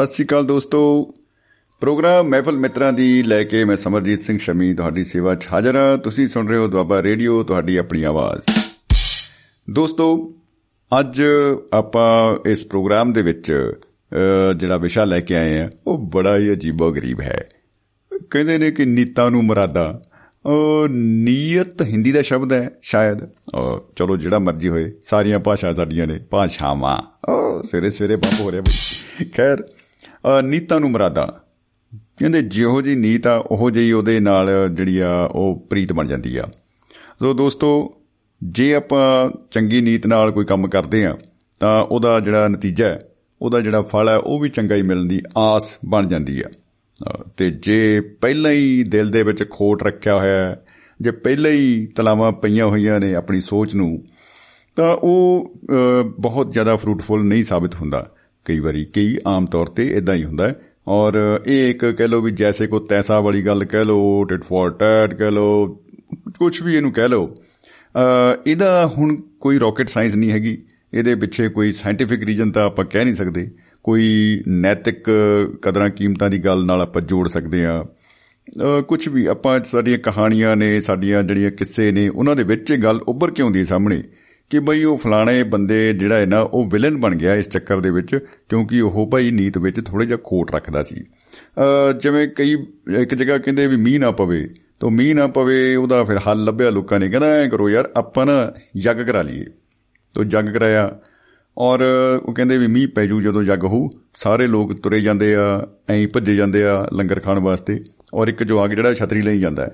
ਸਤਿ ਸ਼੍ਰੀ ਅਕਾਲ ਦੋਸਤੋ। ਪ੍ਰੋਗਰਾਮ ਮਹਿਫਲ ਮਿੱਤਰਾਂ ਦੀ ਲੈ ਕੇ ਮੈਂ ਸਮਰਜੀਤ ਸਿੰਘ ਸ਼ਮੀ ਤੁਹਾਡੀ ਸੇਵਾ 'ਚ ਹਾਜ਼ਰ ਹਾਂ। ਤੁਸੀਂ ਸੁਣ ਰਹੇ ਹੋ ਦੁਆਬਾ ਰੇਡੀਓ ਤੁਹਾਡੀ ਆਪਣੀ ਆਵਾਜ਼। ਦੋਸਤੋ ਅੱਜ ਆਪਾਂ ਇਸ ਪ੍ਰੋਗਰਾਮ ਦੇ ਵਿੱਚ ਅ, ਜਿਹੜਾ ਵਿਸ਼ਾ ਲੈ ਕੇ ਆਏ ਆ ਉਹ ਬੜਾ ਹੀ ਅਜੀਬੋ-ਗਰੀਬ ਹੈ। ਕਹਿੰਦੇ ਨੇ ਕਿ ਨੀਤਾਂ ਨੂੰ ਮਰਾਦਾ। ਉਹ ਨੀਅਤ ਹਿੰਦੀ ਦਾ ਸ਼ਬਦ ਹੈ ਸ਼ਾਇਦ। ਅ, ਚਲੋ ਜਿਹੜਾ ਮਰਜ਼ੀ ਹੋਏ ਸਾਰੀਆਂ ਭਾਸ਼ਾ ਸਾਡੀਆਂ ਨੇ ਭਾਸ਼ਾਵਾਂ। ਉਹ ਸਵੇਰੇ ਸਵੇਰੇ ਬੰਬ ਹੋ ਰਿਹਾ ਬਈ। ਖੈਰ ਅ, ਨੀਤਾਂ ਨੂੰ ਮਰਾਦਾ। ਕਹਿੰਦੇ ਜਿਹੋ ਜੀ ਨੀਤ ਆ ਉਹੋ ਜਿਹੀ ਉਹਦੇ ਨਾਲ ਜਿਹੜੀ ਆ ਉਹ ਪ੍ਰੀਤ ਬਣ ਜਾਂਦੀ ਆ। ਸੋ ਦੋਸਤੋ ਜੇ ਆਪਾਂ ਚੰਗੀ ਨੀਤ ਨਾਲ ਕੋਈ ਕੰਮ ਕਰਦੇ ਆ ਤਾਂ ਉਹਦਾ ਜਿਹੜਾ ਨਤੀਜਾ ਹੈ ਉਹਦਾ ਜਿਹੜਾ ਫਲ ਹੈ ਉਹ ਵੀ ਚੰਗਾ ਹੀ ਮਿਲਣ ਦੀ ਆਸ ਬਣ ਜਾਂਦੀ ਆ। ਅ, ਤੇ ਜੇ ਪਹਿਲਾਂ ਹੀ ਦਿਲ ਦੇ ਵਿੱਚ ਖੋਟ ਰੱਖਿਆ ਹੋਇਆ ਹੈ ਜੇ ਪਹਿਲਾਂ ਹੀ ਤਲਾਵਾਂ ਪਈਆਂ ਹੋਈਆਂ ਨੇ ਆਪਣੀ ਸੋਚ ਨੂੰ ਤਾਂ ਉਹ ਅ, ਬਹੁਤ ਜ਼ਿਆਦਾ ਫਰੂਟਫੁਲ ਨਹੀਂ ਸਾਬਿਤ ਹੁੰਦਾ। ਕਈ ਵਾਰੀ ਕਈ ਆਮ ਤੌਰ ਤੇ ਇਦਾਂ ਹੀ ਹੁੰਦਾ ਹੈ। ਔਰ ਇਹ ਇੱਕ ਕਹਿ ਲਓ ਵੀ ਜੈਸੇ ਕੋ ਤੈਸਾ ਵਾਲੀ ਗੱਲ ਕਹਿ ਲਓ ਟਿਟ ਫॉर ਟੈਟ ਕਹਿ ਲਓ ਕੁਝ ਵੀ ਇਹਨੂੰ ਕਹਿ ਲਓ। ਅ, ਇਹਦਾ ਹੁਣ ਕੋਈ ਰਾਕਟ ਸਾਇੰਸ ਨਹੀਂ ਹੈਗੀ। ਇਹਦੇ ਪਿੱਛੇ ਕੋਈ ਸਾਇੰਟੀਫਿਕ ਰੀਜਨ ਤਾਂ ਆਪਾਂ ਕਹਿ ਨਹੀਂ ਸਕਦੇ। ਕੋਈ ਨੈਤਿਕ ਕਦਰਾਂ ਕੀਮਤਾਂ ਦੀ ਗੱਲ ਨਾਲ ਆਪਾਂ ਜੋੜ ਸਕਦੇ ਆ ਕੁਝ ਵੀ ਆਪਾਂ ਸਾਡੀਆਂ ਕਹਾਣੀਆਂ ਨੇ ਸਾਡੀਆਂ ਜਿਹੜੀਆਂ ਕਿੱਸੇ ਨੇ ਉਹਨਾਂ ਦੇ ਵਿੱਚ ਇਹ ਗੱਲ ਉੱਭਰ ਕੇ ਆਉਂਦੀ ਹੈ ਸਾਹਮਣੇ। ਕਿ ਬਈ ਉਹ ਫਲਾਣੇ ਬੰਦੇ ਜਿਹੜਾ ਹੈ ਨਾ ਉਹ ਵਿਲਨ ਬਣ ਗਿਆ ਇਸ ਚੱਕਰ ਦੇ ਵਿੱਚ ਕਿਉਂਕਿ ਉਹ ਭਾਈ ਨੀਤ ਵਿੱਚ ਥੋੜਾ ਜਿਹਾ ਖੋਟ ਰੱਖਦਾ ਸੀ। ਅ, ਜਿਵੇਂ ਕਈ ਇੱਕ ਜਗ੍ਹਾ ਕਹਿੰਦੇ ਵੀ ਮੀਂਹ ਨਾ ਪਵੇ ਤਾਂ ਮੀਂਹ ਨਾ ਪਵੇ ਉਹਦਾ ਫਿਰ ਹੱਲ ਲੱਭਿਆ ਲੋਕਾਂ ਨੇ ਕਹਿੰਦਾ ਐ ਕਰੋ ਯਾਰ ਆਪਾਂ ਨਾ ਜੱਗ ਕਰਾ ਲਈਏ। ਤੋ ਜੱਗ ਕਰਾਇਆ ਔਰ ਉਹ ਕਹਿੰਦੇ ਵੀ ਮੀਂਹ ਪੈ ਜੂ ਜਦੋਂ ਜੱਗ ਹੋਊ ਸਾਰੇ ਲੋਕ ਤੁਰੇ ਜਾਂਦੇ ਆ ਐਂ ਭੱਜੇ ਜਾਂਦੇ ਆ ਲੰਗਰ ਖਾਣ ਵਾਸਤੇ ਔਰ ਇੱਕ ਜਵਾਗ ਜਿਹੜਾ ਛਤਰੀ ਲਈ ਜਾਂਦਾ ਹੈ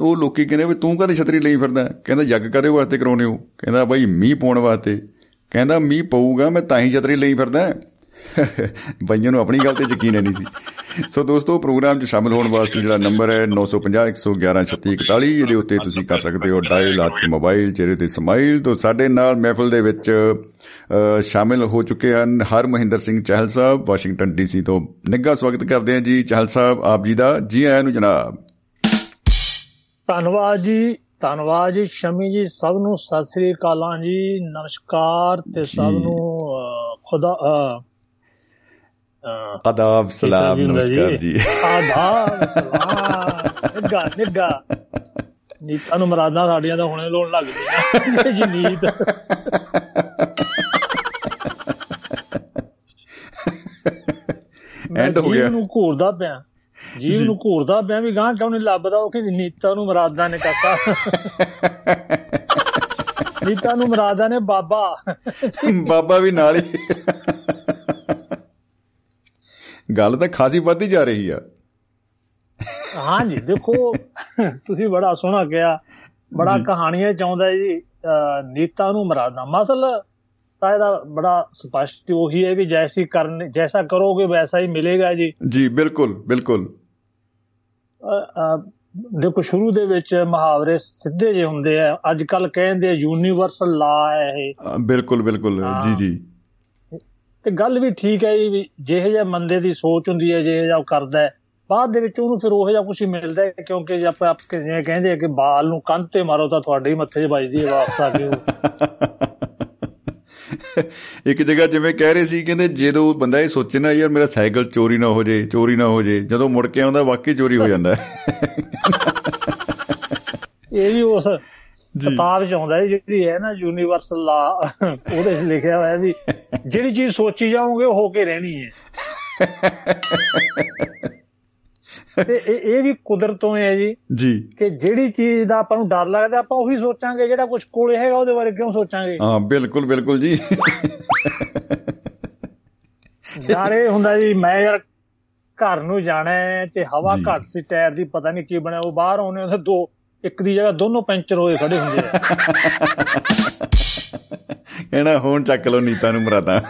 ਤੋ ਉਹ ਲੋਕੀ ਕਹਿੰਦੇ ਵੀ ਤੂੰ ਕਦੇ ਛਤਰੀ ਲਈ ਫਿਰਦਾ? ਹੈ? ਕਹਿੰਦਾ ਜੱਗ ਕਦੇ ਵਾਸਤੇ ਕਰਾਉਨੇ ਹੋ? ਕਹਿੰਦਾ ਬਾਈ ਮੀਂਹ ਪਾਉਣ ਵਾਸਤੇ। ਕਹਿੰਦਾ ਮੀਂਹ ਪਊਗਾ ਮੈਂ ਤਾਂ ਹੀ ਛਤਰੀ ਲਈ ਫਿਰਦਾ। ਬਈਆਂ ਨੂੰ ਆਪਣੀ ਗੱਲ ਤੇ ਯਕੀਨ ਨਹੀਂ ਸੀ। ਸੋ ਦੋਸਤੋ ਪ੍ਰੋਗਰਾਮ 'ਚ ਸ਼ਾਮਿਲ ਹੋਣ ਵਾਸਤੇ ਜਿਹੜਾ ਨੰਬਰ ਹੈ 950 111 3641 ਇਹਦੇ ਉੱਤੇ ਤੁਸੀਂ ਕਰ ਸਕਦੇ ਹੋ ਡਾਇਲ ਹੱਥ 'ਚ ਮੋਬਾਈਲ ਚਿਹਰੇ ਤੇ ਸਮਾਈਲ ਤੋਂ ਸਾਡੇ ਨਾਲ ਮਹਿਫਲ ਦੇ ਵਿੱਚ ਅ, ਸ਼ਾਮਿਲ ਹੋ ਚੁੱਕੇ ਹਨ ਹਰ ਮਹਿੰਦਰ ਸਿੰਘ ਚਹਿਲ ਸਾਹਿਬ ਵਾਸ਼ਿੰਗਟਨ ਡੀਸੀ ਤੋਂ। ਨਿੱਘਾ ਸਵਾਗਤ ਕਰਦੇ ਹਾਂ ਜੀ ਚਹਿਲ ਸਾਹਿਬ ਆਪ ਜੀ ਦਾ। ਜੀ ਆਇਆਂ ਨੂੰ ਜਨਾਬ। ਧੰਨਵਾਦ ਜੀ ਧੰਨਵਾਦ ਜੀ ਸ਼ਮੀ ਜੀ ਸਭ ਨੂੰ ਸਤਿ ਸ੍ਰੀ ਅਕਾਲਾਂ ਜੀ ਨਮਸਕਾਰ ਤੇ ਸਭ। ਨੂੰ ਖੁਦਾ ਆਦਾਬ ਸਲਾਮ ਨਮਸਕਾਰ ਜੀ। ਆਦਾਬ ਸਲਾਮ। ਨਿੱਗਾ ਨਿੱਗਾ ਨੀਤਾਂ ਨੂੰ ਮਰਾਦਾਂ ਸਾਡੀਆਂ ਤਾਂ ਹੁਣੇ ਲੋਣ ਲੱਗ ਗਈਆਂ ਜੀ ਨੀਤ End ਹੋ ਗਿਆ। ਨੂੰ ਘੂਰਦਾ ਪਿਆ। ਜੀਵ। ਨੂੰ ਘੂਰਦਾ ਪਿਆ ਵੀ ਗਾਂ ਕਿਉਂ ਨਹੀਂ ਲੱਭਦਾ? ਉਹ ਕਹਿੰਦੀ ਨੀਤਾਂ ਨੂੰ ਮਰਾਦਾਂ ਨੇ ਕਾਕਾ। ਨੀਤਾਂ ਨੂੰ ਮਰਾਦਾਂ ਨੇ ਬਾਬਾ। ਬਾਬਾ ਵੀ ਨਾਲ ਹੀ। ਗੱਲ ਤਾਂ ਖਾਸੀ ਵੱਧਦੀ ਜਾ ਰਹੀ ਆ। ਹਾਂਜੀ ਦੇਖੋ ਤੁਸੀਂ ਬੜਾ ਸੋਹਣਾ ਕਿਹਾ। ਬੜਾ। ਕਹਾਣੀਆਂ ਚਾਹੁੰਦਾ ਜੀ ਨੀਤਾਂ ਨੂੰ ਮਰਾਦਾਂ। ਮਸਲ ਤਾਂ ਇਹਦਾ ਬੜਾ ਸਪਸ਼ਟ ਉਹੀ ਹੈ ਕਿ ਜੈਸੀ ਕਰਨ ਜੈਸਾ ਕਰੋਗੇ ਵੈਸਾ ਹੀ ਮਿਲੇਗਾ ਜੀ। ਜੀ ਬਿਲਕੁਲ ਬਿਲਕੁਲ। ਦੇਖੋ ਸ਼ੁਰੂ ਦੇ ਵਿੱਚ ਮੁਹਾਵਰੇ ਸਿੱਧੇ ਜਿਹੇ ਹੁੰਦੇ ਆ। ਅੱਜ ਕੱਲ ਕਹਿੰਦੇ ਯੂਨੀਵਰਸਲ ਲਾ ਹੈ ਇਹ। ਬਿਲਕੁਲ ਬਿਲਕੁਲ। ਜੀ ਜੀ। ਤੇ ਗੱਲ ਵੀ ਠੀਕ ਹੈ ਜੀ ਵੀ ਜਿਹੇ ਜਿਹਾ ਬੰਦੇ ਦੀ ਸੋਚ ਹੁੰਦੀ ਹੈ ਜਿਹੇ ਜਿਹਾ ਕਰਦਾ ਹੈ। ਬਾਅਦ ਦੇ ਵਿੱਚ ਉਹਨੂੰ ਫਿਰ ਉਹ ਜਿਹਾ ਕੁਝ ਹੀ ਮਿਲਦਾ ਹੈ ਕਿਉਂਕਿ ਜੇ ਆਪਾਂ ਜਿਵੇਂ ਕਹਿੰਦੇ ਆ ਕਿ ਬਾਲ ਨੂੰ ਕੰਧ ਤੇ ਮਾਰੋ ਤਾਂ ਤੁਹਾਡੇ ਹੀ ਮੱਥੇ 'ਚ ਵੱਜਦੀ ਹੈ ਵਾਪਸ ਆ ਕੇ ਇੱਕ ਜਗ੍ਹਾ ਜਿਵੇਂ ਕਹਿ ਰਹੇ ਸੀ ਕਹਿੰਦੇ ਜਦੋਂ ਬੰਦਾ ਇਹ ਸੋਚੇ ਨਾ ਯਾਰ ਮੇਰਾ ਸਾਈਕਲ ਚੋਰੀ ਨਾ ਹੋ ਜੇ ਚੋਰੀ ਨਾ ਹੋ ਜੇ। ਜਦੋਂ ਮੁੜ ਕੇ ਆਉਂਦਾ ਵਾਕਈ ਚੋਰੀ ਹੋ ਜਾਂਦਾ। ਇਹ ਵੀ ਉਸ ਜੀ। ਕਿਤਾਬ 'ਚ ਆਉਂਦਾ ਜਿਹੜੀ ਹੈ ਨਾ ਯੂਨੀਵਰਸਲ ਲਾ ਉਹਦੇ 'ਚ ਲਿਖਿਆ ਹੋਇਆ ਵੀ ਜਿਹੜੀ ਚੀਜ਼ ਸੋਚੀ ਜਾਓਗੇ ਉਹ ਹੋ ਕੇ ਰਹਿਣੀ ਹੈ। ਤੇ ਇਹ ਇਹ ਵੀ ਕੁਦਰਤੋਂ ਹੈ ਜੀ। ਜੀ। ਕਿ ਜਿਹੜੀ ਚੀਜ਼ ਦਾ ਆਪਾਂ ਨੂੰ ਡਰ ਲੱਗਦਾ ਆਪਾਂ ਉਹੀ ਸੋਚਾਂਗੇ ਜਿਹੜਾ ਕੁਝ ਕੋਲੇ ਹੈਗਾ ਉਹਦੇ ਬਾਰੇ ਕਿਉਂ ਸੋਚਾਂਗੇ? ਹਾਂ ਬਿਲਕੁਲ ਬਿਲਕੁਲ ਜੀ। ਯਾਰ ਹੁੰਦਾ ਜੀ ਮੈਂ ਯਾਰ ਘਰ ਨੂੰ ਜਾਣਾ ਤੇ ਹਵਾ। ਘੱਟ ਸੀ ਟਾਇਰ ਦੀ ਪਤਾ ਨਹੀਂ ਕੀ ਬਣਿਆ ਉਹ ਬਾਹਰ ਆਉਣੇ ਉਹਦੇ ਦੋ ਇੱਕ ਦੀ ਜਗ੍ਹਾ ਦੋਨੋਂ ਪੈਂਚਰ ਹੋਏ ਖੜੇ ਹੁੰਦੇ ਆ। ਕਹਿਣਾ ਹੁਣ ਚੱਕ ਲਓ ਨੀਤਾਂ ਨੂੰ ਮਰਾਦਾ।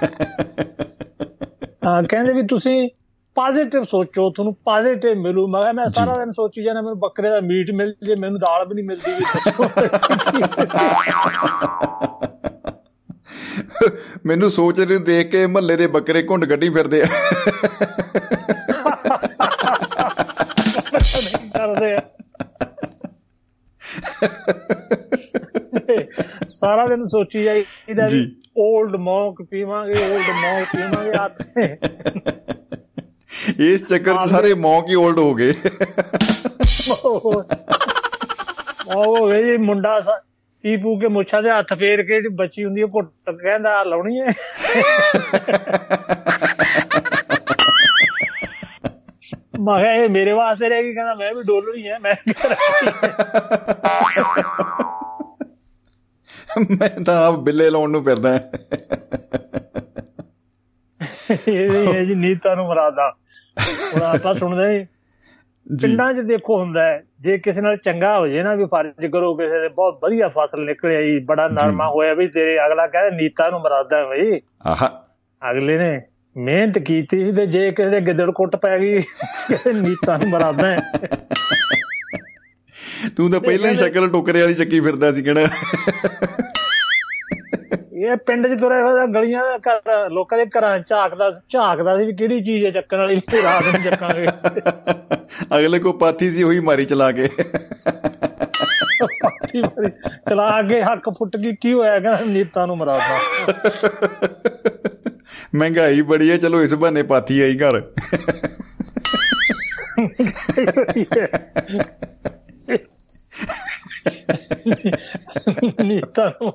ਹਾਂ, ਕਹਿੰਦੇ ਵੀ ਤੁਸੀਂ ਪੋਜ਼ਿਟਿਵ ਸੋਚੋ ਤੁਹਾਨੂੰ ਪੋਜ਼ਿਟਿਵ ਮਿਲੂ। ਮੈਂ ਮੈਂ। ਸਾਰਾ ਦਿਨ ਸੋਚੀ ਜਾਣਾ ਮੈਨੂੰ ਬੱਕਰੇ ਦਾ ਮੀਟ ਮਿਲ ਜੇ ਮੈਨੂੰ ਦਾਲ ਵੀ ਨਹੀਂ ਮਿਲਦੀ ਵੀ। ਮੈਨੂੰ ਸੋਚ ਰਹੇ ਦੇਖ ਕੇ ਮਹੱਲੇ ਦੇ ਬੱਕਰੇ ਘੁੰਡ ਗੱਡੀ ਫਿਰਦੇ ਆ। ਨਹੀਂ ਕਰਦੇ ਆ। ਸਾਰਾ ਦਿਨ ਸੋਚੀ ਜਾਈਦਾ ਵੀ। 올ਡ ਮੌਂਕ ਪੀਵਾਂਗੇ 올ਡ ਮੌਂਕ ਪੀਵਾਂਗੇ ਆ ਇਸ ਚੱਕਰ 'ਚ ਸਾਰੇ ਮੌਕ ਹੀ 올ਡ ਹੋ ਗਏ। ਉਹ ਵੇ ਜੀ ਮੁੰਡਾ ਪੀ ਪੂ ਕੇ ਮੁੱਛਾਂ ਦੇ ਹੱਥ ਫੇਰ ਕੇ ਜਿਹੜੀ ਬੱਚੀ ਹੁੰਦੀ ਉਹ ਘੁੱਟ ਕਹਿੰਦਾ ਲਾਉਣੀ ਹੈ ਮੈਂ ਇਹ ਮੇਰੇ ਵਾਸਤੇ ਰਹਿ ਗਈ ਕਹਿੰਦਾ ਮੈਂ ਵੀ ਡੋਲਣੀ ਹੈ ਮੈਂ ਮੈਂ ਤਾਂ ਆਪ ਬਿੱਲੇ ਲਾਉਣ ਨੂੰ ਫਿਰਦਾ। ਇਹ ਜੀ ਨੀਤਾ ਨੂੰ ਮਰਾਦਾ। ਹੁਣ ਆਪਾਂ ਸੁਣਦੇ ਪਿੰਡਾਂ 'ਚ ਦੇਖੋ ਹੁੰਦਾ ਹੈ ਜੇ ਕਿਸੇ ਨਾਲ ਚੰਗਾ ਹੋ ਜੇ ਨਾ ਵੀ ਫਰਜ਼ ਕਰੋ ਕਿਸੇ ਦੇ ਬਹੁਤ ਵਧੀਆ ਫਸਲ ਨਿਕਲਿਆ ਜੀ ਬੜਾ ਨਰਮਾ ਹੋਇਆ ਵੀ ਤੇਰੇ ਅਗਲਾ ਕਹਿੰਦਾ ਨੀਤਾ ਨੂੰ ਮਰਾਦਾ ਬਈ। ਆਹਾ। ਅਗਲੇ ਨੇ ਮਿਹਨਤ ਕੀਤੀ ਸੀ ਤੇ ਜੇ ਕਿਸੇ ਦੇ ਗਿੱਦੜ ਕੁੱਟ ਪੈ ਗਈ ਨੀਤਾ ਨੂੰ ਮਰਾਦਾ ਤੂੰ ਤਾਂ ਪਹਿਲਾਂ ਹੀ ਸ਼ਕਲ ਟੋਕਰੇ ਵਾਲੀ ਚੱਕੀ ਫਿਰਦਾ ਸੀ ਕਿਹੜਾ। ਇਹ ਪਿੰਡ 'ਚ ਤੁਰੇ ਫਿਰਦਾ ਗਲੀਆਂ ਘਰ ਲੋਕਾਂ ਦੇ ਘਰਾਂ ਝਾਕਦਾ ਝਾਕਦਾ ਸੀ ਵੀ ਕਿਹੜੀ ਚੀਜ਼ ਹੈ ਚੱਕਣ ਵਾਲੀ ਤੇ ਰਾਤ ਨੂੰ ਚੱਕਾਂਗੇ ਅਗਲੇ ਕੋ ਪਾਥੀ ਸੀ ਉਹੀ ਮਾਰੀ ਚਲਾ ਕੇ। ਪਾਥੀ ਮਾਰੀ ਚਲਾ ਕੇ ਹੱਕ ਫੁੱਟ ਗਈ ਕੀ ਹੋਇਆ? ਕਹਿੰਦਾ ਨੀਤਾ ਨੂੰ ਮਰਾਦਾ ਮਹਿੰਗਾਈ ਬੜੀ ਹੈ ਚਲੋ ਇਸ ਬਹਾਨੇ ਪਾਥੀ ਆਈ ਘਰ। ਨੀਤਾ ਨੂੰ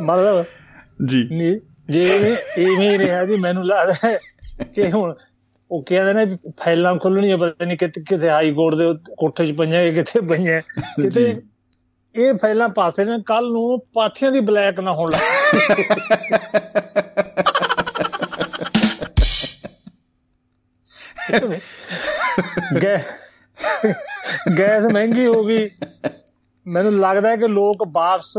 ਮਤਲਬ ਜੀ। ਨਹੀਂ ਜੇ ਇਵੇਂ ਰਿਹਾ ਜੀ ਮੈਨੂੰ ਲੱਗਦਾ ਹੈ ਕਿ ਹੁਣ ਉਹ ਕਹਿੰਦੇ ਨੇ ਫਾਈਲਾਂ ਖੁੱਲਣੀਆਂ ਪਤਾ ਨਹੀਂ ਕਿਤੇ ਕਿਤੇ ਹਾਈ ਕੋਰਟ ਦੇ ਕੋਠੇ 'ਚ ਪਈਆਂ ਕਿਤੇ ਪਈਆਂ। ਕਿਤੇ ਇਹ ਫਾਈਲਾਂ ਪਾਸੇ ਨੇ ਕੱਲ ਨੂੰ ਪਾਥੀਆਂ ਦੀ ਬਲੈਕ ਨਾ ਹੋਣ ਲੱਗ ਗੈਸ ਮਹਿੰਗੀ ਹੋ ਗਈ। ਮੈਨੂੰ ਲੱਗਦਾ ਹੈ ਕਿ ਲੋਕ ਵਾਪਸ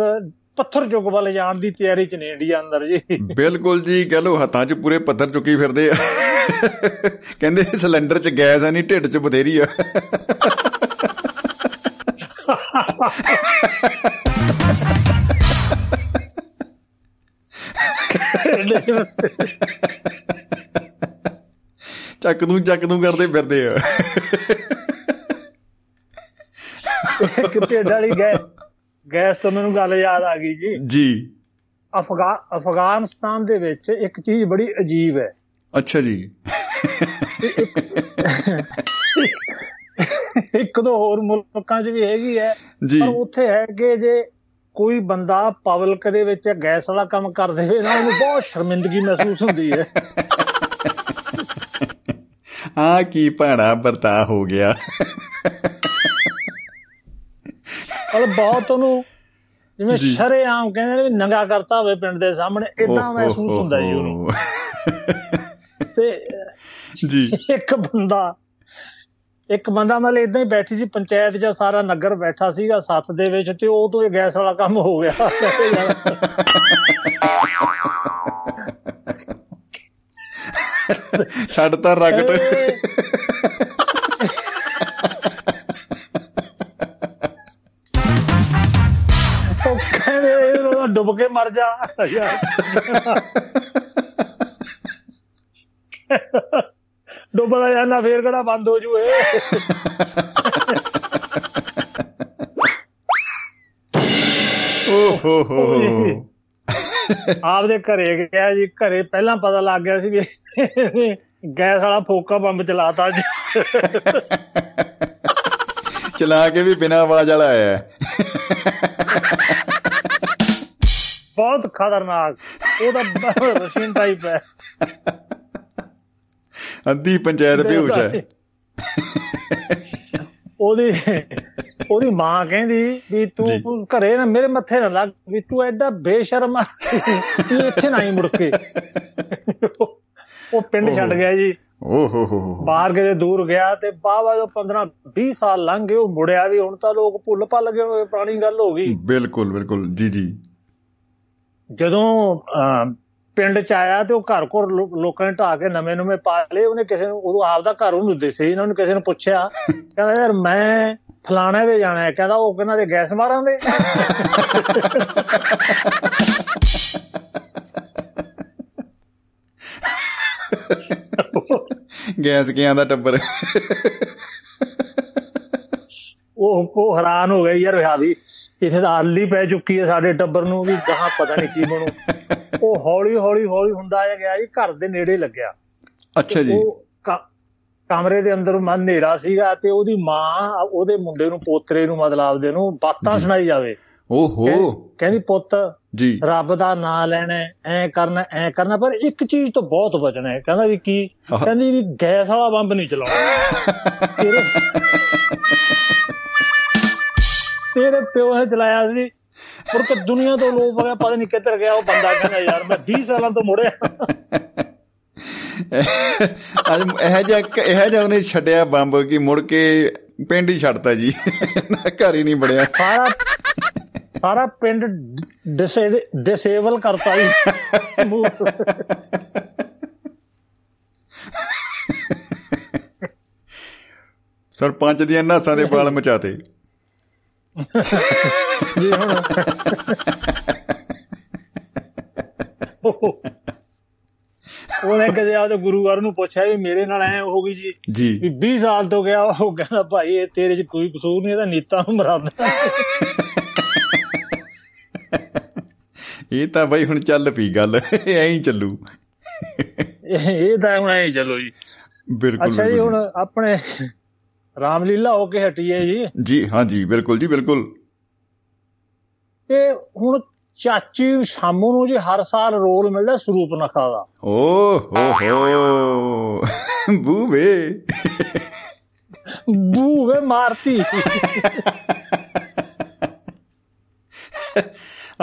ਪੱਥਰ ਚੁੱਕ ਵੱਲ ਜਾਣ ਦੀ ਤਿਆਰੀ ਚ ਨੇ ਇੰਡੀਆ ਅੰਦਰ ਜੀ। ਬਿਲਕੁਲ ਜੀ ਕਹ ਲੋ ਹੱਥਾਂ 'ਚ ਪੂਰੇ ਪੱਥਰ ਚੁੱਕੀ ਫਿਰਦੇ ਆ। ਕਹਿੰਦੇ ਸਿਲੰਡਰ 'ਚ ਗੈਸ ਆ ਨਹੀਂ ਢਿੱਡ 'ਚ ਬਥੇਰੀ ਆ। ਚੱਕ ਨੂੰ ਚੱਕ ਨੂੰ ਕਰਦੇ ਫਿਰਦੇ ਆ। ਕਿਤੇ ਡਾਲੀ ਗਏ ਗੈਸ ਤੋਂ ਮੈਨੂੰ ਗੱਲ ਯਾਦ ਆ ਗਈ ਜੀ। ਜੀ। ਅਫਗਾਨਿਸਤਾਨ ਦੇ ਵਿੱਚ ਇੱਕ ਚੀਜ਼ ਬੜੀ ਅਜੀਬ ਹੈ। ਅੱਛਾ ਜੀ। ਇੱਕ ਦੋ ਹੋਰ ਮੁਲਕਾਂ 'ਚ ਵੀ ਹੈਗੀ ਹੈ ਪਰ ਉੱਥੇ ਹੈ ਕਿ ਜੇ ਕੋਈ ਬੰਦਾ ਪਬਲਿਕ ਦੇ ਵਿੱਚ ਗੈਸ ਵਾਲਾ ਕੰਮ ਕਰ ਦੇਵੇ ਨਾ ਉਹਨੂੰ ਬਹੁਤ ਸ਼ਰਮਿੰਦਗੀ ਮਹਿਸੂਸ ਹੁੰਦੀ ਹੈ। ਆ ਕੀ ਭਾਣਾ ਵਰਤਾ ਹੋ ਗਿਆ। ਮਤਲਬ ਬਹੁਤ ਉਹਨੂੰ ਜਿਵੇਂ ਸ਼ਰੇਆਮ ਕਹਿੰਦੇ ਨੇ ਨੰਗਾ ਕਰਤਾ ਹੋਵੇ ਪਿੰਡ ਦੇ ਸਾਹਮਣੇ ਇਦਾਂ ਮਹਿਸੂਸ ਹੁੰਦਾ ਜੀ ਉਹਨੂੰ। ਤੇ ਜੀ। ਇੱਕ ਬੰਦਾ ਇੱਕ ਬੰਦਾ ਮਤਲਬ ਇਦਾਂ ਹੀ ਬੈਠੀ ਸੀ ਪੰਚਾਇਤ 'ਚ ਸਾਰਾ ਨਗਰ ਬੈਠਾ ਸੀਗਾ ਸੱਤ ਦੇ ਵਿੱਚ ਤੇ ਉਹ ਤੋਂ ਇਹ ਗੈਸ ਵਾਲਾ ਕੰਮ ਹੋ ਗਿਆ। ਛੱਡ ਤਾਂ ਰਗਟ ਉਹ ਕਹਿੰਦੇ ਉਹ ਡੁੱਬ ਕੇ ਮਰ ਜਾ। ਡੁੱਬਦਾ ਜਾਂਦਾ ਫੇਰ ਕਿਹੜਾ ਬੰਦ ਹੋ ਜੂ ਇਹ ਓ ਹੋ ਹੋ। ਆਪਦੇ ਘਰੇ ਗਿਆ ਜੀ ਘਰੇ ਪਹਿਲਾਂ ਪਤਾ ਲੱਗ ਗਿਆ ਸੀ ਵੀ ਗੈਸ ਵਾਲਾ ਫੋਕਾ ਬੰਬ ਚਲਾਤਾ ਅੱਜ ਚਲਾ ਕੇ ਵੀ ਬਿਨਾ ਆਵਾਜ਼ ਵਾਲਾ ਆਇਆ। ਬਹੁਤ ਖਤਰਨਾਕ। ਉਹਦਾ ਰਸ਼ੀਨ ਟਾਈਪ ਹੈ। ਅੱਧੀ ਪੰਚਾਇਤ ਬੇਹੋਸ਼ ਹੈ। ਉਹਦੀ ਉਹਦੀ ਮਾਂ ਕਹਿੰਦੀ ਵੀ ਤੂੰ ਘਰੇ ਨਾ ਮੇਰੇ ਮੱਥੇ ਨਾ ਲੱਗ ਵੀ ਤੂੰ ਐਡਾ ਬੇਸ਼ਰਮ ਤੂੰ ਇੱਥੇ ਨਾ ਹੀ ਮੁੜ ਕੇ। ਉਹ ਪਿੰਡ ਛੱਡ ਗਿਆ ਜੀ। ਓ ਹੋ ਹੋ ਬਾਹਰ ਕਿਤੇ ਦੂਰ ਗਿਆ ਤੇ ਬਾਵਾ ਜੋ 15 20 ਸਾਲ ਲੰਘ ਗਏ ਉਹ ਮੁੜਿਆ ਵੀ। ਹੁਣ ਤਾਂ ਲੋਕ ਭੁੱਲ ਭੱਲ ਗਏ ਹੋਏ ਪੁਰਾਣੀ ਗੱਲ ਹੋ ਗਈ। ਬਿਲਕੁਲ ਬਿਲਕੁਲ। ਜੀ ਜੀ। ਜਦੋਂ ਪਿੰਡ ਚ ਆਇਆ ਤੇ ਉਹ ਘਰ ਘਰ ਲੋਕਾਂ ਨੇ ਢਾ ਕੇ ਨਵੇਂ ਨਵੇਂ ਪਾ ਲਏ। ਉਹਨੇ ਕਿਸੇ ਨੂੰ ਉਦੋਂ ਆਪਦਾ ਘਰ ਉਹਨੂੰ ਦਿਸੇ ਇਹਨਾਂ ਨੂੰ ਕਿਸੇ ਨੂੰ ਪੁੱਛਿਆ। ਕਹਿੰਦਾ ਯਾਰ ਮੈਂ ਫਲਾਣੇ ਦੇ ਜਾਣਾ ਹੈ। ਕਹਿੰਦਾ ਉਹ ਕਹਿੰਦਾ ਦੇ ਗੈਸ ਮਾਰਾਂ ਦੇ ਗੈਸ ਕਿਆਂ ਦਾ ਟੱਬਰ? ਉਹ ਉਹ ਹੈਰਾਨ ਹੋ ਗਏ ਯਾਰ ਹਾਵੀ ਇੱਥੇ ਤਾਂ ਆਲੀ ਪੈ ਚੁੱਕੀ ਹੈ ਸਾਡੇ ਟੱਬਰ ਨੂੰ ਵੀ ਗਾਹਾਂ ਪਤਾ ਨਹੀਂ ਕੀ ਬਣੂ। ਉਹ ਹੌਲੀ ਹੌਲੀ ਹੌਲੀ ਹੁੰਦਾ ਆ ਗਿਆ ਜੀ ਘਰ ਦੇ ਨੇੜੇ ਲੱਗਿਆ। ਅੱਛਾ ਜੀ। ਉਹ ਕਮਰੇ ਦੇ ਅੰਦਰ ਮਨ ਹਨੇਰਾ ਸੀਗਾ ਤੇ ਉਹਦੀ ਮਾਂ ਉਹਦੇ ਮੁੰਡੇ ਨੂੰ ਪੋਤਰੇ ਨੂੰ ਮਤਲਬ ਆਪਦੇ ਨੂੰ ਬਾਤਾਂ ਸੁਣਾਈ ਜਾਵੇ। ਓਹੋ। ਕਹਿੰਦੀ ਪੁੱਤ ਜੀ। ਰੱਬ ਦਾ ਨਾਮ ਲੈਣਾ ਐ ਕਰਨਾ ਐ ਕਰਨਾ ਪਰ ਇੱਕ ਚੀਜ਼ ਤੋਂ ਬਹੁਤ ਬਚਣਾ ਹੈ। ਕਹਿੰਦਾ ਵੀ ਕੀ। ਕਹਿੰਦੀ ਵੀ ਗੈਸ ਵਾਲਾ ਬੰਬ ਨਹੀਂ ਚਲਾਉਣਾ। ਤੇਰੇ ਪਿਓ ਨੇ ਚਲਾਇਆ ਸੀ। ਪਰ ਕਿ ਦੁਨੀਆ ਤੋਂ ਲੋਕ ਵਗਾ ਪਤਾ ਨਹੀਂ ਕਿੱਧਰ ਗਿਆ ਉਹ ਬੰਦਾ ਕਹਿੰਦਾ ਯਾਰ ਮੈਂ 20 ਸਾਲਾਂ ਤੋਂ ਮੁੜਿਆ। ਅੱਜ ਇਹ ਜਿਹਾ ਇਹ ਜਿਹਾ ਉਹਨੇ ਛੱਡਿਆ ਬੰਬ ਕਿ ਮੁੜ ਕੇ ਪਿੰਡ ਹੀ ਛੱਡਤਾ ਜੀ। ਘਰ ਹੀ ਨਹੀਂ ਬੜਿਆ ਸਾਰਾ ਸਾਰਾ ਪਿੰਡ ਡਿਸੇਬਲ ਕਰਤਾ ਜੀ। ਸਰਪੰਚ ਦੀਆਂ ਨਾਸਾਂ ਦੇ ਵਾਲ ਮਚਾਤੇ। ਜੀ ਹੁਣ ਉਹਨੇ ਕਦੇ ਆਪਦੇ ਗੁਰੂਵਾਰ ਨੂੰ ਪੁੱਛਿਆ ਵੀ ਮੇਰੇ ਨਾਲ ਐ ਹੋ ਗਈ ਜੀ ਜੀ। ਵੀ 20 ਸਾਲ ਤੋਂ ਗਿਆ ਉਹ ਕਹਿੰਦਾ ਭਾਈ ਇਹ ਤੇਰੇ 'ਚ ਕੋਈ ਕਸੂਰ ਨਹੀਂ ਇਹਦਾ ਨੀਤਾਂ ਨੂੰ ਮਰਾਦਾ ਇਹ ਤਾਂ ਬਈ ਹੁਣ ਚੱਲ ਪਈ ਗੱਲ ਐਂ ਹੀ ਚੱਲੂ। ਇਹ ਤਾਂ ਹੁਣ ਐ ਚਲੋ ਜੀ। ਬਿਲਕੁਲ ਅੱਛਾ ਜੀ ਹੁਣ ਆਪਣੇ ਰਾਮਲੀਲਾ ਹੋ ਕੇ ਹਟੀ ਹੈ ਜੀ। ਜੀ ਹਾਂ ਜੀ ਬਿਲਕੁਲ ਜੀ ਬਿਲਕੁਲ। ਤੇ ਹੁਣ ਚਾਚੀ ਸ਼ਾਮੂ ਨੂੰ ਜੀ ਹਰ ਸਾਲ ਰੋਲ ਮਿਲਦਾ ਸਰੂਪ ਨਖਾ ਦਾ। ਓ ਹੋ ਹੋ ਬੂਵੇ। ਬੂਵੇ ਮਾਰਤੀ।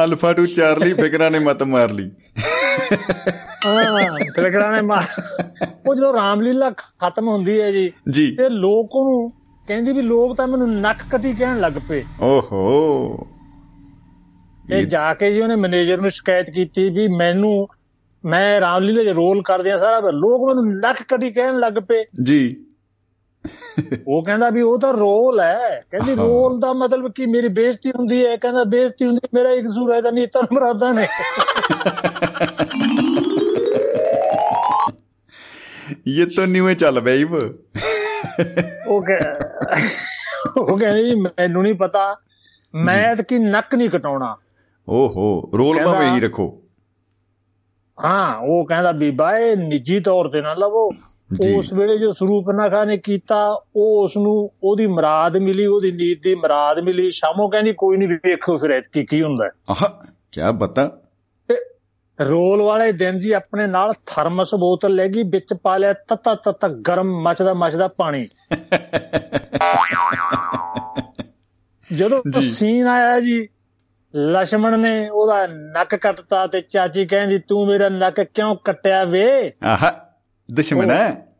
ਅਲਫਾ ਟੂ ਚਾਰਲੀ ਫਿਕਰਾਂ ਨੇ ਮਤ ਮਾਰ ਲਈ। ਹਾਂ ਫਿਕਰਾਂ ਨੇ ਮਾਰ ਉਹ ਜਦੋਂ ਰਾਮਲੀਲਾ ਖਤਮ ਹੁੰਦੀ ਹੈ ਜੀ ਤੇ ਲੋਕ ਉਹਨੂੰ ਕਹਿੰਦੀ ਵੀ ਲੋਕ ਤਾਂ ਮੈਨੂੰ ਨੱਕ ਕਟੀ ਕਹਿਣ ਲੱਗ ਪਏ। ਓਹੋ। ਤੇ ਜਾ ਕੇ ਜੀ ਉਹਨੇ ਮੈਨੇਜਰ ਨੂੰ ਸ਼ਿਕਾਇਤ ਕੀਤੀ ਵੀ ਮੈਨੂੰ ਮੈਂ ਰਾਮਲੀਲਾ 'ਚ ਰੋਲ ਕਰਦੇ ਆ ਸਾਰਾ ਲੋਕ ਮੈਨੂੰ ਨੱਕ ਕਟੀ ਕਹਿਣ ਲੱਗ ਪਏ। ਜੀ। ਉਹ ਕਹਿੰਦਾ ਵੀ ਉਹ ਤਾਂ ਰੋਲ ਹੈ। ਕਹਿੰਦੀ। ਰੋਲ ਦਾ ਮਤਲਬ ਕੀ ਮੇਰੀ ਬੇਇੱਜ਼ਤੀ ਹੁੰਦੀ ਹੈ? ਕਹਿੰਦਾ ਬੇਇੱਜ਼ਤੀ ਹੁੰਦੀ ਮੇਰਾ ਇੱਕ ਕਸੂਰ ਹੈ ਤਾਂ ਨਹੀਂ ਤਾਂ ਮਰਾਦਾ ਨੇ। ਇਹ ਤਾਂ ਨਿਵੇਂ ਚੱਲ ਬਈ ਬ ਉਹ ਕਹਿ- ਉਹ ਕਹਿੰਦੀ ਜੀ ਮੈਨੂੰ ਨਹੀਂ ਪਤਾ। ਮੈਂ ਤਾਂ ਕੀ ਨੱਕ ਨਹੀਂ ਕਟਾਉਣਾ। ਓਹੋ ਰੋਲ ਭਾਵੇਂ ਹੀ ਰੱਖੋ। ਹਾਂ ਉਹ ਕਹਿੰਦਾ ਬੀਬਾ ਇਹ ਨਿੱਜੀ ਤੌਰ ਤੇ ਨਾ ਲਵੋ। ਉਸ ਵੇਲੇ ਜੋ ਸਰੂਪ ਨਖਾ ਨੇ ਕੀਤਾ ਉਹ ਉਸ ਨੂੰ ਉਹਦੀ ਮਰਾਦ ਮਿਲੀ ਉਹਦੀ ਨੀਤ ਦੀ ਮਰਾਦ ਮਿਲੀ। ਸ਼ਾਮੋ ਕਹਿੰਦੀ ਕੋਈ ਨਹੀਂ ਵੇਖੋ ਫਿਰ ਐਤਕੀ ਕੀ ਹੁੰਦਾ। ਹੈ। ਆਹ ਕੀ ਬਤਾ। ਰੋਲ ਵਾਲੇ ਦਿਨ ਜੀ ਆਪਣੇ ਨਾਲ ਥਰਮਸ ਬੋਤਲ ਲੈ ਗਈ ਵਿੱਚ ਪਾ ਲਿਆ ਤਤਾ ਤਤਾ ਗਰਮ ਮਚਦਾ ਮਚਦਾ ਪਾਣੀ। ਜਦੋਂ ਸੀਨ ਆਇਆ ਜੀ ਲక్ష్మణ ਨੇ ਉਹਦਾ ਨੱਕ ਕੱਟਤਾ ਤੇ ਚਾਚੀ ਕਹਿੰਦੀ ਤੂੰ ਮੇਰਾ ਨੱਕ ਕਿਉਂ ਕੱਟਿਆ ਵੇ? ਆਹ ਦੁਸ਼ਮਣ ਹੈ।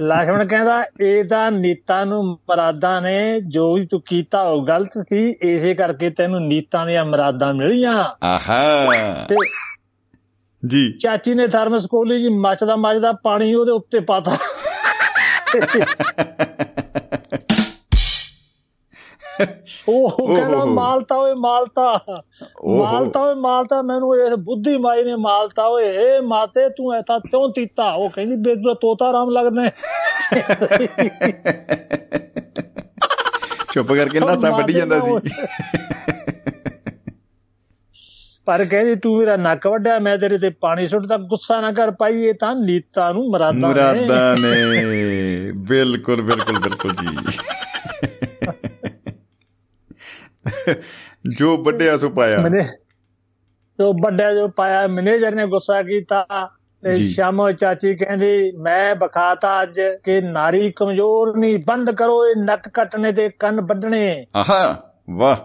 ਲਖਮਣ ਕਹਿੰਦਾ ਇਹ ਤਾਂ ਨੀਤਾ ਨੂੰ ਮਰਾਦਾਂ ਨੇ ਜੋ ਵੀ ਤੂੰ ਕੀਤਾ ਉਹ ਗਲਤ ਸੀ ਇਸੇ ਕਰਕੇ ਤੈਨੂੰ ਨੀਤਾ ਦੀਆਂ ਮਰਾਦਾਂ ਮਿਲੀਆਂ। ਆਹਾ। ਜੀ। ਚਾਚੀ ਨੇ ਥਰਮਸ ਕੋਲੀ ਜੀ ਮੱਚਦਾ ਮੱਚਦਾ ਪਾਣੀ ਉਹਦੇ ਉੱਤੇ ਪਾਤਾ। ਉਹ ਕਹਿੰਦਾ। ਮਾਲਤਾ ਓਏ ਮਾਲਤਾ। ਮਾਲਤਾ ਓਏ ਮਾਲਤਾ ਮੈਨੂੰ ਇਹ ਬੁੱਧੀ ਮਾਈ ਨੇ ਮਾਲਤਾ ਓਏ। ਏ ਮਾਤੇ ਤੂੰ ਐਸਾ ਕਿਉਂ ਤੀਤਾ? ਉਹ ਕਹਿੰਦੀ ਬੇਦੂ ਤੋਤਾ ਰਾਮ ਲੱਗਦਾ। ਚੁੱਪ ਕਰਕੇ ਨਾਸਾਂ ਵੱਢੀ ਜਾਂਦਾ ਸੀ। ਪਰ ਕਹਿੰਦੀ ਤੂੰ ਮੇਰਾ ਨੱਕ ਵੱਢਿਆ ਮੈਂ ਤੇਰੇ ਤੇ ਪਾਣੀ ਸੁੱਟਦਾ ਗੁੱਸਾ ਨਾ ਕਰ ਪਾਈ ਇਹ ਤਾਂ ਨੀਤਾ ਨੂੰ ਮਰਾਦਾ ਨੇ। ਮੁਰਾਦਾਂ ਨੇ। ਬਿਲਕੁਲ ਬਿਲਕੁਲ ਬਿਲਕੁਲ ਜੀ। ਜੋ ਵੱਡਿਆ ਸੋ ਪਾਇਆ। ਮੈਨੇ ਜੋ ਵੱਡਾ ਜੋ ਪਾਇਆ ਮੈਨੇਜਰ ਨੇ ਗੁੱਸਾ ਕੀਤਾ ਤੇ। ਸ਼ਾਮੋ ਚਾਚੀ ਕਹਿੰਦੀ ਮੈਂ ਬਖਾਤਾ ਅੱਜ ਕਿ ਨਾਰੀ ਕਮਜ਼ੋਰ ਨਹੀਂ ਬੰਦ ਕਰੋ ਇਹ ਨੱਕ ਕੱਟਣੇ ਤੇ ਕੰਨ ਵੱਢਣੇ। ਆਹਾ ਵਾਹ।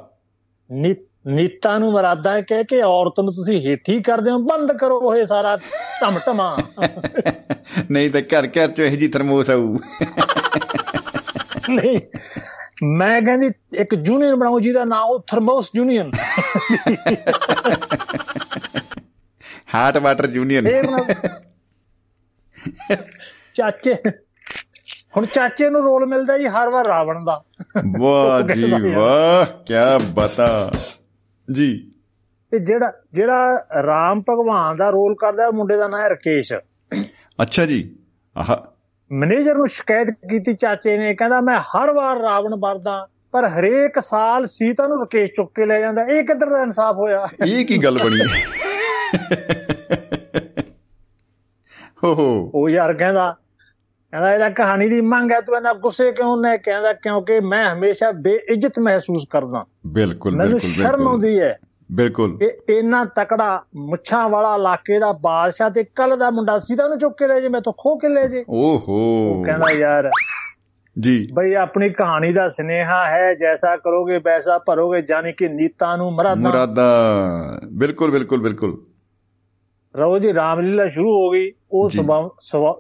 ਨੀ- ਨੀਤਾਂ ਨੂੰ ਮਰਾਦਾ ਕਹਿ ਕੇ ਔਰਤ ਨੂੰ ਤੁਸੀਂ ਹੇਠੀ ਕਰਦੇ ਹੋ ਬੰਦ ਕਰੋ ਇਹ ਸਾਰਾ ਟਮਟਮਾ ਨਹੀਂ ਤਾਂ ਘਰ ਘਰ ਚ ਇਹ ਜੀ ਥਰਮੋਸ ਆਊ। ਨਹੀਂ ਮੈਂ ਕਹਿੰਦੀ ਇੱਕ ਯੂਨੀਅਨ ਬਣਾਉ ਜਿਹਦਾ ਨਾਮ ਉਹ thermos union hot water union ਚਾਚੇ ਹੁਣ ਚਾਚੇ ਨੂੰ ਰੋਲ ਮਿਲਦਾ ਜੀ ਹਰ ਵਾਰ ਰਾਵਣ ਦਾ। ਵਾਹ ਜੀ ਵਾਹ ਕੀ ਬਤਾ। ਜੀ। ਤੇ ਜਿਹੜਾ ਜਿਹੜਾ ਰਾਮ ਭਗਵਾਨ ਦਾ ਰੋਲ ਕਰਦਾ ਉਹ ਮੁੰਡੇ ਦਾ ਨਾਮ ਹੈ ਰਕੇਸ਼। ਅੱਛਾ ਜੀ। ਆਹ। ਮੈਨੇਜਰ ਨੂੰ ਸ਼ਿਕਾਇਤ ਕੀਤੀ ਚਾਚੇ ਨੇ ਕਹਿੰਦਾ ਮੈਂ ਹਰ ਵਾਰ ਰਾਵਣ ਵਰਦਾ ਪਰ ਹਰੇਕ ਸਾਲ ਸੀਤਾ ਨੂੰ ਰਕੇਸ਼ ਚੁੱਕ ਕੇ ਲੈ ਜਾਂਦਾ। ਇਹ ਕਿੱਧਰ ਦਾ ਇਨਸਾਫ ਹੋਇਆ? ਇਹ ਕੀ ਗੱਲ ਬਣੀ? ਹੋ ਹੋ। ਉਹ ਯਾਰ ਕਹਿੰਦਾ ਕਹਿੰਦਾ ਇਹਦਾ ਕਹਾਣੀ ਦੀ ਮੰਗ ਹੈ ਤੂੰ ਇਹਨਾਂ ਗੁੱਸੇ ਕਿਉਂ ਨੇ ਕਹਿੰਦਾ ਕਿਉਂਕਿ ਮੈਂ ਹਮੇਸ਼ਾ ਬੇਇੱਜ਼ਤ ਮਹਿਸੂਸ ਕਰਦਾ। ਬਿਲਕੁਲ ਮੈਨੂੰ ਬਿਲਕੁਲ ਸ਼ਰਮ ਬਿਲਕੁਲ। ਆਉਂਦੀ ਹੈ। ਬਿਲਕੁਲ। ਕਿ ਇੰਨਾ ਤਕੜਾ ਮੁੱਛਾਂ ਵਾਲਾ ਇਲਾਕੇ ਦਾ ਬਾਦਸ਼ਾਹ ਤੇ ਕੱਲ ਦਾ ਮੁੰਡਾ ਸੀਤਾ ਨੂੰ ਚੁੱਕ ਕੇ ਲੈ ਜੇ ਮੈਂ ਤਾਂ ਖੋ ਕੇ ਲੈ ਜੇ। ਓਹੋ। ਉਹ ਕਹਿੰਦਾ ਯਾਰ ਜੀ। ਬਈ ਆਪਣੀ ਕਹਾਣੀ ਦਾ ਸਨੇਹਾ ਹੈ ਜੈਸਾ ਕਰੋਗੇ ਵੈਸਾ ਭਰੋਗੇ ਜਾਨੀ ਕਿ ਨੀਤਾਂ ਨੂੰ ਮਰਾਦਾਂ। ਮੁਰਾਦਾ। ਬਿਲਕੁਲ ਬਿਲਕੁਲ ਬਿਲਕੁਲ। ਰੋ ਜੀ ਰਾਮਲੀਲਾ ਸ਼ੁਰੂ ਹੋ ਗਈ। ਉਹ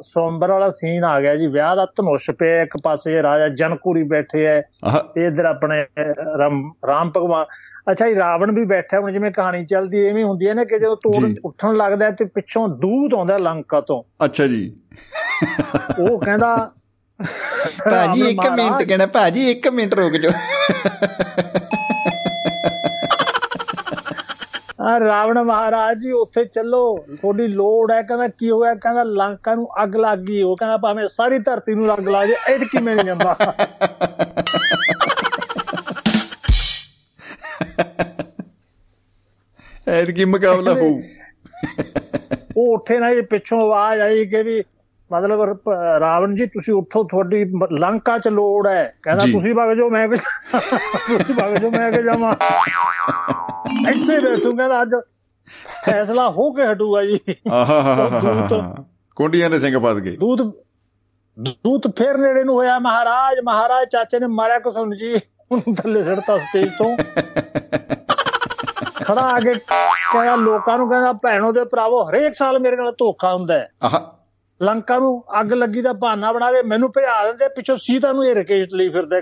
ਸਵੰਬਰ ਵਾਲਾ ਸੀਨ ਆ ਗਿਆ ਜੀ। ਵਿਆਹ ਦਾ ਧਨੁਸ਼ ਪਿਆ ਇੱਕ ਪਾਸੇ ਰਾਜਾ ਜਨਕੂਰੀ ਬੈਠੇ ਐ ਇਧਰ ਆਪਣੇ ਰਾਮ ਭਗਵਾਨ ਅੱਛਾ ਜੀ ਰਾਵਣ ਵੀ ਬੈਠਾ ਹੁਣ ਜਿਵੇਂ ਕਹਾਣੀ ਚੱਲਦੀ ਐਵੇਂ ਹੁੰਦੀ ਹੈ ਨਾ ਕਿ ਜਦੋਂ ਤੋੜ। ਉੱਠਣ ਲੱਗਦਾ ਤੇ ਪਿੱਛੋਂ ਦੂਤ ਆਉਂਦਾ ਲੰਕਾ ਤੋਂ। ਅੱਛਾ ਜੀ। ਉਹ ਕਹਿੰਦਾ ਭਾਜੀ ਰਾਵਣ 1 ਮਿੰਟ ਕਹਿਣਾ ਭਾਜੀ 1 ਮਿੰਟ ਰੁਕ ਜਾਓ। ਆ ਰਾਵਣ ਮਹਾਰਾਜ ਜੀ ਉੱਥੇ ਚੱਲੋ ਤੁਹਾਡੀ ਲੋੜ ਹੈ ਕਹਿੰਦਾ ਕੀ ਹੋਇਆ? ਕਹਿੰਦਾ ਲੰਕਾ ਨੂੰ ਅੱਗ ਲੱਗ ਗਈ। ਉਹ ਕਹਿੰਦਾ ਭਾਵੇਂ ਸਾਰੀ ਧਰਤੀ ਨੂੰ ਅੱਗ ਲਾ ਜੇ ਇਹ ਕਿਵੇਂ ਨਹੀਂ ਜਾਂਦਾ? ਐਤ ਕੀ ਮੁਕਾਬਲਾ ਹੋਊ। ਉਹ ਉੱਠੇ ਨਾ ਇਹ ਪਿੱਛੋਂ ਆਵਾਜ਼ ਆਈ ਕਿ ਵੀ ਮਤਲਬ ਰਾਵਣ ਜੀ ਤੁਸੀਂ ਉੱਠੋ ਤੁਹਾਡੀ ਲੰਕਾ 'ਚ ਲੋੜ ਹੈ। ਕਹਿੰਦਾ। ਤੁਸੀਂ ਵਗ ਜਾਓ ਮੈਂ ਤੁਸੀਂ ਵਗ ਜਾਓ ਮੈਂ ਕਿ ਜਾਵਾਂ। ਇੱਥੇ ਬੈਠੂ ਕਹਿੰਦਾ ਅੱਜ ਫੈਸਲਾ ਹੋ ਕੇ ਹਟੂਗਾ ਜੀ। ਆਹਾ ਕੁੰਡੀਆਂ ਦੇ ਸਿੰਘ ਫਸ ਗਏ। ਦੂਤ ਦੂਤ ਫੇਰ ਨੇੜੇ ਨੂੰ ਹੋਇਆ ਮਹਾਰਾਜ ਮਹਾਰਾਜ ਚਾਚੇ ਨੇ ਮਾਰਿਆ ਕਸੁੰਨ ਜੀ। ਉਹਨੂੰ ਥੱਲੇ ਸੜਤਾ ਸਟੇਜ ਤੋਂ। ਖੜਾ ਆ ਕੇ ਕਹਿੰਦਾ ਲੋਕਾਂ ਨੂੰ ਕਹਿੰਦਾ ਭੈਣੋ ਦੇ ਭਰਾਵੋ ਹਰੇਕ ਸਾਲ ਮੇਰੇ ਨਾਲ ਧੋਖਾ ਹੁੰਦਾ ਹੈ। ਆਹ। ਲੰਕਾ ਨੂੰ ਅੱਗ ਲੱਗੀ ਦਾ ਬਹਾਨਾ ਬਣਾ ਕੇ ਮੈਨੂੰ ਭਜਾ ਦਿੰਦੇ ਪਿੱਛੋਂ ਸੀਤਾ ਨੂੰ ਇਹ ਰਕੇਸ਼ ਲਈ ਫਿਰਦਾ।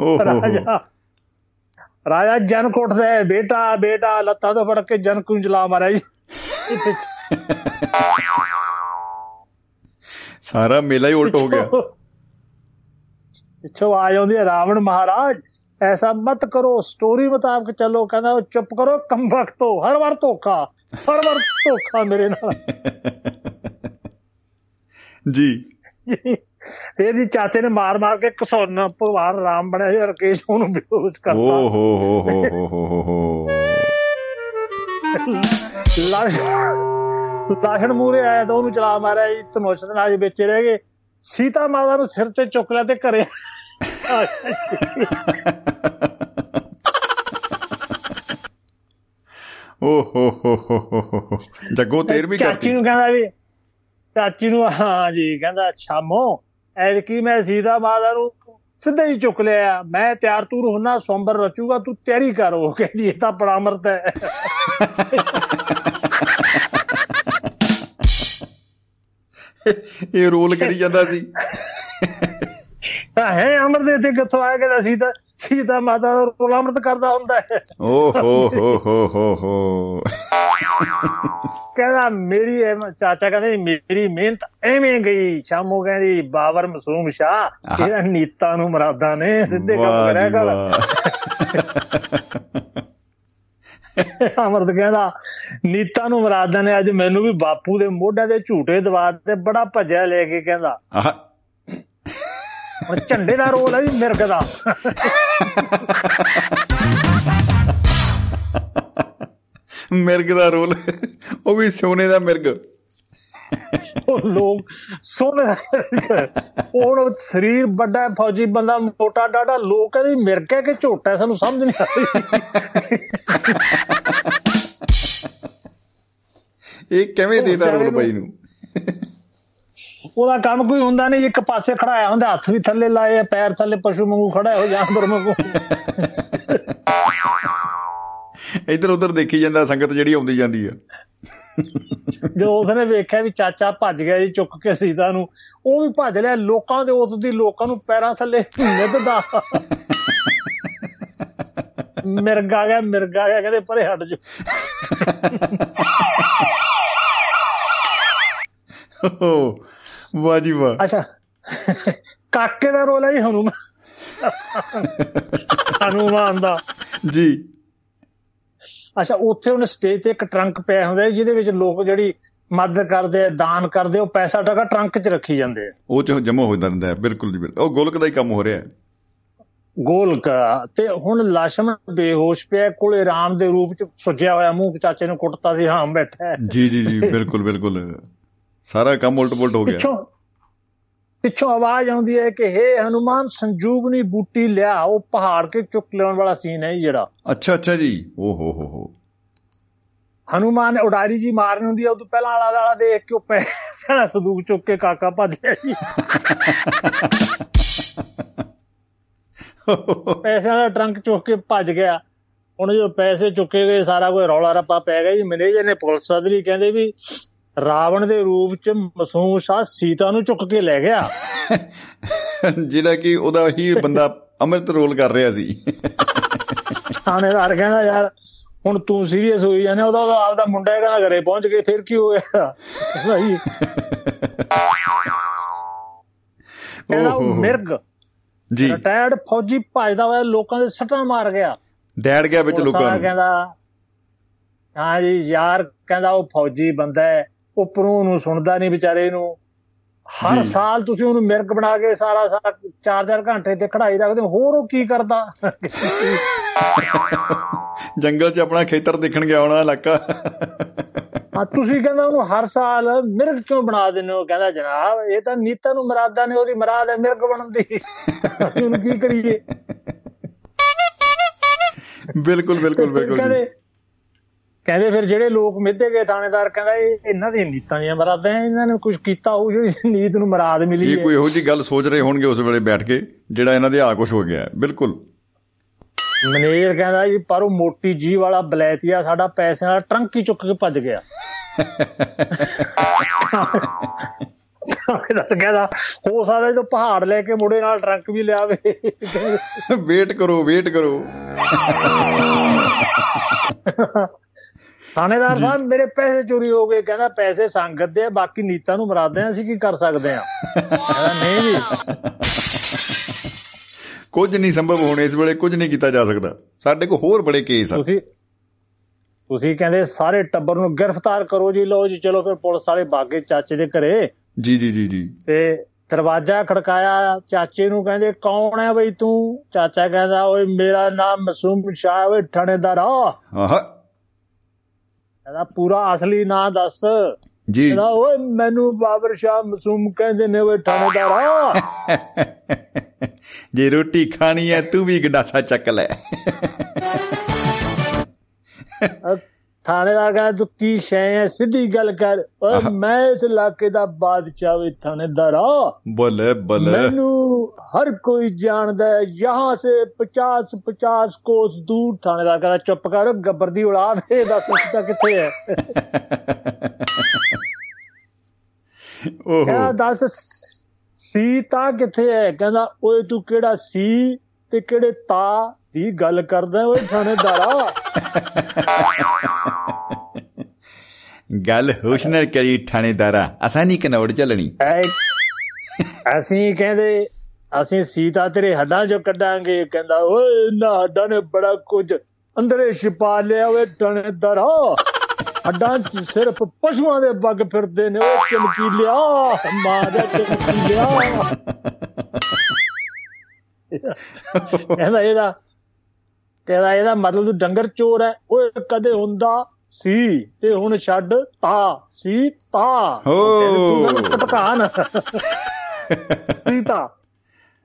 ਓਹ ਰਾਜਾ ਰਾਜਾ ਜਨ ਕੋਟਦਾ ਹੈ ਬੇਟਾ ਬੇਟਾ ਲੱਤਾਂ ਤੋਂ ਫੜ ਕੇ ਜਨ ਨੂੰ ਜਲਾ ਮਾਰਿਆ ਜੀ। ਸਾਰਾ ਮੇਲਾ ਹੀ ਉਲਟ ਹੋ ਗਿਆ। ਪਿੱਛੋਂ ਆ ਜਾਂਦੀ ਹੈ ਰਾਵਣ ਮਹਾਰਾਜ ਐਸਾ ਮਤ ਕਰੋ ਸਟੋਰੀ ਮੁਤਾਬਕ ਚੱਲੋ ਕਹਿੰਦਾ ਉਹ ਚੁੱਪ ਕਰੋ ਕੰਬਕ ਤੋਂ ਹਰ ਵਾਰ ਧੋਖਾ ਹਰ ਵਾਰ ਧੋਖਾ ਮੇਰੇ ਨਾਲ। ਜੀ। ਫੇਰ ਜੀ ਚਾਚੇ ਨੇ ਮਾਰ ਮਾਰ ਕੇ ਕਸੌਨਾ ਭਗਵਾਨ ਰਾਮ ਬਣਿਆ ਸੀ ਰਕੇਸ਼ ਉਹਨੂੰ ਬੇਹੋਸ਼ ਓ ਕਰਤਾ। ਹੋ ਹੋ ਹੋ ਹੋ ਹੋ ਹੋ ਹੋ। ਲਾਸ਼ ਲਾਸ਼ਣ ਮੂਰੇ ਆਇਆ ਤਾਂ ਉਹਨੂੰ ਚਲਾ ਮਾਰਿਆ ਜੀ ਧਨੁਸ਼ ਦੇ ਨਾਲ ਜੀ ਵਿੱਚ ਰਹਿ ਗਏ। ਸੀਤਾ ਮਾਤਾ ਨੂੰ ਸਿਰ ਤੇ ਚੁੱਕ ਲਿਆ ਤੇ ਘਰੇ ਓ ਹੋ ਹੋ ਹੋ। ਜੱਗੋ ਤੇਰ ਵੀ ਚਾਚੀ ਕਰਤੀ ਨੂੰ ਕਹਿੰਦਾ ਵੀ ਚਾਚੀ ਨੂੰ ਹਾਂ ਜੀ ਕਹਿੰਦਾ ਸ਼ਾਮੋ ਐਤਕੀ ਮੈਂ ਸੀਤਾ ਮਾਤਾ ਨੂੰ ਸਿੱਧਾ ਹੀ ਚੁੱਕ ਲਿਆ। ਮੈਂ ਤਿਆਰ ਤੂਰ ਹੁੰਨਾ ਸੋਮਬਰ ਰਚੂਗਾ ਤੂੰ ਤਿਆਰੀ ਕਰ ਉਹ ਕਹਿੰਦੀ ਇਹ ਤਾਂ ਬੜਾ ਅਮਰਤ ਹੈ। ਇਹ ਰੋਲ ਕਰੀ ਜਾਂਦਾ ਸੀ। ਤਾਂ ਹੈ ਅਮਰ ਦੇ ਇੱਥੇ ਕਿੱਥੋਂ ਆਇਆ ਕਹਿੰਦਾ ਸੀਤਾ ਸੀਤਾ ਮਾਤਾ ਦਾ ਰੋਲ ਅਮਰਤ ਕਰਦਾ ਹੁੰਦਾ ਹੈ। ਓ ਹੋ ਹੋ ਹੋ ਹੋ। ਹੋ ਕਹਿੰਦਾ ਮੇਰੀ ਚਾਚਾ ਕਹਿੰਦੇ ਮੇਰੀ ਮਿਹਨਤ ਐਵੇਂ ਗਈ। ਸ਼ਾਮੋ ਕਹਿੰਦੀ ਬਾਬਰ ਮਸੂਮ ਆਹਾ। ਇਹਦਾ ਨੀਤਾਂ ਨੂੰ ਮਰਾਦਾ ਨੇ ਸਿੱਧੇ ਕੰਮ ਕਰਿਆ ਕਰ। ਅਮਰਤ ਕਹਿੰਦਾ ਨੀਤਾਂ ਨੂੰ ਮਰਾਦਾ ਨੇ ਅੱਜ ਮੈਨੂੰ ਵੀ ਬਾਪੂ ਦੇ ਮੋਢਿਆਂ ਦੇ ਝੂਟੇ ਦਵਾ ਤੇ ਬੜਾ ਭੱਜਿਆ ਲੈ ਕੇ ਕਹਿੰਦਾ। ਆਹ। ਹੁਣ ਝੰਡੇ ਦਾ ਰੋਲ ਹੈ ਵੀ ਮਿਰਗ ਦਾ। ਮਿਰਗ ਦਾ ਰੋਲ ਉਹ ਵੀ ਸੋਨੇ ਦਾ ਮਿਰਗ। ਉਹ ਲੋਕ ਸੋਹਣੇ ਉਹ ਸਰੀਰ ਵੱਡਾ ਹੈ, ਫੌਜੀ ਬੰਦਾ ਮੋਟਾ ਡਾਡਾ ਲੋਕ ਕਹਿੰਦੇ ਮਿਰਗ ਹੈ ਕਿ ਝੋਟਾ ਸਾਨੂੰ ਸਮਝ ਨਹੀਂ ਆਉਂਦੀ ਇਹ ਕਿਵੇਂ ਦੇਤਾ ਰੋਲ ਬਾਈ ਨੂੰ? ਉਹਦਾ ਕੰਮ ਕੋਈ ਹੁੰਦਾ ਨਹੀਂ ਇੱਕ ਪਾਸੇ ਖੜਾਇਆ ਹੁੰਦਾ ਹੱਥ ਵੀ ਥੱਲੇ ਲਾਏ ਪੈਰ ਥੱਲੇ ਪਸ਼ੂ ਵਾਂਗੂ ਖੜਾ ਹੋ ਜਾਨਵਰ ਵਾਂਗੂ। ਇੱਧਰ ਉੱਧਰ ਦੇਖੀ ਜਾਂਦਾ ਸੰਗਤ ਜਿਹੜੀ ਆਉਂਦੀ ਜਾਂਦੀ ਆ। ਜਦੋਂ ਉਸਨੇ ਵੇਖਿਆ ਵੀ ਚਾਚਾ ਭੱਜ ਗਿਆ ਜੀ ਚੁੱਕ ਕੇ ਸੀਤਾ ਨੂੰ ਉਹ ਵੀ ਭੱਜ ਲਿਆ ਲੋਕਾਂ ਦੇ ਉਸ ਦੀ ਲੋਕਾਂ ਨੂੰ ਪੈਰਾਂ ਥੱਲੇ ਨਿੱਧਦਾ। ਮਿਰਗ ਗਿਆ ਮਿਰਗ ਗਿਆ ਕਹਿੰਦੇ ਪਰੇ ਹਟ ਜਾ ਓ ਵਾਹ ਜੀ ਵਾਹ। ਅੱਛਾ ਕਾਕੇ ਦਾ ਰੋਲ ਹੈ ਜੀ ਹਨੂਮਾਨ ਹਨੂਮਾਨ ਦਾ। ਜੀ। ਅੱਛਾ ਉੱਥੇ ਉਹਨੇ ਸਟੇਜ ਤੇ ਇੱਕ ਟਰੰਕ ਪਿਆ ਹੁੰਦਾ ਜਿਹਦੇ ਵਿੱਚ ਲੋਕ ਜਿਹੜੀ ਮਦਦ ਕਰਦੇ ਆ ਦਾਨ ਕਰਦੇ ਉਹ ਪੈਸਾ ਟਕਾ ਟਰੰਕ 'ਚ ਰੱਖੀ ਜਾਂਦੇ ਆ। ਉਹ ਚ ਜਮਾ ਹੋ ਜਾਂਦਾ ਹੈ ਬਿਲਕੁਲ ਜੀ ਉਹ ਗੋਲਕ ਦਾ ਹੀ ਕੰਮ ਹੋ ਰਿਹਾ ਹੈ। ਗੋਲਕ ਤੇ ਹੁਣ ਲਾਸ਼ਮ ਬੇਹੋਸ਼ ਪਿਆ ਕੋਲੇ ਰਾਮ ਦੇ ਰੂਪ 'ਚ ਸੁੱਜਿਆ ਹੋਇਆ ਮੂੰਹ ਚਾਚੇ ਨੂੰ ਕੁੱਟਤਾ ਸੀ ਹਾਂ ਬੈਠਾ ਜੀ ਜੀ ਜੀ ਬਿਲਕੁਲ ਬਿਲਕੁਲ। ਸਾਰਾ ਕੰਮ ਉਲਟ-ਪੁਲਟ ਹੋ ਗਿਆ। ਪਿੱਛੋਂ ਪਿੱਛੋਂ ਆਵਾਜ਼ ਆਉਂਦੀ ਹੈ ਕਿ ਹੇ ਹਨੂਮਾਨ ਸੰਜੂਗਨੀ ਬੂਟੀ ਲਿਆ ਉਹ ਪਹਾੜ ਕੇ ਚੁੱਕ ਲੈਣ ਵਾਲਾ ਸੀਨ ਹੈ ਜਿਹੜਾ। ਅੱਛਾ ਅੱਛਾ ਜੀ। ਓ ਹੋ ਹੋ ਹੋ। ਹਨੂਮਾਨ ਨੇ ਉਡਾਰੀ ਜੀ ਮਾਰਨੀ ਹੁੰਦੀ ਹੈ ਉਦੋਂ ਪਹਿਲਾਂ ਆਲਾ ਦਾਲਾ ਦੇਖ ਕੇ ਉਹ ਪੈਸੇ ਸੰਦੂਕ ਚੁੱਕ ਕੇ ਕਾਕਾ ਭੱਜ ਗਿਆ ਜੀ। ਪੈਸਿਆਂ ਦਾ ਟਰੰਕ ਚੁੱਕ ਕੇ ਭੱਜ ਗਿਆ। ਹੁਣ ਜਦੋਂ ਪੈਸੇ ਚੁੱਕੇ ਗਏ ਸਾਰਾ ਕੋਈ ਰੌਲਾ ਰੱਪਾ ਪੈ ਗਿਆ ਜੀ। ਮੈਨੇਜਰ ਨੇ ਪੁਲਿਸ ਸਦਰੀ ਕਹਿੰਦੇ ਵੀ ਰਾਵਣ ਦੇ ਰੂਪ ਚ ਮਸੂਮ ਸ਼ਾਹ ਸੀਤਾ ਨੂੰ ਚੁੱਕ ਕੇ ਲੈ ਗਿਆ। ਜਿਹੜਾ ਕਿ ਉਹਦਾ ਹੀ ਬੰਦਾ ਅੰਮ੍ਰਿਤ ਰੋਲ ਕਰ ਰਿਹਾ ਸੀ। ਥਾਣੇਦਾਰ ਕਹਿੰਦਾ ਯਾਰ ਹੁਣ ਤੂੰ ਸੀਰੀਅਸ ਹੋਈ ਜਾਂਦਾ ਉਹਦਾ ਉਹਦਾ ਆਪਦਾ ਮੁੰਡਾ ਹੀ ਕਹਿੰਦਾ ਘਰੇ ਪਹੁੰਚ ਗਏ ਫਿਰ ਕੀ ਹੋਇਆ? ਉਹ ਓਹੋ। ਮਿਰਗ ਜੀ। ਰਿਟਾਇਰਡ ਫੌਜੀ ਭਜਦਾ ਹੋਇਆ ਲੋਕਾਂ ਦੇ ਸੱਟਾਂ ਮਾਰ ਗਿਆ। ਡੈਡ ਗਿਆ ਵਿੱਚ ਲੋਕਾਂ ਨੂੰ। ਕਹਿੰਦਾ ਹਾਂ ਜੀ ਯਾਰ ਕਹਿੰਦਾ ਉਹ ਫੌਜੀ ਬੰਦਾ ਹੈ ਉੱਪਰੋਂ ਨੂੰ ਸੁਣਦਾ ਨਹੀਂ ਵਿਚਾਰੇ ਨੂੰ। ਹਰ। ਸਾਲ ਤੁਸੀਂ ਉਹਨੂੰ ਮਿਰਗ ਬਣਾ ਕੇ ਸਾਰਾ ਸਾਰਾ 4-4 ਘੰਟੇ ਤੇ ਖੜਾਈ ਰੱਖਦੇ ਹੋਰ ਉਹ ਕੀ ਕਰਦਾ? ਜੰਗਲ 'ਚ ਆਪਣਾ ਖੇਤਰ ਦੇਖਣ ਗਿਆ ਹੋਣਾ ਇਲਾਕਾ। ਹਾਂ ਤੁਸੀਂ ਕਹਿੰਦਾ ਉਹਨੂੰ ਹਰ ਸਾਲ ਮਿਰਗ ਕਿਉਂ ਬਣਾ ਦਿੰਦੇ ਹੋ? ਕਹਿੰਦਾ ਜਨਾਬ ਇਹ ਤਾਂ ਨੀਤਾ ਨੂੰ ਮਰਾਦਾ ਨੇ ਉਹਦੀ ਮਰਾਦ ਹੈ ਮਿਰਗ ਬਣਨ ਦੀ। ਅਸੀਂ ਉਹਨੂੰ ਕੀ ਕਰੀਏ? ਬਿਲਕੁਲ ਬਿਲਕੁਲ ਬਿਲਕੁਲ ਕਹਿੰਦੇ ਫਿਰ ਜਿਹੜੇ ਲੋਕ ਮਿੱਧੇ ਗਏ ਥਾਣੇਦਾਰ ਕਹਿੰਦਾ ਇਹ ਇਹਨਾਂ ਦੀ ਨੀਤਾਂ ਦੀਆਂ ਮਰਾਦਾਂ ਹੈ, ਇਹਨਾਂ ਨੇ ਕੁਝ ਕੀਤਾ ਹੋਊ ਜਿਹੜੀ ਨੀਤ ਨੂੰ ਮਰਾਦ ਮਿਲੀ ਇਹ ਹੈ ਕੋਈ ਇਹੋ ਜੀ ਗੱਲ ਸੋਚ ਰਹੇ ਹੋਣਗੇ ਉਸ ਵੇਲੇ ਬੈਠ ਕੇ ਜਿਹੜਾ ਇਹਨਾਂ ਦੇ ਆ ਕੁਝ ਹੋ ਗਿਆ। ਬਿਲਕੁਲ। ਮੈਨੇਜਰ ਕਹਿੰਦਾ ਜੀ ਪਰ ਉਹ ਮੋਟੀ ਜੀ ਵਾਲਾ ਬਲੈਤੀਆ ਸਾਡਾ ਪੈਸਿਆਂ ਦਾ ਟਰੰਕ ਹੀ ਚੁੱਕ ਕੇ ਭੱਜ ਗਿਆ। ਕਹਿੰਦਾ ਹੋ ਸਕਦਾ ਜਦੋਂ ਪਹਾੜ ਲੈ ਕੇ ਮੁੰਡੇ ਨਾਲ ਟਰੰਕ ਵੀ ਲਿਆਵੇ। ਵੇਟ ਕਰੋ ਵੇਟ ਕਰੋ। ਥਾਣੇਦਾਰ ਸਾਹਿਬ ਮੇਰੇ ਪੈਸੇ ਚੋਰੀ ਹੋ ਗਏ ਕਹਿੰਦਾ ਪੈਸੇ ਸੰਗਤ ਦੇ ਆ, ਬਾਕੀ ਨੀਤਾਂ ਨੂੰ ਮਰਾਦੇ ਆ ਅਸੀਂ ਕੀ ਕਰ ਸਕਦੇ ਆ? ਕਹਿੰਦਾ ਨਹੀਂ ਜੀ। ਕੁਝ ਨਹੀਂ ਸੰਭਵ ਹੋਣ ਇਸ ਵੇਲੇ ਕੁਝ ਨਹੀਂ ਕੀਤਾ ਜਾ ਸਕਦਾ। ਸਾਡੇ ਕੋਲ ਹੋਰ ਬੜੇ ਕੇਸ ਆ। ਤੁਸੀਂ ਤੁਸੀਂ ਕਹਿੰਦੇ ਸਾਰੇ ਟੱਬਰ ਨੂੰ ਗ੍ਰਿਫਤਾਰ ਕਰੋ ਜੀ ਲਓ ਜੀ ਚਲੋ ਫਿਰ ਪੁਲਿਸ ਵਾਲੇ ਬਾਗੇ ਚਾਚੇ ਦੇ ਘਰੇ। ਜੀ ਜੀ ਜੀ ਜੀ। ਤੇ ਦਰਵਾਜ਼ਾ ਖੜਕਾਇਆ ਚਾਚੇ ਨੂੰ ਕਹਿੰਦੇ ਕੌਣ ਹੈ ਬਈ ਤੂੰ? ਚਾਚਾ ਕਹਿੰਦਾ ਓਏ ਮੇਰਾ ਨਾਮ ਮਾਸੂਮ ਸ਼ਾਹ ਓਏ ਥਾਣੇਦਾਰ ਆ। ਆਹਾ। ਕਹਿੰਦਾ ਪੂਰਾ ਅਸਲੀ ਨਾਂ ਦੱਸ। ਜੀ। ਕਹਿੰਦਾ ਓਏ ਮੈਨੂੰ ਬਾਬਰ ਸ਼ਾਹ ਮਾਸੂਮ ਕਹਿੰਦੇ ਨੇ ਓਏ ਥਾਣੇਦਾਰ ਜੇ ਰੋਟੀ ਖਾਣੀ ਹੈ ਤੂੰ ਵੀ ਗੰਡਾਸਾ ਚੱਕ ਲੈ। ਥਾਣੇਦਾਰ ਕਹਿੰਦਾ ਤੂੰ ਕੀ ਸ਼ੈ ਹੈ ਸਿੱਧੀ ਗੱਲ ਕਰ। ਓਏ ਮੈਂ ਇਸ ਇਲਾਕੇ ਦਾ ਬਾਦਸ਼ਾਹ ਵੇ ਥਾਣੇਦਾਰ ਬੱਲੇ ਬੱਲੇ। ਮੈਨੂੰ ਹਰ ਕੋਈ ਜਾਣਦਾ ਹੈ ਯਹਾਂ ਸੇ 50 50 ਕੋਸ ਦੂਰ ਥਾਣੇਦਾਰ ਕਹਿੰਦਾ ਚੁੱਪ ਕਰ ਗੱਬਰ ਦੀ ਔਲਾਦ ਇਹ ਦੱਸ ਤਾਂ ਕਿੱਥੇ ਹੈ ਕਹਿੰਦਾ ਓਹੋ ਦੱਸ ਸ- ਸੀ ਤਾਂ ਕਿੱਥੇ ਹੈ ਕਹਿੰਦਾ ਓਏ ਤੂੰ ਕਿਹੜਾ ਸੀ? ਤੇ ਕਿਹੜੇ ਤਾ ਦੀ ਗੱਲ ਕਰਦਾ ਓਏ ਥਾਣੇਦਾਰਾ? ਗੱਲ ਹੋਸ਼ ਨਾਲ ਕਰੀ ਥਾਣੇਦਾਰਾ। ਆਸਾਨੀ ਕਨੌੜ ਚੱਲਣੀ। ਅਸੀਂ ਕਹਿੰਦੇ ਅਸੀਂ ਸੀਤਾ ਤੇਰੇ ਹੱਡਾਂ ਚੋਂ ਕੱਢਾਂਗੇ। ਕਹਿੰਦਾ ਓਏ ਇਹਨਾਂ ਹੱਡਾਂ ਨੇ ਬੜਾ ਕੁਝ ਅੰਦਰੇ ਛਿਪਾ ਲਿਆ ਓਏ ਥਾਣੇਦਾਰਾ। ਹੱਡਾਂ 'ਚ ਸਿਰਫ ਪਸ਼ੂਆਂ ਦੇ ਬੱਗ ਫਿਰਦੇ ਨੇ ਉਹ ਚਮਕੀ ਲਿਆ ਮਾਂ ਦਾ ਚਮਕੀ ਲਿਆ। ਕਹਿੰਦਾ ਇਹਦਾ ਕਹਿੰਦਾ ਇਹਦਾ ਮਤਲਬ ਤੂੰ ਡੰਗਰ ਚੋਰ ਹੈ। ਓਏ ਕਦੇ ਹੁੰਦਾ ਸੀ ਤੇ ਹੁਣ ਛੱਡ ਤਾ ਸੀ ਤਾ। ਤੂੰ ਪਟਕਾ ਨਾ ਸੀਤਾ।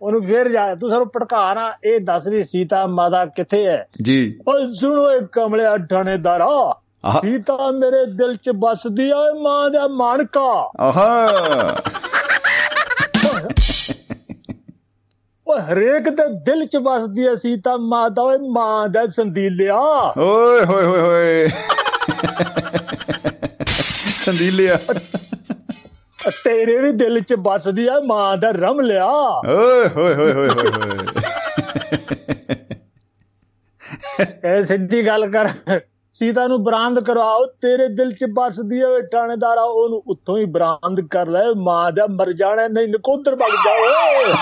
ਉਹਨੂੰ ਫੇਰ ਜਾ ਤੂੰ ਸਾਨੂੰ ਪਟਕਾ ਨਾ ਇਹ ਦੱਸ ਵੀ ਸੀਤਾ ਮਾਤਾ ਕਿੱਥੇ ਹੈ? ਜੀ। ਓਏ ਸੁਣ ਓਏ ਕਮਲਿਆ ਠਾਣੇਦਾਰਾ। ਸੀਤਾ ਮੇਰੇ ਦਿਲ 'ਚ ਵੱਸਦੀ ਓਏ ਮਾਂ ਦਾ ਮਾਨਕਾ। ਆਹਾ। ਓਏ ਹਰੇਕ ਦੇ ਦਿਲ 'ਚ ਵੱਸਦੀ ਆ ਸੀਤਾ ਮਾਤਾ ਓਏ ਮਾਂ ਦਾ ਸੰਦੀਲਿਆ। ਓਏ ਹੋਏ ਹੋਏ ਹੋਏ। ਸੰਦੀਲਿਆ। ਤੇਰੇ ਵੀ ਦਿਲ 'ਚ ਵੱਸਦੀ ਆ ਮਾਂ ਦਾ ਰਮ ਲਿਆ। ਓਏ ਹੋਏ ਹੋਏ ਹੋਏ ਹੋਏ ਹੋਏ। ਇਹ ਸਿੱਧੀ ਗੱਲ ਕਰ। ਸੀਤਾ ਨੂੰ ਬਰਾਮਦ ਕਰਵਾਓ ਤੇਰੇ ਦਿਲ 'ਚ ਵੱਸਦੀ ਆ ਓਏ ਠਾਣੇਦਾਰਾ ਉਹਨੂੰ ਉੱਥੋਂ ਹੀ ਬਰਾਮਦ ਕਰ ਲੈ ਮਾਂ ਦਾ ਮਰ ਜਾਣਾ ਨਹੀਂ ਨਕੋਦਰ ਵਗ ਜਾ ਓਏ।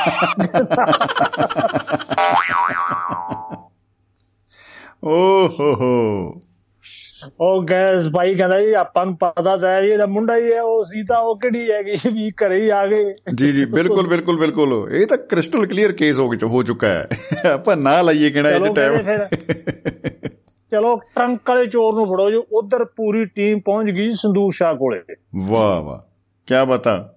ਹੋ ਹੋ ਉਹ ਗੈਸ ਭਾਈ ਕਹਿੰਦਾ ਜੀ ਆਪਾਂ ਨੂੰ ਪਤਾ ਤਾਂ ਹੈ ਇਹਦਾ ਮੁੰਡਾ ਹੀ ਹੈ ਉਹ ਸੀ ਤਾਂ ਉਹ ਕਿਹੜੀ ਹੈਗੀ ਵੀ ਘਰੇ ਹੀ ਆ ਗਏ। ਜੀ ਜੀ ਬਿਲਕੁਲ ਬਿਲਕੁਲ ਬਿਲਕੁਲ। ਇਹ ਤਾਂ ਕ੍ਰਿਸਟਲ ਕਲੀਅਰ ਕੇਸ ਹੋ ਗਿਆ ਹੋ ਚੁੱਕਾ ਹੈ। ਆਪਾਂ ਨਾ ਲਈਏ ਕਿਹੜਾ ਇਹ ਟਾਈਮ ਚਲੋ ਟਰੰਕ ਵਾਲੇ ਚੋਰ ਨੂੰ ਫੜੋ ਜੋ। ਉਧਰ ਪੂਰੀ ਟੀਮ ਪਹੁੰਚ ਗਈ ਸੰਦੂਕ ਸ਼ਾਹ ਕੋਲੇ ਵਾਹ ਵਾਹ। ਕੀ ਬਤਾ?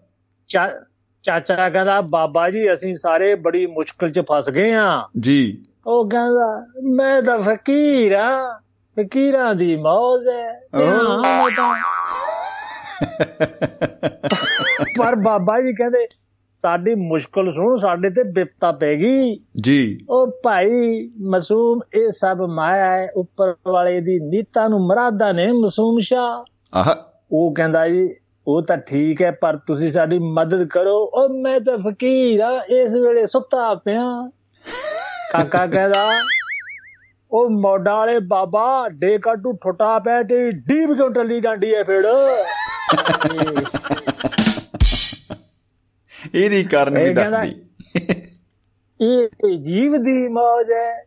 ਚਾ- ਚਾਚਾ ਕਹਿੰਦਾ ਬਾਬਾ ਜੀ ਅਸੀਂ ਸਾਰੇ ਬੜੀ ਮੁਸ਼ਕਲ 'ਚ ਫਸ ਗਏ ਆ। ਜੀ। ਉਹ ਕਹਿੰਦਾ ਮੈਂ ਤਾਂ ਫਕੀਰ ਆ। ਫਕੀਰਾਂ ਦੀ ਮੌਜ ਹੈ ਹਾਂ, ਮੈਂ ਤਾਂ ਪਰ ਬਾਬਾ ਜੀ ਕਹਿੰਦੇ ਸਾਡੀ ਮੁਸ਼ਕਲ ਸੁਣ ਸਾਡੇ ਤੇ ਬਿਪਤਾ ਪੈ ਗਈ। ਜੀ। ਉਹ ਭਾਈ ਮਾਸੂਮ ਇਹ ਸਭ ਮਾਇਆ ਹੈ ਉੱਪਰ ਵਾਲੇ ਦੀ ਨੀਤਾ ਨੂੰ ਮਰਾਦਾ ਨੇ ਮਾਸੂਮ ਸ਼ਾ ਆਹ। ਉਹ ਕਹਿੰਦਾ ਜੀ ਉਹ ਤਾਂ ਠੀਕ ਹੈ ਪਰ ਤੁਸੀਂ ਸਾਡੀ ਮਦਦ ਕਰੋ। ਉਹ ਮੈਂ ਤਾਂ ਫਕੀਰ ਆ ਇਸ ਵੇਲੇ ਸੁੱਤਾ ਪਿਆ। ਕਾਕਾ ਕਹਿੰਦਾ ਉਹ ਮੋਢਾ ਵਾਲੇ ਬਾਬਾ ਡੇ ਕਾਟੂ ਠੋਟਾ ਪੈ ਤੇ ਡੀਪ ਕਿਉਂ ਟੱਲੀ ਜਾਂਦੀ ਹੈ ਫਿਰ? ਇਹਦੀ ਕਾਰਨ ਵੀ ਦੱਸਦੀ। ਇਹ ਜੀਵ ਦੀ ਮੌਜ ਹੈ।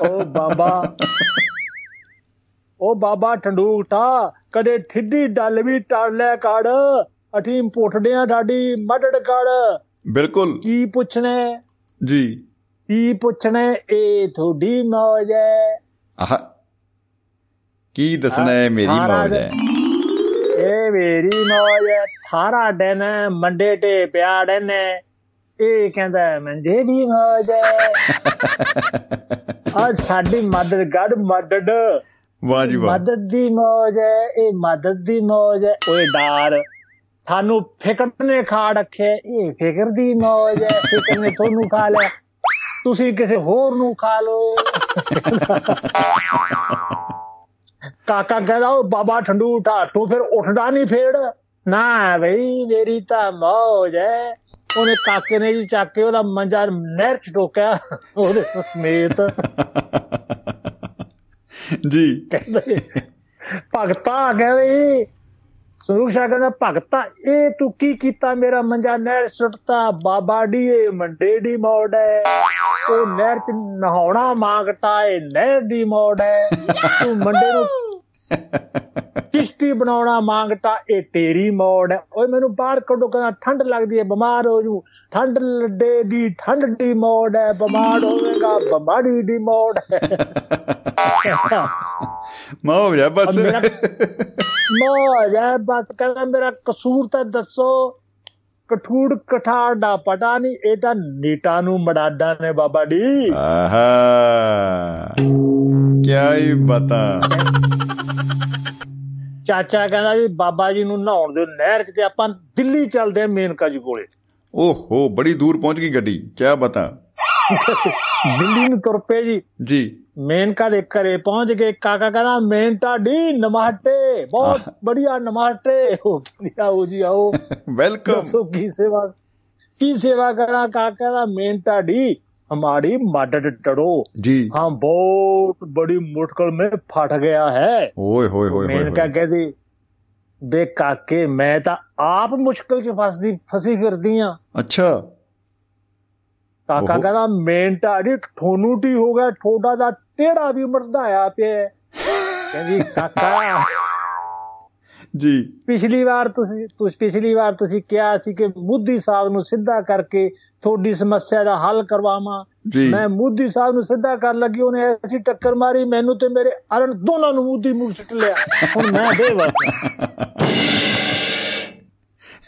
ਉਹ ਬਾਬਾ ਉਹ ਬਾਬਾ ਠੰਡੂਟਾ ਕਦੇ ਠਿੱਡੀ ਡੱਲ ਵੀ ਟੜ ਲੈ ਕੜ। ਅਠੀ ਪੁੱਠਦਿਆਂ ਡਾਡੀ ਮੱਡੜ ਕੜ। ਬਿਲਕੁਲ। ਕੀ ਪੁੱਛਣਾ? ਜੀ। ਕੀ ਪੁੱਛਣਾ? ਇਹ ਤੁਹਾਡੀ ਮੌਜ ਹੈ। ਆਹ। ਕੀ ਦੱਸਣਾ ਹੈ? ਮੇਰੀ ਮੌਜ ਹੈ। ਮੇਰੀ ਮੌਜ ਹੈ ਥਾਰਾ ਦਿਨ ਮੰਡੇ ਤੇ ਪਿਆ ਦਿਨ ਇਹ ਕਹਿੰਦਾ ਮੰਡੇ ਦੀ ਮੌਜ ਆ ਸਾਡੀ ਮਦਦ ਗੜ ਮਦਦ। ਵਾਹ ਜੀ ਵਾਹ। ਮਦਦ ਦੀ ਮੌਜ ਇਹ ਮਦਦ ਦੀ ਮੌਜ ਓਏ ਡਾਰ ਤੁਹਾਨੂੰ ਫਿਕਰ ਨੇ ਖਾ ਰੱਖਿਆ ਇਹ ਫਿਕਰ ਦੀ ਮੌਜ ਹੈ ਫਿਕਰ ਨੇ ਤੁਹਾਨੂੰ ਖਾ ਲਿਆ ਤੁਸੀਂ ਕਿਸੇ ਹੋਰ ਨੂੰ ਖਾ ਲਓ। ਕਾਕਾ ਕਹਿੰਦਾ ਉਹ ਬਾਬਾ ਠੰਡੂ ਉਠਾ ਤੂੰ ਫਿਰ ਉੱਠਦਾ ਨਹੀਂ ਫੇੜ ਨਾ ਬਈ ਮੇਰੀ ਤਾਂ ਮੌਜ ਹੈ ਉਹਨੇ ਕਾਕੇ ਨੇ ਜੀ ਚੱਕ ਕੇ ਉਹਦਾ ਮੰਜਾ ਨਹਿਰ ਚ ਟੋਕਿਆ ਉਹਦੇ ਸਮੇਤ। ਜੀ। ਕਹਿੰਦੇ ਭਗਤਾ ਕਹਿੰਦੇ ਸਰੂਪ ਸ਼ਾਹ ਕਹਿੰਦਾ ਭਗਤਾ ਇਹ ਤੂੰ ਕੀ ਕੀਤਾ? ਮੇਰਾ ਮੰਜਾ ਨਹਿਰ ਸੁੱਟਤਾ ਬਾਬਾ ਡੀਏ ਮੰਡੇ ਦੀ ਮੋੜ ਹੈ ਉਹ ਨਹਿਰ ਚ ਨਹਾਉਣਾ ਮੰਗਤਾ ਏ ਨਹਿਰ ਦੀ ਮੋੜ ਹੈ ਤੂੰ ਮੰਡੇ ਨੂੰ ਕਿਸ਼ਤੀ ਬਣਾਉਣਾ ਮੰਗਤਾ ਇਹ ਤੇਰੀ ਮੋੜ ਹੈ ਓਏ ਮੈਨੂੰ ਬਾਹਰ ਕੱਢੋ ਕਹਿੰਦਾ ਠੰਡ ਲੱਗਦੀ ਹੈ ਬਿਮਾਰ ਹੋ ਜੂ। ਠੰਡ ਲੱਡੇ ਦੀ ਠੰਡ ਦੀ ਮੋੜ ਹੈ ਬਿਮਾਰ ਹੋਵੇਗਾ ਬਿਮਾਰੀ ਦੀ ਮੋੜ ਹੈ ਮੌਜ ਹੈ ਬਸ। ਮੌਜ ਹੈ ਬਸ ਕਹਿੰਦਾ ਮੇਰਾ ਕਸੂਰ ਤਾਂ ਦੱਸੋ। ਕਠੂੜ ਕਠਾੜ ਦਾ ਪਤਾ ਨਹੀਂ ਇਹ ਤਾਂ ਨੀਟਾ ਨੂੰ ਮੜਾਡਾ ਨੇ ਬਾਬਾ ਜੀ। ਆਹਾ ਕੀ ਹੀ ਬਤਾ ਚਾਚਾ ਕਹਿੰਦਾ ਵੀ ਬਾਬਾ ਜੀ ਨੂੰ ਨਹਾਉਣ ਦਿਓ ਨਹਿਰ 'ਚ ਤੇ ਆਪਾਂ ਦਿੱਲੀ ਚੱਲਦੇ ਆ ਮੇਨਕਾ ਜੀ ਕੋਲੇ। ਓਹੋ ਬੜੀ ਦੂਰ ਪਹੁੰਚ ਗਈ ਗੱਡੀ ਕੀ ਬਤਾ ਦਿੱਲੀ ਨੂੰ ਤੁਰ ਪਏ ਜੀ ਜੀ ਮੇਨਕਾ ਦੇ ਘਰੇ ਪਹੁੰਚ ਗਏ ਕਾਕਾ ਕਹਿੰਦਾ ਮੇਨ ਢਾਡੀ ਨਮਾਟੇ ਬਹੁਤ ਬੜੀਆ ਨਮਾਟੇ ਹੋ ਕੀ ਆਓ ਜੀ ਆਓ ਵੈਲਕਮ ਦੱਸੋ ਕੀ ਸੇਵਾ ਕੀ ਸੇਵਾ ਕਰਾਂ ਕਾਕਾ ਦਾ ਮੇਨ ਢਾਡੀ हमारी मदद करो जी हाँ बहुत बड़ी मुश्किल में फट गया है ओए होए होए मैंने क्या कहती ਬੇ ਕਾਕੇ ਮੈਂ ਤਾਂ ਆਪ ਮੁਸ਼ਕਲ 'ਚ ਫਸਦੀ ਫਸੀ ਫਿਰਦੀ ਆ। ਅੱਛਾ। ਕਾਕਾ ਕਹਿੰਦਾ ਮੇਨ ਤਾਂ ਅੜੀ ਠੋਨੂਟੀ ਹੋ ਗਿਆ ਛੋਟਾ ਦਾ ਟੇੜਾ ਵੀ ਮਰਦਾ ਆ ਪਿਆ ਕਹਿੰਦੀ ਕਾਕਾ ਜੀ। ਪਿਛਲੀ ਵਾਰ ਤੁਸੀਂ ਤੁਸੀਂ ਪਿਛਲੀ ਵਾਰ ਤੁਸੀਂ ਕਿਹਾ ਸੀ ਕਿ ਮੋਦੀ ਸਾਹਿਬ ਨੂੰ ਸਿੱਧਾ ਕਰਕੇ ਤੁਹਾਡੀ ਸਮੱਸਿਆ ਦਾ ਹੱਲ ਕਰਵਾਵਾਂ। ਮੈਂ ਮੋਦੀ ਸਾਹਿਬ ਨੂੰ ਸਿੱਧਾ ਕਰਨ ਲੱਗੀ ਉਹਨੇ ਐਸੀ ਟੱਕਰ ਮਾਰੀ ਮੈਨੂੰ ਤੇ ਮੇਰੇ ਅਰਨ ਦੋਨਾਂ ਨੂੰ ਮੋਦੀ ਮੂੰਹ ਸਿੱਟ ਲਿਆ। ਹੁਣ ਮੈਂ ਬੇਵਸ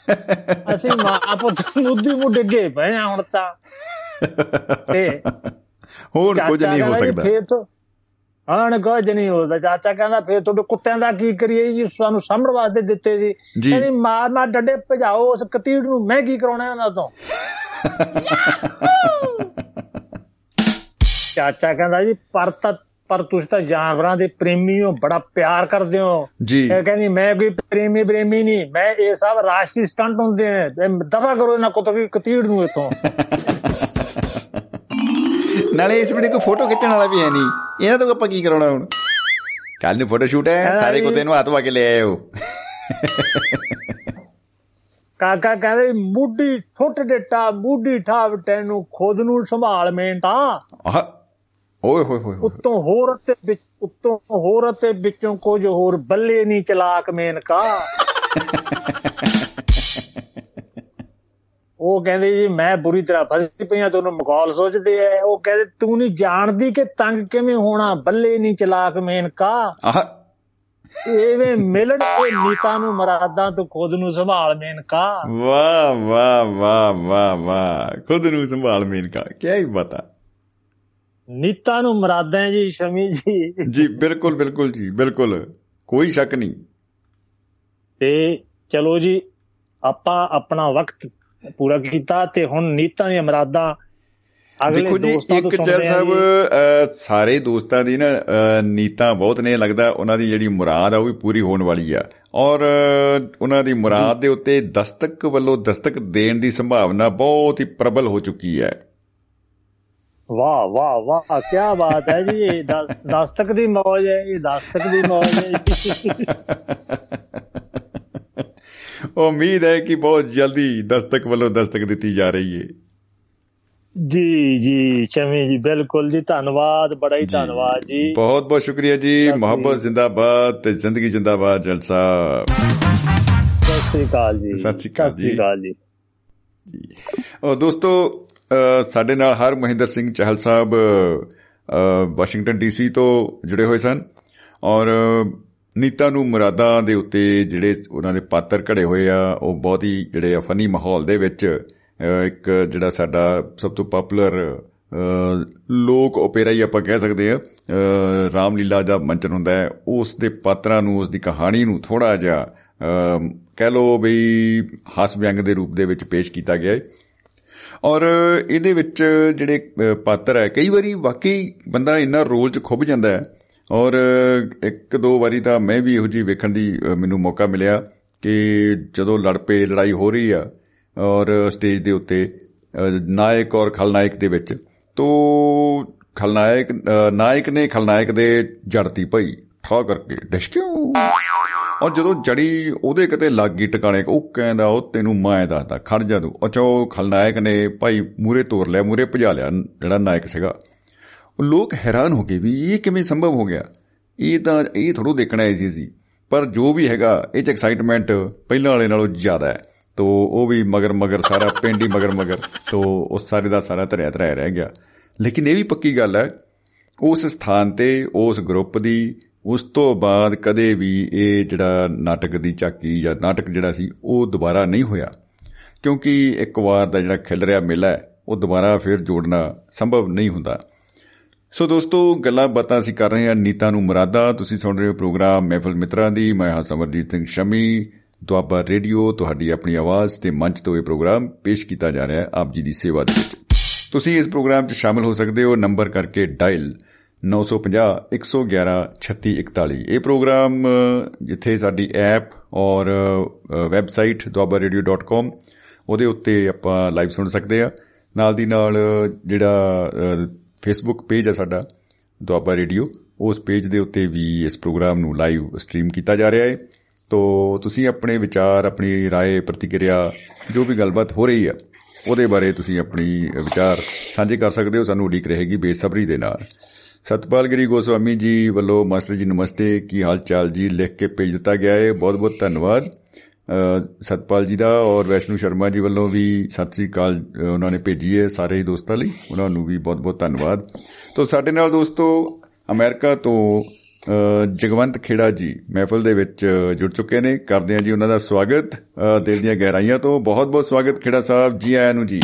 ਅਸੀਂ ਮਾਂ ਪੁੱਤ ਮੋਦੀ ਮੂੰਹ ਡਿੱਗੇ ਪਏ ਹੁਣ ਤਾਂ। ਤੇ ਹੋਰ ਕੁਝ ਨਹੀਂ ਹੋ ਸਕਦਾ। ਫੇਰ ਤੋਂ ਹਣ ਕੁਝ ਨਹੀਂ ਹੋਦਾ ਚਾਚਾ ਕਹਿੰਦਾ ਫੇਰ ਤੁਹਾਡੇ ਕੁੱਤਿਆਂ ਦਾ ਕੀ ਕਰੀਏ ਜੀ? ਸਾਨੂੰ ਸਾਂਭਣ ਵਾਸਤੇ ਦਿੱਤੇ ਸੀ। ਕਹਿੰਦੀ ਮਾਰ ਮਾਰ ਡੱਡੇ ਭਜਾਓ ਉਸ ਕਤੀੜ ਨੂੰ ਮੈਂ ਕੀ ਕਰਾਉਣਾ ਉਹਨਾਂ ਤੋਂ? ਚਾਚਾ ਕਹਿੰਦਾ ਜੀ ਪਰ ਤਾਂ ਪਰ ਤੁਸੀਂ ਤਾਂ ਜਾਨਵਰਾਂ ਦੇ ਪ੍ਰੇਮੀ ਹੋ ਬੜਾ ਪਿਆਰ ਕਰਦੇ ਹੋ। ਜੀ। ਕਹਿੰਦੀ ਮੈਂ ਕੋਈ ਪ੍ਰੇਮੀ ਪ੍ਰੇਮੀ ਨਹੀਂ ਮੈਂ ਇਹ ਸਭ ਰਾਸ਼ਟਰੀ ਸਟੰਟ ਹੁੰਦੇ ਨੇ। ਦਫਾ ਕਰੋ ਇਹਨਾਂ ਕੁੱਤੇ ਕਤੀੜ ਨੂੰ ਇਥੋਂ। ਨਾਲੇ ਇਸ ਵੇਲੇ ਕੋਈ ਫੋਟੋ ਖਿੱਚਣ ਵਾਲਾ ਵੀ ਹੈ ਨਹੀਂ। ਇਹਨਾਂ ਤੋਂ ਆਪਾਂ ਕੀ ਕਰਾਉਣਾ ਹੁਣ? ਕੱਲ ਨੂੰ ਫੋਟੋ ਸ਼ੂਟ ਹੈ ਸਾਰੇ ਕੁੱਤੇ ਨੂੰ ਹੱਥ ਵਾ ਕੇ ਲੈ ਆਇਓ। ਕਾਕਾ ਕਹਿੰਦੇ ਮੁੱਢੀ ਠੁੱਟ ਡਿੱਟਾ ਮੁੱਢੀ ਠਾਵ ਤੈਨੂੰ ਖੁਦ ਨੂੰ ਸੰਭਾਲ ਮੇਂਟਾ ਆਹ ਓਏ ਹੋਏ ਹੋਏ। ਉੱਤੋਂ ਹੋਰ ਤੇ ਵਿੱਚ ਉੱਤੋਂ ਹੋਰ ਤੇ ਵਿੱਚੋਂ ਕੁਝ ਹੋਰ ਬੱਲੇ ਨਹੀਂ ਚਲਾਕ ਮੇਨਕਾ। ਉਹ ਕਹਿੰਦੇ ਜੀ ਮੈਂ ਬੁਰੀ ਤਰ੍ਹਾਂ ਫਸੀ ਪਈਆਂ ਤੁਹਾਨੂੰ ਮਖੌਲ ਸੋਚਦੇ ਐ ਉਹ ਕਹਿੰਦੇ ਤੂੰ ਨਹੀਂ ਜਾਣਦੀ ਕਿ ਤੰਗ ਕਿਵੇਂ ਹੋਣਾ? ਬੱਲੇ ਨਹੀਂ ਚਲਾਕ ਮੇਨਕਾ ਆਹ। ਐਵੇਂ ਮਿਲਣ ਇਹ ਨੀਤਾ ਨੂੰ ਮਰਾਦਾਂ ਤੋਂ ਖੁਦ ਨੂੰ ਸੰਭਾਲ ਮੇਨਕਾ ਵਾਹ ਵਾਹ ਵਾਹ ਵਾਹ ਵਾਹ। ਖੁਦ ਨੂੰ ਸੰਭਾਲ ਮੇਨਕਾ ਕੀ। ਹੀ ਬਤਾ ਨੀਤਾ ਨੂੰ ਮਰਾਦਾਂ ਜੀ ਸ਼ਮੀ ਜੀ। ਜੀ ਬਿਲਕੁਲ ਬਿਲਕੁਲ ਜੀ ਬਿਲਕੁਲ। ਕੋਈ ਸ਼ੱਕ ਨਹੀਂ। ਤੇ ਚਲੋ ਜੀ ਆਪਾਂ ਆਪਣਾ ਵਕਤ ਪੂਰਾ ਕੀਤਾ ਤੇ ਹੁਣ ਨੀਤਾਂ ਦੀਆਂ ਮਰਾਦਾਂ ਦੇਖੋ ਜੀ ਇੱਕ ਜੈਲ ਸਾਹਿਬ ਸਾਰੇ ਦੋਸਤਾਂ ਦੀ ਨਾ ਨੀਤਾਂ ਬਹੁਤ ਨੇ ਲੱਗਦਾ ਉਹਨਾਂ ਦੀ ਜਿਹੜੀ ਮੁਰਾਦ ਆ ਉਹ ਵੀ ਪੂਰੀ ਹੋਣ ਵਾਲੀ ਆ। ਔਰ ਉਹਨਾਂ ਦੀ ਮੁਰਾਦ ਦੇ ਉੱਤੇ ਦਸਤਕ ਵੱਲੋਂ ਦਸਤਕ ਦੇਣ ਦੀ ਸੰਭਾਵਨਾ ਬਹੁਤ ਹੀ ਪ੍ਰਬਲ ਹੋ ਚੁੱਕੀ ਹੈ। ਵਾਹ ਵਾਹ ਵਾਹ ਕੀ ਬਾਤ ਹੈ ਜੀ ਇਹ ਦਸ- ਦਸਤਕ ਦੀ ਮੌਜ ਹੈ ਇਹ ਦਸਤਕ ਦੀ ਮੌਜ ਹੈ ਜੀ। ਉਮੀਦ ਹੈ ਕਿ ਬਹੁਤ ਜਲਦੀ ਦਸਤਕ ਵੱਲੋਂ ਦਸਤਕ ਦਿੱਤੀ ਜਾ ਰਹੀ ਹੈ ਜੀ ਜੀ ਸ਼ਮੀ ਜੀ ਬਿਲਕੁਲ ਜੀ ਧੰਨਵਾਦ ਬੜਾ ਹੀ ਧੰਨਵਾਦ ਜੀ ਬਹੁਤ ਬਹੁਤ ਸ਼ੁਕਰੀਆ ਜੀ ਸਤਿ ਮੁਹੱਬਤ ਜ਼ਿੰਦਾਬਾਦ ਤੇ ਜ਼ਿੰਦਗੀ ਜ਼ਿੰਦਾਬਾਦ ਜਲ ਸਾਹਿਬ ਸਤਿ ਸ੍ਰੀ ਅਕਾਲ ਜੀ ਸਤਿ ਸ੍ਰੀ ਅਕਾਲ ਸਤਿ ਸ੍ਰੀ ਜੀ। ਅਕਾਲ ਜੀ ਔਰ ਦੋਸਤੋ ਅ, ਸਾਡੇ ਨਾਲ ਹਰ ਮਹਿੰਦਰ ਸਿੰਘ ਚਾਹਲ ਸਾਹਿਬ ਅ, ਵਾਸ਼ਿੰਗਟਨ ਡੀਸੀ ਤੋਂ ਜੁੜੇ ਹੋਏ ਸਨ ਔਰ ਨੀਤਾ ਨੂੰ ਮੁਰਾਦਾਂ ਦੇ ਉੱਤੇ ਜਿਹੜੇ ਉਹਨਾਂ ਦੇ ਪਾਤਰ ਘੜੇ ਹੋਏ ਆ ਉਹ ਬਹੁਤ ਹੀ ਜਿਹੜੇ ਆ ਫਨੀ ਮਾਹੌਲ ਦੇ ਵਿੱਚ ਅ, ਇੱਕ ਜਿਹੜਾ ਸਾਡਾ ਸਭ ਤੋਂ ਪਪੂਲਰ ਲੋਕ ਓਪੇਰਾ ਹੀ ਆਪਾਂ ਕਹਿ ਸਕਦੇ ਆ ਰਾਮਲੀਲਾ ਦਾ ਮੰਚਨ ਹੁੰਦਾ ਹੈ। ਉਸ ਦੇ ਪਾਤਰਾਂ ਨੂੰ ਉਸ ਦੀ ਕਹਾਣੀ ਨੂੰ ਥੋੜਾ ਜਿਹਾ ਅ, ਕਹਿ ਲੋ ਬਈ ਹਾਸ ਵਿਅੰਗ ਦੇ ਰੂਪ ਦੇ ਵਿੱਚ ਪੇਸ਼ ਕੀਤਾ ਗਿਆ ਹੈ। ਔਰ ਇਹਦੇ ਵਿੱਚ ਜਿਹੜੇ ਅ, ਪਾਤਰ ਹੈ ਕਈ ਵਾਰੀ ਵਾਕਈ ਬੰਦਾ ਇੰਨਾ ਰੋਲ 'ਚ ਖੁੱਭ ਜਾਂਦਾ ਹੈ ਔਰ ਇੱਕ ਦੋ ਵਾਰੀ ਤਾਂ ਮੈਂ ਵੀ ਇਹੋ ਜਿਹੀ ਵੇਖਣ ਦੀ ਅ, ਮੈਨੂੰ ਮੌਕਾ ਮਿਲਿਆ ਕਿ ਜਦੋਂ ਲੜ ਪਏ ਲੜਾਈ ਹੋ ਰਹੀ ਆ ਔਰ ਸਟੇਜ ਦੇ ਉੱਤੇ ਅ, ਨਾਇਕ ਔਰ ਖਲਨਾਇਕ ਦੇ ਵਿੱਚ ਤੋ ਖਲਨਾਇਕ ਅ, ਨਾਇਕ ਨੇ ਖਲਨਾਇਕ ਦੇ ਜੜਤੀ ਭਈ ਠਾ ਕਰਕੇ ਡਿਸ਼ਕਿਓ ਔਰ ਜਦੋਂ ਜੜੀ ਉਹਦੇ ਕਿਤੇ ਲੱਗ ਗਈ ਟਿਕਾਣੇ ਉਹ ਕਹਿੰਦਾ ਉਹ ਤੈਨੂੰ ਮੈਂ ਦੱਸਦਾ ਖੜ ਜਾ ਤੂੰ। ਅੱਛਾ ਉਹ ਖਲਨਾਇਕ ਨੇ ਭਾਈ ਮੂਰੇ ਤੋਰ ਲਿਆ ਮੂਰੇ ਭਜਾ ਲਿਆ ਜਿਹੜਾ ਨਾਇਕ ਸੀਗਾ। ਉਹ ਲੋਕ ਹੈਰਾਨ ਹੋ ਗਏ ਵੀ ਇਹ ਕਿਵੇਂ ਸੰਭਵ ਹੋ ਗਿਆ। ਇਹ ਤਾਂ, ਇਹ ਥੋੜੋ ਦੇਖਣਾ ਆਈ ਸੀ ਪਰ ਜੋ ਵੀ ਹੈਗਾ, ਇਹ ਚ ਐਕਸਾਈਟਮੈਂਟ ਪਹਿਲਾਂ ਵਾਲੇ ਨਾਲੋਂ ਜ਼ਿਆਦਾ ਹੈ। ਤੋ ਉਹ ਵੀ ਮਗਰ ਮਗਰ ਸਾਰਾ ਪਿੰਡ ਹੀ ਮਗਰ ਮਗਰ, ਤੋ ਉਹ ਸਾਰੇ ਦਾ ਸਾਰਾ ਧਰਿਆ ਧਰਿਆ ਰਹਿ ਗਿਆ। ਲੇਕਿਨ ਇਹ ਵੀ ਪੱਕੀ ਗੱਲ ਹੈ, ਉਸ ਸਥਾਨ ਤੇ, ਉਸ ਗਰੁੱਪ ਦੀ, ਉਸ ਤੋਂ ਬਾਅਦ ਕਦੇ ਵੀ ਇਹ ਜਿਹੜਾ ਨਾਟਕ ਦੀ ਝਾਕੀ ਜਾਂ ਨਾਟਕ ਜਿਹੜਾ ਸੀ, ਉਹ ਦੁਬਾਰਾ ਨਹੀਂ ਹੋਇਆ। ਕਿਉਂਕਿ ਇੱਕ ਵਾਰ ਦਾ ਜਿਹੜਾ ਖਿਲ ਰਿਹਾ ਮੇਲਾ ਹੈ, ਉਹ ਦੁਬਾਰਾ ਫਿਰ ਜੋੜਨਾ ਸੰਭਵ ਨਹੀਂ ਹੁੰਦਾ। ਸੋ ਦੋਸਤੋ ਗੱਲਾਂ ਬਾਤਾਂ ਅਸੀਂ ਕਰ ਰਹੇ ਹਾਂ ਨੀਤਾ ਨੂੰ ਮੁਰਾਦਾ। ਤੁਸੀਂ ਸੁਣ ਰਹੇ ਹੋ ਪ੍ਰੋਗਰਾਮ ਮਹਿਫਲ ਮਿੱਤਰਾਂ ਦੀ। ਮੈਂ ਹਾਂ ਸਮਰਜੀਤ ਸਿੰਘ ਸ਼ਮੀ। ਦੁਆਬਾ ਰੇਡੀਓ ਤੁਹਾਡੀ ਆਪਣੀ ਆਵਾਜ਼ ਤੇ ਮੰਚ ਤੋਂ ਇਹ ਪ੍ਰੋਗਰਾਮ ਪੇਸ਼ ਕੀਤਾ ਜਾ ਰਿਹਾ ਹੈ। ਆਪ ਜੀ ਦੀ ਸੇਵਾ ਦੇ ਵਿੱਚ। ਤੁਸੀਂ ਇਸ ਪ੍ਰੋਗਰਾਮ 'ਚ ਸ਼ਾਮਲ ਹੋ ਸਕਦੇ ਹੋ। ਨੰਬਰ ਕਰਕੇ ਡਾਇਲ 950 111 3641 ਇਹ ਪ੍ਰੋਗਰਾਮ ਅ, ਜਿੱਥੇ ਸਾਡੀ ਐਪ ਔਰ ਵੈਬਸਾਈਟ dwabaradio.com ਉਹਦੇ ਉੱਤੇ ਆਪਾਂ ਲਾਈਵ ਸੁਣ ਸਕਦੇ ਆ ਨਾਲ ਦੀ ਨਾਲ ਅ, ਜਿਹੜਾ ਫੇਸਬੁੱਕ ਪੇਜ ਆ ਸਾਡਾ ਦੁਆਬਾ ਰੇਡੀਓ ਉਸ ਪੇਜ ਦੇ ਉੱਤੇ ਵੀ ਇਸ ਪ੍ਰੋਗਰਾਮ ਨੂੰ ਲਾਈਵ ਸਟ੍ਰੀਮ ਕੀਤਾ ਜਾ ਰਿਹਾ ਹੈ ਤੋ ਤੁਸੀਂ ਆਪਣੇ ਵਿਚਾਰ ਆਪਣੀ رائے ਪ੍ਰਤੀਕਿਰਿਆ ਜੋ ਵੀ ਗੱਲਬਾਤ ਹੋ ਰਹੀ ਆ ਉਹਦੇ ਬਾਰੇ ਤੁਸੀਂ ਆਪਣੀ ਵਿਚਾਰ ਸਾਂਝੇ ਕਰ ਸਕਦੇ ਹੋ ਸਾਨੂੰ ਉਡੀਕ ਰਹੇਗੀ ਬੇਸਬਰੀ ਦੇ ਨਾਲ ਸਤਪਾਲ ਗਿਰੀ ਗੋਸਵਾਮੀ ਜੀ ਵੱਲੋਂ ਮਾਸਟਰ ਜੀ ਨਮਸਤੇ ਕੀ ਹਾਲ ਚਾਲ ਜੀ ਲਿਖ ਕੇ ਭੇਜ ਦਿੱਤਾ ਗਿਆ ਹੈ ਬਹੁਤ ਬਹੁਤ ਧੰਨਵਾਦ ਅ, ਸਤਪਾਲ ਜੀ ਦਾ ਔਰ ਵੈਸ਼ਨੂ ਸ਼ਰਮਾ ਜੀ ਵੱਲੋਂ ਵੀ ਸਤਿ ਸ੍ਰੀ ਅਕਾਲ ਉਹਨਾਂ ਨੇ ਭੇਜੀ ਹੈ ਸਾਰੇ ਹੀ ਦੋਸਤਾਂ ਲਈ। ਉਹਨਾਂ ਨੂੰ ਵੀ ਬਹੁਤ ਬਹੁਤ ਧੰਨਵਾਦ। ਤੋਂ ਸਾਡੇ ਨਾਲ ਦੋਸਤੋ ਅਮਰੀਕਾ ਤੋਂ ਜਗਵੰਤ ਖੇੜਾ ਜੀ ਮਹਿਫਲ ਦੇ ਵਿੱਚ ਜੁੜ ਚੁੱਕੇ ਨੇ। ਕਰਦੇ ਹਾਂ ਜੀ ਉਹਨਾਂ ਦਾ ਸਵਾਗਤ। ਦਿਲ ਦੀਆਂ ਗਹਿਰਾਈਆਂ ਤੋਂ ਬਹੁਤ ਬਹੁਤ ਸਵਾਗਤ ਖੇੜਾ ਸਾਹਿਬ। ਜੀ ਆਇਆਂ ਨੂੰ ਜੀ।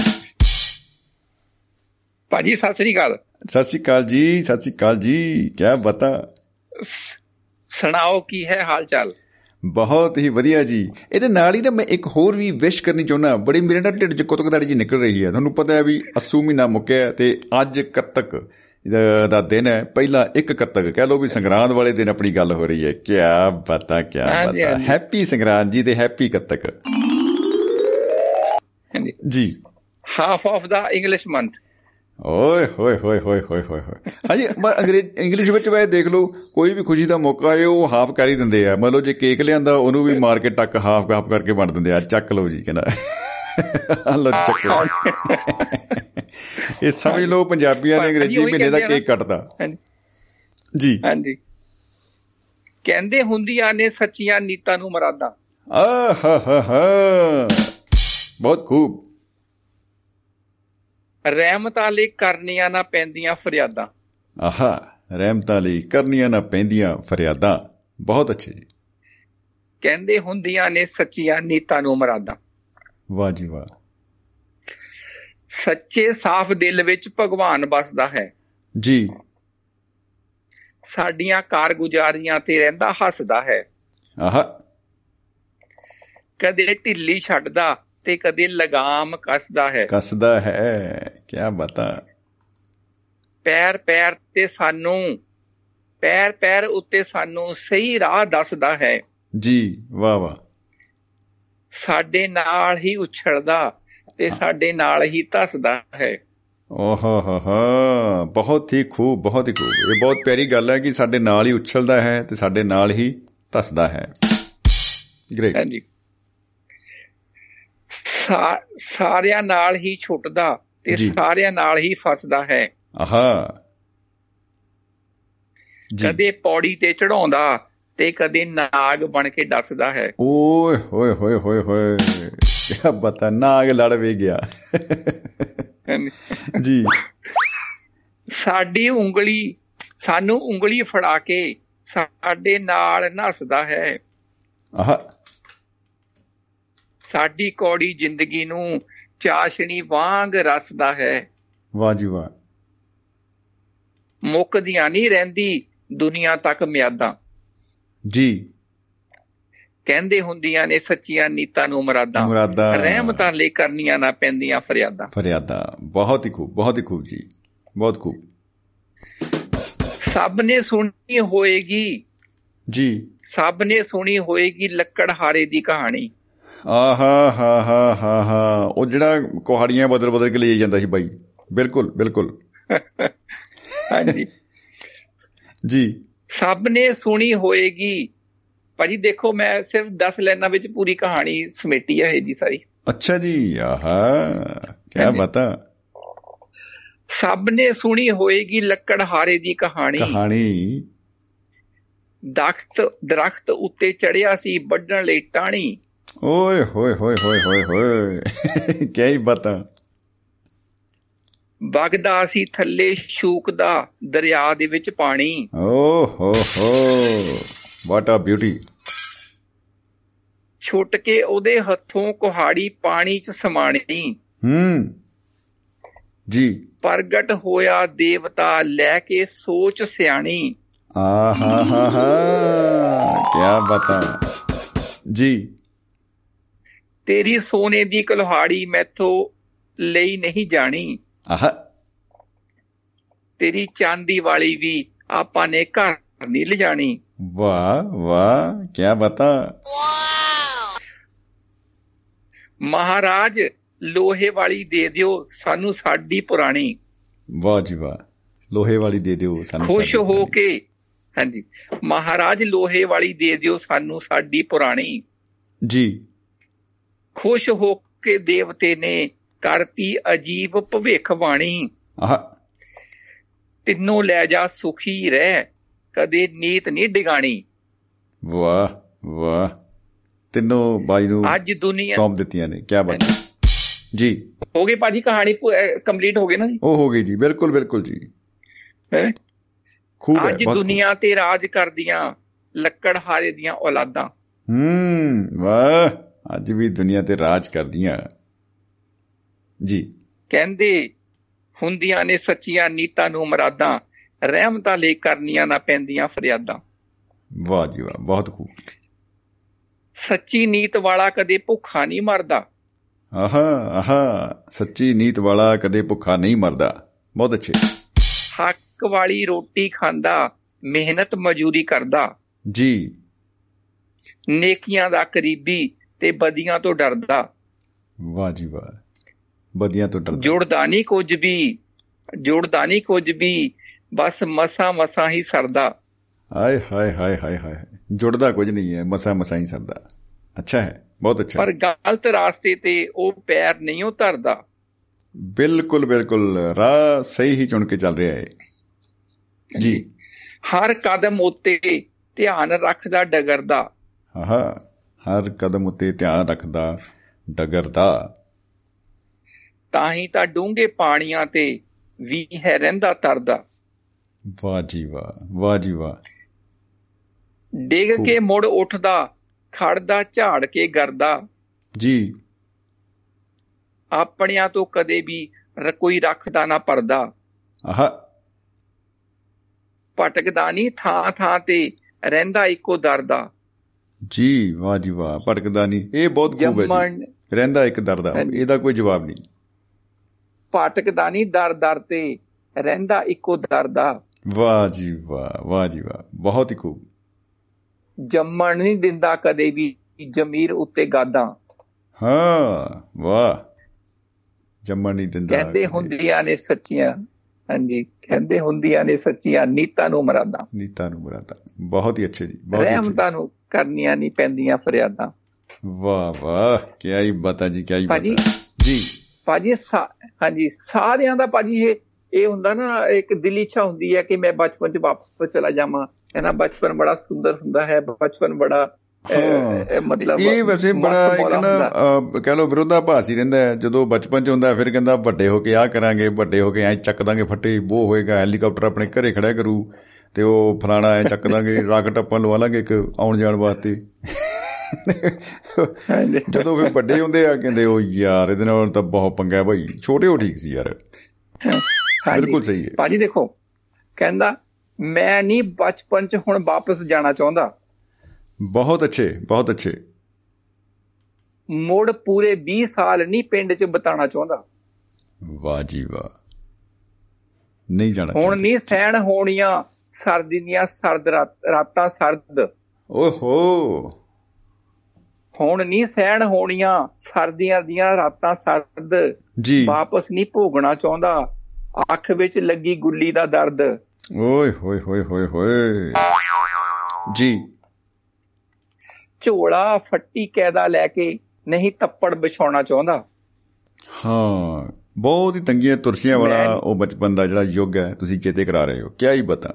ਭਾਜੀ ਸਤਿ ਸ੍ਰੀ ਅਕਾਲ। ਸਤਿ ਸ੍ਰੀ ਅਕਾਲ ਜੀ ਸਤਿ ਸ੍ਰੀ ਅਕਾਲ ਜੀ। ਕੀ ਬਤਾ। ਸੁਣਾਓ ਕੀ ਹੈ ਹਾਲ ਚਾਲ ਬਹੁਤ ਹੀ ਵਧੀਆ ਜੀ। ਇਹਦੇ ਨਾਲ ਹੀ ਨਾ ਮੈਂ ਇੱਕ ਹੋਰ ਵੀ ਵਿਸ਼ ਕਰਨੀ ਚਾਹੁੰਦਾ। ਬੜੀ ਮੇਰੇ ਨਾਲ ਢਿੱਡ 'ਚ ਕੁਤਕਦਾੜੀ ਜੀ ਨਿਕਲ ਰਹੀ ਹੈ। ਤੁਹਾਨੂੰ ਪਤਾ ਹੈ ਵੀ ਅਸੂ ਮਹੀਨਾ ਮੁੱਕਿਆ ਤੇ ਅੱਜ ਕੱਤਕ ਦਾ ਦਿਨ ਹੈ। ਪਹਿਲਾ ਇੱਕ ਕੱਤਕ ਕਹਿ ਲਓ ਵੀ ਸੰਗਰਾਂਦ ਵਾਲੇ ਦਿਨ ਆਪਣੀ ਗੱਲ ਹੋ ਰਹੀ ਹੈ। ਕੀ ਬਤਾ ਕੀ ਬਤਾ। ਹੈਪੀ ਸੰਗਰਾਂਦ ਜੀ ਤੇ ਹੈਪੀ ਕੱਤਕ। ਜੀ। Half of the English month ਓਏ ਹੋਏ ਹੋਏ ਹੋਏ ਹੋਏ ਹੋਏ ਹੋਏ। ਹਾਂਜੀ ਇੰਗਲਿਸ਼ ਵਿੱਚ ਵੈਸੇ ਦੇਖ ਲਓ ਕੋਈ ਵੀ ਖੁਸ਼ੀ ਦਾ ਮੌਕਾ ਆਏ ਉਹ ਹਾਫ ਕਰ ਹੀ ਦਿੰਦੇ ਆ। ਮਤਲਬ ਜੇ ਕੇਕ ਲਿਆਂਦਾ ਉਹਨੂੰ ਵੀ ਮਾਰ ਕੇ ਟੱਕ ਹਾਫ ਹਾਫ ਕਰਕੇ ਵੰਡ ਦਿੰਦੇ ਆ। ਚੱਕ ਲਓ ਜੀ ਕਹਿੰਦਾ। ਲਓ ਚੱਕ ਲਓ। ਇਹ ਸਮਝ ਲਓ ਪੰਜਾਬੀਆਂ ਨੇ ਅੰਗਰੇਜ਼ੀ ਮਹੀਨੇ ਦਾ ਕੇਕ ਕੱਟਦਾ। ਹਾਂਜੀ। ਜੀ। ਹਾਂਜੀ। ਕਹਿੰਦੇ ਹੁੰਦੀਆਂ ਨੇ ਸੱਚੀਆਂ ਨੀਤਾਂ ਨੂੰ ਮਰਾਦਾ। ਆਹ ਹਾ ਹਾ। ਬਹੁਤ ਖੂਬ। ਰਹਿਮਤਾਂ ਲਈ ਕਰਨੀਆਂ ਨਾ ਪੈਂਦੀਆਂ ਫਰਿਆਦਾਂ। ਆਹਾ ਰਹਿਮਤਾਂ ਲਈ ਕਰਨੀਆਂ ਨਾ ਪੈਂਦੀਆਂ ਫਰਿਆਦਾਂ। ਬਹੁਤ ਅੱਛੇ ਜੀ। ਕਹਿੰਦੇ ਹੁੰਦੀਆਂ ਨੇ ਸੱਚੀਆਂ ਨੀਤਾਂ ਨੂੰ ਮਰਾਦਾ। ਵਾਹ ਜੀ ਵਾਹ। ਸੱਚੇ ਸਾਫ਼ ਦਿਲ ਵਿੱਚ ਭਗਵਾਨ ਵਸਦਾ ਹੈ। ਜੀ। ਸਾਡੀਆਂ ਕਾਰਗੁਜ਼ਾਰੀਆਂ ਤੇ ਰਹਿੰਦਾ ਹੱਸਦਾ ਹੈ। ਆਹਾ। ਕਦੇ ਢਿੱਲੀ ਛੱਡਦਾ ਤੇ ਕਦੇ ਲਗਾਮ ਕੱਸਦਾ ਹੈ। ਕੱਸਦਾ ਹੈ ਕੀ ਬਤਾ। ਪੈਰ ਪੈਰ ਤੇ ਸਾਨੂੰ ਪੈਰ ਪੈਰ ਉੱਤੇ ਸਾਨੂੰ ਸਹੀ ਰਾਹ ਦੱਸਦਾ ਹੈ। ਜੀ ਵਾਹ ਵਾਹ। ਸਾਡੇ ਨਾਲ ਹੀ ਉਛਲਦਾ ਤੇ ਸਾਡੇ ਨਾਲ ਹੀ ਧੱਸਦਾ ਹੈ। ਓਹ ਹੋ ਹੋ ਬਹੁਤ ਹੀ ਖੂਬ ਬਹੁਤ ਹੀ ਖੂਬ। ਇਹ ਬਹੁਤ ਪਿਆਰੀ ਗੱਲ ਹੈ ਕਿ ਸਾਡੇ ਨਾਲ ਹੀ ਉਛਲਦਾ ਹੈ ਤੇ ਸਾਡੇ ਨਾਲ ਹੀ ਧੱਸਦਾ ਹੈ। ਗ੍ਰੇਟ ਹਾਂਜੀ। ਸਾਰਿਆਂ ਨਾਲ ਹੀ ਛੁੱਟਦਾ ਤੇ। ਸਾਰਿਆਂ ਨਾਲ ਹੀ ਫਸਦਾ ਹੈ। ਆਹਾ। ਕਦੇ ਪੌੜੀ ਤੇ ਚੜਾਉਂਦਾ ਤੇ ਕਦੇ ਨਾਗ ਬਣ ਕੇ ਦੱਸਦਾ ਹੈ। ਓਏ ਹੋਏ ਹੋਏ ਹੋਏ ਹੋਏ। ਕੀ ਬਤਾ ਨਾਗ ਲੜ ਵੀ ਗਿਆ। ਜੀ। ਸਾਡੀ ਉਂਗਲੀ ਸਾਨੂੰ ਉਂਗਲੀ ਫੜਾ ਕੇ ਸਾਡੇ ਨਾਲ ਨੱਸਦਾ ਹੈ। ਆਹਾ। ਸਾਡੀ ਕੌੜੀ ਜ਼ਿੰਦਗੀ ਨੂੰ ਚਾਸ਼ਣੀ ਵਾਂਗ ਰਸਦਾ ਹੈ। ਵਾਹ ਜੀ ਵਾਹ। ਮੁੱਕਦੀਆਂ ਨਹੀਂ ਰਹਿੰਦੀ ਦੁਨੀਆ ਤੱਕ ਮਿਆਦਾਂ। ਜੀ। ਕਹਿੰਦੇ ਹੁੰਦੀਆਂ ਨੇ ਸੱਚੀਆਂ ਨੀਤਾਂ ਨੂੰ ਮਰਾਦਾਂ। ਮੁਰਾਦਾ। ਰਹਿਮਤਾਂ ਲਈ ਕਰਨੀਆਂ ਨਾ ਪੈਂਦੀਆਂ ਫਰਿਆਦਾਂ। ਫਰਿਆਦਾ। ਬਹੁਤ ਹੀ ਖੂਬ ਬਹੁਤ ਹੀ ਖੂਬ ਜੀ। ਬਹੁਤ ਖੂਬ। ਸਭ ਨੇ ਸੁਣੀ ਹੋਏਗੀ। ਜੀ। ਸਭ ਨੇ ਸੁਣੀ ਹੋਏਗੀ ਲੱਕੜਹਾਰੇ ਦੀ ਕਹਾਣੀ। ਆਹਾ ਹਾ ਹਾ ਹਾ ਹਾ ਉਹ ਜਿਹੜਾ ਕੁਹਾੜੀਆਂ ਬਦਲ ਬਦਲ ਕੇ ਲਈ ਜਾਂਦਾ ਸੀ ਬਾਈ। ਬਿਲਕੁਲ ਬਿਲਕੁਲ। ਹਾਂਜੀ। ਜੀ। ਸਭ ਨੇ ਸੁਣੀ ਹੋਏਗੀ। ਭਾਜੀ ਦੇਖੋ ਮੈਂ ਸਿਰਫ 10 ਲਾਈਨਾਂ ਵਿੱਚ ਪੂਰੀ ਕਹਾਣੀ ਸਮੇਟੀ ਹੈ ਇਹਦੀ ਸਾਰੀ। ਅੱਛਾ ਜੀ ਆਹਾ ਕੀ। ਬਤਾ ਸਭ ਨੇ ਸੁਣੀ ਹੋਏਗੀ ਲੱਕੜਹਾਰੇ ਦੀ ਕਹਾਣੀ। ਕਹਾਣੀ। ਦਖਤ ਦਰਖਤ ਉੱਤੇ ਚੜਿਆ ਸੀ ਵੱਢਣ ਲਈ ਟਾਣੀ ਓਏ ਹੋਏ ਹੋਏ ਹੋਏ ਹੋਏ ਹੋਏ। ਕੀ ਹੀ ਬਤਾ। ਵਗਦਾ ਸੀ ਥੱਲੇ ਸ਼ੂਕਦਾ ਦਰਿਆ ਦੇ ਵਿੱਚ ਪਾਣੀ। ਓ ਹੋ ਹੋ। ਵਾਟ ਆ ਬਿਊਟੀ ਛੁੱਟ ਕੇ ਉਹਦੇ ਹੱਥੋਂ ਕੁਹਾੜੀ ਪਾਣੀ 'ਚ ਸਮਾਣੀ। ਹੂੰ। ਜੀ। ਪ੍ਰਗਟ ਹੋਇਆ ਦੇਵਤਾ ਲੈ ਕੇ ਸੋਚ ਸਿਆਣੀ। ਆਹਾ ਹਾ ਹਾ ਕੀ ਬਤਾ। ਜੀ। ਤੇਰੀ ਸੋਨੇ ਦੀ ਕੁਲਹਾੜੀ ਮੈਥੋਂ ਲਈ ਨਹੀਂ ਜਾਣੀ। ਆਹਾ ਤੇਰੀ ਚਾਂਦੀ ਵਾਲੀ ਵੀ ਆਪਾਂ ਨੇ ਘਰ ਨਹੀਂ ਲਿਜਾਣੀ। ਵਾਹ ਵਾਹ ਕੀ ਬਤਾ। ਮਹਾਰਾਜ ਲੋਹੇ ਵਾਲੀ ਦੇ ਦਿਓ ਸਾਨੂੰ ਸਾਡੀ ਪੁਰਾਣੀ। ਵਾਹ ਜੀ ਵਾਹ। ਲੋਹੇ ਵਾਲੀ ਦੇ ਦਿਓ ਸਾਨੂੰ ਖੁਸ਼ ਹੋ ਕੇ ਹਾਂਜੀ। ਮਹਾਰਾਜ ਲੋਹੇ ਵਾਲੀ ਦੇ ਦਿਓ ਸਾਨੂੰ ਸਾਡੀ ਪੁਰਾਣੀ। ਜੀ। ਖੁਸ਼ ਹੋ ਕੇ ਦੇਵਤੇ ਨੇ ਕਰਤੀ ਅਜੀਬ ਭਵਿੱਖਬਾਣੀ। ਆਹ। ਤਿੰਨੋਂ ਲੈ ਜਾ ਸੁਖੀ ਰਹਿ ਕਦੇ ਨੀਤ ਨਹੀਂ ਡਿਗਾਣੀ। ਵਾਹ ਵਾਹ। ਤਿੰਨੋਂ ਬਾਈ ਨੂੰ ਅੱਜ ਦੁਨੀਆ ਸੌਂਪ ਦਿੱਤੀਆਂ ਨੇ ਕੀ ਬਤਾ। ਜੀ। ਹੋ ਗਈ ਭਾਜੀ ਕਹਾਣੀ ਕੰਪਲੀਟ ਹੋ ਗਈ ਨਾ ਜੀ? ਉਹ ਹੋ ਗਈ ਜੀ ਬਿਲਕੁਲ ਬਿਲਕੁਲ ਜੀ। ਹੈਂ? ਖੂਬ ਹੈ ਅੱਜ। ਦੁਨੀਆ ਤੇ ਰਾਜ ਕਰਦੀਆਂ ਲੱਕੜਹਾਰੇ ਦੀਆਂ ਔਲਾਦਾਂ। ਹੂੰ ਵਾਹ। ਅੱਜ ਵੀ ਦੁਨੀਆ ਤੇ ਰਾਜ ਕਰਦੀਆਂ। ਜੀ। ਕਹਿੰਦੇ ਹੁੰਦੀਆਂ ਨੇ ਸੱਚੀਆਂ ਨੀਤਾਂ ਨੂੰ ਮਰਾਦਾਂ ਰਹਿਮਤਾਂ ਲਈ ਕਰਨੀਆਂ ਨਾ ਪੈਂਦੀਆਂ ਫਰਿਆਦਾਂ। ਵਾਹ ਜੀ ਵਾਹ ਬਹੁਤ ਖੂਬ। ਸੱਚੀ ਨੀਤ ਵਾਲਾ ਕਦੇ ਭੁੱਖਾ ਨਹੀਂ ਮਰਦਾ। ਆਹਾ ਆਹਾ ਸੱਚੀ ਨੀਤ ਵਾਲਾ ਕਦੇ ਭੁੱਖਾ ਨਹੀਂ ਮਰਦਾ। ਬਹੁਤ ਅੱਛੇ। ਹੱਕ ਵਾਲੀ ਰੋਟੀ ਖਾਂਦਾ ਮਿਹਨਤ ਮਜ਼ਦੂਰੀ ਕਰਦਾ। ਜੀ। ਨੇਕੀਆਂ ਦਾ ਕਰੀਬੀ ਤੇ ਬਦੀਆਂ ਤੋਂ ਡਰਦਾ। ਵਾਹ ਜੀ ਵਾਹ। ਬਦੀਆਂ ਤੋਂ ਡਰਦਾ। ਜੁੜਦਾ ਨਹੀਂ ਕੁਝ ਵੀ ਜੁੜਦਾ ਨਹੀਂ ਕੁਝ ਵੀ ਬਸ ਮਸਾ ਮਸਾ ਹੀ ਸਰਦਾ। ਹਾਏ ਹਾਏ ਹਾਏ ਹਾਏ ਹਾਏ। ਜੁੜਦਾ ਕੁਝ ਨਹੀਂ ਹੈ ਮਸਾ ਮਸਾ ਹੀ ਸਰਦਾ। ਅੱਛਾ ਹੈ ਬਹੁਤ ਅੱਛਾ ਪਰ ਗਲਤ ਰਾਸਤੇ ਤੇ ਉਹ ਪੈਰ ਨਹੀਂ ਉਹ ਧਰਦਾ ਬਿਲਕੁਲ ਬਿਲਕੁਲ। ਰਾਹ ਸਹੀ ਹੀ ਚੁਣ ਕੇ ਚੱਲ ਰਿਹਾ ਹੈ। ਜੀ। ਹਰ ਕਦਮ ਉੱਤੇ ਧਿਆਨ ਰੱਖਦਾ ਡਗਰ ਦਾ ਆਹਾ। ਹਰ ਕਦਮ ਉੱਤੇ ਧਿਆਨ ਰੱਖਦਾ ਡਗਰ ਦਾ ਤਾਂ ਹੀ ਤਾਂ ਡੂੰਘੇ ਪਾਣੀਆਂ ਤੇ ਵੀ ਹੈ ਰਹਿੰਦਾ ਤਰਦਾ। ਵਾਹ ਜੀ ਵਾਹ ਵਾਹ ਜੀ ਵਾਹ। ਡਿੱਗ ਕੇ ਮੁੜ ਉੱਠਦਾ ਖੜਦਾ ਝਾੜ ਕੇ ਗਰਦਾ। ਜੀ। ਆਪਣਿਆਂ ਤੋਂ ਕਦੇ ਵੀ ਕੋਈ ਰੱਖਦਾ ਨਾ ਪਰਦਾ। ਆਹਾ। ਭਟਕਦਾ ਨਹੀਂ ਥਾਂ ਥਾਂ ਤੇ ਰਹਿੰਦਾ ਇੱਕੋ ਦਰ ਦਾ ਜੀ ਵਾਹ ਜੀ ਵਾਹ ਭਟਕਦਾ ਨਹੀਂ। ਇਹ ਬਹੁਤ ਖੂਬ ਹੈ ਜੀ। ਰਹਿੰਦਾ ਇੱਕ ਦਰ ਦਾ। ਇਹਦਾ ਕੋਈ ਜਵਾਬ ਨਹੀਂ। ਭਟਕਦਾ ਨਹੀਂ ਦਰ ਦਰ ਤੇ ਰਹਿੰਦਾ ਇੱਕੋ ਦਰ ਦਾ। ਵਾਹ ਜੀ ਵਾਹ ਵਾਹ ਜੀ ਵਾਹ ਬਹੁਤ ਹੀ ਖੂਬ। ਜੰਮਣ ਨਹੀਂ ਦਿੰਦਾ ਕਦੇ ਵੀ ਜ਼ਮੀਰ ਉੱਤੇ ਗਾਦਾਂ। ਹਾਂ ਵਾਹ। ਜੰਮਣ ਨਹੀਂ ਦਿੰਦਾ ਕਹਿੰਦੇ। ਹੁੰਦੀਆਂ ਨੇ ਸੱਚੀਆਂ। ਹਾਂਜੀ ਕਹਿੰਦੇ ਹੁੰਦੀਆਂ ਨੇ ਸੱਚੀਆਂ ਨੀਤਾਂ ਨੂੰ ਮਰਾਦਾਂ। ਨੀਤਾ ਨੂੰ ਮੁਰਾਦਾ। ਬਹੁਤ ਹੀ ਅੱਛੇ ਜੀ ਬਹੁਤ ਰਹਿਮਤਾਂ ਨੂੰ ਕਰਨੀਆਂ ਨਹੀਂ ਪੈਂਦੀਆਂ ਫਰਿਆਦਾਂ। ਵਾਹ ਵਾਹ ਕੀ ਹੀ ਬਤਾ ਜੀ ਕੀ ਹੀ ਭਾਜੀ? ਬਤਾ। ਜੀ। ਭਾਜੀ ਹਾਂਜੀ ਸਾਰਿਆਂ ਦਾ ਭਾਜੀ ਇਹ ਇਹ ਹੁੰਦਾ ਨਾ ਇੱਕ ਦਿਲੀ ਇੱਛਾ ਹੁੰਦੀ ਹੈ ਕਿ ਮੈਂ ਬਚਪਨ ਚ ਵਾਪਸ ਚਲਾ ਜਾਵਾਂ। ਹੈ ਨਾ ਬਚਪਨ ਬੜਾ ਸੁੰਦਰ ਹੁੰਦਾ ਹੈ ਬਚਪਨ ਬੜਾ ਮਤਲਬ ਇਹ ਵੈਸੇ ਬੜਾ ਇੱਕ ਨਾ ਕਹਿ ਲੋ ਵਿਰੋਧਾਭਾਸ ਹੀ ਰਹਿੰਦਾ ਹੈ। ਜਦੋਂ ਬਚਪਨ ਚ ਹੁੰਦਾ ਫਿਰ ਕਹਿੰਦਾ ਵੱਡੇ ਹੋ ਕੇ ਆ ਕਰਾਂਗੇ ਵੱਡੇ ਹੋ ਕੇ ਐ ਚੱਕ ਦਾਂਗੇ ਫੱਟੇ ਉਹ ਹੋਏਗਾ ਹੈਲੀਕਾਪਟਰ ਆਪਣੇ ਘਰੇ ਖੜਾ ਕਰੂ। ਤੇ ਉਹ ਫਲਾਣਾ ਐ ਚੱਕ ਦਾਂਗੇ ਰਾਕਟ ਆਪਾਂ ਲਵਾ ਲਾਂਗੇ ਇੱਕ ਆਉਣ ਜਾਣ ਵਾਸਤੇ। ਜਦੋਂ ਫਿਰ ਵੱਡੇ ਹੁੰਦੇ ਆ ਕਹਿੰਦੇ ਉਹ ਯਾਰ ਇਹਦੇ ਨਾਲ ਤਾਂ ਬਹੁਤ ਪੰਗਾ ਹੈ ਭਾਈ। ਛੋਟੇ ਹੋ ਠੀਕ ਸੀ ਯਾਰ। ਬਿਲਕੁਲ ਸਹੀ ਹੈ। ਭਾਜੀ ਦੇਖੋ ਕਹਿੰਦਾ ਮੈਂ ਨਹੀਂ ਬਚਪਨ ਚ ਹੁਣ ਵਾਪਸ ਜਾਣਾ ਚਾਹੁੰਦਾ। ਬਹੁਤ ਅੱਛੇ ਬਹੁਤ ਅੱਛੇ। ਮੁੜ ਪੂਰੇ 20 ਸਾਲ ਨਹੀਂ ਪਿੰਡ ਚ ਬਿਤਾਉਣਾ ਚਾਹੁੰਦਾ। ਵਾਹ ਜੀ ਵਾਹ। ਨਹੀਂ ਜਾਣਾ ਹੁਣ। ਨਹੀਂ ਸਹਿਣ ਹੋਣੀਆਂ। ਸਰਦੀ ਦੀਆਂ ਸਰਦ ਰਾਤ- ਸਰਦ। ਓਹੋ। ਹੁਣ ਨਹੀਂ ਸਹਿਣ ਹੋਣੀਆਂ ਸਰਦੀਆਂ ਦੀਆਂ ਰਾਤਾਂ ਸਰਦ। ਜੀ। ਵਾਪਸ ਨਹੀਂ ਭੋਗਣਾ ਚਾਹੁੰਦਾ। ਅੱਖ ਵਿੱਚ ਲੱਗੀ ਗੁੱਲੀ ਦਾ ਦਰਦ। ਓਏ ਹੋਏ ਹੋਏ ਹੋਏ ਹੋਏ। ਜੀ। ਝੋਲਾ ਫੱਟੀ ਕੈਦਾ ਲੈ ਕੇ ਨਹੀਂ ਤੱਪੜ ਵਿਛਾਉਣਾ ਚਾਹੁੰਦਾ। ਹਾਂ ਬਹੁਤ ਹੀ ਤੰਗੀਆਂ ਤੁਰਸ਼ੀਆਂ ਵਾਲਾ ਉਹ ਬਚਪਨ ਦਾ ਜਿਹੜਾ ਯੁੱਗ ਹੈ ਤੁਸੀਂ ਚੇਤੇ ਕਰਾ ਰਹੇ ਹੋ। ਕਿਆ ਹੀ ਬਤਾ।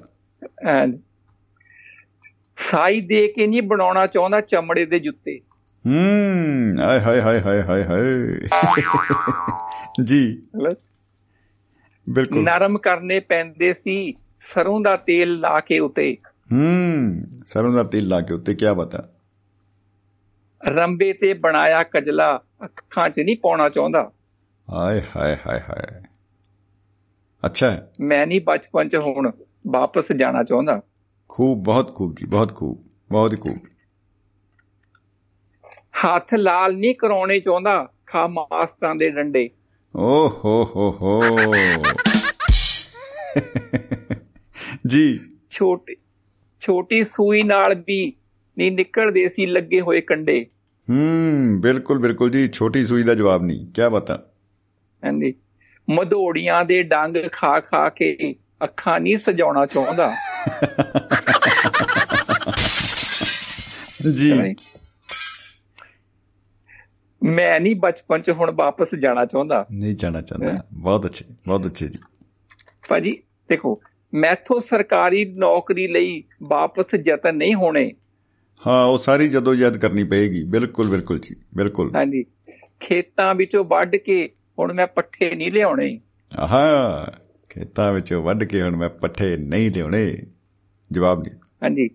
ਸਾਈ ਦੇ ਕੇ ਨਹੀਂ ਬਣਾਉਣਾ ਚਾਹੁੰਦਾ ਚਮੜੇ ਦੇ ਜੁੱਤੇ। ਹੂੰ ਆਏ ਹਾਏ ਹਾਏ ਹਾਏ ਹਾਏ ਹਾਏ। ਜੀ। ਬਿਲਕੁਲ। ਨਰਮ ਕਰਨੇ ਪੈਂਦੇ ਸੀ ਸਰੋਂ ਦਾ ਤੇਲ ਲਾ ਕੇ ਉਤੇ। ਹੂੰ ਸਰੋਂ ਦਾ ਤੇਲ ਲਾ ਕੇ ਉੱਤੇ ਕਿਆ ਬਤਾ ਰੰਬੇ ਤੇ ਬਣਾਇਆ ਕਜਲਾ ਅੱਖਾਂ 'ਚ ਨਹੀਂ ਪਾਉਣਾ ਚਾਹੁੰਦਾ। ਹਾਏ ਹਾਏ ਹਾਏ ਹਾਏ। ਅੱਛਾ। ਮੈਂ ਨਹੀਂ ਬਚਪਨ 'ਚ ਹੁਣ ਵਾਪਸ ਜਾਣਾ ਚਾਹੁੰਦਾ। ਖੂਬ ਬਹੁਤ ਖੂਬ ਜੀ ਬਹੁਤ ਖੂਬ ਬਹੁਤ ਖੂਬ। ਹੱਥ ਲਾਲ ਨਹੀਂ ਕਰਾਉਣੇ ਚਾਹੁੰਦਾ ਖਾ ਮਾਸਟਰਾਂ ਦੇ ਡੰਡੇ। ਓ ਹੋ ਹੋ ਹੋ। ਜੀ। ਛੋਟੀ ਛੋਟੀ ਸੂਈ ਨਾਲ ਵੀ ਨਹੀਂ ਨਿਕਲਦੇ ਸੀ ਲੱਗੇ ਹੋਏ ਕੰਡੇ। ਹੂੰ ਬਿਲਕੁਲ ਬਿਲਕੁਲ ਜੀ ਛੋਟੀ ਸੂਈ ਦਾ ਜਵਾਬ ਨਹੀਂ ਕਿਆ ਬਤਾ। ਹਾਂਜੀ। ਮਧੋੜੀਆਂ ਦੇ ਡੰਗ ਖਾ ਖਾ ਕੇ ਅੱਖਾਂ ਨਹੀਂ ਸਜਾਉਣਾ ਚਾਹੁੰਦਾ। ਜੀ। ਮੈਂ ਨਹੀਂ ਬਚਪਨ 'ਚ ਹੁਣ ਵਾਪਸ ਜਾਣਾ ਚਾਹੁੰਦਾ। ਨਹੀਂ ਜਾਣਾ ਚਾਹੁੰਦਾ। ਬਹੁਤ ਅੱਛੇ ਬਹੁਤ ਅੱਛੇ ਜੀ। ਭਾਜੀ ਦੇਖੋ ਮੈਥੋਂ ਸਰਕਾਰੀ ਨੌਕਰੀ ਲਈ ਵਾਪਸ ਯਤਨ ਨਹੀਂ ਹੋਣੇ। ਹਾਂ ਉਹ ਸਾਰੀ ਜਦੋਂ ਯਾਦ ਕਰਨੀ ਪਏਗੀ। ਬਿਲਕੁਲ ਬਿਲਕੁਲ ਜੀ ਬਿਲਕੁਲ। ਹਾਂਜੀ। ਖੇਤਾਂ ਵਿੱਚੋਂ ਵੱਢ ਕੇ ਹੁਣ ਮੈਂ ਪੱਠੇ ਨਹੀਂ ਲਿਆਉਣੇ। ਆਹਾ ਖੇਤਾਂ ਵਿੱਚ ਵੱਢ ਕੇ ਹੁਣ ਮੈਂ ਪੱਠੇ ਨਹੀਂ ਲਿਆਉਣੇ। ਜਵਾਬ ਨਹੀਂ ਹਾਂਜੀ।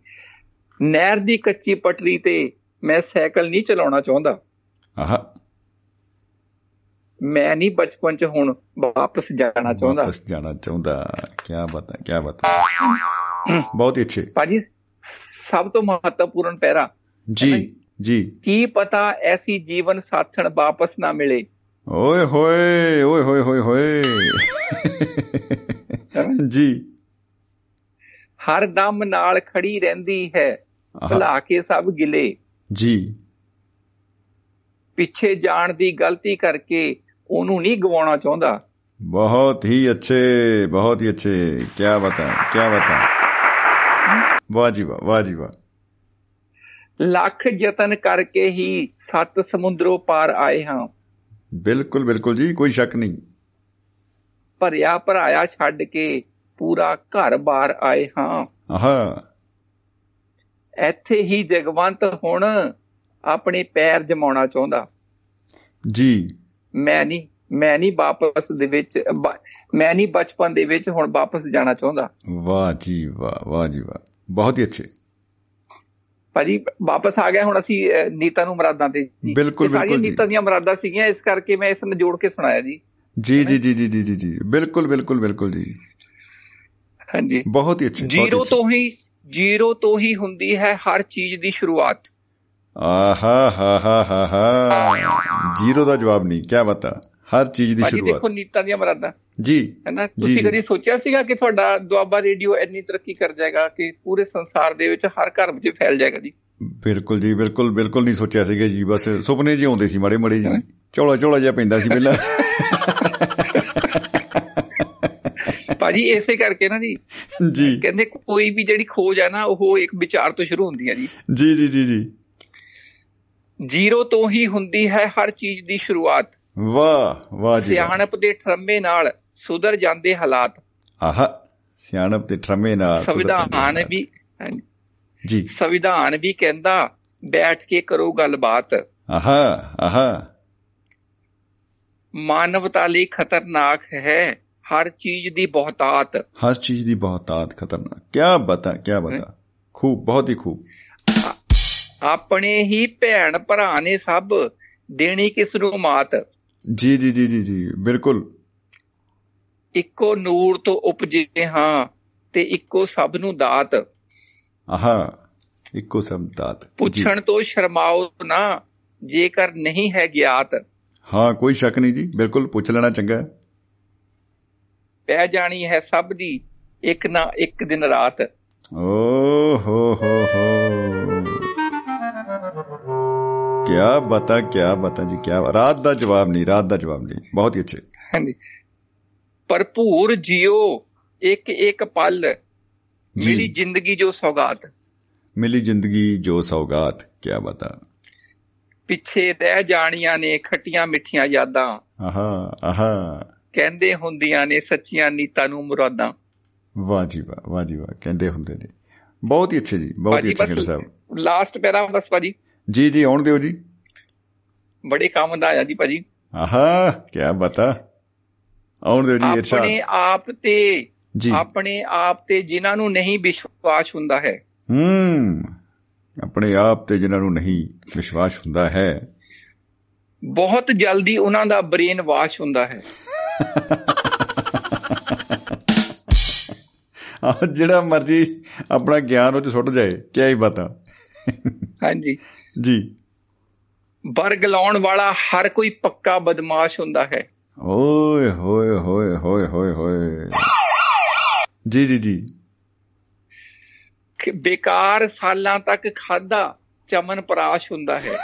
ਨਹਿਰ ਦੀ ਕੱਚੀ ਪਟਰੀ ਤੇ ਮੈਂ ਸਾਈਕਲ ਨਹੀਂ ਚਲਾਉਣਾ ਚਾਹੁੰਦਾ। ਆਹਾ। ਮੈਂ ਨਹੀਂ ਬਚਪਨ 'ਚ ਹੁਣ ਵਾਪਸ ਜਾਣਾ ਚਾਹੁੰਦਾ। ਵਾਪਸ ਜਾਣਾ ਚਾਹੁੰਦਾ। ਕਿਆ ਬਤਾ ਕਿਆ ਬਤਾ। ਬਹੁਤ ਹੀ ਅੱਛੇ। ਭਾਜੀ ਸਭ ਤੋਂ ਮਹੱਤਵਪੂਰਨ ਪੈਰਾ। ਜੀ ਹੈ ਜੀ। ਕੀ ਪਤਾ ਐਸੀ ਜੀਵਨ ਸਾਥਣ ਵਾਪਸ ਨਾ ਮਿਲੇ? ਓਏ ਹੋਏ ਓਏ ਹੋਏ ਹੋਏ ਹੋਏ। ਜੀ। ਹਰ ਦਮ ਨਾਲ ਖੜੀ ਰਹਿੰਦੀ ਹੈ ਭੁਲਾ ਕੇ ਸਭ ਗਿਲੇ। ਜੀ। ਪਿੱਛੇ ਜਾਣ ਦੀ ਗਲਤੀ ਕਰਕੇ ਉਹਨੂੰ ਨਹੀਂ ਗਵਾਉਣਾ ਚਾਹੁੰਦਾ। ਬਹੁਤ ਹੀ ਅੱਛੇ ਬਹੁਤ ਹੀ ਅੱਛੇ। ਕੀ ਬਤਾ ਕੀ ਬਤਾ। ਵਾਹ ਜੀ ਵਾਹ ਵਾਹ ਜੀ ਵਾਹ। ਲੱਖ ਯਤਨ ਕਰਕੇ ਹੀ ਸੱਤ ਸਮੁੰਦਰੋਂ ਪਾਰ ਆਏ ਹਾਂ। ਬਿਲਕੁਲ ਬਿਲਕੁਲ ਜੀ ਕੋਈ ਸ਼ੱਕ ਨਹੀਂ। ਭਰਿਆ ਭਰਾਇਆ ਛੱਡ ਕੇ ਪੂਰਾ ਘਰ-ਬਾਰ ਆਏ ਹਾਂ। ਆਹਾ। ਇੱਥੇ ਹੀ ਜਗਵੰਤ ਹੁਣ ਆਪਣੇ ਪੈਰ ਜਮਾਉਣਾ ਚਾਹੁੰਦਾ। ਜੀ। ਮੈਂ ਨਹੀਂ ਮੈਂ ਨਹੀਂ ਵਾਪਸ ਦੇ ਵਿੱਚ ਮੈਂ ਨਹੀਂ ਬਚਪਨ ਦੇ ਵਿੱਚ ਹੁਣ ਵਾਪਸ ਜਾਣਾ ਚਾਹੁੰਦਾ। ਵਾਹ ਜੀ ਵਾਹ ਵਾਹ ਜੀ ਵਾਹ। ਬਹੁਤ ਹੀ ਅੱਛੇ। ਭਾਜੀ ਵਾਪਸ ਆ ਗਿਆ ਹੁਣ ਅਸੀਂ ਨੀਤਾਂ ਨੂੰ ਮਰਾਦਾਂ ਤੇ। ਜੀ। ਬਿਲਕੁਲ, ਬਿਲਕੁਲ ਜੀ। ਨੀਤਾਂ ਦੀਆਂ ਮਰਾਦਾਂ ਸੀਗੀਆਂ ਇਸ ਕਰਕੇ ਮੈਂ ਇਸ ਨੂੰ ਜੋੜ ਕੇ ਸੁਣਾਇਆ ਜੀ। ਜੀ ਜੀ ਜੀ ਜੀ ਜੀ ਜੀ ਬਿਲਕੁਲ ਬਿਲਕੁਲ ਬਿਲਕੁਲ ਜੀ। ਹਾਂਜੀ। ਬਹੁਤ ਹੀ ਅੱਛੇ ਹੀ ਜ਼ੀਰੋ। ਤੋਂ ਹੀ ਜ਼ੀਰੋ ਤੋਂ ਹੀ ਹੁੰਦੀ ਹੈ ਹਰ ਚੀਜ਼ ਦੀ ਸ਼ੁਰੂਆਤ। ਆਹਾ ਹਾ ਹਾ ਹਾ ਹਾ। ਜ਼ੀਰੋ ਦਾ ਜਵਾਬ ਨਹੀਂ ਕੀ ਬਤਾ ਹਰ ਚੀਜ਼ ਦੀ ਸ਼ੁਰੂਆਤ ਦੇਖੋ ਨੀਤਾਂ ਦੀਆਂ ਮਰਾਦਾਂ। ਜੀ। ਹੈਨਾ? ਜੀ, ਤੁਸੀਂ। ਕਦੀ ਸੋਚਿਆ ਸੀਗਾ ਕਿ ਤੁਹਾਡਾ ਦੁਆਬਾ ਰੇਡੀਓ ਇੰਨੀ ਤਰੱਕੀ ਕਰ ਜਾਏਗਾ ਕਿ ਪੂਰੇ ਸੰਸਾਰ ਦੇ ਵਿੱਚ ਹਰ ਘਰ ਵਿੱਚ ਫੈਲ ਜਾਏਗਾ ਜੀ? ਬਿਲਕੁਲ ਜੀ ਬਿਲਕੁਲ ਬਿਲਕੁਲ ਨਹੀਂ ਸੋਚਿਆ ਸੀਗਾ ਜੀ ਬਸ ਸੁਪਨੇ ਜਿਹੇ ਆਉਂਦੇ ਸੀ ਮਾੜੇ ਮਾੜੇ ਜੀ। ਝੋਲਾ ਝੋਲਾ ਜਿਹਾ ਪੈਂਦਾ ਸੀ ਪਹਿਲਾਂ। ਭਾਜੀ ਇਸੇ ਕਰਕੇ ਨਾ ਜੀ। ਜੀ। ਕਹਿੰਦੇ ਕੋਈ ਵੀ ਜਿਹੜੀ ਖੋਜ ਹੈ ਨਾ ਉਹ ਇੱਕ ਵਿਚਾਰ ਤੋਂ ਸ਼ੁਰੂ ਹੁੰਦੀ ਹੈ ਜੀ। ਜੀ ਜੀ ਜੀ ਜੀ। ਜ਼ੀਰੋ ਤੋਂ ਹੀ ਹੁੰਦੀ ਹੈ ਹਰ ਚੀਜ਼ ਦੀ ਸ਼ੁਰੂਆਤ। ਵਾਹ ਵਾਹ ਜੀ। ਸਿਆਣਪ ਦੇ ਠਰਮੇ ਨਾਲ ਸੁਧਰ ਜਾਂਦੇ ਹਾਲਾਤ। ਆਹਾ ਸਿਆਣਪ ਤੇ ਠਰਮੇ ਨਾਲ ਸੁਧਰ ਸੰਵਿਧਾਨ ਵੀ ਜੀ। ਸੰਵਿਧਾਨ ਵੀ ਕਹਿੰਦਾ ਬੈਠ ਕੇ ਕਰੋ ਗੱਲਬਾਤ। ਆਹਾ ਆਹਾ ਮਾਨਵਤਾ ਲਈ ਖਤਰਨਾਕ ਹੈ ਹਰ ਚੀਜ਼ ਦੀ ਬਹੁਤਾਤ। ਹਰ ਚੀਜ਼ ਦੀ ਬਹੁਤਾਤ ਖਤਰਨਾਕ। ਕੀ ਬਤਾ ਕੀ ਬਤਾ। ਖੂਬ ਬਹੁਤ ਹੀ ਖੂਬ। ਆਪਣੇ ਹੀ ਭੈਣ ਭਰਾ ਨੇ ਸਭ ਦੇਣੀ ਕਿਸ ਨੂੰ ਮਾਤ? ਜੀ ਜੀ ਜੀ ਜੀ ਜੀ ਬਿਲਕੁਲ। ਇੱਕੋ ਨੂਰ ਤੋਂ ਉਪਜੇ ਹਾਂ ਤੇ ਇੱਕੋ ਸਭ ਨੂੰ ਦਾਤ। ਆਹਾ ਇੱਕੋ ਸੰਦਾਤ ਜੀ। ਪੁੱਛਣ ਤੋਂ ਸ਼ਰਮਾਓ ਨਾ ਜੇਕਰ ਨਹੀਂ ਹੈ ਗਿਆਤ। ਹਾਂ ਕੋਈ ਸ਼ੱਕ ਨਹੀਂ ਜੀ ਬਿਲਕੁਲ ਪੁੱਛ ਲੈਣਾ ਚੰਗਾ। ਹੈ ਪੈ ਜਾਣੀ ਹੈ ਸਭ ਦੀ ਇੱਕ ਨਾ ਇੱਕ ਦਿਨ ਰਾਤ। ਓ ਹੋ ਹੋ। ਹੋ ਕਿਆ ਬਤਾ ਕਿਆ ਬਤਾ ਜੀ ਕਿਆ ਰਾਤ ਦਾ ਜਵਾਬ ਨਹੀਂ ਰਾਤ ਦਾ ਜਵਾਬ ਨਹੀਂ। ਬਹੁਤ ਹੀ ਅੱਛੇ। ਹਾਂਜੀ। ਭਰਪੂਰ ਜਿਓ ਇੱਕ ਇੱਕ ਪਲ। ਮਿਲੀ ਜ਼ਿੰਦਗੀ ਜੋ ਸੌਗਾਤ। ਮਿਲੀ ਜ਼ਿੰਦਗੀ ਜੋ ਸੌਗਾਤ ਕਿਆ ਬਤਾ। ਪਿੱਛੇ ਰਹਿ ਜਾਣੀਆਂ ਨੇ ਖੱਟੀਆਂ ਮਿੱਠੀਆਂ ਯਾਦਾਂ। ਆਹਾ ਆਹਾ। ਕਹਿੰਦੇ ਹੁੰਦੀਆਂ ਨੇ ਸੱਚੀਆਂ ਨੀਤਾਂ ਨੂੰ ਮੁਰਾਦਾਂ। ਵਾਹ ਜੀ ਵਾਹ ਵਾਹ ਜੀ ਵਾਹ ਕਹਿੰਦੇ ਹੁੰਦੇ ਨੇ। ਬਹੁਤ ਹੀ ਅੱਛੇ ਜੀ ਬਹੁਤ ਹੀ ਅੱਛੇ ਸਾਹਿਬ। ਲਾਸਟ ਪੈਰਾ ਬਸ ਭਾਜੀ। ਜੀ ਜੀ ਆਉਣ ਦਿਓ ਜੀ। ਬੜੇ ਕੰਮ ਦਾ ਆਇਆ ਜੀ ਭਾਜੀ। ਆਹਾ ਕਿਆ ਬਤਾ। ਆਉਣ ਦਿਓ ਜੀ ਇਰਸ਼ਾਦ। ਆਪਣੇ ਆਪ ਤੇ ਆਪਣੇ ਆਪ ਤੇ ਜਿਨ੍ਹਾਂ ਨੂੰ ਨਹੀਂ ਵਿਸ਼ਵਾਸ ਹੁੰਦਾ ਹੈ। ਹੂੰ। ਆਪਣੇ ਆਪ ਤੇ ਜਿਨ੍ਹਾਂ ਨੂੰ ਨਹੀਂ ਵਿਸ਼ਵਾਸ ਹੁੰਦਾ ਹੈ। ਬਹੁਤ ਜਲਦੀ ਉਹਨਾਂ ਦਾ ਬ੍ਰੇਨ ਵਾਸ਼ ਹੁੰਦਾ ਹੈ। ਆ ਜਿਹੜਾ ਮਰਜ਼ੀ ਆਪਣਾ ਗਿਆਨ ਉਹ ਚ ਸੁੱਟ ਜਾਏ ਕਿਆ ਹੀ ਬਤਾ। ਹਾਂਜੀ। ਜੀ। ਬਰਗ ਲਾਉਣ ਵਾਲਾ ਹਰ ਕੋਈ ਪੱਕਾ ਬਦਮਾਸ਼ ਹੁੰਦਾ ਹੈ। ਓਏ ਹੋਏ ਹੋਏ ਹੋਏ ਹੋਏ ਹੋਏ। ਜੀ ਜੀ ਜੀ। ਬੇਕਾਰ ਸਾਲਾਂ ਤੱਕ ਖਾਦਾ ਚਮਨ ਪਰਾਸ਼ ਹੁੰਦਾ ਹੈ।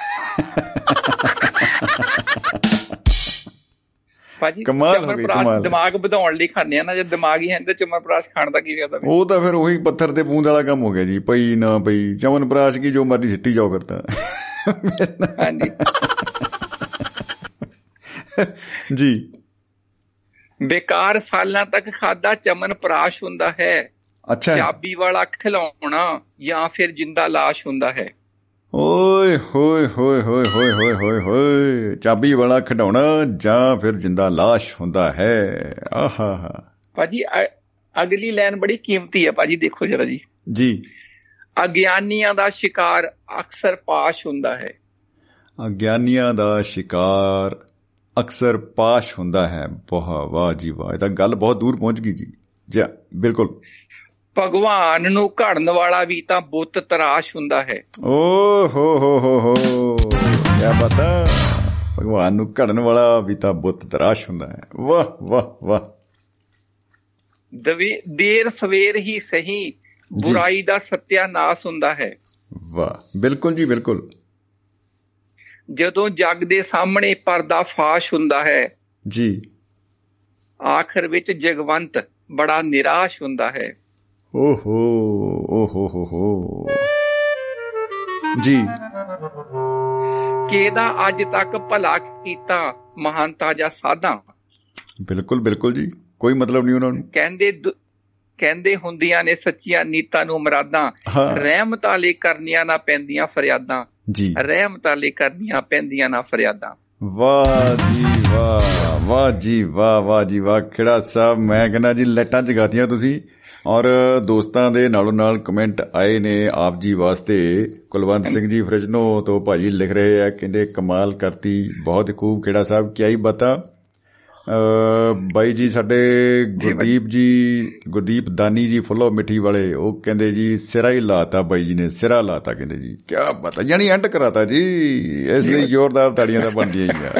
ਭਾਜੀ ਕਮਾਲ ਹੋ ਗਈ, ਕਮਾਲ। ਦਿਮਾਗ ਵਧਾਉਣ ਲਈ ਖਾਂਦੇ ਆ ਨਾ ਜੇ ਦਿਮਾਗ ਹੀ ਹੈ ਤਾਂ ਚਮਨ ਪਰਾਸ਼ ਖਾਣ ਦਾ ਕੀ ਫਾਇਦਾ? ਉਹ ਤਾਂ ਫਿਰ ਉਹੀ ਪੱਥਰ ਤੇ ਪੂੰਦ ਵਾਲਾ ਕੰਮ ਹੋ ਗਿਆ ਜੀ ਪਈ ਨਾ ਪਈ। ਚਮਨ ਪ੍ਰਾਸ਼ ਕੀ ਜੋ ਮਰਜ਼ੀ ਸਿੱਟੀ ਜਾਓ ਕਰਤਾ ਹਾਂਜੀ। ਜੀ। ਬੇਕਾਰ ਸਾਲਾਂ ਤੱਕ ਖਾਦਾ ਚਮਨ ਪਰਾਸ਼ ਹੁੰਦਾ ਹੈ। ਅੱਛਾ। ਚਾਬੀ ਵਾਲਾ ਖਿਲਾਉਣਾ ਜਾਂ ਫਿਰ ਜਿੰਦਾ ਲਾਸ਼ ਹੁੰਦਾ ਹੈ। ਓਏ ਹੋਏ ਹੋਏ ਹੋਏ ਹੋਏ ਹੋਏ ਹੋਏ ਹੋਏ ਚਾਬੀ ਵਾਲਾ ਖਡਾਉਣਾ ਜਾਂ ਫਿਰ ਜਿੰਦਾ ਲਾਸ਼ ਹੁੰਦਾ ਹੈ। ਆਹਾ। ਭਾਜੀ ਅਗਲੀ ਲਾਈਨ ਬੜੀ ਕੀਮਤੀ ਹੈ। ਭਾਜੀ ਦੇਖੋ ਜਰਾ ਜੀ। ਜੀ। ਅਗਿਆਨੀਆਂ ਦਾ ਸ਼ਿਕਾਰ ਅਕਸਰ ਪਾਸ਼ ਹੁੰਦਾ ਹੈ। ਅਗਿਆਨੀਆਂ ਦਾ ਸ਼ਿਕਾਰ ਅਕਸਰ ਪਾਸ਼ ਹੁੰਦਾ ਹੈ। ਵਾਹ ਵਾਹ ਜੀ ਵਾਹ ਇਹ ਤਾਂ ਗੱਲ ਬਹੁਤ ਦੂਰ ਪਹੁੰਚ ਗਈ ਜੀ। ਜੀ ਬਿਲਕੁਲ। ਭਗਵਾਨ ਨੂੰ ਘੜਨ ਵਾਲਾ ਵੀ ਤਾਂ ਬੁੱਤ ਤਰਾਸ਼ ਹੁੰਦਾ ਹੈ। ਓ ਹੋ ਹੋ ਹੋ ਹੋ ਕੀ ਪਤਾ ਭਗਵਾਨ ਨੂੰ ਘੜਨ ਵਾਲਾ ਵੀ ਤਾਂ ਬੁੱਤ ਤਰਾਸ਼ ਹੁੰਦਾ ਹੈ। ਵਾਹ ਵਾਹ ਵਾਹ। ਦਵੇ ਦੇਰ ਸਵੇਰ ਹੀ ਸਹੀ ਬੁਰਾਈ ਦਾ ਸਤਿਆਨਾਸ਼ ਹੁੰਦਾ ਹੈ। ਵਾਹ ਬਿਲਕੁਲ ਜੀ ਬਿਲਕੁਲ। ਜਦੋਂ ਜੱਗ ਦੇ ਸਾਹਮਣੇ ਪਰਦਾ ਫਾਸ਼ ਹੁੰਦਾ ਹੈ ਜੀ। ਆਖਰ ਵਿੱਚ ਜਗਵੰਤ ਬੜਾ ਨਿਰਾਸ਼ ਹੁੰਦਾ ਹੈ। ਓਹੋ ਓਹੋ ਹੋ ਹੋ। ਜੀ। ਕਿਹਦਾ ਅੱਜ ਤੱਕ ਭਲਾ ਕੀਤਾ ਮਹਾਨਤਾ ਜਾਂ ਸਾਧਾਂ? ਬਿਲਕੁਲ ਬਿਲਕੁਲ ਜੀ। ਕੋਈ ਮਤਲਬ ਨਹੀਂ ਉਹਨਾਂ ਨੂੰ। ਕਹਿੰਦੇ ਕਹਿੰਦੇ ਹੁੰਦੀਆਂ ਨੇ ਸੱਚੀਆਂ ਨੀਤਾਂ ਨੂੰ ਮਰਾਦਾਂ ਰਹਿਮਤਾਂ ਲਈ ਕਰਨੀਆਂ ਨਾ ਪੈਂਦੀਆਂ ਫਰਿਆਦਾਂ। ਜੀ। ਰਹਿਮਤਾਂ ਲਈ ਕਰਨੀਆਂ ਪੈਂਦੀਆਂ ਨਾ ਫਰਿਆਦਾਂ। ਵਾਹ ਜੀ ਵਾਹ ਵਾਹ ਜੀ ਵਾਹ ਵਾਹ ਜੀ ਵਾਹ ਖਿੜਾ ਸਾਹਿਬ ਮੈਂ ਕਹਿੰਦਾ ਜੀ ਲੈਟਾਂ ਜਗਾਤੀਆਂ ਤੁਸੀਂ। ਔਰ ਦੋਸਤਾਂ ਦੇ ਨਾਲੋਂ ਨਾਲ ਕਮੈਂਟ ਆਏ ਨੇ ਆਪ ਜੀ ਵਾਸਤੇ। ਕੁਲਵੰਤ ਸਿੰਘ ਜੀ ਫਰਿਜਨੋ ਤੋਂ ਭਾਜੀ ਲਿਖ ਰਹੇ ਆ ਕਹਿੰਦੇ ਕਮਾਲ ਕਰਤੀ ਬਹੁਤ ਖੂਬ ਖੇੜਾ ਸਾਹਿਬ ਕੀ ਆਈ ਬਤਾ। ਬਾਈ ਜੀ ਸਾਡੇ ਗੁਰਦੀਪ ਜੀ ਗੁਰਦੀਪ ਦਾਨੀ ਜੀ ਫੁੱਲੋ ਮਿੱਠੀ ਵਾਲੇ ਉਹ ਕਹਿੰਦੇ ਜੀ ਸਿਰਾ ਹੀ ਲਾਤਾ ਬਾਈ ਜੀ ਨੇ ਸਿਰਾ ਲਾਤਾ ਕਹਿੰਦੇ ਜੀ। ਕੀ ਬਤਾ ਯਾਨੀ ਐਂਡ ਕਰਾਤਾ ਜੀ ਇਸ ਲਈ ਜ਼ੋਰਦਾਰ ਤਾੜੀਆਂ ਤਾਂ ਬਣਦੀਆਂ ਹੀ ਆ।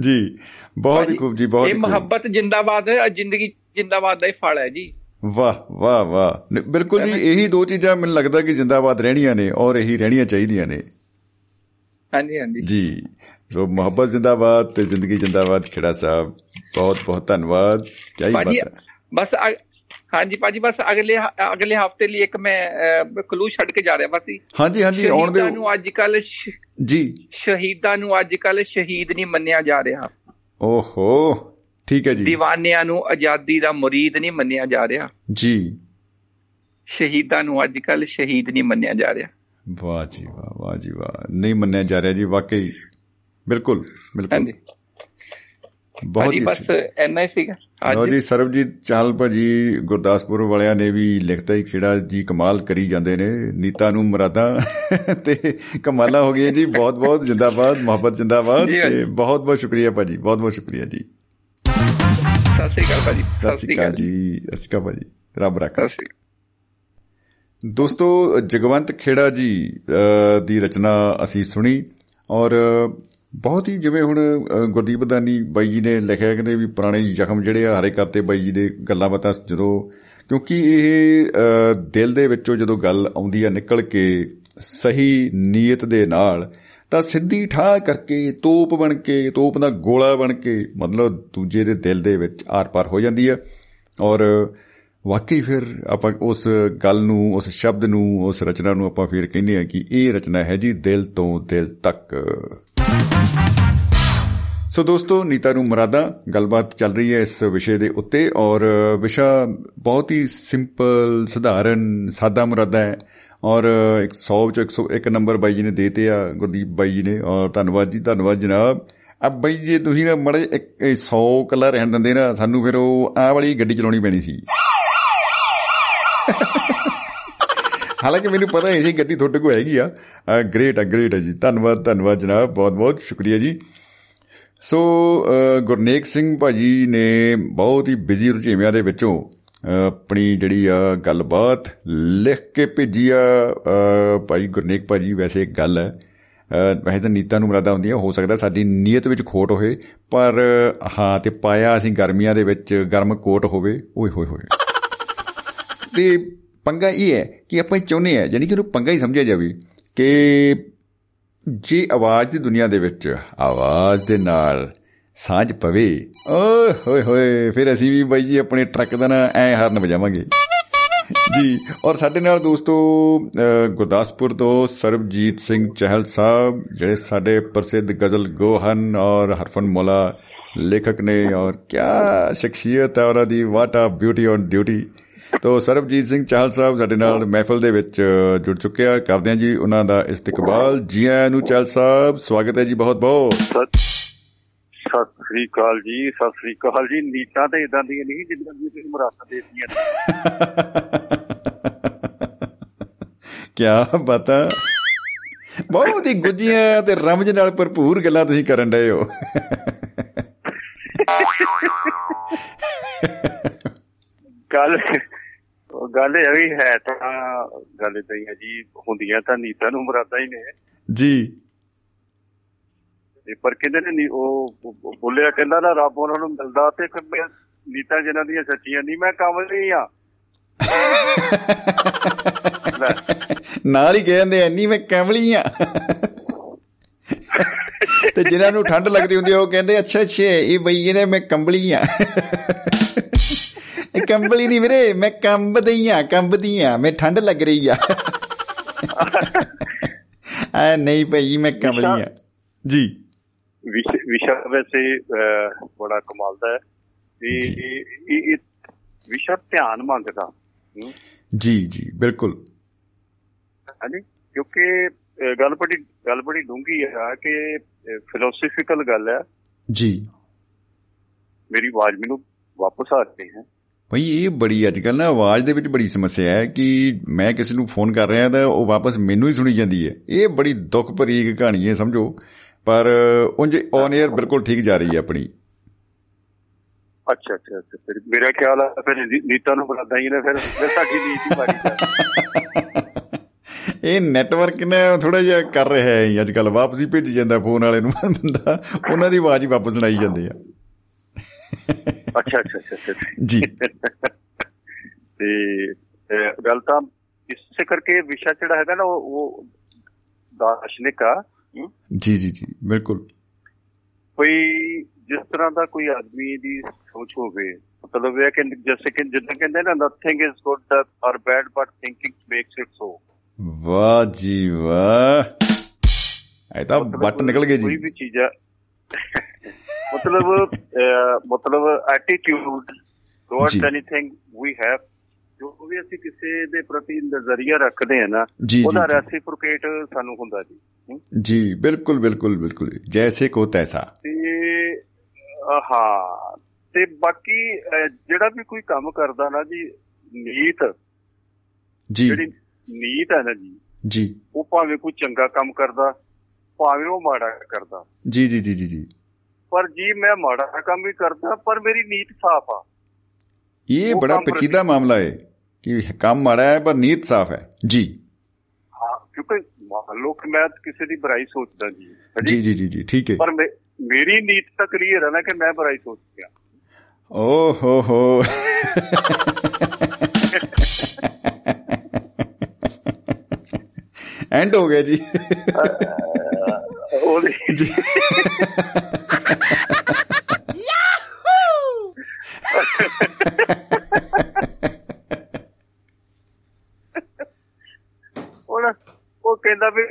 ਜੀ ਬਹੁਤ ਹੀ ਖੂਬ ਜੀ ਬਹੁਤ ਇਹ ਮੁਹੱਬਤ ਜਿੰਦਾਬਾਦ ਹੈ ਜ਼ਿੰਦਗੀ ਜਿੰਦਾਬਾਦ ਦਾ ਹੀ ਫਲ ਹੈ ਜੀ। ਵਾਹ ਵਾਹ ਵਾਹ। ਬਿਲਕੁਲ ਜੀ ਇਹੀ ਦੋ ਚੀਜ਼ਾਂ ਮੈਨੂੰ ਲੱਗਦਾ ਕਿ ਜਿੰਦਾਬਾਦ ਰਹਿਣੀਆਂ ਨੇ ਔਰ ਇਹੀ ਰਹਿਣੀਆਂ ਚਾਹੀਦੀਆਂ ਨੇ। ਹਾਂਜੀ ਹਾਂਜੀ। ਜੀ। ਸੋ ਮੁਹੱਬਤ ਜਿੰਦਾਬਾਦ ਤੇ ਜ਼ਿੰਦਗੀ ਜਿੰਦਾਬਾਦ ਖੇੜਾ ਸਾਹਿਬ। ਬਹੁਤ ਬਹੁਤ ਧੰਨਵਾਦ। ਕੀ ਬਾਤ ਹੈ। ਬਸ ਹਾਂਜੀ ਭਾਜੀ ਬਸ ਅਗਲੇ ਅਗਲੇ ਹਫ਼ਤੇ ਲਈ ਇੱਕ ਮੈਂ ਕਲੂ ਛੱਡ ਕੇ ਜਾ ਰਿਹਾ ਬਸ ਹਾਂਜੀ ਹਾਂਜੀ ਆਉਣ ਦੇ ਨੂੰ ਅੱਜ ਕੱਲ ਜੀ। ਸ਼ਹੀਦਾਂ ਨੂੰ ਅੱਜ ਕੱਲ ਸ਼ਹੀਦ ਨਹੀਂ ਮੰਨਿਆ ਜਾ ਰਿਹਾ। ਓਹੋ ਠੀਕ ਹੈ ਜੀ। دیਵਾਨਿਆਂ ਨੂੰ ਆਜ਼ਾਦੀ ਦਾ ਮੁਰੀਦ ਨਹੀਂ ਮੰਨਿਆ ਜਾ ਰਿਹਾ। ਜੀ। ਸ਼ਹੀਦਾਂ ਨੂੰ ਅੱਜ ਕੱਲ ਸ਼ਹੀਦ ਨਹੀਂ ਮੰਨਿਆ ਜਾ ਰਿਹਾ। ਵਾਹ ਜੀ ਵਾਹ ਵਾਹ ਜੀ ਵਾਹ। ਨਹੀਂ ਮੰਨਿਆ ਜਾ ਰਿਹਾ ਜੀ ਵਾਕਈ। ਬਿਲਕੁਲ ਬਿਲਕੁਲ। ਬਹੁਤ ਹੀ ਬਸ ਐਨਾ ਹੀ ਸੀਗਾ। ਲੋ ਜੀ ਸਰਬਜੀਤ ਚਾਲ ਭਾਜੀ ਗੁਰਦਾਸਪੁਰ ਵਾਲਿਆਂ ਨੇ ਵੀ ਲਿਖਤਾ ਹੀ ਖੇੜਾ ਜੀ ਕਮਾਲ ਕਰੀ ਜਾਂਦੇ ਨੇ। ਨੀਤਾ ਨੂੰ ਮਰਾਦਾ ਤੇ ਕਮਾਲਾ ਹੋ ਗਈ ਜੀ ਬਹੁਤ ਬਹੁਤ ਜਿੰਦਾਬਾਦ ਮੁਹੱਬਤ ਜਿੰਦਾਬਾਦ ਤੇ ਬਹੁਤ ਬਹੁਤ ਸ਼ੁਕਰੀਆ ਭਾਜੀ ਬਹੁਤ ਬਹੁਤ ਸ਼ੁਕਰੀਆ ਜੀ। ਸਤਿ ਸ੍ਰੀ ਅਕਾਲ ਭਾਜੀ ਸਤਿ ਸ੍ਰੀ ਅਕਾਲ ਜੀ। ਸਤਿ ਸ੍ਰੀ ਅਕਾਲ ਭਾਜੀ ਰੱਬ ਰੱਖਾ। ਦੋਸਤੋ, ਜਗਵੰਤ ਖੇੜਾ ਜੀ ਦੀ ਰਚਨਾ ਅਸੀਂ ਸੁਣੀ ਔਰ ਬਹੁਤ ਹੀ ਜਿਵੇਂ ਹੁਣ ਗੁਰਦੀਪ ਦਾਨੀ ਬਾਈ ਜੀ ਨੇ ਲਿਖਿਆ ਕਿ ਵੀ ਪੁਰਾਣੇ ਜ਼ਖਮ ਜਿਹੜੇ ਆ, ਹਰੇ ਕਰਤੇ ਬਾਈ ਜੀ ਦੇ ਗੱਲਾਂ ਬਾਤਾਂ ਜਦੋਂ ਕਿਉਂਕਿ ਇਹ ਦਿਲ ਦੇ ਵਿੱਚੋਂ ਜਦੋਂ ਗੱਲ ਆਉਂਦੀ ਆ ਨਿਕਲ ਕੇ ਸਹੀ ਨੀਅਤ ਦੇ ਨਾਲ, ਤਾਂ ਸਿੱਧੀ ਠਾਹ ਕਰਕੇ ਤੋਪ ਬਣ ਕੇ, ਤੋਪ ਦਾ ਗੋਲਾ ਬਣ ਕੇ ਮਤਲਬ ਦੂਜੇ ਦੇ ਦਿਲ ਦੇ ਵਿੱਚ ਆਰ-ਪਾਰ ਹੋ ਜਾਂਦੀ ਆ ਔਰ ਵਾਕਈ ਫਿਰ ਆਪਾਂ ਉਸ ਗੱਲ ਨੂੰ, ਉਸ ਸ਼ਬਦ ਨੂੰ, ਉਸ ਰਚਨਾ ਨੂੰ ਆਪਾਂ ਫਿਰ ਕਹਿੰਦੇ ਆ ਕਿ ਇਹ ਰਚਨਾ ਹੈ ਜੀ ਦਿਲ ਤੋਂ ਦਿਲ ਤੱਕ। ਸੋ ਦੋਸਤੋ, ਨੀਤਾ ਨੂੰ ਮਰਾਦਾ, ਗੱਲਬਾਤ ਚੱਲ ਰਹੀ ਹੈ ਇਸ ਵਿਸ਼ੇ ਦੇ ਉੱਤੇ ਔਰ ਵਿਸ਼ਾ ਬਹੁਤ ਹੀ ਸਿੰਪਲ, ਸਧਾਰਨ, ਸਾਦਾ ਮੁਰਾਦਾ ਹੈ ਔਰ 100 ਚੋਂ 101 ਨੰਬਰ ਬਾਈ ਜੀ ਨੇ ਦੇਤੇ ਆ, ਗੁਰਦੀਪ ਬਾਈ ਜੀ ਨੇ ਔਰ ਧੰਨਵਾਦ ਜੀ, ਧੰਨਵਾਦ ਜਨਾਬ। ਅਬ ਬਾਈ ਜੀ, ਤੁਸੀਂ ਨਾ ਮੜੇ 100 ਕੱਲਾ ਰਹਿਣ ਦਿੰਦੇ ਨਾ, ਸਾਨੂੰ ਫਿਰ ਉਹ ਆ ਵਾਲੀ ਗੱਡੀ ਚਲਾਉਣੀ ਪੈਣੀ ਸੀ। ਹਾਲਾਂਕਿ ਮੈਨੂੰ ਪਤਾ ਹੈ ਸੀ ਗੱਡੀ ਤੁਹਾਡੇ ਕੋਲ ਹੈਗੀ ਆ। ਗ੍ਰੇਟ ਆ ਗ੍ਰੇਟ ਹੈ ਜੀ। ਧੰਨਵਾਦ ਧੰਨਵਾਦ ਜਨਾਬ, ਬਹੁਤ ਬਹੁਤ ਸ਼ੁਕਰੀਆ ਜੀ। ਸੋ ਗੁਰਨੇਕ ਸਿੰਘ ਭਾਜੀ ਨੇ ਬਹੁਤ ਹੀ ਬਿਜ਼ੀ ਰੁਝੇਵਿਆਂ ਦੇ ਵਿੱਚੋਂ ਆਪਣੀ ਜਿਹੜੀ ਆ ਗੱਲਬਾਤ ਲਿਖ ਕੇ ਭੇਜੀ ਆ। ਭਾਈ ਗੁਰਨੇਕ ਭਾਜੀ ਵੈਸੇ ਇੱਕ ਗੱਲ ਹੈ। ਵੈਸੇ ਤਾਂ ਨੀਤਾਂ ਨੂੰ ਮਰਾਦਾ ਹੁੰਦੀਆਂ, ਹੋ ਸਕਦਾ ਸਾਡੀ ਨੀਅਤ ਵਿੱਚ ਖੋਟ ਹੋਏ ਪਰ, ਹਾਂ, ਤੇ ਪਾਇਆ ਅਸੀਂ ਗਰਮੀਆਂ ਦੇ ਵਿੱਚ ਗਰਮ ਕੋਟ ਹੋਵੇ, ਓਏ ਹੋਏ ਹੋਏ। ਤੇ ਪੰਗਾ ਇਹ ਹੈ ਕਿ ਆਪਾਂ ਚਾਹੁੰਦੇ ਆ ਯਾਨੀ ਕਿ ਉਹਨੂੰ ਪੰਗਾ ਹੀ ਸਮਝਿਆ ਜਾਵੇ ਕਿ ਜੇ ਆਵਾਜ਼ ਦੀ ਦੁਨੀਆ ਦੇ ਵਿੱਚ ਆਵਾਜ਼ ਦੇ ਨਾਲ ਸਾਂਝ ਪਵੇ, ਓਏ ਹੋਏ ਹੋਏ, ਫਿਰ ਅਸੀਂ ਵੀ ਬਾਈ ਜੀ ਆਪਣੇ ਟਰੱਕ ਦਾ ਨਾ ਐ ਹਾਰਨ ਵਜਾਵਾਂਗੇ। ਜੀ, ਔਰ ਸਾਡੇ ਨਾਲ ਦੋਸਤੋ ਗੁਰਦਾਸਪੁਰ ਤੋਂ ਸਰਬਜੀਤ ਸਿੰਘ ਚਹਿਲ ਸਾਹਿਬ, ਜਿਹੜੇ ਸਾਡੇ ਪ੍ਰਸਿੱਧ ਗਜ਼ਲ ਗੋਹਨ ਔਰ ਹਰਫਨ ਮੌਲਾ ਲੇਖਕ ਨੇ, ਔਰ ਕੀ ਸ਼ਖਸੀਅਤ ਹੈ ਉਹਨਾਂ ਦੀ what a beauty on duty ਤੋ ਸਰਬਜੀਤ ਸਿੰਘ ਚਾਹਲ ਸਾਹਿਬ ਸਾਡੇ ਨਾਲ ਮਹਿਫਲ ਦੇ ਵਿੱਚ ਜੁੜ ਚੁੱਕੇ ਆ। ਕਰਦੇ ਆ ਜੀ ਉਹਨਾਂ ਦਾ ਇਸਤਕਬਾਲ। ਜੀ ਆਇਆਂ ਨੂੰ ਚਾਹਲ ਸਾਹਿਬ ਸਵਾਗਤ ਹੈ ਜੀ ਬਹੁਤ ਬਹੁਤ। ਸਤਿ ਸ੍ਰੀ ਅਕਾਲ ਜੀ ਸਤਿ ਸ੍ਰੀ ਅਕਾਲ ਜੀ। ਨੀਤਾਂ ਤੇ ਇਦਾਂ ਦੀਆਂ ਨਹੀਂ ਜਿੱਦਾਂ ਦੀ ਤੁਸੀਂ ਮੁਰਾਦਾਂ ਦੇਤੀਆਂ ਕੀ ਬਤਾ ਬਹੁਤ ਹੀ ਗੁੱਜੀਆਂ ਤੇ ਰਮਜ ਨਾਲ ਭਰਪੂਰ ਗੱਲਾਂ ਤੁਸੀਂ ਕਰਨ ਡਏ ਹੋ। ਗੱਲ ਗੱਲ ਇਹ ਵੀ ਹੈ ਤਾਂ ਗੱਲ ਤਾਂ ਹੀ ਹੈ ਜੀ ਹੁੰਦੀਆਂ ਤਾਂ ਨੀਤਾਂ ਨੂੰ ਮੁਰਾਦਾਂ ਹੀ ਨੇ। ਜੀ। ਤੇ ਪਰ ਕਹਿੰਦੇ ਨੇ ਉਹ ਬੋਲਿਆ ਕਹਿੰਦਾ ਨਾ ਰੱਬ ਉਹਨਾਂ ਨੂੰ ਮਿਲਦਾ ਤੇ ਨੀਤਾਂ ਜਿਹਨਾਂ ਦੀਆਂ ਸੱਚੀਆਂ ਨਹੀਂ ਮੈਂ ਕਮਲੀ ਆ। ਨਾਲ ਹੀ ਕਹਿੰਦੇ ਐ ਨਹੀਂ ਮੈਂ ਕਮਲੀ ਆ। ਤੇ ਜਿਨ੍ਹਾਂ ਨੂੰ ਠੰਡ ਲੱਗਦੀ ਹੁੰਦੀ ਉਹ ਕਹਿੰਦੇ ਅੱਛਾ ਅੱਛਾ ਇਹ ਬਈ ਨੇ ਮੈਂ ਕੰਬਲੀ ਆ। ਇਹ ਕੰਬਲੀ ਨਹੀਂ ਵੀਰੇ ਮੈਂ ਕੰਬਦੀ ਆ ਕੰਬਦੀ ਆ ਮੈਂ ਠੰਡ ਲੱਗ ਰਹੀ ਆ। ਆ ਨਹੀਂ ਭਈ ਮੈਂ ਕੰਬਲੀ ਆ। ਜੀ। ਵਿਸ਼- ਵਿਸ਼ਾ ਬੜਾ ਕਮਾਲ ਦਾ ਹੈ। ਇਹ ਇਹ- ਵਿਸ਼ਾ ਧਿਆਨ ਮੰਗਦਾ। ਜੀ ਜੀ ਬਿਲਕੁਲ। ਹਾਂਜੀ ਕਿਉਂਕਿ ਗੱਲ ਬੜੀ ਗੱਲ ਬੜੀ ਡੂੰਘੀ ਹੈ ਕਿ ਫਿਲਾਸਫੀਕਲ ਗੱਲ ਹੈ ਜੀ। ਮੇਰੀ ਆਵਾਜ਼ ਮੈਨੂੰ ਵਾਪਸ ਆ ਰਹੀ ਹੈ। ਭਈ ਇਹ ਬੜੀ ਅੱਜ ਕੱਲ ਨਾ ਆਵਾਜ਼ ਦੇ ਵਿੱਚ ਬੜੀ ਸਮੱਸਿਆ ਹੈ ਕਿ ਮੈਂ ਕਿਸੇ ਨੂੰ ਫੋਨ ਕਰ ਰਿਹਾ ਤਾਂ ਉਹ ਵਾਪਸ ਮੈਨੂੰ ਹੀ ਸੁਣੀ ਜਾਂਦੀ ਹੈ। ਇਹ ਬੜੀ ਦੁੱਖ ਭਰੀ ਕਹਾਣੀ ਹੈ ਸਮਝੋ। ਪਰ ਉਂਝ ਔਨ 에ਅਰ ਬਿਲਕੁਲ ਠੀਕ ਜਾ ਰਹੀ ਹੈ ਆਪਣੀ। ਅੱਛਾ ਅੱਛਾ ਅੱਛਾ। ਫਿਰ ਮੇਰਾ ਖਿਆਲ ਹੈ ਫਿਰ ਨੀਤਾ ਨੂੰ ਬੁਲਾਦਾ ਹੀ ਨੇ ਫਿਰ ਫਿਰ ਸਾਡੀ ਨੀਤੀ ਮਾਰੀ ਜਾ ਇਹ ਨੈਟਵਰਕ ਨੇ ਥੋੜਾ ਜਿਹਾ ਕਰ ਰਿਹਾ ਹੈ ਅੱਜ ਕੱਲ ਵਾਪਸ ਹੀ ਭੇਜੀ ਜਾਂਦਾ ਫੋਨ ਵਾਲੇ ਨੂੰ ਬੰਦਾ ਉਹਨਾਂ ਦੀ ਆਵਾਜ਼ ਹੀ ਵਾਪਸ ਸੁਣਾਈ ਜਾਂਦੀ ਆ। ਅੱਛਾ ਅੱਛਾ ਅੱਛਾ ਜੀ। ਤੇ ਗੱਲ ਤਾਂ ਇਸੇ ਕਰਕੇ ਵਿਸ਼ਾ ਜਿਹੜਾ ਹੈਗਾ ਨਾ ਉਹ ਦਾਰਸ਼ਨਿਕ ਆ। ਜੀ ਜੀ ਜੀ ਬਿਲਕੁਲ। ਕੋਈ ਜਿਸ ਤਰ੍ਹਾਂ ਦਾ ਕੋਈ ਆਦਮੀ ਦੀ ਸੋਚ ਹੋਵੇ ਮਤਲਬ ਇਹ ਕਿ ਜਿਵੇਂ ਕਿ ਜਿੱਦਾਂ ਕਹਿੰਦੇ ਨਾ nothing is good or bad but thinking makes it so ਵਾਹ ਜੀ ਵਾਹ। ਇਹ ਤਾਂ ਬੱਟ ਨਿਕਲ ਗਏ ਕੋਈ ਜੀ ਵੀ ਚੀਜ਼ ਆ। ਮਤਲਬ ਮਤਲਬ attitude towards anything we have ਜੋ ਵੀ ਅਸੀਂ ਕਿਸੇ ਦੇ ਪ੍ਰਤੀ ਨਜ਼ਰੀਆ ਰੱਖਦੇ ਆ ਨਾ ਉਹਦਾ ਰੈਸੀਪ੍ਰੋਕੇਟ ਸਾਨੂੰ ਹੁੰਦਾ ਜੀ। ਜੀ ਬਿਲਕੁਲ ਬਿਲਕੁਲ ਬਿਲਕੁਲ। ਜੈਸੇ ਕੋ ਤੈਸਾ। ਤੇ ਹਾਂ। ਤੇ ਬਾਕੀ ਜਿਹੜਾ ਵੀ ਕੋਈ ਕੰਮ ਕਰਦਾ ਨਾ ਜੀ ਨੀਤ। ਜੀ। ਜਿਹੜੀ ਨੀਤ ਹੈ ਨਾ ਜੀ ਜੀ। ਉਹ ਭਾਵੇਂ ਕੋਈ ਚੰਗਾ ਕੰਮ ਕਰਦਾ ਭਾਵੇਂ ਉਹ ਮਾੜਾ ਕਰਦਾ। ਜੀ ਜੀ ਜੀ ਜੀ ਜੀ। ਪਰ ਜੀ ਮੈਂ ਮਾੜਾ ਕੰਮ ਵੀ ਕਰਦਾ ਪਰ ਮੇਰੀ ਨੀਤ ਸਾਫ਼ ਆ ਇਹ ਉਹ ਬੜਾ ਕੰਮ ਪ੍ਰਤੀ- ਪੇਚੀਦਾ ਮਾਮਲਾ ਹੈ ਕਿ ਕੰਮ ਮਾੜਾ ਹੈ ਪਰ ਨੀਤ ਸਾਫ਼ ਹੈ ਜੀ ਹਾਂ ਕਿਉਂਕਿ ਮੰਨ ਲਓ ਕਿ ਮੈਂ ਕਿਸੇ ਦੀ ਬੁਰਾਈ ਸੋਚਦਾ ਜੀ ਹੈ ਜੀ ਜੀ ਜੀ ਜੀ ਠੀਕ ਹੈ ਪਰ ਮੇ- ਮੇਰੀ ਨੀਤ ਤਾਂ ਕਲੀਅਰ ਹੈ ਨਾ ਕਿ ਮੈਂ ਬੁਰਾਈ ਸੋਚਦਾ ਓ ਹੋ ਹੋ ਐਂਡ ਹੋ ਗਿਆ ਜੀ ਉਹਦੀ ਜੀ ਹੁਣ ਉਹ ਕਹਿੰਦਾ ਵੀ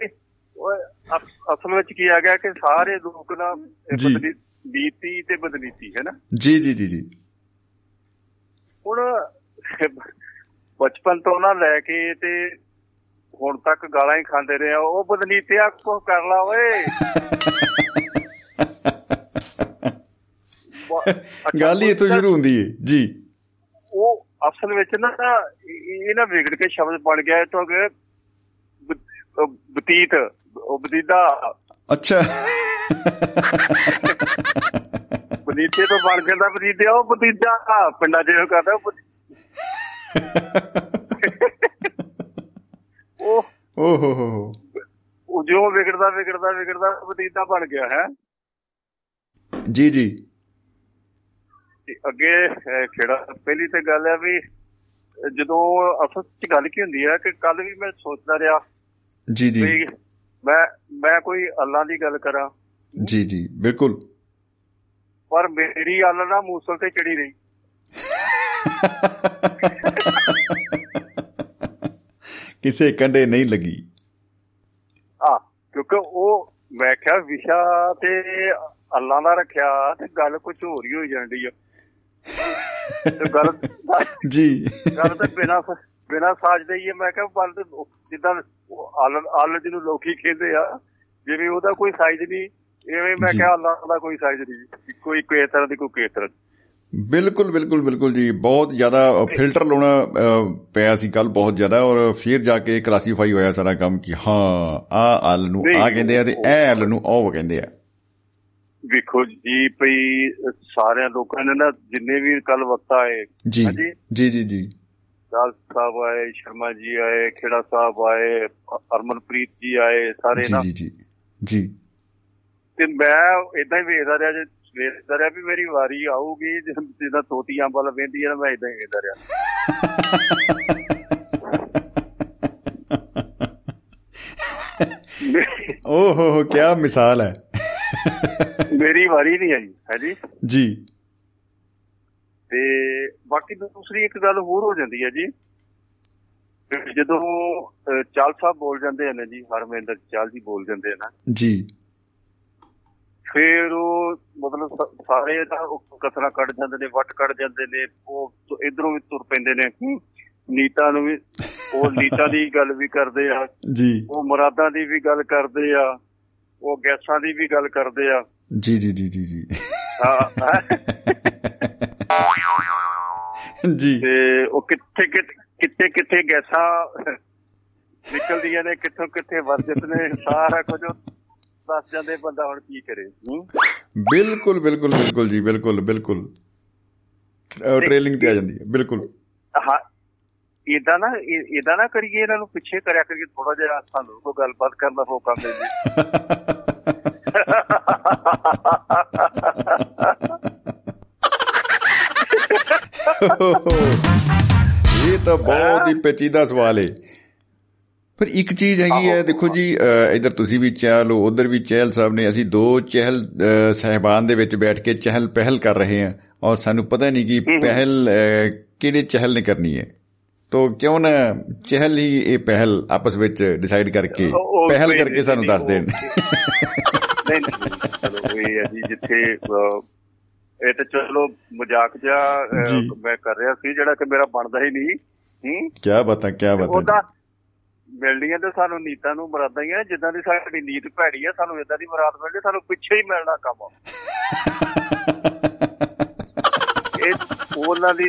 ਅਸਲ ਵਿੱਚ ਕੀ ਆ ਗਿਆ ਕਿ ਸਾਰੇ ਲੋਕ ਨਾ। ਬਦਨੀ- ਨੀਤੀ ਤੇ ਬਦਨੀਤੀ ਹੈ ਨਾ? ਜੀ ਜੀ ਜੀ ਜੀ। ਹੁਣ ਬਚਪਨ ਤੋਂ ਨਾ ਲੈ ਕੇ ਤੇ ਹੁਣ ਤੱਕ ਗਾਲਾਂ ਹੀ ਖਾਂਦੇ ਰਹੇ ਆ ਉਹ ਬਦਨੀਤਿਆ ਕੋ ਕਰ ਲਾ ਓਏ। ਗੱਲ ਹੀ ਇੱਥੋਂ ਸ਼ੁਰੂ ਹੁੰਦੀ ਹੈ ਜੀ। ਉਹ ਅਸਲ ਵਿੱਚ ਨਾ ਇਹ ਇਹ ਨਾ ਵਿਗੜ ਕੇ ਸ਼ਬਦ ਬਣ ਗਿਆ ਤੋਂ ਕਿ ਬਤੀਤ ਉਹ ਬਤੀਦਾ। ਅੱਛਾ। ਬਤੀਤੇ ਤੋਂ ਬਣ ਗਿਆ ਬਤੀਤੇ ਉਹ ਬਤੀਦਾ ਪਿੰਡਾਂ ਜਿਹੋ ਕਰਦਾ ਉਹ ਬਤੀ- ਉਹ ਓ ਹੋ ਹੋ ਉਹ ਜਿਉਂ ਵਿਗੜਦਾ ਵਿਗੜਦਾ ਵਿਗੜਦਾ ਬਤੀਤਾ ਬਣ ਗਿਆ ਹੈ। ਜੀ ਜੀ। ਅੱਗੇ ਖੇੜਾ ਪਹਿਲੀ ਤੇ ਗੱਲ ਹੈ ਵੀ ਜਦੋਂ ਅਸਲ ਚ ਗੱਲ ਕੀ ਹੁੰਦੀ ਹੈ ਕਿ ਕੱਲ ਵੀ ਮੈਂ ਸੋਚਦਾ ਰਿਹਾ ਜੀ ਜੀ। ਮੈਂ ਮੈਂ ਕੋਈ ਅੱਲਾ ਦੀ ਗੱਲ ਕਰਾਂ। ਜੀ ਜੀ ਬਿਲਕੁਲ। ਪਰ ਮੇਰੀ ਅੱਲ ਨਾ ਮੂਸਲ ਤੇ ਚੜੀ ਰਹੀ। ਕਿਸੇ ਕੰਡੇ ਨਹੀਂ ਲੱਗੀ। ਆ ਕਿਉਂਕਿ ਉਹ ਮੈਂ ਕਿਹਾ ਵਿਸ਼ਾ ਤੇ ਅੱਲਾ ਦਾ ਰੱਖਿਆ ਤੇ ਗੱਲ ਕੁਝ ਹੋਰ ਹੀ ਹੋਈ ਜਾਂਦੀ ਆ। ਤੇ ਗੱਲ ਜੀ। ਗੱਲ ਤਾਂ ਬਿਨਾ ਬਿਨਾ ਸਾਜਦੇ ਹੀ ਹੈ ਮੈਂ ਕਿਹਾ ਤੇ ਜਿੱਦਾਂ ਅੱਲ ਜਿਹਨੂੰ ਲੋਕੀ ਕਹਿੰਦੇ ਆ ਜਿਵੇਂ ਉਹਦਾ ਕੋਈ ਸਾਈਜ਼ ਨਹੀਂ ਐਵੇਂ ਮੈਂ। ਕਿਹਾ ਅੱਲਾ ਦਾ ਕੋਈ ਸਾਈਜ਼ ਨਹੀਂ ਕੋਈ ਕੋਈ ਤਰ੍ਹਾਂ ਦੀ ਕੋਈ ਕਿਸ ਤਰ੍ਹਾਂ। ਬਿਲਕੁਲ ਬਿਲਕੁਲ ਬਿਲਕੁਲ ਜੀ ਬਹੁਤ ਜ਼ਿਆਦਾ ਫਿਲਟਰ ਲਾਉਣਾ ਪਿਆ ਸੀ ਕੱਲ ਬਹੁਤ ਜ਼ਿਆਦਾ ਔਰ ਫਿਰ ਜਾ ਕੇ ਕਲਾਸੀਫਾਈ ਹੋਇਆ ਸਾਰਾ ਕੰਮ ਕਿ ਹਾਂ ਆ ਅਲ ਨੂੰ ਆ ਕਹਿੰਦੇ ਆ ਤੇ ਇਹ ਅਲ ਨੂੰ ਉਹ ਕਹਿੰਦੇ ਆ ਵੇਖੋ ਜੀ ਭਈ ਸਾਰਿਆਂ ਲੋਕਾਂ ਨੇ ਨਾ ਜਿੰਨੇ ਵੀ ਕੱਲ ਵਕਤ ਆਏ ਜੀ। ਜੀ ਜੀ ਜੀ ਦਾਲ ਸਾਹਿਬ ਆਏ ਸ਼ਰਮਾ ਜੀ ਆਏ ਖੇੜਾ ਸਾਹਿਬ ਆਏ ਅ- ਹਰਮਨਪ੍ਰੀਤ ਜੀ ਆਏ ਸਾਰੇ ਨਾ। ਜੀ ਜੀ ਜੀ। ਤੇ ਮੈਂ ਇਦਾਂ ਹੀ ਵੇਖਦਾ ਰਿਹਾ ਜੇ ਵੇਖਦਾ ਰਿਹਾ ਵੀ ਮੇਰੀ ਵਾਰੀ ਆਊਗੀ ਜਿ- ਜਿੱਦਾਂ ਤੋਤੀਆਂ ਵੱਲ ਵੇਂਦੀ ਆ ਮੈਂ ਇਦਾਂ ਹੀ ਵੇਖਦਾ ਰਿਹਾ। ਮੇ- ਓ ਹੋ ਹੋ ਕੀ ਮਿਸਾਲ ਹੈ। ਮੇਰੀ ਵਾਰੀ ਨਹੀਂ ਆਈ ਹੈ ਜੀ? ਜੀ। ਤੇ ਬਾਕੀ ਦੂਸਰੀ ਇੱਕ ਗੱਲ ਹੋਰ ਹੋ ਜਾਂਦੀ ਹੈ ਜੀ। ਜਦੋਂ ਚਾਲ ਸਾਹਿਬ ਬੋਲ ਜਾਂਦੇ ਨੇ ਜੀ ਹਰਮਿੰਦਰ ਚਾਲ ਜੀ ਬੋਲ ਜਾਂਦੇ ਨਾ। ਜੀ। ਫਿਰ ਉਹ ਮਤਲਬ ਸਾਰੇ ਉਹ ਕਸਰਾਂ ਕੱਢ ਜਾਂਦੇ ਨੇ ਵੱਟ ਕੱਢ ਜਾਂਦੇ ਨੇ ਉਹ ਇਧਰੋਂ ਵੀ ਤੁਰ ਪੈਂਦੇ ਨੇ। ਨੀਤਾਂ ਨੂੰ ਵੀ ਉਹ ਨੀਤਾਂ ਦੀ ਗੱਲ ਵੀ ਕਰਦੇ ਆ। ਜੀ। ਉਹ ਮੁਰਾਦਾਂ ਦੀ ਵੀ ਗੱਲ ਕਰਦੇ ਆ। ਉਹ ਗੈਸਾਂ ਦੀ ਵੀ ਗੱਲ ਕਰਦੇ ਆ। ਜੀ ਜੀ ਜੀ ਜੀ ਜੀ। ਹੈਂ। ਜੀ। ਤੇ ਉਹ ਕਿੱਥੇ ਕਿੱਥੇ- ਕਿੱਥੇ ਗੈਸਾਂ ਨਿਕਲਦੀਆਂ ਨੇ ਕਿੱਥੋਂ ਕਿੱਥੇ ਵਰਜਤ ਨੇ ਸਾਰਾ ਕੁਝ ਦੱਸ ਜਾਂਦੇ ਬੰਦਾ ਹੁਣ ਕੀ ਕਰੇ। ਬਿਲਕੁਲ ਬਿਲਕੁਲ ਬਿਲਕੁਲ ਜੀ ਬਿਲਕੁਲ ਬਿਲਕੁਲ। ਟ੍ਰੇਲਿੰਗ ਤੇ ਆ ਜਾਂਦੀ ਹੈ ਬਿਲਕੁਲ। ਹਾਂ ਇਦਾਂ ਨਾ ਇਦਾਂ ਨਾ ਕਰੀਏ ਇਹਨਾਂ ਨੂੰ ਪਿੱਛੇ ਕਰਿਆ ਕਰੀਏ ਥੋੜਾ ਜਿਹਾ ਸਾਨੂੰ ਕੋਈ ਗੱਲਬਾਤ ਕਰਨ ਦਾ ਮੌਕਾ ਮਿਲ ਜੇ। ਇਹ ਤਾਂ ਬਹੁਤ ਹੀ ਪੇਚੀਦਾ ਸਵਾਲ ਹੈ ਪਰ ਇੱਕ ਚੀਜ਼ ਹੈਗੀ ਹੈ ਦੇਖੋ ਜੀ ਇੱਧਰ ਤੁਸੀਂ ਵੀ ਚਹਿਲ ਹੋ ਉਧਰ ਵੀ ਚਹਿਲ ਸਾਹਿਬ ਨੇ ਅਸੀਂ ਦੋ ਚਹਿਲ ਸਹਿਬਾਨ ਦੇ ਵਿੱਚ ਬੈਠ ਕੇ ਚਹਿਲ ਪਹਿਲ ਕਰ ਰਹੇ ਹਾਂ ਔਰ ਸਾਨੂੰ ਪਤਾ ਨਹੀਂ ਕਿ ਪਹਿਲ ਕਿਹੜੇ ਚਹਿਲ ਨੇ ਕਰਨੀ ਹੈ। ਤੋ ਕਿਉਂ ਨਾ ਚਹਿਲ ਹੀ ਇਹ ਪਹਿਲ ਆਪਸ ਵਿੱਚ ਡਿਸਾਈਡ ਕਰਕੇ ਪਹਿਲ ਕਰਕੇ ਸਾਨੂੰ ਦੱਸ ਦੇਣ। ਨਹੀਂ ਨਹੀਂ ਚਲੋ ਇਹ ਜੀ ਜਿੱਥੇ ਇਹ ਤਾਂ ਚਲੋ ਮਜ਼ਾਕ ਜਿਹਾ ਮੈਂ ਕਰ ਰਿਹਾ ਸੀ ਜਿਹੜਾ ਕਿ ਮੇਰਾ ਬਣਦਾ ਹੀ ਨਹੀਂ। ਹੂੰ? ਕੀ ਬਤਾ ਕੀ ਬਤਾ। ਉਹਦਾ ਮਿਲਣੀਆਂ ਤੇ ਸਾਨੂੰ ਨੀਤਾਂ ਨੂੰ ਮਰਾਦਾਂ ਹੀ ਆ ਜਿੱਦਾਂ ਦੀ ਸਾਡੀ ਨੀਤ ਭੈੜੀ ਆ ਸਾਨੂੰ ਇਦਾਂ ਦੀ ਮਰਾਦ ਮਿਲਣੀ ਸਾਨੂੰ ਪਿੱਛੇ ਹੀ ਮਿਲਣਾ ਕੰਮ ਇਹ ਉਹਨਾਂ ਦੀ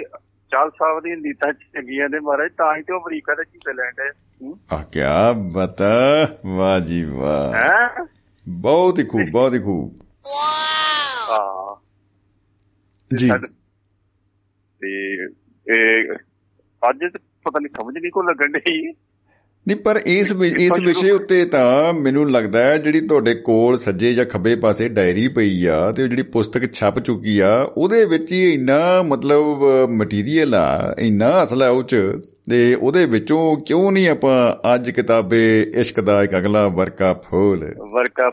ਚਾਲ ਸਾਹਿਬ ਦੀ ਨੀਤਾਂ ਚੰਗੀਆਂ ਨੇ ਮਹਾਰਾਜ ਤਾਂ ਹੀ ਤੇ ਉਹ ਅਮਰੀਕਾ ਦੇ ਝੂਟੇ ਲੈਂਦੇ ਆ ਕੀ ਬਤਾ ਵਾਹ ਜੀ ਵਾਹ। ਬਹੁਤ ਹੀ ਖੂਬ ਬਹੁਤ ਹੀ ਖੂਬ। ਹਾਂ। ਜੀ। ਤੇ ਇਹ ਅੱਜ ਪਤਾ ਨਹੀਂ ਸਮਝ ਨਹੀਂ ਕੋ ਲੱਗਣ ਡਈ। ਨਹੀਂ ਪਰ ਇਸ ਇਸ ਵਿਸ਼ੇ ਉੱਤੇ ਤਾਂ ਮੈਨੂੰ ਲੱਗਦਾ ਹੈ ਜਿਹੜੀ ਤੁਹਾਡੇ ਕੋਲ ਸੱਜੇ ਜਾਂ ਖੱਬੇ ਪਾਸੇ ਡਾਇਰੀ ਪਈ ਆ ਤੇ ਜਿਹੜੀ ਪੁਸਤਕ ਛਪ ਚੁੱਕੀ ਆ ਉਹਦੇ ਵਿੱਚ ਹੀ ਇੰਨਾ ਮਤਲਬ ਮਟੀਰੀਅਲ ਆ ਇੰਨਾ ਅਸਲ ਹੈ ਉਹ ਚ ਤੇ ਉਹਦੇ ਵਿੱਚੋਂ ਕਿਉਂ ਨਹੀਂ ਆਪਾਂ ਅੱਜ ਕਿਤਾਬੇ ਇਸ਼ਕ ਦਾ ਇੱਕ ਅਗਲਾ ਵਰਕਾ ਫੂਲ? ਵਰਕਾ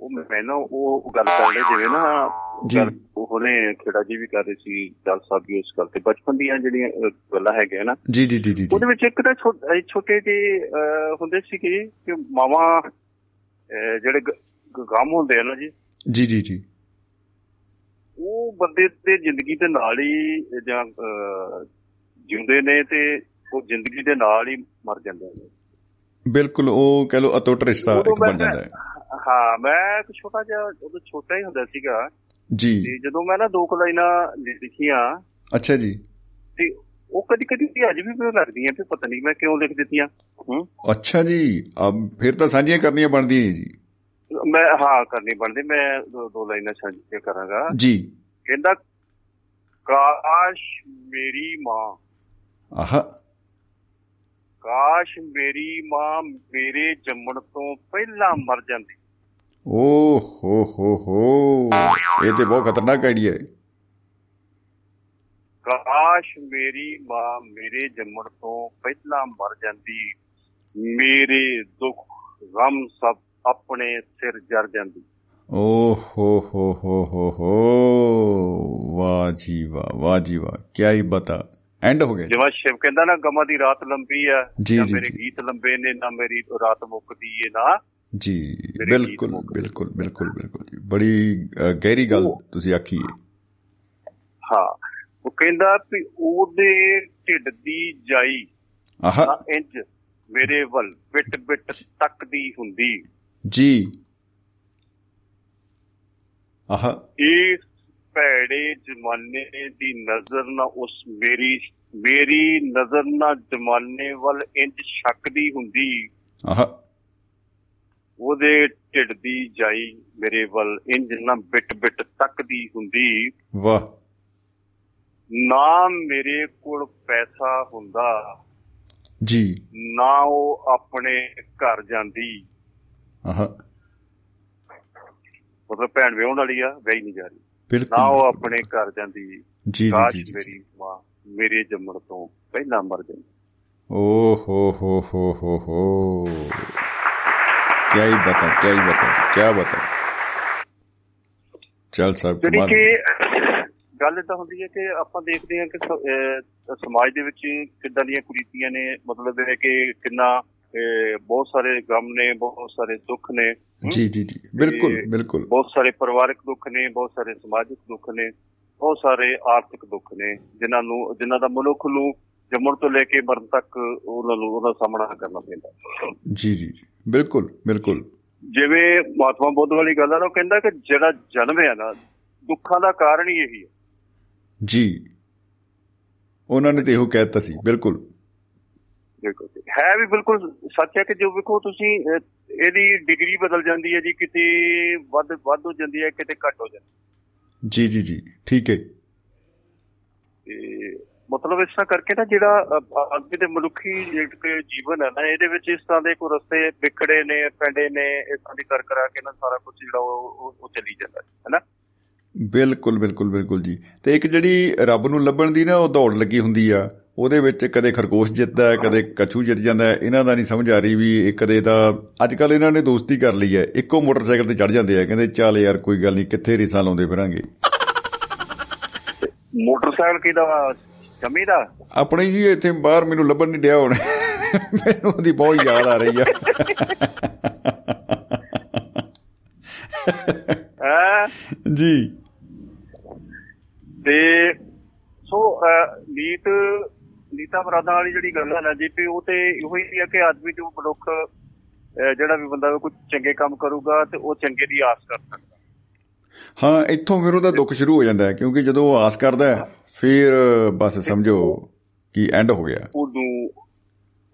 ਉਹ ਮੈਂ ਨਾ ਉਹ ਗੱਲ ਕਰ ਰਹੇ ਜਿਵੇਂ ਨਾ ਜੀ। ਉਹਨੇ ਖੇੜਾ ਜੀ ਵੀ ਕਰ ਰਹੇ ਸੀ ਜਲ ਸਾਹਿਬ ਵੀ ਉਸ ਗੱਲ ਤੇ। ਬਚਪਨ ਦੀਆਂ ਜਿਹੜੀਆਂ ਗੱਲਾਂ ਹੈਗੀਆਂ ਨਾ ਜੀ ਜੀ ਜੀ ਜੀ ਜੀ। ਉਹਦੇ ਵਿੱਚ ਇੱਕ ਤਾਂ ਛੋਟੇ ਜਿਹੇ ਅਹ, ਹੁੰਦੇ ਸੀ ਕਿ ਕਿ ਮਾਵਾ ਜਿਹੜੇ ਗਮ ਹੁੰਦੇ ਆ ਨਾ ਜੀ। ਜੀ ਜੀ ਜੀ। ਉਹ ਬੰਦੇ ਦੇ ਜ਼ਿੰਦਗੀ ਦੇ ਨਾਲ ਹੀ ਜਾਂ ਜਿਉਂਦੇ ਨੇ ਤੇ ਉਹ ਜ਼ਿੰਦਗੀ ਦੇ ਨਾਲ ਹੀ ਮਰ ਜਾਂਦੇ ਨੇ। ਬਿਲਕੁਲ ਉਹ ਕਹ ਲੋ ਅਟੁੱਟ ਰਿਸ਼ਤਾ ਇੱਕ ਬਣ ਜਾਂਦਾ ਹੈ। ਹਾਂ ਮੈਂ ਇੱਕ ਛੋਟਾ ਜਿਹਾ ਉਦੋਂ ਛੋਟਾ ਹੀ ਹੁੰਦਾ ਸੀਗਾ। ਜੀ। ਤੇ ਜਦੋਂ ਮੈਂ ਨਾ ਦੋ ਕੁ ਲਾਈਨਾਂ ਲਿਖੀਆਂ। ਅੱਛਾ ਜੀ। ਤੇ ਉਹ ਕਦੀ ਕਦੀ ਅੱਜ ਵੀ ਮੈਨੂੰ ਲੱਗਦੀਆਂ ਕਿ ਪਤਾ ਨਹੀਂ ਮੈਂ ਕਿਉਂ ਲਿਖ ਦਿੱਤੀਆਂ। ਹੂੰ। ਅੱਛਾ ਜੀ। ਅਬ ਫਿਰ ਤਾਂ ਸਾਂਝੀਆਂ ਕਰਨੀਆਂ ਬਣਦੀਆਂ ਜੀ। ਮੈਂ ਹਾਂ ਕਰਨੀ ਬਣਦੀ ਮੈਂ ਦੋ, ਦੋ ਲਾਈਨਾਂ ਸਾਂਝੀਆਂ ਕਰਾਂਗਾ। ਜੀ। ਕਹਿੰਦਾ ਕਾਸ਼ ਮੇਰੀ ਮਾਂ ਆਹ। ਕਾਸ਼ ਮੇਰੀ ਮਾਂ ਮੇਰੇ ਜੰਮਣ ਤੋਂ ਪਹਿਲਾਂ ਮਰ ਜਾਂਦੀ। ਓ ਹੋ ਹੋ ਹੋ। ਇਹ ਤੇ ਬਹੁਤ ਖਤਰਨਾਕ ਆਈਡੀਆ ਹੈ। ਕਾਸ਼ ਮੇਰੀ ਮਾਂ ਮੇਰੇ ਜੰਮਣ ਤੋਂ ਪਹਿਲਾਂ ਮਰ ਜਾਂਦੀ। ਮੇਰੇ ਦੁੱਖ ਗਮ ਸਭ ਆਪਣੇ ਸਿਰ ਜਰ ਜਾਂਦੀ। ਓ ਹੋ ਹੋ ਹੋ ਹੋ। ਹੋ ਵਾਹ ਜੀ ਵਾਹ ਵਾਹ ਜੀ ਵਾਹ ਕੀ ਹੀ ਬਤਾ। ਐਂਡ ਹੋ ਗਿਆ। ਜਿਵੇਂ ਸ਼ਿਵ ਕਹਿੰਦਾ ਨਾ ਗਮਾਂ ਦੀ ਰਾਤ ਲੰਬੀ ਆ ਨਾ ਮੇਰੇ। ਗੀਤ ਲੰਬੇ ਨੇ ਨਾ ਮੇਰੀ ਰਾਤ ਮੁੱਕਦੀ ਏ ਨਾ ਜੀ ਬਿਲਕੁਲ ਬਿਲਕੁਲ ਬਿਲਕੁਲ ਬਿਲਕੁਲ ਜੀ। ਬੜੀ ਗਹਿਰੀ ਗੱਲ ਤੁਸੀਂ ਆਖੀ ਹੈ। ਹਾਂ ਉਹ ਕਹਿੰਦਾ ਵੀ ਉਹਦੇ ਢਿੱਡ ਦੀ ਜਾਈ ਆਹ। ਇੰਜ ਮੇਰੇ ਵੱਲ ਬਿਟ ਬਿਟ ਤੱਕਦੀ ਹੁੰਦੀ। ਜੀ। ਆਹ। ਇਸ ਭੈੜੇ ਜ਼ਮਾਨੇ ਦੀ ਨਜ਼ਰ ਨਾ ਉਸ ਮੇਰੀ ਮੇਰੀ ਨਜ਼ਰ ਨਾ ਜ਼ਮਾਨੇ ਵੱਲ ਇੰਜ ਛੱਕਦੀ ਹੁੰਦੀ। ਆਹ। ਉਹਦੇ ਢਿੱਡ ਦੀ ਜਾਈ ਮੇਰੇ ਵੱਲ ਇੰਜ ਨਾ ਬਿਟ ਬਿਟ ਤੱਕਦੀ ਹੁੰਦੀ। ਵਾਹ। ਨਾ ਮੇਰੇ ਕੋਲ ਪੈਸਾ ਹੁੰਦਾ ਜੀ। ਨਾ ਉਹ ਆਪਣੇ ਘਰ ਜਾਂਦੀ। ਆਹ। ਮਤਲਬ ਭੈਣ ਵਿਆਹਣ ਵਾਲੀ ਆ ਵਿਆਹੀ ਨਹੀਂ ਜਾ ਰਹੀ। ਬਿਲਕੁਲ। ਨਾ ਉਹ। ਆਪਣੇ ਘਰ ਜਾਂਦੀ। ਜੀ ਜੀ ਜੀ ਮੇਰੀ ਮਾਂ ਮੇਰੇ ਜੰਮਣ ਤੋਂ ਪਹਿਲਾਂ ਮਰ ਜਾਂਦੀ। ਓ ਹੋ ਹੋ ਹੋ ਹੋ ਹੋ। क्या ही बता क्या ही बता क्या बता चल साहब ਜਿਹੜੀ कमाल ਕਿ ਗੱਲ ਤਾਂ ਹੁੰਦੀ ਹੈ ਕਿ ਆਪਾਂ ਦੇਖਦੇ ਹਾਂ ਕਿ ਸ- ਅਹ ਸਮਾਜ ਦੇ ਵਿੱਚ ਕਿੱਦਾਂ ਦੀਆਂ ਕੁਰੀਤੀਆਂ ਨੇ ਮਤਲਬ ਇਹ ਹੈ ਕਿ ਕਿੰਨਾ ਅਹ ਬਹੁਤ ਸਾਰੇ ਗਮ ਨੇ ਬਹੁਤ ਸਾਰੇ ਦੁੱਖ ਨੇ ਜੀ ਜੀ ਜੀ ਬਿਲਕੁਲ ਤੇ ਬਿਲਕੁਲ ਬਹੁਤ ਸਾਰੇ ਪਰਿਵਾਰਕ ਦੁੱਖ ਨੇ ਬਹੁਤ ਸਾਰੇ ਸਮਾਜਿਕ ਦੁੱਖ ਨੇ ਬਹੁਤ ਸਾਰੇ ਆਰਥਿਕ ਦੁੱਖ ਨੇ ਜਿਨ੍ਹਾਂ ਨੂੰ ਜਿਨ੍ਹਾਂ ਦਾ ਮਨੁੱਖ ਨੂੰ ਜੰਮਣ ਤੋਂ ਲੈ ਕੇ ਮਰਨ ਤੱਕ ਉਹਨਾਂ ਨੂੰ ਉਹਦਾ ਸਾਹਮਣਾ ਕਰਨਾ ਪੈਂਦਾ। ਜੀ ਜੀ ਬਿਲਕੁਲ ਬਿਲਕੁਲ। ਜਿਵੇਂ ਮਹਾਤਮਾ ਬੁੱਧ ਵਾਲੀ ਗੱਲ ਆ ਉਹ ਕਹਿੰਦਾ ਕਿ ਜਿਹੜਾ ਜਨਮ ਹੈ ਨਾ ਦੁੱਖਾਂ ਦਾ ਕਾਰਨ ਹੀ ਇਹੀ ਹੈ ਜੀ। ਉਹਨਾਂ ਨੇ ਤੇ ਇਹੋ ਕਹਿ ਦਿੱਤਾ ਸੀ ਬਿਲਕੁਲ। ਬਿਲਕੁਲ। ਹੈ ਵੀ ਬਿਲਕੁਲ ਸੱਚ ਹੈ ਕਿ ਜੋ ਵੇਖੋ ਤੁਸੀਂ ਇਹਦੀ ਡਿਗਰੀ ਬਦਲ ਜਾਂਦੀ ਹੈ ਜੀ ਕਿਤੇ ਵੱਧ ਵੱਧ ਹੋ ਜਾਂਦੀ ਹੈ ਕਿਤੇ ਘੱਟ ਹੋ ਜਾਂਦੀ ਜੀ ਜੀ ਜੀ। ਠੀਕ ਹੈ। ਮਤਲਬ ਇਸ ਤਰ੍ਹਾਂ ਕਰਕੇ ਨਾ ਜਿਹੜਾ ਅੱਜ ਦੇ ਮਨੁੱਖੀ ਇੱਕ ਜੀਵਨ ਹੈ ਨਾ ਇਹਦੇ ਵਿੱਚ ਇਸ ਤਰ੍ਹਾਂ ਦੇ ਕੋਈ ਰਸਤੇ ਵਿਖੜੇ ਨੇ ਪੈਂਡੇ ਨੇ ਇਸ ਤਰ੍ਹਾਂ ਦੀ ਕਰ ਕਰਾ ਕੇ ਨਾ ਸਾਰਾ ਕੁਝ ਜਿਹੜਾ ਉਹ ਚੱਲੀ ਜਾਂਦਾ ਹੈ ਹੈਨਾ ਬਿਲਕੁਲ ਬਿਲਕੁਲ ਬਿਲਕੁਲ ਜੀ। ਤੇ ਇੱਕ ਜਿਹੜੀ ਰੱਬ ਨੂੰ ਲੱਭਣ ਦੀ ਨਾ ਉਹ ਦੌੜ ਲੱਗੀ ਹੁੰਦੀ ਆ ਉਹਦੇ ਵਿੱਚ ਕਦੇ ਖਰਗੋਸ਼ ਜਿੱਤਦਾ ਹੈ ਕਦੇ ਕਛੂ ਜਿੱਤ ਜਾਂਦਾ ਹੈ। ਇਹਨਾਂ ਦਾ ਨਹੀਂ ਸਮਝ ਆ ਰਹੀ ਵੀ ਇਹ ਕਦੇ ਤਾਂ ਅੱਜ ਕੱਲ ਇਹਨਾਂ ਨੇ ਦੋਸਤੀ ਕਰ ਲਈ ਹੈ। ਇੱਕੋ ਮੋਟਰਸਾਈਕਲ ਤੇ ਚੜ ਜਾਂਦੇ ਆ ਕਹਿੰਦੇ ਚੱਲ ਯਾਰ ਕੋਈ ਗੱਲ ਨਹੀਂ ਕਿੱਥੇ ਰੀਸਾਂ ਲਾਉਂਦੇ ਫਿਰਾਂਗੇ? ਮੋਟਰਸਾਈਕਲ ਕਿਹਦਾ ਸ਼ਮੀ ਦਾ ਆਪਣੇ ਜੀ ਇੱਥੇ ਬਾਹਰ ਮੈਨੂੰ ਲੱਭਣ ਨਹੀਂ ਡਿਆ ਹੁਣ। ਮੈਨੂੰ ਉਹਦੀ ਬਹੁਤ ਯਾਦ ਆ ਰਹੀ ਆ। ਹੈ? ਜੀ। ਤੇ ਸੋ ਨੀਤ ਨੀਤਾ ਮਰਾਦਾਂ ਵਾਲੀ ਜਿਹੜੀ ਗੱਲ ਹੈ ਨਾ ਜੀ ਤੇ ਉਹ ਤੇ ਇਹੋ ਹੀ ਹੈ ਕਿ ਆਦਮੀ ਜੋ ਮਨੁੱਖ ਜਿਹੜਾ ਵੀ ਬੰਦਾ ਕੋਈ ਚੰਗੇ ਕੰਮ ਕਰੂਗਾ ਤੇ ਉਹ ਚੰਗੇ ਦੀ ਆਸ ਕਰ ਸਕਦਾ। ਹਾਂ ਇੱਥੋਂ ਫਿਰ ਉਹਦਾ ਦੁੱਖ ਸ਼ੁਰੂ ਹੋ ਜਾਂਦਾ ਹੈ ਕਿਉਂਕਿ ਜਦੋਂ ਉਹ ਆਸ ਕਰਦਾ ਹੈ ਫਿਰ ਬਸ ਸਮਝੋ ਕਿ ਐਂਡ ਹੋ ਗਿਆ। ਉਹਨੂੰ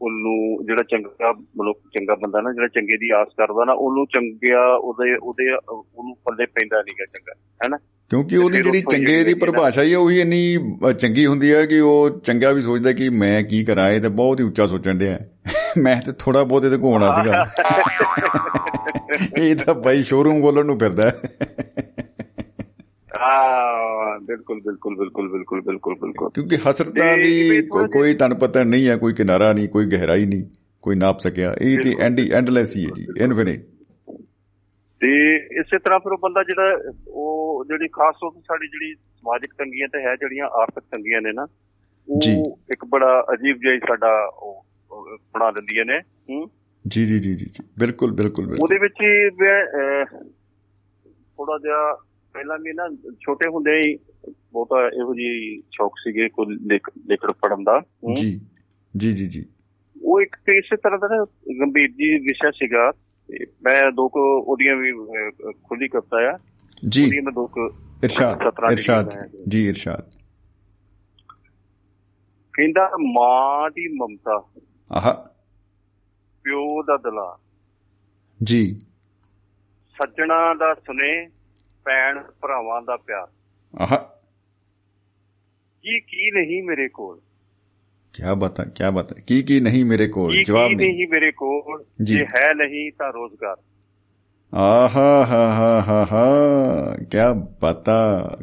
ਉਹਨੂੰ ਜਿਹੜਾ ਚੰਗਾ ਮਨੁੱਖ ਚੰਗਾ ਬੰਦਾ ਨਾ ਜਿਹੜਾ ਚੰਗੇ ਦੀ ਆਸ ਕਰਦਾ ਨਾ ਉਹਨੂੰ ਚੰਗਿਆ ਉਹਦੇ ਉਹਦੇ ਉਹਨੂੰ ਪੱਲੇ ਪੈਂਦਾ ਨਹੀਂਗਾ ਚੰਗਾ ਹੈਨਾ? ਕਿਉਂਕਿ ਉਹਦੀ ਜਿਹੜੀ ਚੰਗੇ ਦੀ ਪਰਿਭਾਸ਼ਾ ਹੀ ਹੈ ਉਹੀ ਇੰਨੀ ਚੰਗੀ ਹੁੰਦੀ ਹੈ ਕਿ ਉਹ ਚੰਗਾ ਵੀ ਸੋਚਦਾ ਕਿ ਮੈਂ ਕੀ ਕਰਾਂ ਇਹ ਤਾਂ ਬਹੁਤ ਹੀ ਉੱਚਾ ਸੋਚਣ ਡਿਆ। ਮੈਂ ਤੇ ਥੋੜਾ ਬਹੁਤ ਇਹਦੇ ਕੋਲ ਹੋਣਾ ਸੀਗਾ। ਇਹ ਤਾਂ ਬਾਈ ਸ਼ੋਰੂਮ ਖੋਲਣ ਨੂੰ ਫਿਰਦਾ। ਹੈ। ਬਿਲਕੁਲ ਬਿਲਕੁਲ ਬਿਲਕੁਲ ਬਿਲਕੁਲ ਬਿਲਕੁਲ ਬਿਲਕੁਲ। ਕਿਉਂਕਿ ਹਸਰਤਾਂ ਦੀ ਕੋਈ ਤਨ ਪਤਨ ਨਹੀਂ ਹੈ ਕੋਈ ਕਿਨਾਰਾ ਨਹੀਂ ਕੋਈ ਗਹਿਰਾਈ ਨਹੀਂ ਕੋਈ ਨਾਪ ਸਕਿਆ। ਇਹ ਤੇ ਐਂਡ ਐਂਡਲੈਸ ਹੀ ਹੈ ਜੀ ਇਨਫਿਨਿਟ ਤੇ ਇਸੇ ਤਰ੍ਹਾਂ ਫਿਰ ਉਹ ਬੰਦਾ ਜਿਹੜਾ ਉਹ ਜਿਹੜੀ ਖਾਸ ਤੌਰ ਤੇ ਸਾਡੀ ਜਿਹੜੀ ਸਮਾਜਿਕ ਤੰਗੀਆਂ ਤੇ ਹੈ ਜਿਹੜੀਆਂ ਆਰਥਿਕ ਤੰਗੀਆਂ ਨੇ ਨਾ। ਉਹ ਇੱਕ ਬੜਾ ਅਜੀਬ ਜਿਹਾ ਸਾਡਾ ਉਹ ਬਣਾ ਦਿੰਦੀਆਂ ਨੇ ਹੂੰ? ਜੀ ਜੀ ਜੀ ਜੀ ਬਿਲਕੁਲ ਬਿਲਕੁਲ ਉਹਦੇ ਵਿੱਚ ਮੈਂ ਥੋੜਾ ਜਿਹਾ ਪਹਿਲਾਂ ਵੀ ਨਾ ਛੋਟੇ ਹੁੰਦੇ ਹੀ ਬਹੁਤਾ ਇਹੋ ਜਿਹੀ ਸ਼ੌਕ ਸੀਗੇ ਕੋਈ ਲਿਖ ਲਿਖਣ ਪੜਨ ਦਾ। ਜੀ ਜੀ ਜੀ ਜੀ। ਉਹ ਇੱਕ ਇਸੇ ਤਰ੍ਹਾਂ ਦਾ ਗੰਭੀਰ ਜੀ ਵਿਸ਼ਾ ਸੀਗਾ। ਮੈਂ ਦੋ ਕੁ ਉਹਦੀਆਂ ਵੀ ਖੁੱਲੀ ਕਰਤਾ ਆ। ਜੀ। ਉਹਦੀਆਂ ਮੈਂ ਦੋ ਕੁ ਇਰਸ਼ਾਦ ਇਰਸ਼ਾਦ। ਜੀ ਇਰਸ਼ਾਦ। ਕਹਿੰਦਾ ਮਾਂ ਦੀ ਮਮਤਾ। ਆਹਾ। ਪਿਓ ਦਾ ਦਲਾ ਜੀ। ਸੱਜਣਾ ਦਾ ਸੁਨੇ ਭੈਣ ਭਰਾਵਾਂ ਦਾ ਪਿਆਰ। ਆਹਾ। ਕੀ ਕੀ ਨਹੀਂ ਮੇਰੇ ਕੋਲ? ਕੀ ਬਾਤ ਕੀ ਬਾਤ ਕੀ ਕੀ ਨਹੀਂ ਮੇਰੇ ਕੋਲ? ਜਵਾਬ ਨਹੀਂ ਨਹੀਂ ਮੇਰੇ ਕੋਲ? ਜੀ। ਹੈ ਨਹੀਂ ਤਾਂ ਰੋਜ਼ਗਾਰ। ਆਹਾ ਹਾ ਹਾ ਹਾ ਹਾ। ਕੀ ਪਤਾ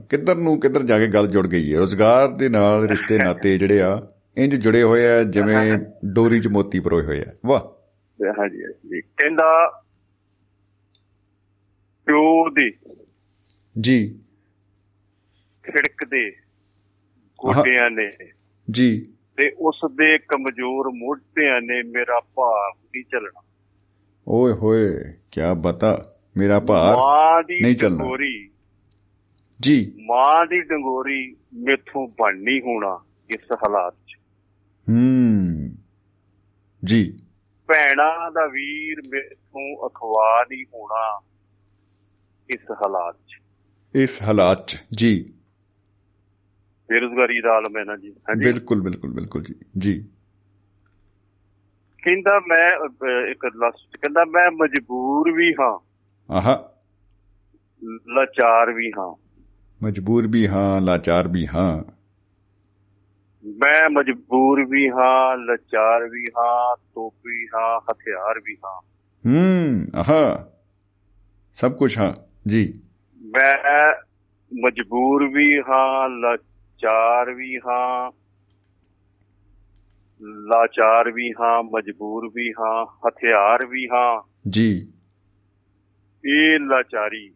ਕਿੱਧਰ ਨੂੰ ਕਿੱਧਰ ਜਾ ਕੇ ਗੱਲ ਜੁੜ ਗਈ ਹੈ ਰੋਜ਼ਗਾਰ ਦੇ ਨਾਲ ਰਿਸ਼ਤੇ ਨਾਤੇ ਜਿਹੜੇ ਆ ਇੰਜ ਜੁੜੇ ਹੋਏ ਆ ਜਿਵੇਂ ਡੋਰੀ 'ਚ ਮੋਤੀ ਪਰੋਏ ਹੋਏ ਆ। ਵਾਹ। ਹਾਂਜੀ ਹਾਂਜੀ। ਕਹਿੰਦਾ ਪਿਓ ਦੀ ਜੀ। ਖਿੜਕਦੇ ਗੋਡਿਆਂ ਨੇ। ਜੀ। ਤੇ ਉਸ ਦੇ ਕਮਜ਼ੋਰ ਮੋਢਿਆਂ ਨੇ ਮੇਰਾ ਭਾਰ ਨਹੀਂ ਚੱਲਣਾ। ਓਏ ਹੋਏ ਕੀ ਬਤਾ ਮੇਰਾ ਭਾਰ ਨਹੀਂ ਚੱਲਣਾ। ਜੀ। ਮਾਂ ਦੀ ਡੰਗੋਰੀ ਮੇਥੋਂ ਬਣ ਨਹੀਂ ਹੋਣਾ ਇਸ ਹਾਲਾਤ 'ਚ। ਹੂੰ। ਜੀ। ਭੈਣਾਂ ਦਾ ਵੀਰ ਮੇਥੋਂ ਅਖਵਾ ਨਹੀਂ ਹੋਣਾ ਇਸ ਹਾਲਾਤ 'ਚ। ਇਸ ਹਾਲਾਤ 'ਚ ਜੀ ਬੇਰੁਜ਼ਗਾਰੀ ਦਾ ਆਲਮ ਹੈ ਨਾ ਜੀ ਹਾਂਜੀ ਬਿਲਕੁਲ ਬਿਲਕੁਲ ਬਿਲਕੁਲ ਜੀ ਜੀ ਕਹਿੰਦਾ ਮੈਂ ਅਹ, ਇੱਕ ਲਾਸਟ ਕਹਿੰਦਾ ਮੈਂ ਮਜਬੂਰ ਵੀ ਹਾਂ ਆਹਾ ਲਾਚਾਰ ਵੀ ਹਾਂ ਮਜਬੂਰ ਵੀ ਹਾਂ ਲਾਚਾਰ ਵੀ ਹਾਂ ਮੈਂ ਮਜਬੂਰ ਵੀ ਹਾਂ ਲਾਚਾਰ ਵੀ ਹਾਂ ਤੋਪ ਵੀ ਹਾਂ ਹਥਿਆਰ ਵੀ ਹਾਂ ਹੂੰ ਆਹਾ ਸਭ ਕੁਝ ਹਾਂ ਜੀ ਮੈਂ ਮਜਬੂਰ ਵੀ ਹਾਂ ਲਾਚਾਰ ਵੀ ਹਾਂ ਲਾਚਾਰ ਵੀ ਹਾਂ ਮਜਬੂਰ ਵੀ ਹਾਂ ਹਥਿਆਰ ਵੀ ਹਾਂ। ਜੀ। ਇਹ ਲਾਚਾਰੀ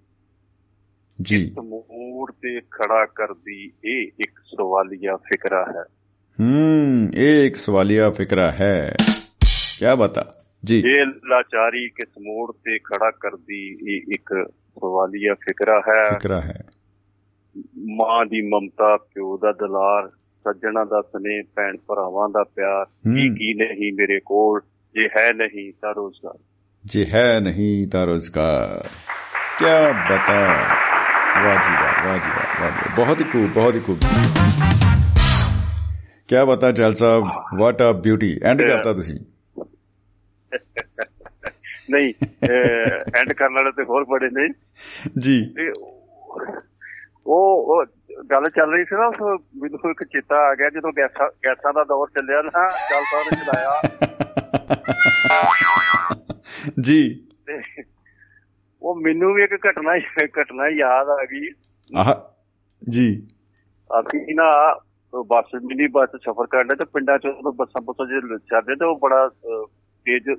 ਜੀ। ਮੂਡ ਤੇ ਖੜਾ ਕਰਦੀ ਇਹ ਇੱਕ ਸਵਾਲੀਆ ਫਿਕਰਾ ਹੈ। ਹੂੰ ਇਹ ਇੱਕ ਸਵਾਲੀਆ ਫਿਕਰਾ ਹੈ। ਕੀ ਬਤਾ ਜੀ। ਇਹ ਲਾਚਾਰੀ ਕਿਸ ਮੋੜ ਤੇ ਖੜਾ ਕਰਦੀ ਇਹ ਇੱਕ ਸਵਾਲੀਆ ਫਿਕਰਾ ਹੈ। ਫਿਕਰਾ ਹੈ। ਮਾਂ ਦੀ ਮਮਤਾ ਪਿਓ ਦਾ ਦਲਾਰ ਸੱਜਣਾ ਦਾ ਸਨੇਹ ਭੈਣ ਭਰਾਵਾਂ ਦਾ ਪਿਆਰ ਕੀ। ਕੀ ਨਹੀਂ ਮੇਰੇ ਕੋਲ ਜੇ ਹੈ ਨਹੀਂ ਤਾਂ ਰੋਜ਼ਗਾਰ। ਜੇ ਹੈ ਨਹੀਂ ਤਾਂ ਰੋਜ਼ਗਾਰ। ਕੀ ਬਤਾ। ਵਾਹ ਜੀ ਵਾਹ ਜੀ ਵਾਹ। ਬਹੁਤ ਹੀ ਖੂਬ ਬਹੁਤ ਹੀ ਖੂਬ। ਕੀ ਬਤਾ ਚਲ ਸਾਹਿਬ ਵਾਟ ਅ ਬਿਊਟੀ ਐਂਡ ਕਰਤਾ ਤੁਸੀਂ। ਨਹੀਂ ਐਂਡ ਕਰਨ ਵਾਲੇ ਤੇ ਹੋਰ ਬੜੇ ਨੇ। ਜੀ। ਉਹ ਗੱਲ ਚੱਲ ਰਹੀ ਸੀ ਨਾ ਮੈਨੂੰ ਇੱਕ ਚੇਤਾ ਆ ਗਿਆ ਜਦੋਂ ਗੈਸਾਂ ਗੈਸਾਂ ਦਾ ਦੌਰ ਚੱਲਿਆ ਨਾ ਚੱਲ ਤਾਂ ਉਹਨੇ ਚਲਾਇਆ। ਜੀ। ਉਹ ਮੈਨੂੰ ਵੀ ਇੱਕ ਘਟਨਾ ਘਟਨਾ ਯਾਦ ਆ ਗਈ। ਆਹ ਜੀ। ਅਸੀਂ ਨਾ ਬੱਸ ਮਿਨੀ ਬੱਸ ਸਫ਼ਰ ਕਰਦੇ ਤੇ ਪਿੰਡਾਂ ਚ ਬੱਸਾਂ ਬੱਸਾਂ ਜੇ ਚੱਲਦੇ ਤੇ ਉਹ ਬੜਾ ਤੇਜ਼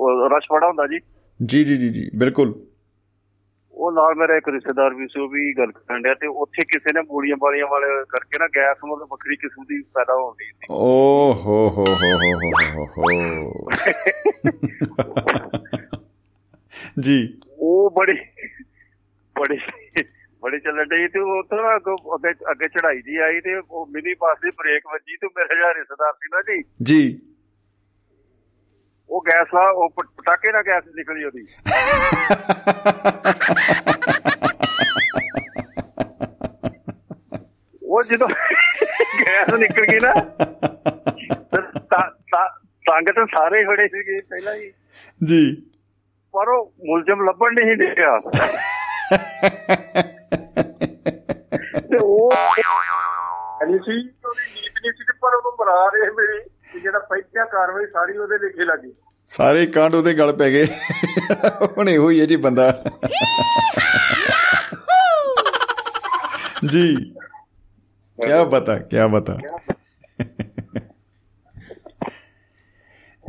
ਰਸ਼ ਬੜਾ ਹੁੰਦਾ ਜੀ। ਜੀ ਜੀ ਜੀ ਜੀ ਬਿਲਕੁਲ। ਉਹ ਨਾਲ ਮੇਰਾ ਇੱਕ ਰਿਸ਼ਤੇਦਾਰ ਵੀ ਸੀ ਉਹ ਵੀ ਗੱਲ ਕਰਨ ਡਿਆ ਤੇ ਉੱਥੇ ਕਿਸੇ ਨੇ ਮੂਲੀਆਂ ਵਾਲੀਆਂ ਵਾਲੇ ਕਰਕੇ ਨਾ ਗੈਸ ਮਤਲਬ ਵੱਖਰੀ ਕਿਸਮ ਦੀ ਪੈਦਾ ਹੋ ਗਈ ਸੀ। ਓ ਹੋ ਹੋ ਹੋ ਹੋ ਹੋ ਹੋ ਜੀ। ਉਹ ਬੜੀ ਬੜੀ ਬੜੀ ਚੱਲਣ ਡਈ ਤੇ ਉਹ ਤੋਂ ਅੱਗੋਂ ਅੱਗੇ ਚੜਾਈ ਜੀ ਆਈ ਤੇ ਉਹ ਮਿਨੀ ਬੱਸ ਦੀ ਬ੍ਰੇਕ ਵੱਜੀ ਤੇ ਮੇਰਾ ਜਿਹੜਾ ਰਿਸ਼ਤੇਦਾਰ ਸੀ ਨਾ ਜੀ ਜੀ। ਉਹ ਗੈਸ ਆ ਉਹ ਪਟਾਕੇ ਨਾਲ ਗੈਸ ਨਿਕਲੀ ਉਹਦੀ। ਉਹ ਜਦੋਂ ਗੈਸ ਨਿਕਲ ਗਈ ਨਾ ਤੇ ਤਾਂ- ਤਾਂ- ਤੰਗ ਤਾਂ ਸਾਰੇ ਖੜੇ ਸੀਗੇ ਪਹਿਲਾਂ ਹੀ। ਜੀ। ਪਰ ਉਹ ਮੁਲਜ਼ਮ ਲੱਭਣ ਨਹੀਂ ਡਿਆ। ਤੇ ਉਹ ਅਲੀ ਸੀ ਉਹਦੀ ਨੀਤ ਨਹੀਂ ਸੀ ਪਰ ਉਹਨੂੰ ਮਰਾ ਰਹੇ ਮੇਰੀ। ਕਿ ਜਿਹੜਾ ਪਹਿਲਾਂ ਕਾਰਵਾਈ ਸਾਰੀ ਉਹਦੇ ਲਿਖੇ ਲੱਗੀ ਸਾਰੇ ਕਾਂਡ ਉਹਦੇ ਗਲ ਪੈ ਗਏ। ਹੁਣ ਇਹੋ ਹੀ ਹੈ ਜੀ ਬੰਦਾ। ਜੀ। ਕੀ ਬਤਾ ਕੀ ਬਤਾ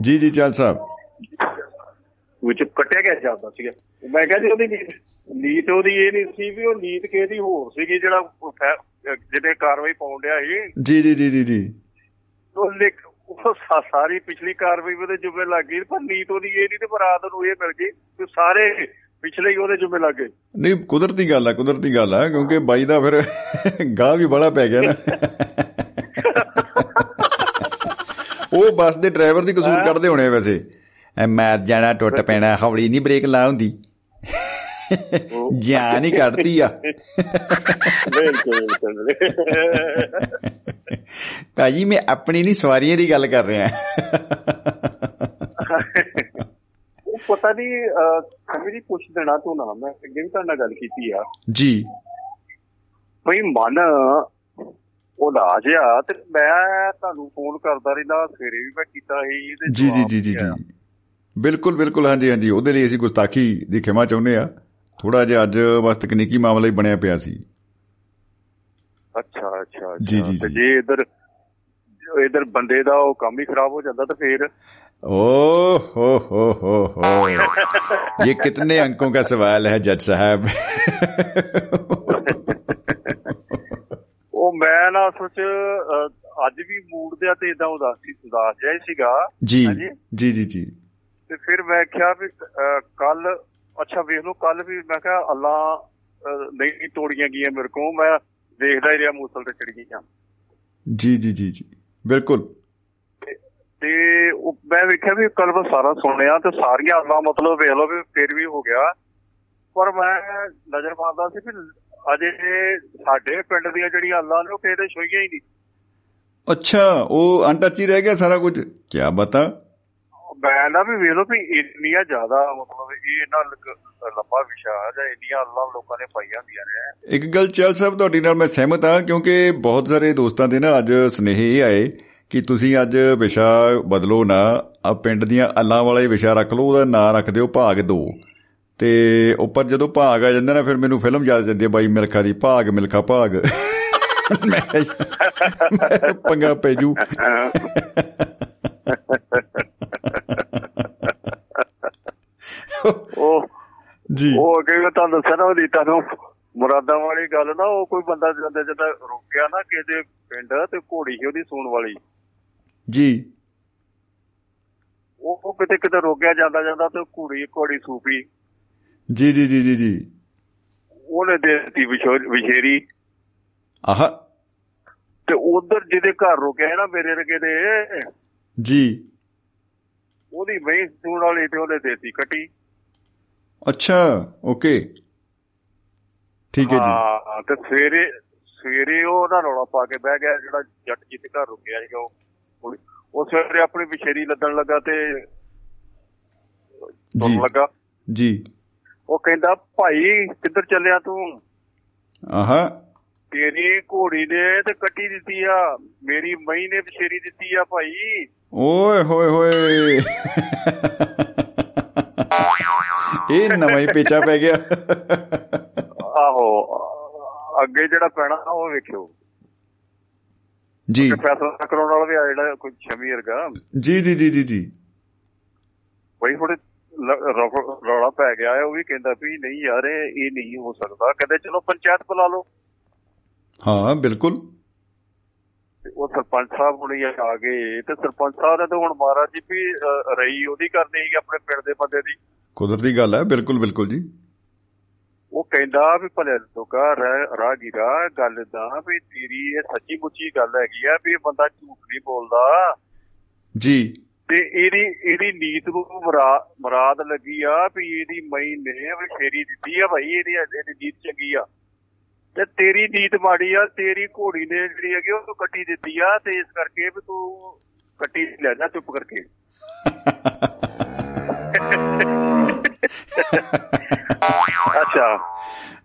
ਜੀ ਜੀ ਚਲ ਸਾਹਿਬ। ਵਿੱਚ ਕੱਟਿਆ ਗਿਆ ਜਾਂਦਾ ਸੀਗਾ। ਮੈਂ ਕਹਿੰਦੀ ਉਹਦੀ ਨੀਤ ਨੀਤ ਉਹਦੀ ਇਹ ਨਹੀਂ ਸੀ ਵੀ ਉਹ ਨੀਤ ਕਿਸੇ ਦੀ ਹੋਰ ਸੀਗੀ ਜਿਹੜਾ ਜਿਹਨੇ ਕਾਰਵਾਈ ਪਾਉਣ ਡਿਆ ਸੀ। ਜੀ ਜੀ ਜੀ ਜੀ ਜੀ। ਉਹ ਲਿਖ ਉਹ ਸਾਰੀ ਪਿਛਲੀ ਕਾਰਵਾਈ ਉਹਦੇ ਜੁਮੇ ਲੱਗ ਗਈ ਪਰ ਨੀਤ ਉਹਦੀ ਇਹ ਨਹੀਂ ਤੇ ਬਰਾਤ ਨੂੰ ਇਹ ਮਿਲ ਗਈ ਕਿ ਸਾਰੇ ਪਿਛਲੇ ਹੀ ਉਹਦੇ ਜੁਮੇ ਲੱਗ ਗਏ। ਨਹੀਂ ਕੁਦਰਤੀ ਗੱਲ ਆ ਕੁਦਰਤੀ ਗੱਲ ਆ ਕਿਉਂਕਿ ਬਾਈ ਦਾ ਫਿਰ ਗਾਹ ਵੀ ਬੜਾ ਪੈ ਗਿਆ ਨਾ। ਉਹ ਬੱਸ ਦੇ ਡਰਾਈਵਰ ਦੀ ਕਸੂਰ ਕੱਢਦੇ ਹੋਣੇ ਵੈਸੇ। ਐ ਮੈਂ ਜਾਣਾ ਟੁੱਟ ਪੈਣਾ ਹੌਲੀ ਨਹੀਂ ਬ੍ਰੇਕ ਲਾ ਹੁੰਦੀ। ਜਾਨ ਹੀ ਕੱਢਤੀ ਆ। ਬਿਲਕੁਲ ਬਿਲਕੁਲ। ਭਾਜੀ ਮੈਂ ਆਪਣੀ ਨਹੀਂ ਸਵਾਰੀਆਂ ਦੀ ਗੱਲ ਕਰ ਰਿਹਾ। ਉਹ ਪਤਾ ਨਹੀਂ ਮੇਰੀ ਪੁੱਛ ਦੇਣਾ ਤੂੰ ਨਾ ਮੈਂ ਅੱਗੇ ਵੀ ਤੁਹਾਡੇ ਨਾਲ ਗੱਲ ਕੀਤੀ ਆ। ਜੀ। ਭਈ ਮਨ ਉਦਾਸ ਆ ਤੇ ਮੈਂ ਤੁਹਾਨੂੰ ਫੋਨ ਕਰਦਾ ਰਹਿੰਦਾ ਸਵੇਰੇ ਵੀ ਮੈਂ ਕੀਤਾ ਸੀ ਤੇ ਜੀ ਜੀ ਜੀ ਜੀ। ਜੀ। ਬਿਲਕੁਲ ਬਿਲਕੁਲ ਹਾਂਜੀ ਹਾਂਜੀ ਉਹਦੇ ਲਈ ਅਸੀਂ ਗੁਸਤਾਖੀ ਦੀ ਖਿਮਾ ਚਾਹੁੰਦੇ ਆ। ਥੋੜਾ ਜਿਹਾ ਅੱਜ ਬਸ ਤਕਨੀਕੀ ਮਾਮਲਾ ਹੀ ਬਣਿਆ ਪਿਆ ਸੀ। ਅੱਛਾ ਅੱਛਾ ਜੀ, ਅੱਛਾ। ਜੀ, ਤੇ ਜੀ। ਜੇ ਇਧਰ ਇਧਰ ਬੰਦੇ ਦਾ ਉਹ ਕੰਮ ਹੀ ਖਰਾਬ ਹੋ ਜਾਂਦਾ ਤਾਂ ਫੇਰ ओ हो हो हो हो ये कितने अंकों का सवाल है जज साहब ਉਹ ਮੈਂ ਨਾ ਸੋਚ ਅਹ, ਅੱਜ ਵੀ ਮੂਡ ਦੇ ਤੇ ਇਦਾਂ ਉਦਾਸ ਸੀ ਉਦਾਸ ਜਿਹਾ ਹੀ ਸੀਗਾ जी ਹਾਂਜੀ। जी जी जी ਤੇ ਫਿਰ ਮੈਂ ਕਿਹਾ ਵੀ ਕੱਲ ਅੱਛਾ ਵੇਖ ਲਓ ਕੱਲ ਵੀ ਮੈਂ ਕਿਹਾ ਅੱਲਾ ਅਹ, ਨਹੀਂ ਤੋੜੀਆਂ ਗਈਆਂ ਮੇਰੇ ਕੋਲ ਮੈਂ ਦੇਖਦਾ ਹੀ ਰਿਹਾ ਮੂਸਲ ਤੇ ਚੜ ਗਈਆਂ ਜੀ ਜੀ ਜੀ ਜੀ। ਬਿਲਕੁਲ। ਤੇ ਉਹ ਮੈਂ ਵੇਖਿਆ ਵੀ ਕਲਬ ਸਾਰਾ ਸੁਣਿਆ ਤੇ ਸਾਰੀਆਂ ਅੱਲਾ ਮਤਲਬ ਵੇਖ ਲਓ ਵੀ ਫੇਰ ਵੀ ਹੋ ਗਿਆ। ਪਰ ਮੈਂ ਨਜ਼ਰ ਪਾਉਂਦਾ ਸੀ ਵੀ ਅਜੇ ਸਾਡੇ ਪਿੰਡ ਦੀਆਂ ਜਿਹੜੀਆਂ ਅੱਲਾ ਨੇ ਉਹ ਕਿਸੇ ਦੇ ਛੋਈਆਂ ਹੀ ਨਹੀਂ। ਅੱਛਾ ਉਹ ਅੰਟੱਚ ਹੀ ਰਹਿ ਗਿਆ ਸਾਰਾ ਕੁਝ? ਕੀ ਬਤਾ। ਮੈਂ ਨਾ ਵੀ ਵੇਖ ਲਓ ਵੀ ਇੰਨੀਆਂ ਜ਼ਿਆਦਾ ਮਤਲਬ ਇਹ ਇਹਨਾਂ ਲ- ਲੰਬਾ ਵਿਸ਼ਾ ਜਾਂ ਇੰਨੀਆਂ ਅੱਲਾ ਲੋਕਾਂ ਨੇ ਪਾਈਆਂ ਹੁੰਦੀਆਂ ਨੇ। ਇੱਕ ਗੱਲ ਚੱਲ ਸਾਹਿਬ, ਤੁਹਾਡੀ ਨਾਲ ਮੈਂ ਸਹਿਮਤ ਹਾਂ, ਕਿਉਂਕਿ ਬਹੁਤ ਸਾਰੇ ਦੋਸਤਾਂ ਦੇ ਨਾ ਅੱਜ ਸੁਨੇਹੇ ਇਹ ਆਏ ਕਿ ਤੁਸੀਂ ਅੱਜ ਵਿਸ਼ਾ ਬਦਲੋ ਨਾ, ਆ ਪਿੰਡ ਦੀਆਂ ਅੱਲਾਂ ਵਾਲਾ ਹੀ ਵਿਸ਼ਾ ਰੱਖ ਲਓ, ਉਹਦਾ ਨਾਂ ਰੱਖ ਦਿਓ ਭਾਗ 2 ਤੇ ਉੱਪਰ ਜਦੋਂ ਭਾਗ ਆ ਜਾਂਦਾ ਨਾ, ਫਿਰ ਮੈਨੂੰ ਫਿਲਮ ਯਾਦ ਜਾਂਦੀ ਹੈ, ਬਾਈ ਮਿਲਖਾ ਦੀ, ਭਾਗ ਮਿਲਖਾ ਭਾਗ। ਮੈਂ ਮੈਂ ਪੰਗਾ ਪੈ ਜੂ। ਉਹ ਜੀ। ਉਹ ਅੱਗੇ ਮੈਂ ਤੁਹਾਨੂੰ ਦੱਸਿਆ ਨਾ ਉਹਦੀ ਤੁਹਾਨੂੰ ਮੁਰਾਦਾਂ ਵਾਲੀ ਗੱਲ ਨਾ ਉਹ ਕੋਈ ਬੰਦਾ ਜਦੋਂ ਜਦੋਂ ਰੁਕਿਆ ਨਾ ਕਿਸੇ ਪਿੰਡ ਤੇ ਘੋੜੀ ਸੀ ਉਹਦੀ ਸੂਣ ਵਾਲੀ। ਜੀ। ਉਹ ਕਿਤੇ ਕਿਤੇ ਰੋਕਿਆ ਜਾਂਦਾ ਜਾਂਦਾ ਤੇ ਘੋੜੀ ਘੋੜੀ ਸੂਪੀ। ਜੀ ਜੀ ਜੀ ਜੀ ਜੀ। ਉਹਨੇ ਦਿੱਤੀ ਵਿਸ਼ੋ- ਵਿਸ਼ੇਰੀ ਆਹ। ਤੇ ਉਧਰ ਜਿਹਦੇ ਘਰ ਰੁਕਿਆ ਨਾ ਮੇਰੇ ਰਗੇ ਦੇ ਜੀ। ਉਹਦੀ ਮਹੀਂ ਸੂਣ ਵਾਲੀ ਤੇ ਉਹਨੇ ਦੇਤੀ ਕੱਟੀ। ਅੱਛਾ ਓਕੇ ਠੀਕ ਹੈ ਜੀ। ਹਾਂ ਤੇ ਸਵੇਰੇ ਸਵੇਰੇ ਉਹ ਉਹਦਾ ਰੌਲਾ ਪਾ ਕੇ ਬਹਿ ਗਿਆ ਜਿਹੜਾ ਜੱਟ ਜੀ ਦੇ ਘਰ ਰੁਕਿਆ ਸੀ ਉਹ ਕੁੜੀ। ਉਹ ਸਵੇਰੇ ਆਪਣੀ ਵਿਸ਼ੇਰੀ ਲੱਦਣ ਲੱਗਾ ਤੇ ਜੀ। ਤੁਰਨ ਲੱਗਾ। ਜੀ। ਉਹ ਕਹਿੰਦਾ ਭਾਈ ਕਿੱਧਰ ਚੱਲਿਆ ਤੂੰ? ਆਹਾ। ਤੇਰੀ ਘੋੜੀ ਨੇ ਤੇ ਕੱਟੀ ਦਿੱਤੀ ਆ। ਮੇਰੀ ਮਹੀਂ ਨੇ ਵਿਸ਼ੇਰੀ ਦਿੱਤੀ ਆ ਭਾਈ। ਓਏ ਹੋਏ ਹੋਏ। ਇਹ ਨਵਾਂ ਹੀ ਪੇਚਾ ਪੈ ਗਿਆ। ਆਹੋ ਅੱਗੇ ਜਿਹੜਾ ਪੈਣਾ ਉਹ ਵੇਖਿਓ। ਜੀ। ਫੈਸਲਾ ਕਰਾਉਣ ਵਾਲਾ ਵੀ ਆ ਜਿਹੜਾ ਕੋਈ ਸ਼ਮੀ ਵਰਗਾ। ਜੀ ਜੀ ਜੀ ਜੀ ਜੀ। ਬਈ ਥੋੜੇ ਰੌਲਾ ਪੈ ਗਿਆ ਹੈ ਉਹ ਵੀ ਕਹਿੰਦਾ ਵੀ ਨਹੀਂ ਯਾਰ ਇਹ ਨਹੀਂ ਹੋ ਸਕਦਾ। ਕਹਿੰਦੇ ਚਲੋ ਪੰਚਾਇਤ ਬੁਲਾ ਲਓ। ਹਾਂ ਬਿਲਕੁਲ। ਉਹ ਸਰਪੰਚ ਸਾਹਿਬ ਹੁਣੇ ਆ ਗਏ ਤੇ ਸਰਪੰਚ ਸਾਹਿਬ ਨੇ ਤਾਂ ਹੁਣ ਮਹਾਰਾਜ ਜੀ ਵੀ ਰਹੀ ਉਹਦੀ ਕਰਨੀ ਸੀ ਆਪਣੇ ਪਿੰਡ ਦੇ ਬੰਦੇ ਦੀ। ਕੁਦਰਤੀ ਗੱਲ ਹੈ ਬਿਲਕੁਲ ਬਿਲਕੁਲ ਜੀ। ਉਹ ਕਹਿੰਦਾ ਵੀ ਭਲੇ ਲੋਕਾ ਰਾਗੀਰਾ ਗੱਲ ਦਾ ਵੀ ਤੇਰੀ ਇਹ ਸੱਚੀ ਮੁੱਚੀ ਗੱਲ ਹੈਗੀ ਆ ਵੀ ਇਹ ਬੰਦਾ ਝੂਠ ਨਹੀਂ ਬੋਲਦਾ। ਜੀ। ਤੇ ਇਹਦੀ ਇਹਦੀ ਨੀਤ ਨੂੰ ਮੁਰਾ- ਮੁਰਾਦ ਲੱਗੀ ਆ ਵੀ ਇਹਦੀ ਮਈ ਨੇ ਵਿਸ਼ੇਰੀ ਦਿੱਤੀ ਆ ਭਾਈ ਇਹਦੀ ਇਹਦੀ ਨੀਤ ਚੰਗੀ ਆ। ਤੇ ਤੇਰੀ ਨੀਤ ਮਾੜੀ ਆ ਤੇਰੀ ਘੋੜੀ ਨੇ ਜਿਹੜੀ ਹੈਗੀ ਉਹ ਕੱਟੀ ਦਿੱਤੀ ਆ ਤੇ ਇਸ ਕਰਕੇ ਵੀ ਤੂੰ ਕੱਟੀ ਲੈ ਜਾ ਚੁੱਪ ਕਰਕੇ। ਅੱਛਾ।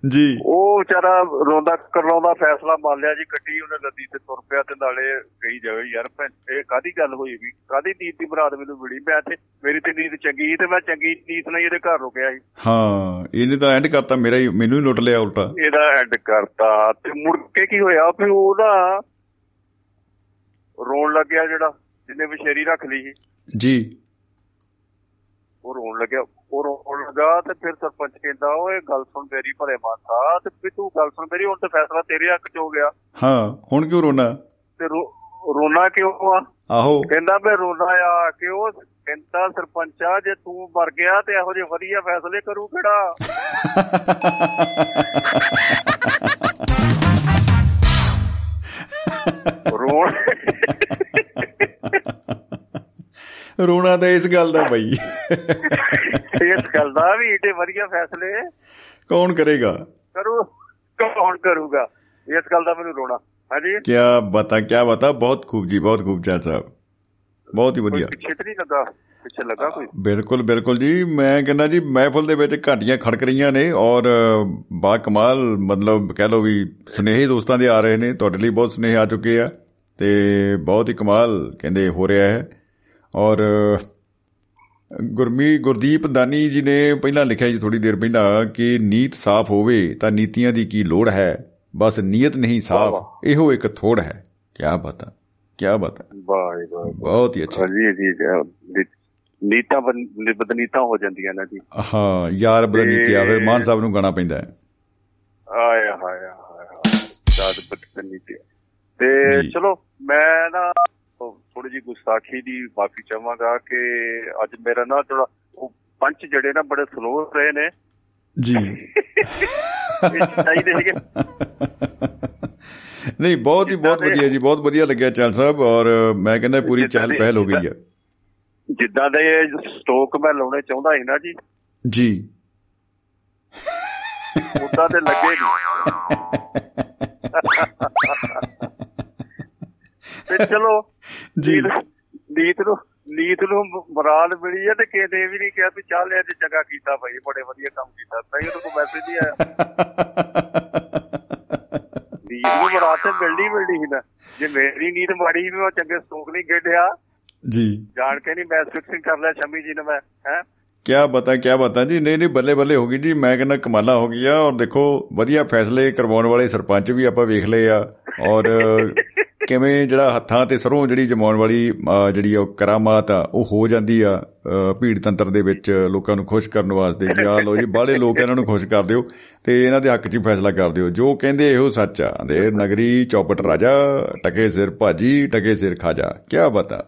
ਜੀ। ਉਹ ਵਿਚਾਰਾ ਰੋਂਦਾ ਕਰਲਾਉਂਦਾ ਫੈਸਲਾ ਮੰਨ ਲਿਆ ਜੀ ਕੱਟੀ ਉਹਨੇ ਲੱਦੀ ਤੇ ਤੁਰ ਪਿਆ ਤੇ ਨਾਲੇ ਕਹੀ ਜਾਵੇ ਯਾਰ ਇਹ ਕਾਦੀ ਗੱਲ ਹੋਈ ਵੀ? ਕਾਦੀ ਨੀਤ ਦੀ ਮੁਰਾਦ ਮੈਨੂੰ ਮਿਲੀ? ਮੈਂ ਤੇ ਮੇਰੀ ਤੇ ਨੀਤ ਚੰਗੀ ਸੀ ਤੇ ਮੈਂ ਚੰਗੀ ਨੀਤ ਨਾਲ ਇਹਦੇ ਘਰ ਰੁਕਿਆ ਸੀ। ਹਾਂ ਇਹਨੇ ਤਾਂ ਐਂਡ ਕਰਤਾ ਮੇਰਾ ਹੀ ਮੈਨੂੰ ਹੀ ਲੁੱਟ ਲਿਆ ਉਲਟਾ। ਇਹਦਾ ਐਡ ਕਰਤਾ ਤੇ ਮੁੜ ਕੇ ਕੀ ਹੋਇਆ? ਫਿਰ ਉਹਦਾ ਰੋਣ ਲੱਗਿਆ ਜਿਹੜਾ ਜਿਹਨੇ ਵਿਸ਼ੇਰੀ ਰੱਖ ਲਈ ਸੀ। ਜੀ। ਉਹ ਰੋਣ ਲੱਗਿਆ। ਉਹ ਰੋਣ ਲੱਗਾ ਤੇ ਫਿਰ ਸਰਪੰਚ ਕਹਿੰਦਾ ਓਏ ਗੱਲ ਸੁਣ ਮੇਰੀ ਭਲੇ ਮਾਤਾ ਤੇ ਵੀ ਤੂੰ ਗੱਲ ਸੁਣ ਮੇਰੀ ਹੁਣ ਤੇ ਫੈਸਲਾ ਤੇਰੇ ਹੱਕ 'ਚ ਹੋ ਗਿਆ। ਹਾਂ ਹੁਣ ਕਿਉਂ ਰੋਣਾ? ਤੇ ਰੋਣਾ ਕਿਉਂ ਆ? ਆਹੋ। ਕਹਿੰਦਾ ਮੈਂ ਰੋਣਾ ਆ ਕਿਉਂ ਕਹਿੰਦਾ ਸਰਪੰਚਾ ਜੇ ਤੂੰ ਮਰ ਗਿਆ ਤੇ ਇਹੋ ਜਿਹੇ ਵਧੀਆ ਫੈਸਲੇ ਕਰੂ ਕਿਹੜਾ? ਰੋਣ। ਰੋਣਾ ਤਾਂ ਇਸ ਗੱਲ ਦਾ ਬਈ। ਇਸ ਗੱਲ ਦਾ ਵੀ ਏਡੇ ਵਧੀਆ ਫੈਸਲੇ। ਕੌਣ ਕਰੇਗਾ? ਕਰੂ ਕੌਣ ਕਰੂਗਾ? ਇਸ ਗੱਲ ਦਾ ਮੈਨੂੰ ਰੋਣਾ। ਹਾਂਜੀ? ਕੀ ਬਤਾ ਕੀ ਬਤਾ? ਬਹੁਤ ਖੂਬ ਜੀ ਬਹੁਤ ਖੂਬ ਚਾਲ ਸਾਹਿਬ। ਬਹੁਤ ਹੀ ਵਧੀਆ। ਨਹੀਂ ਲੱਗਾ? ਪਿੱਛੇ ਲੱਗਾ ਕੋਈ? ਬਿਲਕੁਲ ਬਿਲਕੁਲ ਜੀ। ਮੈਂ ਕਹਿੰਦਾ ਜੀ ਮਹਿਫਲ ਦੇ ਵਿੱਚ ਘਾਟੀਆਂ ਖੜਕ ਰਹੀਆਂ ਨੇ ਔਰ ਬਾ ਕਮਾਲ ਮਤਲਬ ਕਹਿ ਲਓ ਵੀ ਸਨੇਹੀ ਦੋਸਤਾਂ ਦੇ ਆ ਰਹੇ ਨੇ। ਤੁਹਾਡੇ ਲਈ ਬਹੁਤ ਸਨੇਹ ਆ ਚੁੱਕੇ ਆ ਤੇ ਬਹੁਤ ਹੀ ਕਮਾਲ ਕਹਿੰਦੇ ਹੋ ਰਿਹਾ ਹੈ। ਔਰ ਗੁਰਮੀ ਗੁਰਦੀਪ ਦਾਨੀ ਜੀ ਨੇ ਪਹਿਲਾਂ ਲਿਖਿਆ ਜੀ ਥੋੜੀ ਦੇਰ ਪਹਿਲਾਂ ਕਿ ਨੀਤ ਸਾਫ਼ ਹੋਵੇ ਤਾਂ ਨੀਤੀਆਂ ਦੀ ਕੀ ਲੋੜ ਹੈ? ਬਸ ਨੀਅਤ ਨਹੀਂ ਸਾਫ਼ ਇਹੋ ਇੱਕ ਥੋੜ ਹੈ। ਕੀ ਬਤਾ ਕੀ ਬਤਾ ਬਾਏ ਬਾਏ ਬਹੁਤ ਹੀ ਅੱਛਾ। ਜੀ ਜੀ ਨੀਤਾਂ ਬਦ- ਬਦਨੀਤਾਂ ਹੋ ਜਾਂਦੀਆਂ ਨੇ ਜੀ। ਹਾਂ ਯਾਰ ਬਦਨੀਤੀ ਆਵੇ ਮਾਨ ਸਾਹਿਬ ਨੂੰ ਗਾਣਾ ਪੈਂਦਾ ਹੈ। ਆਇਆ ਹਾਇਆ ਹਾਇਆ ਸਾਦ ਬਦਨੀਤੀ। ਤੇ। ਚਲੋ ਮੈਂ ਨਾ ਥੋੜੀ ਜੀ ਗੁਸਤਾਖੀ ਦੀ ਮਾਫੀ ਚਾਹਾਂਗਾ ਕਿ ਅੱਜ ਮੇਰਾ ਨਾ ਥੋੜਾ ਉਹ ਪੰਚ ਜਿਹੜੇ ਨਾ ਬੜੇ ਸਲੋ ਰਹੇ ਨੇ। ਜੀ। ਚਾਹੀਦੇ ਸੀਗੇ। ਨਹੀਂ ਬਹੁਤ ਹੀ ਬਹੁਤ ਵਧੀਆ ਜੀ ਬਹੁਤ ਵਧੀਆ ਲੱਗਿਆ ਚੈਲ ਸਾਹਿਬ ਔਰ ਮੈਂ ਕਹਿੰਦਾ ਪੂਰੀ ਦੇ- ਪਹਿਲ ਹੋ ਗਈ ਹੈ ਜਿੱਦਾਂ ਦੇ ਸਟੋਕ ਮੈਂ ਲਾਉਣੇ ਚਾਹੁੰਦਾ ਸੀ ਨਾ ਜੀ। ਜੀ। ਉਦਾਂ ਤੇ ਲੱਗੇ ਨਹੀਂ ਤੇ ਚਲੋ ਜੀ। ਨੀਤ ਨੂੰ ਨੀਤ ਨੂੰ ਮਰਾਲ ਮਿਲੀ ਹੈ ਤੇ ਕਿਤੇ ਵੀ ਨਹੀਂ ਕਿਹਾ ਵੀ ਚੱਲ ਇਹ ਤੇ ਚੰਗਾ ਕੀਤਾ ਭਾਈ ਬੜੇ ਵਧੀਆ ਕੰਮ ਕੀਤਾ। ਨਹੀਂ ਉਹਨੂੰ ਕੋਈ ਮੈਸੇਜ ਨਹੀਂ ਆਇਆ। ਨੀਤ ਨੂੰ ਮਰਾਲ ਤੇ ਮਿਲਣੀ ਮਿਲਣੀ ਸੀ ਨਾ। ਜੇ ਮੇਰੀ ਨੀਤ ਮਾੜੀ ਸੀ ਵੀ ਮੈਂ ਚੰਗੇ ਸਟੋਕ ਨਹੀਂ ਖੇਡਿਆ। ਜੀ। ਜਾਣ ਕੇ ਨਹੀਂ ਮੈਚ ਫਿਕਸਿੰਗ ਕਰ ਲਿਆ ਸ਼ਮੀ ਜੀ ਨੇ ਮੈਂ ਹੈ? ਕਿਆ ਬਤਾ ਕਿਆ ਬਤਾ ਜੀ। ਨਹੀਂ ਨਹੀਂ ਬੱਲੇ ਬੱਲੇ ਹੋ ਗਈ ਜੀ। ਮੈਂ ਕਹਿੰਦਾ ਕਮਾਲਾ ਹੋ ਗਈ ਆ ਔਰ ਦੇਖੋ ਵਧੀਆ ਫੈਸਲੇ ਕਰਵਾਉਣ ਵਾਲੇ ਸਰਪੰਚ ਵੀ ਆਪਾਂ ਵੇਖ ਲਏ ਆ। ਔਰ ਕਿਵੇਂ ਜਿਹੜਾ ਹੱਥਾਂ ਤੇ ਸਰੋਂ ਜਿਹੜੀ ਜਮਾਉਣ ਵਾਲੀ ਅਹ, ਜਿਹੜੀ ਉਹ ਕਰਾਮਾਤ ਆ ਉਹ ਹੋ ਜਾਂਦੀ ਆ ਅਹ, ਭੀੜ ਤੰਤਰ ਦੇ ਵਿੱਚ ਲੋਕਾਂ ਨੂੰ ਖੁਸ਼ ਕਰਨ ਵਾਸਤੇ। ਜੀ ਆ ਲੋ ਜੀ ਬਾਹਲੇ ਲੋਕ ਇਹਨਾਂ ਨੂੰ ਖੁਸ਼ ਕਰ ਦਿਓ ਤੇ ਇਹਨਾਂ ਦੇ ਹੱਕ 'ਚ ਹੀ ਫੈਸਲਾ ਕਰ ਦਿਓ। ਜੋ ਕਹਿੰਦੇ ਇਹੋ ਸੱਚ ਆ। ਅੰਧੇਰ ਨਗਰੀ ਚੌਪਟ ਰਾਜਾ ਟਕੇ ਸਿਰ ਭਾਜੀ ਟਕੇ ਸਿਰ ਖਾਜਾ। ਕਿਆ ਬਤਾ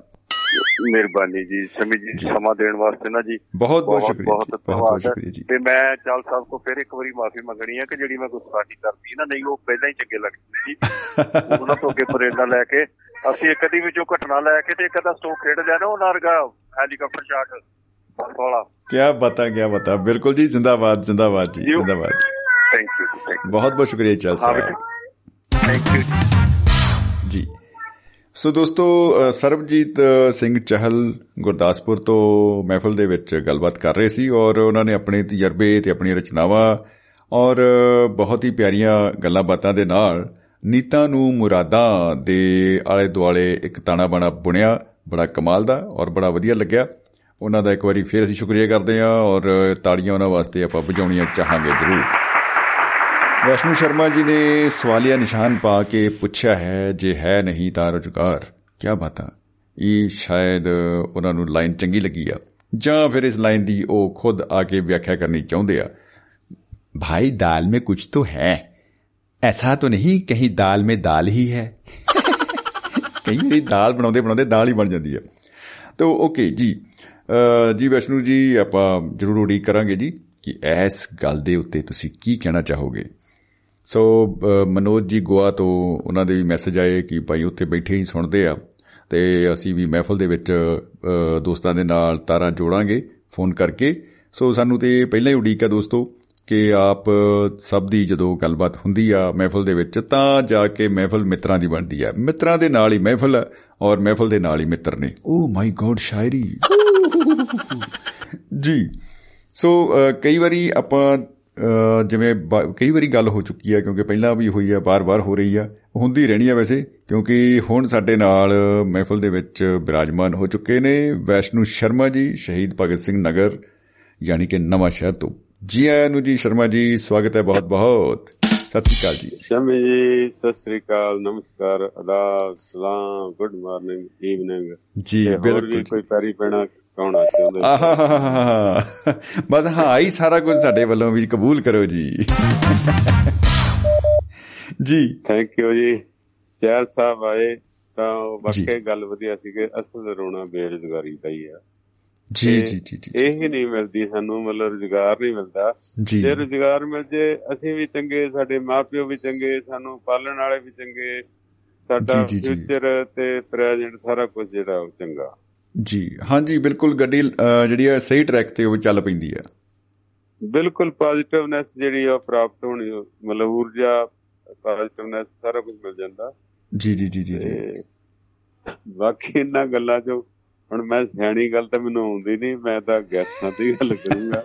ਮਿਹਰਬਾਨੀ ਜੀ ਸ਼ਮੀ ਜੀ ਸਮਾਂ ਦੇਣ ਵਾਸਤੇ ਨਾ ਜੀ। ਬਹੁਤ ਬਹੁਤ ਸ਼ੁਕਰੀਆ ਬਹੁਤ ਬਹੁਤ ਸ਼ੁਕਰੀਆ ਜੀ। ਤੇ ਮੈਂ ਚਾਲ ਸਾਹਿਬ ਕੋ ਫਿਰ ਇੱਕ ਵਾਰੀ ਮਾਫੀ ਮੰਗਣੀ ਹੈ ਕਿ ਜਿਹੜੀ ਮੈਂ ਗੁਸਤਾਖੀ ਕਰਦੀ ਨਾ ਨਹੀਂ ਉਹ ਪਹਿਲਾਂ ਹੀ ਚੰਗੇ ਲੱਗਦੇ ਜੀ। ਉਹਨਾਂ ਤੋਂ ਅੱਗੇ ਪ੍ਰੇਰਣਾ ਲੈ ਕੇ ਅਸੀਂ ਇੱਕ ਅੱਧੀ ਵਿੱਚੋਂ ਘਟਨਾ ਲੈ ਕੇ ਤੇ ਇੱਕ ਅੱਧਾ ਸਟੋਕ ਖੇਡ ਲਿਆ ਨਾ ਉਹ ਨਾਰਗਾ ਹੈਲੀਕਾਪਟਰ ਸ਼ਾਟ ਵਾਲਾ। ਕੀ ਬਤਾ ਕੀ ਬਤਾ। ਬਿਲਕੁਲ ਜੀ ਜ਼ਿੰਦਾਬਾਦ ਜ਼ਿੰਦਾਬਾਦ ਜੀ। ਜ਼ਿੰਦਾਬਾਦ ਥੈਂਕ ਯੂ ਬਹੁਤ ਬਹੁਤ ਸ਼ੁਕਰੀਆ ਚਲ ਸਾਹਿਬ। ਥੈਂਕ ਯੂ ਸੋ ਦੋਸਤੋ ਅ, ਸਰਬਜੀਤ ਅ, ਸਿੰਘ ਚਹਿਲ ਗੁਰਦਾਸਪੁਰ ਤੋਂ ਮਹਿਫਲ ਦੇ ਵਿੱਚ ਗੱਲਬਾਤ ਕਰ ਰਹੇ ਸੀ ਔਰ ਉਹਨਾਂ ਨੇ ਆਪਣੇ ਤਜਰਬੇ ਤੇ ਆਪਣੀਆਂ ਰਚਨਾਵਾਂ ਔਰ ਅ, ਬਹੁਤ ਹੀ ਪਿਆਰੀਆਂ ਗੱਲਾਂ ਬਾਤਾਂ ਦੇ ਨਾਲ ਨੀਤਾਂ ਨੂੰ ਮੁਰਾਦਾਂ ਦੇ ਆਲੇ ਦੁਆਲੇ ਇੱਕ ਤਾਣਾ ਬਾਣਾ ਬੁਣਿਆ ਬੜਾ ਕਮਾਲ ਦਾ ਔਰ ਬੜਾ ਵਧੀਆ ਲੱਗਿਆ। ਉਹਨਾਂ ਦਾ ਇੱਕ ਵਾਰੀ ਫੇਰ ਅਸੀਂ ਸ਼ੁਕਰੀਆ ਕਰਦੇ ਹਾਂ ਔਰ ਤਾੜੀਆਂ ਉਹਨਾਂ ਵਾਸਤੇ ਆਪਾਂ ਵਜਾਉਣੀਆਂ ਚਾਹਾਂਗੇ ਜ਼ਰੂਰ। ਵੈਸ਼ਨੂ ਸ਼ਰਮਾ ਜੀ ਨੇ ਸਵਾਲੀਆ ਨਿਸ਼ਾਨ ਪਾ ਕੇ ਪੁੱਛਿਆ ਹੈ, ਜੇ ਹੈ ਨਹੀਂ ਤਾਂ ਰੁਜ਼ਗਾਰ ਕੀ ਬਾਤਾਂ ਇਹ ਸ਼ਾਇਦ ਉਹਨਾਂ ਨੂੰ ਲਾਈਨ ਚੰਗੀ ਲੱਗੀ ਆ। ਜਾਂ ਫਿਰ ਇਸ ਲਾਈਨ ਦੀ ਉਹ ਖੁਦ ਆ ਕੇ ਵਿਆਖਿਆ ਕਰਨੀ ਚਾਹੁੰਦੇ ਆ। ਭਾਈ, ਦਾਲ ਮੇ ਕੁਝ ਤਾਂ ਹੈ। ਐਸਾ ਤਾਂ ਨਹੀਂ, ਕਹੀਂ ਦਾਲ ਮੇ ਦਾਲ ਹੀ ਹੈ। ਕਈ ਵਾਰੀ ਦਾਲ ਬਣਾਉਂਦੇ ਬਣਾਉਂਦੇ ਦਾਲ ਹੀ ਬਣ ਜਾਂਦੀ ਹੈ ਤੋ, ਓਕੇ ਜੀ। ਜੀ ਵੈਸ਼ਨੂ ਜੀ, ਆਪਾਂ ਜ਼ਰੂਰ ਉਡੀਕ ਕਰਾਂਗੇ ਜੀ ਕਿ ਇਸ ਗੱਲ ਦੇ ਉੱਤੇ ਤੁਸੀਂ ਕੀ ਕਹਿਣਾ ਚਾਹੋਗੇ? ਸੋ ਮਨੋਜ ਜੀ ਗੋਆ ਤੋਂ ਉਹਨਾਂ ਦੇ ਵੀ ਮੈਸੇਜ ਆਏ ਕਿ ਭਾਈ ਉੱਥੇ ਬੈਠੇ ਹੀ ਸੁਣਦੇ ਆ। ਤੇ ਅਸੀਂ ਵੀ ਮਹਿਫਲ ਦੇ ਵਿੱਚ ਦੋਸਤਾਂ ਦੇ ਨਾਲ ਤਾਰਾਂ ਜੋੜਾਂਗੇ ਫੋਨ ਕਰਕੇ। ਸੋ ਸਾਨੂੰ ਤੇ ਪਹਿਲਾਂ ਹੀ ਉਡੀਕ ਆ ਦੋਸਤੋ ਕਿ ਆਪ ਸਭ ਦੀ ਜਦੋਂ ਗੱਲਬਾਤ ਹੁੰਦੀ ਆ ਮਹਿਫਲ ਦੇ ਵਿੱਚ ਤਾਂ ਜਾ ਕੇ ਮਹਿਫਲ ਮਿੱਤਰਾਂ ਦੀ ਬਣਦੀ ਆ। ਮਿੱਤਰਾਂ ਦੇ ਨਾਲ ਹੀ ਮਹਿਫਲ ਔਰ ਮਹਿਫਲ ਦੇ ਨਾਲ ਹੀ ਮਿੱਤਰ ਨੇ। ਓ ਮਾਈ ਗੋਡ ਸ਼ਾਇਰੀ! ਜੀ। ਸੋ ਕਈ ਵਾਰੀ ਆਪਾਂ ਜਿਵੇਂ ਕਈ ਵਾਰੀ ਗੱਲ ਹੋ ਚੁੱਕੀ ਹੈ ਕਿਉਂਕਿ ਪਹਿਲਾਂ ਵੀ ਹੋਈ ਹੈ ਬਾਰ-ਬਾਰ ਹੋ ਰਹੀ ਆ ਹੁੰਦੀ ਰਹਿਣੀ ਆ ਵੈਸੇ ਕਿਉਂਕਿ ਹੁਣ ਸਾਡੇ ਨਾਲ ਮਹਿਫਲ ਦੇ ਵਿੱਚ ਬਿਰਾਜਮਾਨ ਹੋ ਚੁੱਕੇ ਨੇ ਵੈਸ਼ਨੂ ਸ਼ਰਮਾ ਜੀ ਸ਼ਹੀਦ ਭਗਤ ਸਿੰਘ ਨਗਰ ਯਾਨੀ ਕਿ ਨਵਾਂ ਸ਼ਹਿਰ ਤੋਂ। ਜੀ ਆਇਆਂ ਨੂੰ ਜੀ ਸ਼ਰਮਾ ਜੀ ਸਵਾਗਤ ਹੈ ਬਹੁਤ-ਬਹੁਤ। ਸਤਿ ਸ਼੍ਰੀ ਅਕਾਲ ਜੀ। ਸ਼ਮੀ ਜੀ ਸਤਿ ਸ੍ਰੀ ਅਕਾਲ ਨਮਸਕਾਰ ਅਦਾਬ ਸਲਾਮ ਗੁੱਡ ਮਾਰਨਿੰਗ ਈਵਨਿੰਗ। ਜੀ ਬਿਲਕੁਲ। ਕੋਈ ਪੈਰੀ ਪੈਣਾ ਕੌਣਾ ਚਾਹੁੰਦੇ ਆਹਾਹਾਹਾ ਬਸ ਹਾਂ ਹੀ ਸਾਰਾ ਕੁਝ ਸਾਡੇ ਵੱਲੋਂ ਵੀ ਕਬੂਲ ਕਰੋ ਜੀ। ਜੀ। ਥੈਂਕ ਯੂ ਜੀ। ਚੈਲ ਸਾਹਿਬ ਆਏ ਤਾਂ। ਵਾਕਈ ਗੱਲ ਵਧੀਆ ਸੀ ਕਿ ਅਸਲ ਰੋਣਾ ਬੇਰੁਜ਼ਗਾਰੀ ਦਾ ਹੀ ਆ। ਜੀ ਜੀ ਜੀ ਜੀ ਇਹ ਹੀ ਨਹੀਂ ਮਿਲਦੀ ਸਾਨੂੰ ਮਤਲਬ ਰੁਜ਼ਗਾਰ ਨਹੀਂ ਮਿਲਦਾ। ਜੀ। ਰੁਜ਼ਗਾਰ ਮਿਲ ਜੇ ਅਸੀਂ ਵੀ ਚੰਗੇ ਸਾਡੇ ਮਾਪਿਓ ਵੀ ਚੰਗੇ ਸਾਨੂੰ ਪਾਲਣ ਵਾਲੇ ਵੀ ਚੰਗੇ ਸਾਡਾ। ਫਿਊਚਰ ਤੇ ਪ੍ਰੈਜ਼ੈਂਟ ਸਾਰਾ ਕੁਝ ਜਿਹੜਾ ਉਹ ਚੰਗਾ। ਜੀ ਹਾਂਜੀ ਬਿਲਕੁਲ ਗੱਡੀ ਜਿਹੜੀ ਹੈ ਸਹੀ ਟਰੈਕ ਤੇ ਉਹ ਚੱਲ ਪੈਂਦੀ ਹੈ। ਬਿਲਕੁਲ ਪੋਜ਼ਿਟਿਵਨੈਸ ਜਿਹੜੀ ਆ ਉਹ ਪ੍ਰਾਪਤ ਹੋਣੀ ਮਤਲਬ ਊਰਜਾ ਪੋਜ਼ਿਟਿਵਨੈਸ ਸਾਰਾ ਕੁਝ ਮਿਲ ਜਾਂਦਾ। ਜੀ ਜੀ ਜੀ ਜੀ ਜੀ। ਤੇ ਬਾਕੀ ਇਹਨਾਂ ਗੱਲਾਂ ਚੋਂ ਹੁਣ ਮੈਂ ਸਿਆਣੀ ਗੱਲ ਤਾਂ ਮੈਨੂੰ ਆਉਂਦੀ ਨਹੀਂ ਮੈਂ ਤਾਂ ਗੈਸਾਂ ਦੀ ਗੱਲ ਕਰੂੰਗਾ।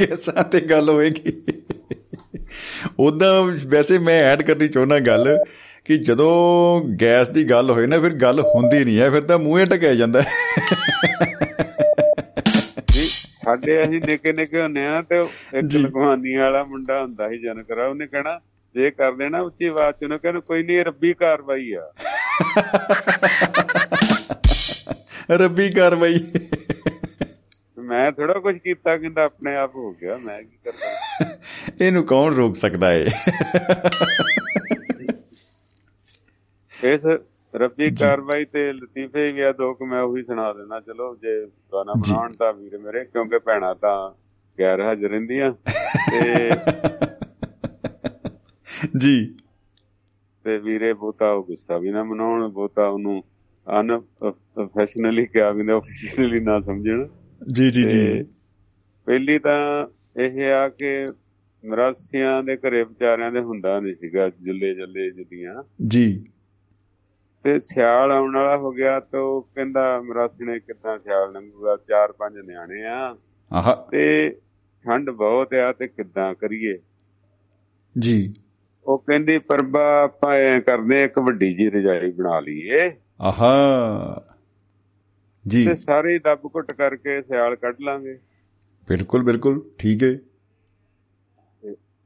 ਗੈਸਾਂ ਤੇ ਗੱਲ ਹੋਏਗੀ। ਉਦਾਂ ਵੈਸੇ ਮੈਂ ਐਡ ਕਰਨੀ ਚਾਹੁੰਦਾ ਗੱਲ ਕਿ ਜਦੋਂ ਗੈਸ ਦੀ ਗੱਲ ਹੋਏ ਨਾ ਫਿਰ ਗੱਲ ਹੁੰਦੀ ਨਹੀਂ ਹੈ ਫਿਰ ਤਾਂ ਮੂੰਹੇ ਟਕਿਆ ਜਾਂਦਾ। ਜੀ ਸਾਡੇ ਅਸੀਂ ਨਿੱਕੇ ਨਿੱਕੇ ਹੁੰਨੇ ਆ ਤੇ ਇੱਕ। ਲਗਵਾਨੀ ਵਾਲਾ ਮੁੰਡਾ ਹੁੰਦਾ ਸੀ ਜਨਕਰਾ ਉਹਨੇ ਕਹਿਣਾ ਜੇ ਕਰ ਦੇਣਾ ਉੱਚੀ ਆਵਾਜ਼ ਚ ਉਹਨੇ ਕਹਿਣਾ ਕੋਈ ਨਹੀਂ ਰੱਬੀ ਕਾਰਵਾਈ ਆ ਰੱਬੀ ਕਾਰਵਾਈ ਮੈਂ ਥੋੜਾ ਕੁਝ ਕੀਤਾ ਕਹਿੰਦਾ ਆਪਣੇ ਆਪ ਹੋ ਗਿਆ ਮੈਂ ਕੀ ਕਰਦਾ ਇਹਨੂੰ ਕੌਣ ਰੋਕ ਸਕਦਾ ਏ ਇਸ ਰੱਬੀ ਕਾਰਵਾਈ ਤੇ ਲਤੀਫੇ ਵੀ ਆ ਦੋ ਕਿ ਮੈਂ ਉਹੀ ਸੁਣਾ ਦੇਣਾ ਚਲੋ ਜੇ ਗਾਣਾ। ਬਣਾਉਣ ਤਾਂ ਵੀਰ ਮੇਰੇ ਕਿਉਂਕਿ ਭੈਣਾਂ ਤਾਂ ਗੈਰ ਹਾਜ਼ਰ ਰਹਿੰਦੀਆਂ। ਤੇ ਜੀ। ਤੇ ਵੀਰੇ ਬਹੁਤਾ ਉਹ ਗੁੱਸਾ ਵੀ ਨਾ ਮਨਾਉਣ ਬਹੁਤਾ ਉਹਨੂੰ ਅਨ ਪ੍ਰੋਫੈਸ਼ਨਲੀ ਕਿਹਾ ਵੀ ਨਾ ਆਫੀਸ਼ੀਅਲੀ ਨਾ ਸਮਝਣ। ਜੀ ਜੀ ਜੀ। ਪਹਿਲੀ ਤਾਂ ਇਹ ਆ ਕਿ ਮਰਾਸੀਆਂ ਦੇ ਘਰੇ ਵਿਚਾਰਿਆਂ ਦੇ ਹੁੰਦਾ ਨਹੀਂ ਸੀਗਾ ਜੁੱਲੇ ਜੱਲੇ ਜੁੱਲੀਆਂ ਜੀ। ਤੇ ਸਿਆਲ ਆਉਣ ਵਾਲਾ ਹੋ ਗਿਆ ਤਾਂ ਉਹ ਕਹਿੰਦਾ ਮਰਾਸੀ ਨੇ ਕਿੱਦਾਂ ਸਿਆਲ ਲੰਘੂਗਾ ਚਾਰ ਪੰਜ ਨਿਆਣੇ ਆ। ਆਹਾ। ਤੇ ਠੰਡ ਬਹੁਤ ਆ ਤੇ ਕਿੱਦਾਂ ਕਰੀਏ? ਜੀ। ਉਹ ਕਹਿੰਦੀ ਪਰਬਾ ਆਪਾਂ ਐ ਕਰਦੇ ਇੱਕ ਵੱਡੀ ਜੀ ਰਜਾਈ ਬਣਾ ਲਈਏ। ਆਹਾ। ਜੀ। ਤੇ ਸਾਰੇ ਦੱਬ ਘੁੱਟ ਕਰਕੇ ਸਿਆਲ ਕੱਢ ਲਾਂਗੇ। ਬਿਲਕੁਲ ਬਿਲਕੁਲ। ਠੀਕ ਹੈ।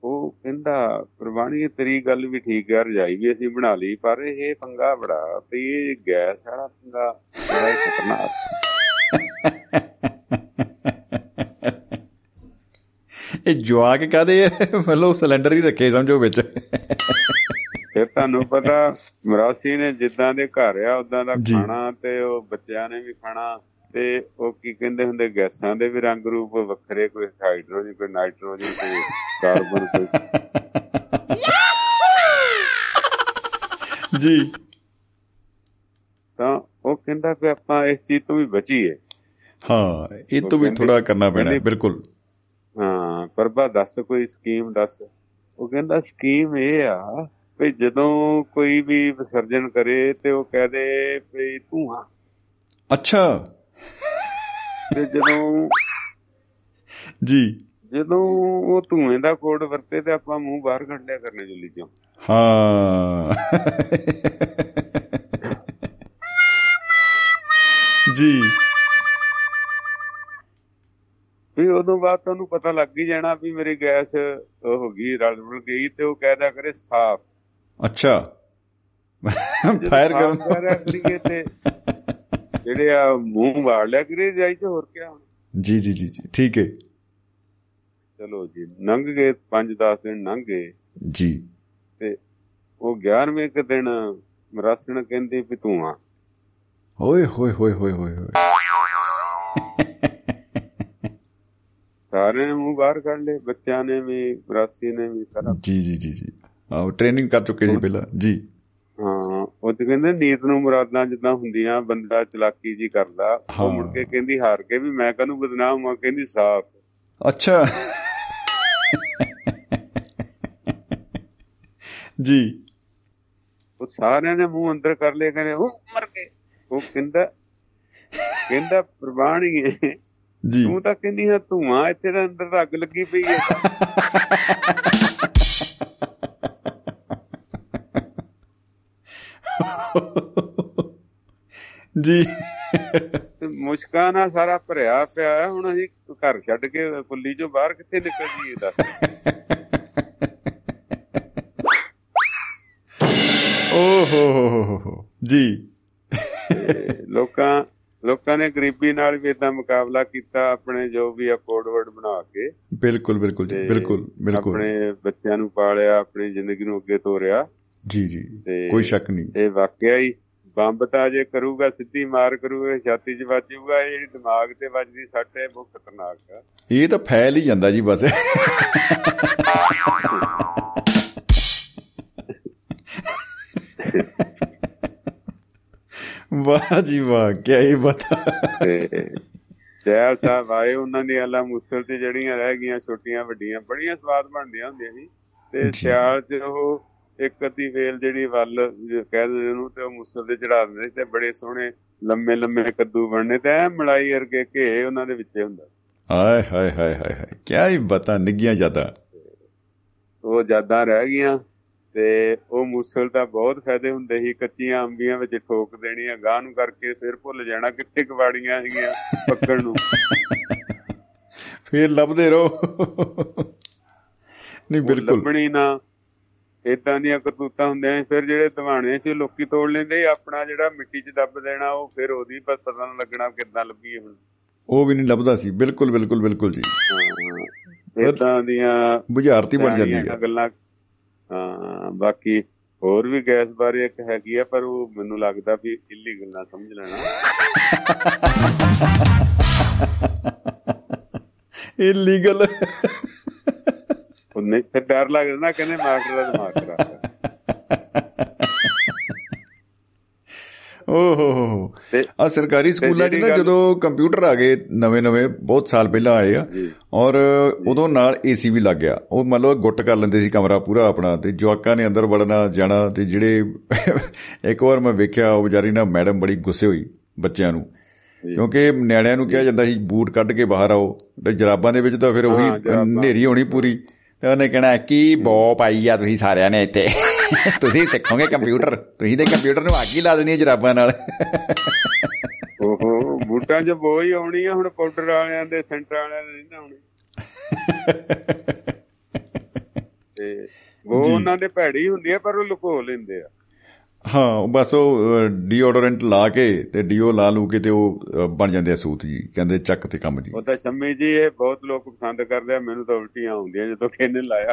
ਉਹ ਕਹਿੰਦਾ ਪ੍ਰਵਾਣੀ ਤੇਰੀ ਗੱਲ ਵੀ ਠੀਕ ਹੈ ਰਜਾਈ ਵੀ ਅਸੀਂ ਬਣਾ ਲਈ ਪਰ ਇਹ ਪੰਗਾ ਬੜਾ ਵੀ ਇਹ ਗੈਸ ਵਾਲਾ ਪੰਗਾ ਬੜਾ ਹੀ ਖਤਰਨਾਕ ਇਹ ਜਵਾਕ ਕਾਦੇ ਮਤਲਬ ਸਿਲੰਡਰ ਹੀ ਰੱਖੇ ਸਮਝੋ ਵਿੱਚ। ਫਿਰ ਤੁਹਾਨੂੰ ਪਤਾ ਮਰਾਸੀ ਨੇ ਜਿੱਦਾਂ ਦੇ ਘਰ ਆ ਉਦਾਂ ਦਾ। ਖਾਣਾ ਤੇ ਉਹ ਬੱਚਿਆਂ ਨੇ ਵੀ ਖਾਣਾ। ਤੇ ਉਹ ਕੀ ਕਹਿੰਦੇ ਹੁੰਦੇ ਗੈਸਾਂ ਦੇ ਵੀ ਰੰਗ ਰੂਪ ਵੱਖਰੇ ਕੋਈ ਹਾਈਡਰੋਜਨ ਕੋਈ ਨਾਈਟ੍ਰੋਜਨ ਕੋਈ ਕਾਰਬਨ ਕੋਈ ਜੀ। ਤਾਂ ਉਹ ਕਹਿੰਦਾ ਕਿ ਆਪਾਂ ਇਸ ਚੀਜ਼ ਤੋਂ ਵੀ ਬਚੀਏ। ਹਾਂ ਇਹ ਤੋਂ ਵੀ ਥੋੜਾ ਕਰਨਾ ਪੈਣਾ ਬਿਲਕੁਲ। ਹਾਂ ਪ੍ਰਭਾ ਦੱਸ ਕੋਈ ਸਕੀਮ ਦੱਸ। ਉਹ ਕਹਿੰਦਾ ਸਕੀਮ ਇਹ ਆ ਵੀ ਜਦੋਂ ਕੋਈ ਵੀ ਵਿਸਰਜਨ ਕਰੇ ਤੇ ਉਹ ਕਹਦੇ ਵੀ ਧੂਆਂ। ਅੱਛਾ। ਤੇ ਜਦੋਂ ਜੀ। ਜਦੋਂ ਉਹ ਧੂਏ ਦਾ ਕੋਡ ਵਰਤੇ ਤੇ ਆਪਾਂ ਮੂੰਹ ਬਾਹਰ ਕੱਢ ਲਿਆ ਕਰਨੇ ਜੁੱਲੀ ਚੋਂ। ਹਾਂ। ਜੀ। ਵੀ ਉਦੋਂ ਬਾਅਦ ਤੁਹਾਨੂੰ ਪਤਾ ਲੱਗ ਹੀ ਜਾਣਾ ਵੀ ਮੇਰੀ ਗੈਸ ਉਹ ਹੋ ਗਈ ਰਲ ਰੁਲ ਗਈ ਤੇ ਉਹ ਕਹਿਦਾ ਕਰੇ ਸਾਫ਼। ਅੱਛਾ। ਫਾਇਰ ਕਰਨ ਕਰੀਏ ਤੇ ਜਿਹੜੇ ਆ ਮੂੰਹ ਵਾੜ ਲਿਆ ਕਰੀ ਜਾਈ ਤੇ ਹੋਰ ਕੀ ਹੁਣ? ਜੀ ਜੀ ਜੀ ਠੀਕ ਹੈ। ਚਲੋ ਜੀ ਲੰਘ ਗਏ 5-10 ਦਿਨ ਲੰਘ ਗਏ। ਜੀ। ਤੇ ਉਹ 11ਵੇਂ ਕੁ ਦਿਨ ਮਰਾਸਣ ਕਹਿੰਦੀ ਵੀ ਤੂੰ ਆ। ਓਏ ਹੋਏ ਹੋਏ ਹੋਏ ਹੋਏ ਹੋਏ। ਸਾਰਿਆਂ ਨੇ ਮੂੰਹ ਬਾਹਰ ਕੱਢ ਲਏ ਬੱਚਿਆਂ ਨੇ ਵੀ ਮਰਾਸੀ ਨੇ ਵੀ ਸਾਰਾ ਜੀ ਜੀ ਜੀ ਜੀ। ਆਹ ਟ੍ਰੇਨਿੰਗ ਕਰ ਚੁੱਕੇ ਜੀ ਪਹਿਲਾਂ। ਜੀ। ਹਾਂ ਉਹ ਤੇ ਕਹਿੰਦੇ ਨੀਤ ਨੂੰ ਮੁਰਾਦਾਂ ਜਿੱਦਾਂ ਹੁੰਦੀਆਂ ਬੰਦਾ ਚਲਾਕੀ ਜੀ ਕਰਦਾ ਹਾਂ। ਉਹ ਮੁੜ ਕੇ ਕਹਿੰਦੀ ਹਾਰ ਕੇ ਵੀ ਮੈਂ ਕਾਹਨੂੰ ਬਦਨਾਮ ਹਾਂ ਕਹਿੰਦੀ ਸਾਫ਼। ਅੱਛਾ। ਜੀ। ਉਹ ਸਾਰਿਆਂ ਨੇ ਮੂੰਹ ਅੰਦਰ ਕਰ ਲਏ ਕਹਿੰਦੇ ਉਹ ਮਰ ਗਏ। ਉਹ ਕਹਿੰਦਾ ਕਹਿੰਦਾ ਪ੍ਰਵਾਣੀਏ ਜੀ। ਤੂੰ ਤਾਂ ਕਹਿੰਦੀ ਹੈ ਧੂਆਂ ਇੱਥੇ ਦਾ ਅੰਦਰ ਤਾਂ ਅੱਗ ਲੱਗੀ ਪਈ ਹੈ। ਜੀ। ਮੁਸ਼ਕਾਂ ਨਾਲ ਸਾਰਾ ਭਰਿਆ ਪਿਆ ਹੈ। ਹੁਣ ਅਸੀਂ ਘਰ ਛੱਡ ਕੇ ਕੁੱਲੀ ਚੋਂ ਬਾਹਰ ਕਿੱਥੇ ਨਿਕਲ ਜੀਏ ਦੱਸ। ਓ ਹੋ ਹੋ ਜੀ। ਲੋਕਾਂ ਲੋਕਾਂ ਨੇ ਗਰੀਬੀ ਨਾਲ ਵੀ ਇਦਾਂ ਮੁਕਾਬਲਾ ਕੀਤਾ ਆਪਣੇ ਜੋ ਵੀ ਆ ਕੋਡ ਵਰਡ ਬਣਾ ਕੇ। ਬਿਲਕੁਲ ਬਿਲਕੁਲ ਜੀ ਬਿਲਕੁਲ ਬਿਲਕੁਲ। ਆਪਣੇ ਬੱਚਿਆਂ ਨੂੰ ਪਾਲਿਆ ਆਪਣੀ ਜ਼ਿੰਦਗੀ ਨੂੰ ਅੱਗੇ ਤੋਰਿਆ। ਜੀ ਜੀ। ਕੋਈ ਸ਼ੱਕ ਨਹੀਂ। ਇਹ ਵਾਕਿਆ ਹੀ ਬੰਬ ਤਾਂ ਜੇ ਕਰੂਗਾ ਸਿੱਧੀ ਮਾਰ ਕਰੂਗਾ ਛਾਤੀ 'ਚ ਵੱਜੂਗਾ ਇਹ ਜਿਹੜੀ ਦਿਮਾਗ ਤੇ ਵੱਜਦੀ ਸੱਟ ਹੈ ਬਹੁਤ ਖਤਰਨਾਕ ਆ। ਇਹ ਤਾਂ ਫੈਲ ਹੀ ਜਾਂਦਾ ਜੀ ਬਸ। ਵਾਹ ਜੀ ਵਾਹ ਕੀ ਹੀ ਬਤਾ ਜੈਲ ਸਾਹਿਬ ਆਏ ਉਹਨਾਂ ਦੀ ਆਲਾ ਮੁਸਲ ਤੇ ਜਿਹੜੀਆਂ ਰਹਿ ਗਈਆਂ ਛੋਟੀਆਂ ਵੱਡੀਆਂ ਬੜੀਆਂ ਸਵਾਦ ਬਣਦੀਆਂ ਹੁੰਦੀਆਂ ਸੀ। ਤੇ। ਸਿਆਲ 'ਚ ਉਹ ਇੱਕ ਅੱਧੀ ਵੇਲ ਜਿਹੜੀ ਵੱਲ ਕਹਿ ਦਿੰਦੇ ਉਹਨੂੰ ਤੇ ਉਹ ਮੁਸਲ ਤੇ ਚੜਾ ਦਿੰਦੇ ਤੇ ਬੜੇ ਸੋਹਣੇ ਲੰਮੇ ਲੰਮੇ ਕੱਦੂ ਬਣਨੇ ਤੇ ਐ ਮਲਾਈ ਵਰਗੇ ਘੇ ਉਹਨਾਂ ਦੇ ਵਿੱਚੇ ਹੁੰਦਾ। ਆਏ ਹਾਏ ਹਾਏ ਹਾਏ ਹਾਏ। ਕੀ ਹੀ ਬਤਾ ਨਿੱਗੀਆਂ ਜ਼ਿਆਦਾ ਉਹ ਯਾਦਾਂ ਰਹਿ ਗਈਆਂ ਤੇ ਉਹ ਮੂਸਲ ਦਾ ਬਹੁਤ ਫਾਇਦੇ ਹੁੰਦੇ ਸੀ। ਕੱਚੀਆਂ ਅੰਬੀਆਂ ਵਿੱਚ ਠੋਕ ਦੇਣੀਆਂ ਗਾਂ ਨੂੰ ਕਰਕੇ ਫਿਰ ਭੁੱਲ ਜਾਣਾ ਕਿੱਥੇ ਕਵਾੜੀਆਂ ਸੀਗੀਆਂ ਪੱਕਣ ਨੂੰ। ਫੇਰ ਲੱਭਦੇ ਰਹੋ। ਨਹੀਂ ਬਿਲਕੁਲ। ਲੱਭਣੀ ਨਾ ਇਦਾਂ ਦੀਆਂ ਕਰਤੂਤਾਂ ਹੁੰਦੀਆਂ। ਫਿਰ ਜਿਹੜੇ ਦਿਵਾਣੇ ਸੀ ਲੋਕੀ ਤੋੜ ਲੈਂਦੇ। ਆਪਣਾ ਜਿਹੜਾ ਮਿੱਟੀ 'ਚ ਦੱਬ ਦੇਣਾ ਉਹ ਫਿਰ ਉਹਦੀ ਪ- ਪਤਾ ਨਾ ਲੱਗਣਾ ਕਿੱਦਾਂ ਲੱਭੀ ਹੁਣ ਉਹ ਵੀ ਨਹੀਂ ਲੱਭਦਾ ਸੀ ਬਿਲਕੁਲ ਬਿਲਕੁਲ ਬਿਲਕੁਲ ਜੀ ਇਦਾਂ ਦੀਆਂ ਬੁਝਾਰਤੀ ਬਣ ਜਾਂਦੀ ਹੈ ਗੱਲਾਂ ਹਾਂ ਬਾਕੀ ਹੋਰ ਵੀ ਗੈਸ ਬਾਰੇ ਇੱਕ ਹੈਗੀ ਆ ਪਰ ਉਹ ਮੈਨੂੰ ਲੱਗਦਾ ਵੀ ਇਲੀਗਲ ਨਾ ਸਮਝ ਲੈਣਾ ਇਲੀਗਲ ਨਹੀਂ ਫਿਰ ਡਰ ਲੱਗਦਾ ਨਾ ਕਹਿੰਦੇ ਮਾਸਟਰ ਦਾ ਦਿਮਾਗ ਖਰਾਬ ਹੈ। ਓ ਹੋ ਹੋ ਹੋ। ਤੇ ਆ ਸਰਕਾਰੀ ਸਕੂਲਾਂ 'ਚ ਨਾ ਜਦੋਂ ਕੰਪਿਊਟਰ ਆ ਗਏ ਨਵੇਂ ਨਵੇਂ ਬਹੁਤ ਸਾਲ ਪਹਿਲਾਂ ਆਏ ਆ ਔਰ ਉਦੋਂ ਨਾਲ ਏਸੀ ਵੀ ਲੱਗ ਗਿਆ। ਉਹ ਮੰਨ ਲਓ ਗੁੱਟ ਕਰ ਲੈਂਦੇ ਸੀ ਕਮਰਾ ਪੂਰਾ ਆਪਣਾ ਤੇ ਜਵਾਕਾਂ ਨੇ ਅੰਦਰ ਵੜਨਾ ਜਾਣਾ ਤੇ ਜਿਹੜੇ ਇੱਕ ਵਾਰ ਮੈਂ ਵੇਖਿਆ ਉਹ ਵਿਚਾਰੀ ਨਾ ਮੈਡਮ ਬੜੀ ਗੁੱਸੇ ਹੋਈ ਬੱਚਿਆਂ ਨੂੰ। ਕਿਉਂਕਿ ਨਿਆਣਿਆਂ ਨੂੰ ਕਿਹਾ ਜਾਂਦਾ ਸੀ ਬੂਟ ਕੱਢ ਕੇ ਬਾਹਰ ਆਓ ਤੇ ਜਰਾਬਾਂ ਦੇ ਵਿੱਚ ਤਾਂ ਫਿਰ ਉਹੀ। ਹਨੇਰੀ ਹੋਣੀ ਪੂਰੀ। ਤੇ ਉਹਨੇ ਕਹਿਣਾ ਕੀ ਬੋ ਪਾਈ ਆ ਤੁਸੀਂ ਸਾਰਿਆਂ ਨੇ ਇੱਥੇ? ਤੁਸੀਂ ਸਿੱਖੋਗੇ ਕੰਪਿਊਟਰ। ਤੁਸੀਂ ਤੇ ਕੰਪਿਊਟਰ ਨੂੰ ਹੀ ਲਾ ਦੇਣੀ ਹੈ ਜਰਾਬਾਂ ਨਾਲ। ਓਹੋ ਬੂਟਾਂ 'ਚ ਬੋ ਹੀ ਆਉਣੀ ਆ ਹੁਣ ਪਾਊਡਰ ਵਾਲਿਆਂ ਦੇ ਸੈਂਟਰ ਵਾਲਿਆਂ ਦੇ ਨਹੀਂ ਆਉਣੀ। ਤੇ ਉਹ। ਉਹਨਾਂ ਦੇ ਭੈੜੀ ਹੁੰਦੀ ਆ ਪਰ ਉਹ ਲੁਕੋ ਲੈਂਦੇ ਆ। ਹਾਂ ਬਸ ਉਹ ਡੀਓਡੋਰੈਂਟ ਲਾ ਕੇ ਤੇ ਡੀਓ ਲਾ ਲੂ ਕੇ ਤੇ ਉਹ ਬਣ ਜਾਂਦੇ ਆ ਸੂਤ ਜੀ ਕਹਿੰਦੇ ਚੱਕ ਤੇ ਕੰਮ ਜੀ। ਉਹ ਤਾਂ ਸ਼ੰਮੀ ਜੀ ਇਹ ਬਹੁਤ ਲੋਕ ਪਸੰਦ ਕਰਦੇ ਆ ਮੈਨੂੰ ਤਾਂ ਉਲਟੀਆਂ ਆਉਂਦੀਆਂ ਜਦੋਂ ਕਿਹਨੇ ਲਾਇਆ।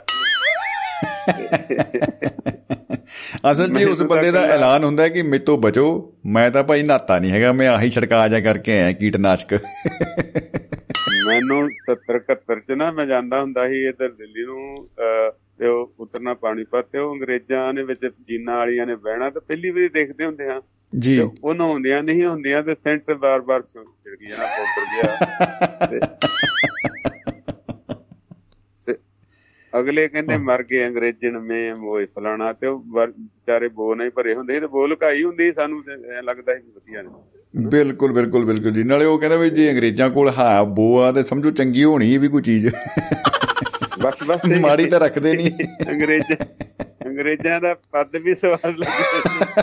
ਅਸਲ 'ਚ ਉਸ ਬੰਦੇ ਦਾ ਐਲਾਨ ਹੁੰਦਾ ਕਿ ਮੇਤੋਂ ਬਚੋ ਮੈਂ ਤਾਂ ਭਾਈ ਨਾਤਾ ਨਹੀਂ ਹੈਗਾ ਮੈਂ ਆਹੀ ਛੜਕਾ ਜਾ ਕਰਕੇ ਆਇਆ ਕੀਟਨਾਸ਼ਕ। ਮੈਨੂੰ 70 71 ਚ ਨਾ ਮੈਂ ਜਾਂਦਾ ਹੁੰਦਾ ਸੀ ਇੱਧਰ ਦਿੱਲੀ ਨੂੰ ਤੇ ਉਹ ਉਤਰਨਾ ਪਾਣੀਪਤ ਤੇ ਉਹ ਅੰਗਰੇਜ਼ਾਂ ਨੇ ਵਿੱਚ ਜੀਨਾਂ ਵਾਲੀਆਂ ਨੇ ਬਹਿਣਾ ਤੇ ਪਹਿਲੀ ਵਾਰੀ ਦੇਖਦੇ ਹੁੰਦੇ ਆ। ਜੀ। ਉਹ ਨਹਾਉਂਦੀਆਂ ਨਹੀਂ ਹੁੰਦੀਆਂ ਤੇ ਸੈਂਟ ਬਾਰ-ਬਾਰ ਛਿੜਕੀ ਜਾਣਾ ਪਾਊਡਰ ਜਿਹਾ ਤੇ ਤੇ ਅਗਲੇ ਕਹਿੰਦੇ ਮਰ ਗਏ ਅੰਗਰੇਜ਼ਣ ਮੇ ਮੋਏ ਫਲਾਣਾ ਤੇ ਉਹ ਵਿਚਾਰੇ ਬੋ ਨਹੀਂ ਭਰੇ ਹੁੰਦੇ ਤੇ ਬੋ ਲੁਕਾਈ ਹੁੰਦੀ ਸਾਨੂੰ ਲੱਗਦਾ ਸੀ ਵਧੀਆ ਨੇ। ਬਿਲਕੁਲ ਬਿਲਕੁਲ ਬਿਲਕੁਲ ਜੀ। ਨਾਲੇ ਉਹ ਕਹਿੰਦਾ ਵੀ ਜੇ ਅੰਗਰੇਜ਼ਾਂ ਕੋਲ ਹਾਂ ਬੋ ਆ ਤੇ ਸਮਝੋ ਚੰਗੀ ਹੋਣੀ ਵੀ ਕੋਈ ਚੀਜ਼। ਬਸ ਬਸ ਮਾੜੀ ਤਾਂ ਰੱਖਦੇ ਨਹੀਂ ਅੰਗਰੇਜ਼ ਅੰਗਰੇਜ਼ਾਂ ਦਾ ਪੱਦ ਵੀ ਸਵਾਦ ਲੱਗਦਾ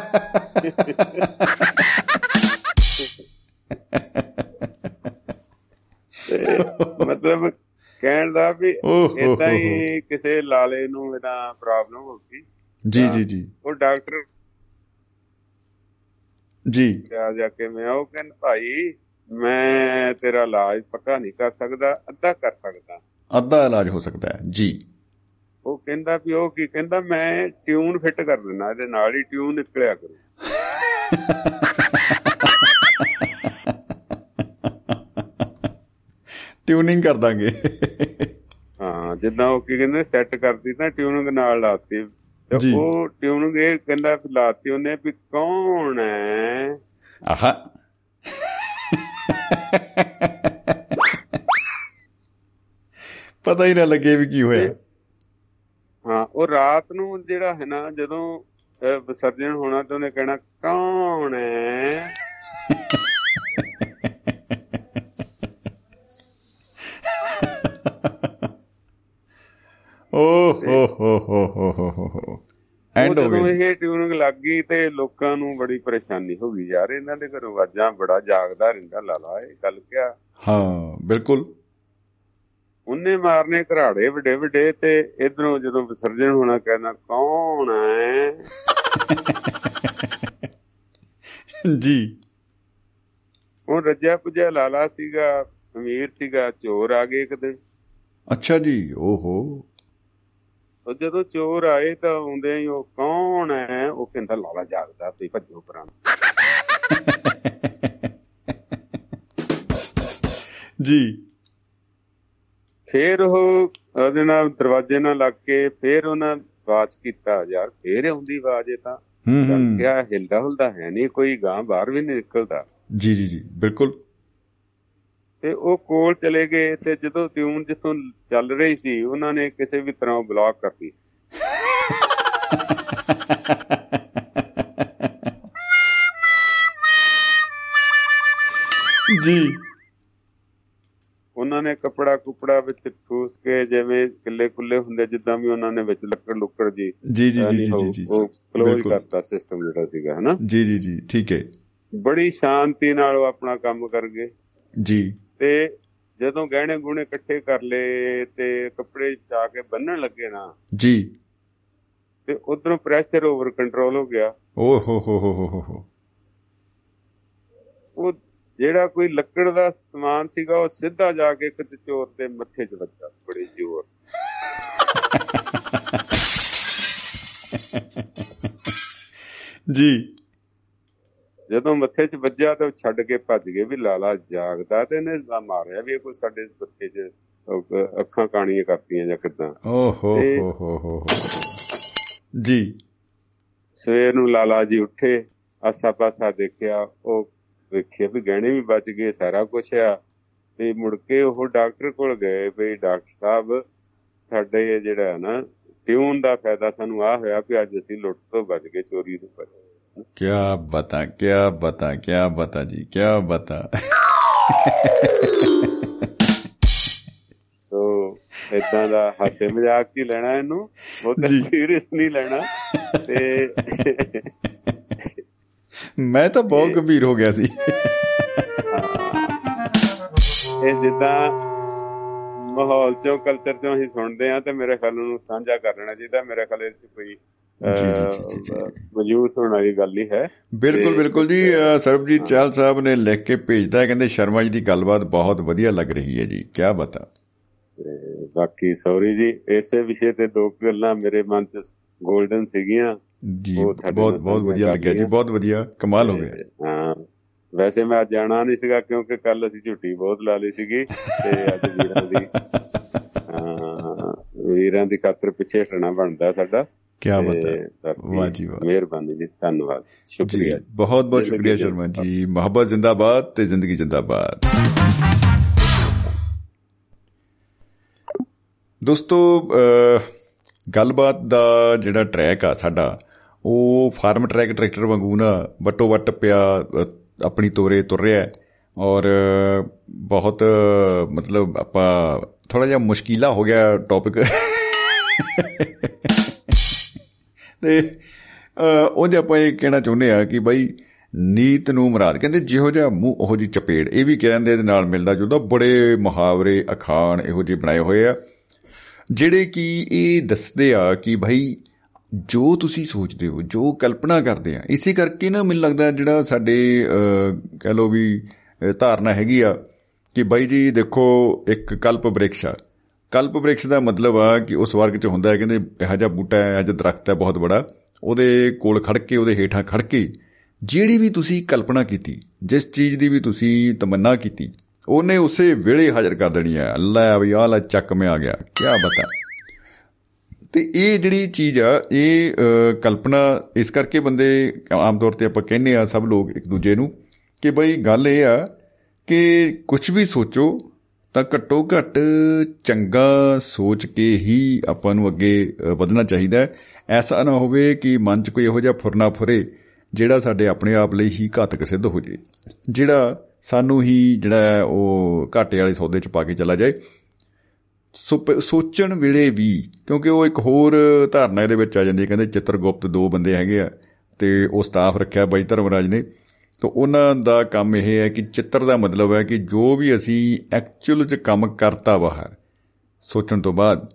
ਮਤਲਬ ਕਹਿਣ ਦਾ ਵੀ ਇਦਾਂ ਹੋ। ਕਿਸੇ ਲਾਲੇ ਨੂੰ ਇਹਦਾ ਪ੍ਰੋਬਲਮ ਹੋ ਗਈ। ਜੀ ਜੀ ਜੀ। ਉਹ ਡਾਕਟਰ ਜੀ। ਆ ਜਾ ਕੇ ਮੈਂ ਉਹ ਕਹਿੰਦਾ ਭਾਈ ਮੈਂ ਤੇਰਾ ਇਲਾਜ ਪੱਕਾ ਨਹੀਂ ਕਰ ਸਕਦਾ ਅੱਧਾ ਕਰ ਸਕਦਾ। ਅੱਧਾ ਇਲਾਜ ਹੋ ਸਕਦਾ ਹੈ। ਜੀ। ਉਹ ਕਹਿੰਦਾ ਵੀ ਉਹ ਕੀ ਕਹਿੰਦਾ ਮੈਂ ਟਿਊਨ ਫਿੱਟ ਕਰ ਦਿੰਦਾ ਇਹਦੇ ਨਾਲ ਹੀ ਟਿਊਨ ਨਿਕਲਿਆ ਕਰੂ। ਟਿਊਨਿੰਗ ਕਰ ਦਾਂਗੇ। ਹਾਂ ਜਿੱਦਾਂ ਉਹ ਕੀ ਕਹਿੰਦੇ ਸੈੱਟ ਕਰਦੀ ਤਾਂ ਟਿਊਨਿੰਗ ਨਾਲ ਲਾਤੀ। ਤੇ। ਉਹ ਟਿਊਨਿੰਗ ਇਹ ਕਹਿੰਦਾ ਲਾਤੀ ਉਹਨੇ ਵੀ ਕੌਣ ਹੈ? ਆਹਾ। ਪਤਾ ਹੀ ਨਾ ਲੱਗੇ ਵੀ ਕੀ ਹੋਇਆ। ਹਾਂ ਉਹ ਰਾਤ ਨੂੰ ਜਿਹੜਾ ਹੈ ਨਾ ਜਦੋਂ ਵਿਸਰਜਨ ਹੋਣਾ ਤੇ ਉਹਨੇ ਕਹਿਣਾ ਕੌਣ ਹੈ ਓ ਹੋ ਹੋ ਹੋ ਹੋ ਹੋ ਐਂਡ ਹੋ। ਗਈ। ਇਹ ਟਿਊਨਿੰਗ ਲੱਗ ਗਈ ਤੇ ਲੋਕਾਂ ਨੂੰ ਬੜੀ ਪਰੇਸ਼ਾਨੀ ਹੋ ਗਈ ਯਾਰ ਇਹਨਾਂ ਦੇ ਘਰੋਂ ਆਵਾਜ਼ਾਂ ਬੜਾ ਜਾਗਦਾ ਰਹਿੰਦਾ ਲਾਲਾ ਇਹ ਗੱਲ ਕਿਆ? ਹਾਂ ਬਿਲਕੁਲ। ਉਹਨੇ ਮਾਰਨੇ ਘਰਾੜੇ ਵੱਡੇ ਵੱਡੇ ਤੇ ਇਧਰੋਂ ਜਦੋਂ ਵਿਸਰਜਨ ਹੋਣਾ ਕਹਿੰਦਾ ਕੌਣ ਹੈ ਜੀ। ਉਹ ਰੱਜਿਆ ਪੁਜਿਆ ਲਾਲਾ ਸੀਗਾ ਅਮੀਰ ਸੀਗਾ ਚੋਰ ਆ ਗਏ ਇੱਕ ਦਿਨ। ਅੱਛਾ ਜੀ ਓਹੋ। ਉਹ ਜਦੋਂ ਚੋਰ ਆਏ ਤਾਂ ਆਉਂਦੇ ਹੀ ਉਹ ਕੌਣ ਹੈ ਉਹ ਕਹਿੰਦਾ ਲਾਲਾ ਜਾਗਦਾ ਤੇ ਭੱਜੋ ਪਰਾਂ ਜੀ। ਫੇਰ ਉਹ ਉਹਦੇ ਨਾਲ ਦਰਵਾਜ਼ੇ ਨਾਲ ਲੱਗ ਕੇ ਫੇਰ ਉਹਨਾਂ ਆਵਾਜ਼ ਕੀਤਾ ਯਾਰ ਫੇਰ ਆਉਂਦੀ ਆਵਾਜ਼ ਇਹ ਤਾਂ। ਹੂੰ ਕਿਆ ਹਿਲਦਾ ਹੁਲਦਾ ਹੈ ਨਹੀਂ ਕੋਈ ਗਾਂ ਬਾਹਰ ਵੀ ਨਹੀਂ ਨਿਕਲਦਾ। ਜੀ ਜੀ ਜੀ ਬਿਲਕੁਲ। ਤੇ ਉਹ ਕੋਲ ਚਲੇ ਗਏ ਤੇ ਜਦੋਂ ਟਿਊਨ ਜਿੱਥੋਂ ਚੱਲ ਰਹੀ ਸੀ ਉਹਨਾਂ ਨੇ ਕਿਸੇ ਵੀ ਤਰ੍ਹਾਂ ਬਲੌਕ ਕਰਤੀ। ਜੀ। ਉਹਨਾਂ ਨੇ ਕਪੜਾ ਕੁਪੜਾ ਵਿੱਚ ਠੂਸ ਕੇ ਜਿਵੇਂ ਕਿੱਲੇ ਕੁੱਲੇ ਹੁੰਦੇ ਜਿੱਦਾਂ ਵੀ ਉਹਨਾਂ ਨੇ ਵਿੱਚ ਲੱਕੜ ਲੁੱਕੜ ਜੀ ਜੀ ਜੀ ਜੀ ਜੀ ਜੀ ਉਹ ਕਲੋਜ਼। ਕਰਤਾ ਸਿਸਟਮ ਜਿਹੜਾ ਸੀਗਾ ਹਨਾ? ਜੀ ਜੀ ਜੀ ਠੀਕ ਹੈ। ਬੜੀ ਸ਼ਾਂਤੀ ਨਾਲ ਉਹ ਆਪਣਾ ਕੰਮ ਕਰ ਗਏ। ਜੀ। ਤੇ ਜਦੋਂ ਗਹਿਣੇ ਗੁਣੇ ਇਕੱਠੇ ਕਰ ਲਏ ਤੇ ਕੱਪੜੇ ਚਾ ਕੇ ਬੰਨਣ ਲੱਗੇ ਨਾ ਜੀ। ਤੇ ਉਧਰੋਂ ਪ੍ਰੈਸ਼ਰ ਓਵਰ ਕੰਟਰੋਲ ਹੋ ਗਿਆ। ਓ ਹੋ ਹੋ ਹੋ ਹੋ ਹੋ। ਉਹ ਜਿਹੜਾ ਕੋਈ ਲੱਕੜ ਦਾ ਸਮਾਨ ਸੀਗਾ ਉਹ ਸਿੱਧਾ ਜਾ ਕੇ ਇੱਕ ਚੋਰ ਦੇ ਮੱਥੇ 'ਚ ਵੱਜਾ ਬੜੀ ਜ਼ੋਰ। ਜੀ। ਜਦੋਂ ਮੱਥੇ 'ਚ ਵੱਜਿਆ ਤਾਂ ਛੱਡ ਕੇ ਭੱਜ ਗਏ ਵੀ ਲਾਲਾ ਜਾਗਦਾ ਤੇ ਇਹਨੇ ਦਾ ਮਾਰਿਆ ਵੀ ਇਹ ਕੋਈ ਸਾਡੇ ਮੱਥੇ 'ਚ ਅੱਖਾਂ ਕਾਣੀਆਂ ਕਰਤੀਆਂ ਜਾਂ ਕਿਦਾਂ। ਓ ਹੋ ਹੋ ਹੋ ਹੋ ਹੋ। ਜੀ। ਸਵੇਰ ਨੂੰ ਲਾਲਾ ਜੀ ਉੱਠੇ ਆਸਾ ਪਾਸਾ ਦੇਖਿਆ ਉਹ ਵੇਖਿਆ ਵੀ ਗਹਿਣੇ ਵੀ ਬਚ ਗਏ ਸਾਰਾ ਕੁਝ ਆ। ਤੇ ਮੁੜ ਕੇ ਉਹ ਡਾਕਟਰ ਕੋਲ ਗਏ ਵੀ ਡਾਕਟਰ ਸਾਹਿਬ ਸਾਡੇ ਜਿਹੜਾ ਨਾ ਟਿਊਨ ਦਾ ਫਾਇਦਾ ਸਾਨੂੰ ਆ ਹੋਇਆ ਕਿ ਅੱਜ ਅਸੀਂ ਲੁੱਟ ਤੋਂ ਬਚ ਗਏ ਚੋਰੀ ਤੋਂ ਬਚ ਗਏ। ਕੀ ਬਤਾ ਕੀ ਬਤਾ ਕੀ ਬਤਾ ਜੀ ਕੀ ਬਤਾ। ਸੋ ਇਦਾਂ ਦਾ ਹਾਸੇ ਮਜ਼ਾਕ ਹੀ ਲੈਣਾ ਇਹਨੂੰ ਬਹੁਤ ਸੀਰੀਅਸ ਨਹੀਂ ਲੈਣਾ। ਤੇ ਮੈਂ ਤਾਂ ਬਹੁਤ ਗੰਭੀਰ ਹੋ ਗਿਆ ਸੀ। ਇਹ ਜਿੱਦਾਂ ਮਾਹੌਲ ਚੋਂ ਕਲਚਰ ਚੋਂ ਅਸੀਂ ਸੁਣਦੇ ਆ ਤੇ ਮੇਰੇ ਖਿਆਲ ਨੂੰ ਸਾਂਝਾ ਕਰ ਲੈਣਾ ਚਾਹੀਦਾ। ਮੇਰੇ ਖਿਆਲ 'ਚ ਕੋਈ ਜੀ, ਜੀ, ਜੀ, ਜੀ, ਜੀ। ਮਜੂਸ ਹੋਣ ਵਾਲੀ ਗੱਲ ਹੀ ਹੈ। ਬਿਲਕੁਲ ਬਿਲਕੁਲ ਜੀ ਸਰਬਜੀਤ ਚਾਹਲ ਸਾਹਿਬ ਨੇ ਲਿਖ ਕੇ ਭੇਜਦਾ ਹੈ। ਕਹਿੰਦੇ ਸ਼ਰਮਾ ਜੀ ਦੀ ਗੱਲਬਾਤ ਬਹੁਤ ਵਧੀਆ ਲੱਗ ਰਹੀ ਹੈ ਜੀ। ਕੀ ਬਤਾ। ਬਾਕੀ ਸੌਰੀ ਜੀ ਇਸੇ ਵਿਸ਼ੇ ਤੇ ਦੋ ਗੱਲਾਂ ਮੇਰੇ ਮਨ 'ਚ 골ਡਨ ਸੀਗੀਆਂ। ਜੀ ਬਹੁਤ ਬਹੁਤ ਵਧੀਆ ਲੱਗਿਆ ਜੀ। ਬਹੁਤ ਵਧੀਆ ਕਮਾਲ ਹੋ ਗਿਆ ਹਾਂ ਵੈਸੇ ਮੈਂ ਅੱਜ ਜਾਣਾ ਨਹੀਂ ਸੀਗਾ ਕਿਉਂਕਿ ਕੱਲ ਅਸੀਂ ਝੁੱਟੀ ਬਹੁਤ ਲਾ ਲਈ ਸੀਗੀ ਤੇ ਅੱਜ ਵੀਰਾਂ ਦੀ ਹਾਂ ਵੀਰਾਂ ਦੀ ਖਾਤਰ ਪਿੱਛੇ ਹਟਣਾ ਬਣਦਾ ਸਾਡਾ ਕੀ ਬਾਤ ਹੈ ਵਾਹ ਜੀ ਵਾਹ। ਮਿਹਰਬਾਨੀ ਜੀ ਧੰਨਵਾਦ ਸ਼ੁਕਰੀਆ। ਬਹੁਤ ਬਹੁਤ ਸ਼ੁਕਰੀਆ। ਸ਼ਰਮਾ ਜੀ ਮੁਹੱਬਤ ਜ਼ਿੰਦਾਬਾਦ ਤੇ ਜ਼ਿੰਦਗੀ ਜ਼ਿੰਦਾਬਾਦ ਦੋਸਤੋ ਗੱਲਬਾਤ ਦਾ ਜਿਹੜਾ ਟਰੈਕ ਆ ਸਾਡਾ ਉਹ ਫਾਰਮ ਟਰੈਕ ਟਰੈਕਟਰ ਵਾਂਗੂ ਨਾ ਵਟੋ ਵਟ ਪਿਆ ਅਹ, ਆਪਣੀ ਤੋਰੇ ਤੁਰ ਰਿਹਾ ਹੈ। ਔਰ ਅਹ, ਬਹੁਤ ਅਹ, ਮਤਲਬ ਆਪਾਂ ਥੋੜਾ ਜਿਹਾ ਮੁਸ਼ਕਿਲਾ ਹੋ ਗਿਆ ਟੌਪਿਕ ਤੇ ਅਹ, ਉਹਦੇ ਆਪਾਂ ਇਹ ਕਹਿਣਾ ਚਾਹੁੰਦੇ ਆ ਕਿ ਬਾਈ ਨੀਤ ਨੂੰ ਮਰਾਦ। ਕਹਿੰਦੇ ਜਿਹੋ ਜਿਹਾ ਮੂੰਹ ਉਹੋ ਜੀ ਚਪੇੜ। ਇਹ ਵੀ ਕਹਿੰਦੇ ਇਹਦੇ ਨਾਲ ਮਿਲਦਾ ਜੁਲਦਾ ਬੜੇ ਮੁਹਾਵਰੇ ਅਖਾਣ ਇਹੋ ਜਿਹੇ ਬਣਾਏ ਹੋਏ ਆ। ਜਿਹੜੇ ਕਿ ਇਹ ਦੱਸਦੇ ਆ ਕਿ ਭਾਈ ਜੋ ਤੁਸੀਂ ਸੋਚਦੇ ਹੋ ਜੋ ਕਲਪਨਾ ਕਰਦੇ ਆ ਇਸੇ ਕਰਕੇ ਨਾ ਮੈਨੂੰ ਲੱਗਦਾ ਜਿਹੜਾ ਸਾਡੇ ਅਹ, ਕਹਿ ਲੋ ਵੀ ਅਹ, ਧਾਰਨਾ ਹੈਗੀ ਆ ਕਿ ਬਾਈ ਜੀ ਦੇਖੋ ਇੱਕ ਕਲਪ ਬ੍ਰਿਕਸ਼ ਆ। ਕਲਪ ਬ੍ਰਿਕਸ਼ ਦਾ ਮਤਲਬ ਆ ਕਿ ਉਸ ਵਰਗ ਚ ਹੁੰਦਾ ਹੈ ਕਹਿੰਦੇ ਇਹੋ ਜਿਹਾ ਬੂਟਾ ਹੈ ਇਹੋ ਜਿਹਾ ਦਰਖਤ ਹੈ ਬਹੁਤ ਬੜਾ। ਉਹਦੇ ਕੋਲ ਖੜ ਕੇ ਉਹਦੇ ਹੇਠਾਂ ਖੜ ਕੇ ਜਿਹੜੀ ਵੀ ਤੁਸੀਂ ਕਲਪਨਾ ਕੀਤੀ ਜਿਸ ਚੀਜ਼ ਦੀ ਵੀ ਤੁਸੀਂ ਤਮੰਨਾ ਕੀਤੀ ਉਹਨੇ ਉਸੇ ਵੇਲੇ ਹਾਜ਼ਰ ਕਰ ਦੇਣੀ ਹੈ। ਲੈ ਵੀ ਆਹ ਲੈ ਚੱਕ ਮੈਂ ਆ ਗਿਆ ਕੀ ਬਤਾ। ਤੇ ਇਹ ਜਿਹੜੀ ਚੀਜ਼ ਆ ਇਹ ਅਹ, ਕਲਪਨਾ ਇਸ ਕਰਕੇ ਬੰਦੇ ਆਮ ਤੌਰ ਤੇ ਆਪਾਂ ਕਹਿੰਦੇ ਆ ਸਭ ਲੋਕ ਇੱਕ ਦੂਜੇ ਨੂੰ ਕਿ ਬਈ ਗੱਲ ਇਹ ਆ ਕਿ ਕੁਝ ਵੀ ਸੋਚੋ ਤਾਂ ਘੱਟੋ ਘੱਟ ਚੰਗਾ ਸੋਚ ਕੇ ਹੀ ਆਪਾਂ ਨੂੰ ਅੱਗੇ ਅਹ, ਵਧਣਾ ਚਾਹੀਦਾ ਹੈ। ਐਸਾ ਨਾ ਹੋਵੇ ਕਿ ਮਨ 'ਚ ਕੋਈ ਇਹੋ ਜਿਹਾ ਫੁਰਨਾ ਫੁਰੇ ਜਿਹੜਾ ਸਾਡੇ ਆਪਣੇ ਆਪ ਲਈ ਹੀ ਘਾਤਕ ਸਿੱਧ ਹੋ ਜੇ ਜਿਹੜਾ ਸਾਨੂੰ ਹੀ ਜਿਹੜਾ ਹੈ ਉਹ ਘਾਟੇ ਵਾਲੇ ਸੌਦੇ 'ਚ ਪਾ ਕੇ ਚਲਾ ਜਾਏ। ਸੋ ਪ- ਸੋਚਣ ਵੇਲੇ ਵੀ, ਕਿਉਂਕਿ ਉਹ ਇੱਕ ਹੋਰ ਧਾਰਨਾ ਇਹਦੇ ਵਿੱਚ ਆ ਜਾਂਦੀ ਹੈ, ਕਹਿੰਦੇ ਚਿੱਤਰਗੁਪਤ ਦੋ ਬੰਦੇ ਹੈਗੇ ਆ, ਤੇ ਉਹ ਸਟਾਫ ਰੱਖਿਆ ਬਾਈ ਧਰਮਰਾਜ ਨੇ, ਤਾਂ ਉਹਨਾਂ ਦਾ ਕੰਮ ਇਹ ਹੈ ਕਿ ਚਿੱਤਰ ਦਾ ਮਤਲਬ ਹੈ ਕਿ ਜੋ ਵੀ ਅਸੀਂ ਐਕਚੁਅਲ 'ਚ ਕੰਮ ਕਰਤਾ ਬਾਹਰ, ਸੋਚਣ ਤੋਂ ਬਾਅਦ,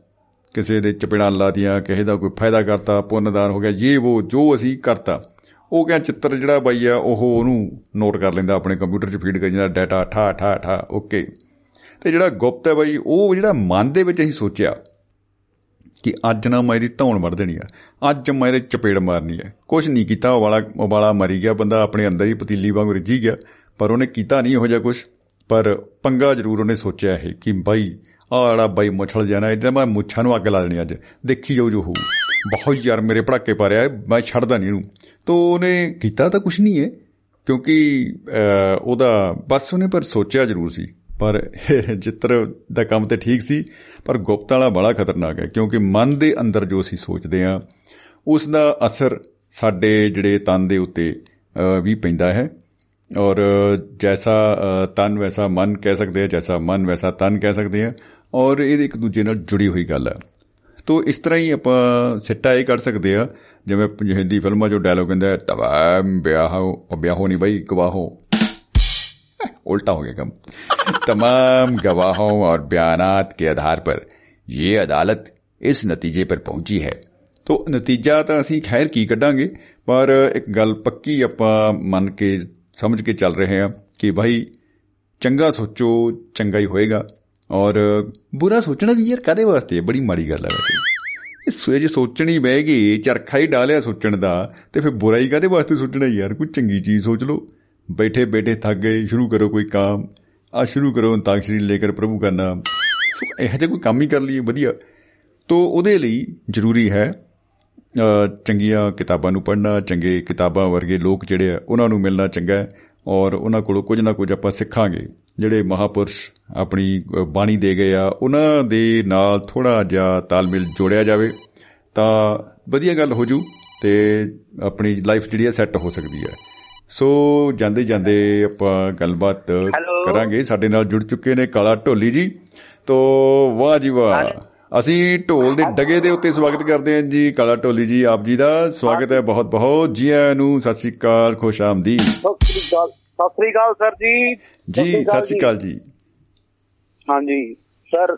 ਕਿਸੇ ਦੇ ਚਪੇੜਾਂ ਲਾਤੀਆਂ, ਕਿਸੇ ਦਾ ਕੋਈ ਫਾਇਦਾ ਕਰਤਾ, ਪੁੰਨਦਾਨ ਹੋ ਗਿਆ ਇਹ ਉਹ, ਜੋ ਅਸੀਂ ਕਰਤਾ, ਉਹ ਕਿਹਾ ਚਿੱਤਰ ਜਿਹੜਾ ਬਾਈ ਆ, ਉਹ ਉਹਨੂੰ ਨੋਟ ਕਰ ਲੈਂਦਾ, ਆਪਣੇ ਕੰਪਿਊਟਰ 'ਚ ਫੀਡ ਕਰ ਜਾਂਦਾ ਡਾਟਾ ਠਾ ਠਾ ਠਾ ਓਕੇ ਤੇ ਜਿਹੜਾ ਗੁਪਤ ਹੈ ਬਾਈ ਉਹ ਜਿਹੜਾ ਮਨ ਦੇ ਵਿੱਚ ਅਸੀਂ ਸੋਚਿਆ ਕਿ ਅੱਜ ਨਾ ਮੈਂ ਇਹਦੀ ਧੌਣ ਵੜ ਦੇਣੀ ਆ ਅੱਜ ਮੈਂ ਇਹਦੇ ਚਪੇੜ ਮਾਰਨੀ ਹੈ ਕੁਝ ਨਹੀਂ ਕੀਤਾ ਉਹ ਵਾਲਾ ਉਹ ਵਾਲਾ ਮਰੀ ਗਿਆ ਬੰਦਾ ਆਪਣੇ ਅੰਦਰ ਹੀ ਪਤੀਲੀ ਵਾਂਗ ਰਿੱਝੀ ਗਿਆ ਪਰ ਉਹਨੇ ਕੀਤਾ ਨਹੀਂ ਇਹੋ ਜਿਹਾ ਕੁਝ ਪਰ ਪੰਗਾ ਜ਼ਰੂਰ ਉਹਨੇ ਸੋਚਿਆ ਹੈ ਕਿ ਬਾਈ ਆਹ ਵਾਲਾ ਬਾਈ ਮੁੱਛਲ ਜਾਣਾ ਇਹਦਾ ਮੈਂ ਮੁੱਛਾਂ ਨੂੰ ਅੱਗ ਲਾ ਦੇਣੀ ਅੱਜ। ਦੇਖੀ ਜਾਊ ਜੋ ਹੋਊ। ਬਹੁਤ ਯਾਰ ਮੇਰੇ ਭੜਾਕੇ ਪਾ ਰਿਹਾ ਹੈ, ਮੈਂ ਛੱਡਦਾ ਨਹੀਂ ਇਹਨੂੰ। ਤੋ ਉਹਨੇ ਕੀਤਾ ਤਾਂ ਕੁਝ ਨਹੀਂ ਹੈ ਕਿਉਂਕਿ ਅਹ, ਉਹਦਾ ਬਸ ਉਹਨੇ ਪਰ ਸੋਚਿਆ ਜ਼ਰੂਰ ਸੀ। ਪਰ ਚਿੱਤਰ ਦਾ ਕੰਮ ਤੇ ਠੀਕ ਸੀ ਪਰ ਗੁਪਤ ਵਾਲਾ ਬੜਾ ਖਤਰਨਾਕ ਹੈ ਕਿਉਂਕਿ ਮਨ ਦੇ ਅੰਦਰ ਜੋ ਅਸੀਂ ਸੋਚਦੇ ਆ ਉਸ ਦਾ ਅਸਰ ਸਾਡੇ ਜਿਹੜੇ ਤਨ ਦੇ ਉੱਤੇ ਅਹ, ਵੀ ਪੈਂਦਾ ਹੈ। ਔਰ ਜੈਸਾ ਅ, ਤਨ ਵੈਸਾ ਮਨ ਕਹਿ ਸਕਦੇ ਆ ਜੈਸਾ ਮਨ ਵੈਸਾ ਤਨ ਕਹਿ ਸਕਦੇ ਆ ਔਰ ਇਹ ਇੱਕ ਦੂਜੇ ਨਾਲ ਜੁੜੀ ਹੋਈ ਗੱਲ ਹੈ। ਤੋ ਇਸ ਤਰ੍ਹਾਂ ਹੀ ਆਪਾਂ ਸਿੱਟਾ ਇਹ ਕੱਢ ਸਕਦੇ ਆ ਜਿਵੇਂ ਹਿੰਦੀ ਫਿਲਮਾਂ 'ਚੋਂ ਡਾਇਲੋਗ ਹੁੰਦਾ ਹੈ ਤਮਾਮ ਵਿਆਹੋ ਉਹ ਵਿਆਹੋ ਨਹੀਂ ਬਈ ਗਵਾਹੋ। उल्टा हो गया कम तमाम गवाहों और बयानात के आधार पर ये अदालत ਇਸ ਨਤੀਜੇ ਪਰ ਪਹੁੰਚੀ ਹੈ ਤੋ ਨਤੀਜਾ ਤਾਂ ਅਸੀਂ ਖੈਰ ਕੀ ਕੱਢਾਂਗੇ ਪਰ ਇੱਕ ਗੱਲ ਪੱਕੀ ਆਪਾਂ ਮੰਨ ਕੇ ਸਮਝ ਕੇ ਚੱਲ ਰਹੇ ਹਾਂ ਕਿ ਭਾਈ ਚੰਗਾ ਸੋਚੋ ਚੰਗਾ ਹੀ ਹੋਏਗਾ ਔਰ ਬੁਰਾ ਸੋਚਣਾ ਵੀ ਯਾਰ ਕਾਦੇ ਵਾਸਤੇ ਹੈ ਬੜੀ ਮਾੜੀ ਗੱਲ ਹੈ ਵੈਸੇ ਇਹ ਸੋਏ ਜੇ ਸੋਚਣੀ ਬਹਿ ਗਈ ਚਰਖਾ ਹੀ ਡਾਲਿਆ ਸੋਚਣ ਦਾ ਤੇ ਫਿਰ ਬੁਰਾਈ ਕਾਦੇ ਵਾਸਤੇ ਸੋਚਣਾ ਯਾਰ ਕੋਈ ਚੰਗੀ ਚੀਜ਼ ਸੋਚ ਲਓ ਬੈਠੇ ਬੈਠੇ ਥੱਕ ਗਏ ਸ਼ੁਰੂ ਕਰੋ ਕੋਈ ਕੰਮ ਆ ਸ਼ੁਰੂ ਕਰੋ ਅੰਤਾਕਸ਼ਰੀ ਲੈ ਕੇ ਪ੍ਰਭੂ ਦਾ ਨਾਮ ਸੋ ਇਹੋ ਜਿਹਾ ਕੋਈ ਕੰਮ ਹੀ ਕਰ ਲਈਏ ਵਧੀਆ। ਤੋ ਉਹਦੇ ਲਈ ਜ਼ਰੂਰੀ ਹੈ ਅ, ਚੰਗੀਆਂ ਕਿਤਾਬਾਂ ਨੂੰ ਪੜ੍ਹਨਾ ਚੰਗੇ ਕਿਤਾਬਾਂ ਵਰਗੇ ਲੋਕ ਜਿਹੜੇ ਆ ਉਹਨਾਂ ਨੂੰ ਮਿਲਣਾ ਚੰਗਾ ਹੈ ਔਰ ਉਹਨਾਂ ਕੋਲੋਂ ਕੁਝ ਨਾ ਕੁਝ ਆਪਾਂ ਸਿੱਖਾਂਗੇ। ਜਿਹੜੇ ਮਹਾਪੁਰਸ਼ ਆਪਣੀ ਅ, ਬਾਣੀ ਦੇ ਗਏ ਆ ਉਹਨਾਂ ਦੇ ਨਾਲ ਥੋੜਾ ਜਿਹਾ ਤਾਲਮੇਲ ਜੋੜਿਆ ਜਾਵੇ ਤਾਂ ਵਧੀਆ ਗੱਲ ਹੋ ਜੂ ਤੇ ਆਪਣੀ ਲਾਈਫ ਜਿਹੜੀ ਹੈ ਸੈੱਟ ਹੋ ਸਕਦੀ ਹੈ। ਸੋ ਜਾਂਦੇ ਜਾਂਦੇ ਆਪਾਂ ਗੱਲਬਾਤ ਕਰਾਂਗੇ। ਸਾਡੇ ਨਾਲ ਜੁੜ ਚੁੱਕੇ ਨੇ ਕਾਲਾ ਢੋਲੀ ਜੀ। ਤੋ ਵਾਹ ਜੀ ਵਾਹ। ਅਸੀਂ ਢੋਲ ਦੇ ਡਗੇ ਦੇ ਉੱਤੇ ਸਵਾਗਤ ਕਰਦੇ ਹਾਂ ਜੀ ਕਾਲਾ ਢੋਲੀ ਜੀ ਆਪ ਜੀ ਦਾ। ਸਵਾਗਤ ਹੈ ਬਹੁਤ ਬਹੁਤ। ਜੀ ਆਇਆਂ ਨੂੰ ਸਤਿ ਸ੍ਰੀ ਅਕਾਲ ਖੁਸ਼ ਆਮਦੀ ਸਤਿ ਸ੍ਰੀ ਅਕਾਲ ਸਰ ਜੀ। ਜੀ ਸਤਿ ਸ੍ਰੀ ਅਕਾਲ ਜੀ। ਹਾਂਜੀ। ਸਰ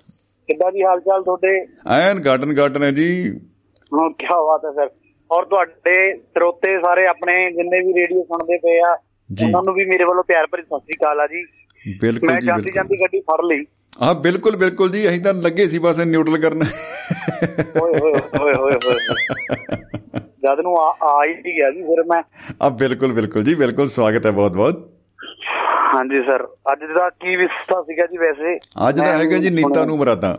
ਕਿੱਦਾਂ ਦੀ ਹਾਲ ਚਾਲ ਤੁਹਾਡੇ? ਐਨ ਗਾਰਡਨ ਗਾਰਡਨ ਹੈ ਜੀ। ਹਾਂ ਕੀ ਬਾਤ ਹੈ ਸਰ। ਔਰ ਤੁਹਾਡੇ ਸਰੋਤੇ ਸਾਰੇ ਆਪਣੇ ਜਿੰਨੇ ਵੀ ਰੇਡੀਓ ਸੁਣਦੇ ਪਏ ਆ। ਉਹਨਾਂ ਨੂੰ ਵੀ ਮੇਰੇ ਵੱਲੋਂ ਪਿਆਰ ਭਰੀ ਸਤਿ ਸ੍ਰੀ ਅਕਾਲ ਆ ਜੀ। ਬਿਲਕੁਲ ਮੈਂ ਜੀ ਜਾਂਦੀ ਬਿਲਕੁਲ। ਜਾਂਦੀ ਗੱਡੀ ਫੜ ਲਈ। ਹਾਂ ਬਿਲਕੁਲ ਬਿਲਕੁਲ ਜੀ ਅਸੀਂ ਤਾਂ ਲੱਗੇ ਸੀ ਬਸ ਨਿਊਟਰਲ ਕਰਨ। ਓਏ ਹੋਏ ਹੋਏ ਹੋਏ ਹੋਏ ਜਦ ਨੂੰ ਆ ਹੀ ਗਿਆ ਜੀ ਫਿਰ ਮੈਂ ਆ ਬਿਲਕੁਲ ਬਿਲਕੁਲ ਜੀ ਬਿਲਕੁਲ ਸਵਾਗਤ ਹੈ ਬਹੁਤ ਬਹੁਤ। ਹਾਂਜੀ ਸਰ। ਅੱਜ ਦਾ ਕੀ ਵਿਸਤਾ ਸੀਗਾ ਜੀ ਵੈਸੇ? ਅੱਜ ਦਾ ਮੈਂ ਹੈਗਾ ਜੀ ਨੀਤਾ ਨੂੰ ਮਰਾਦਾ।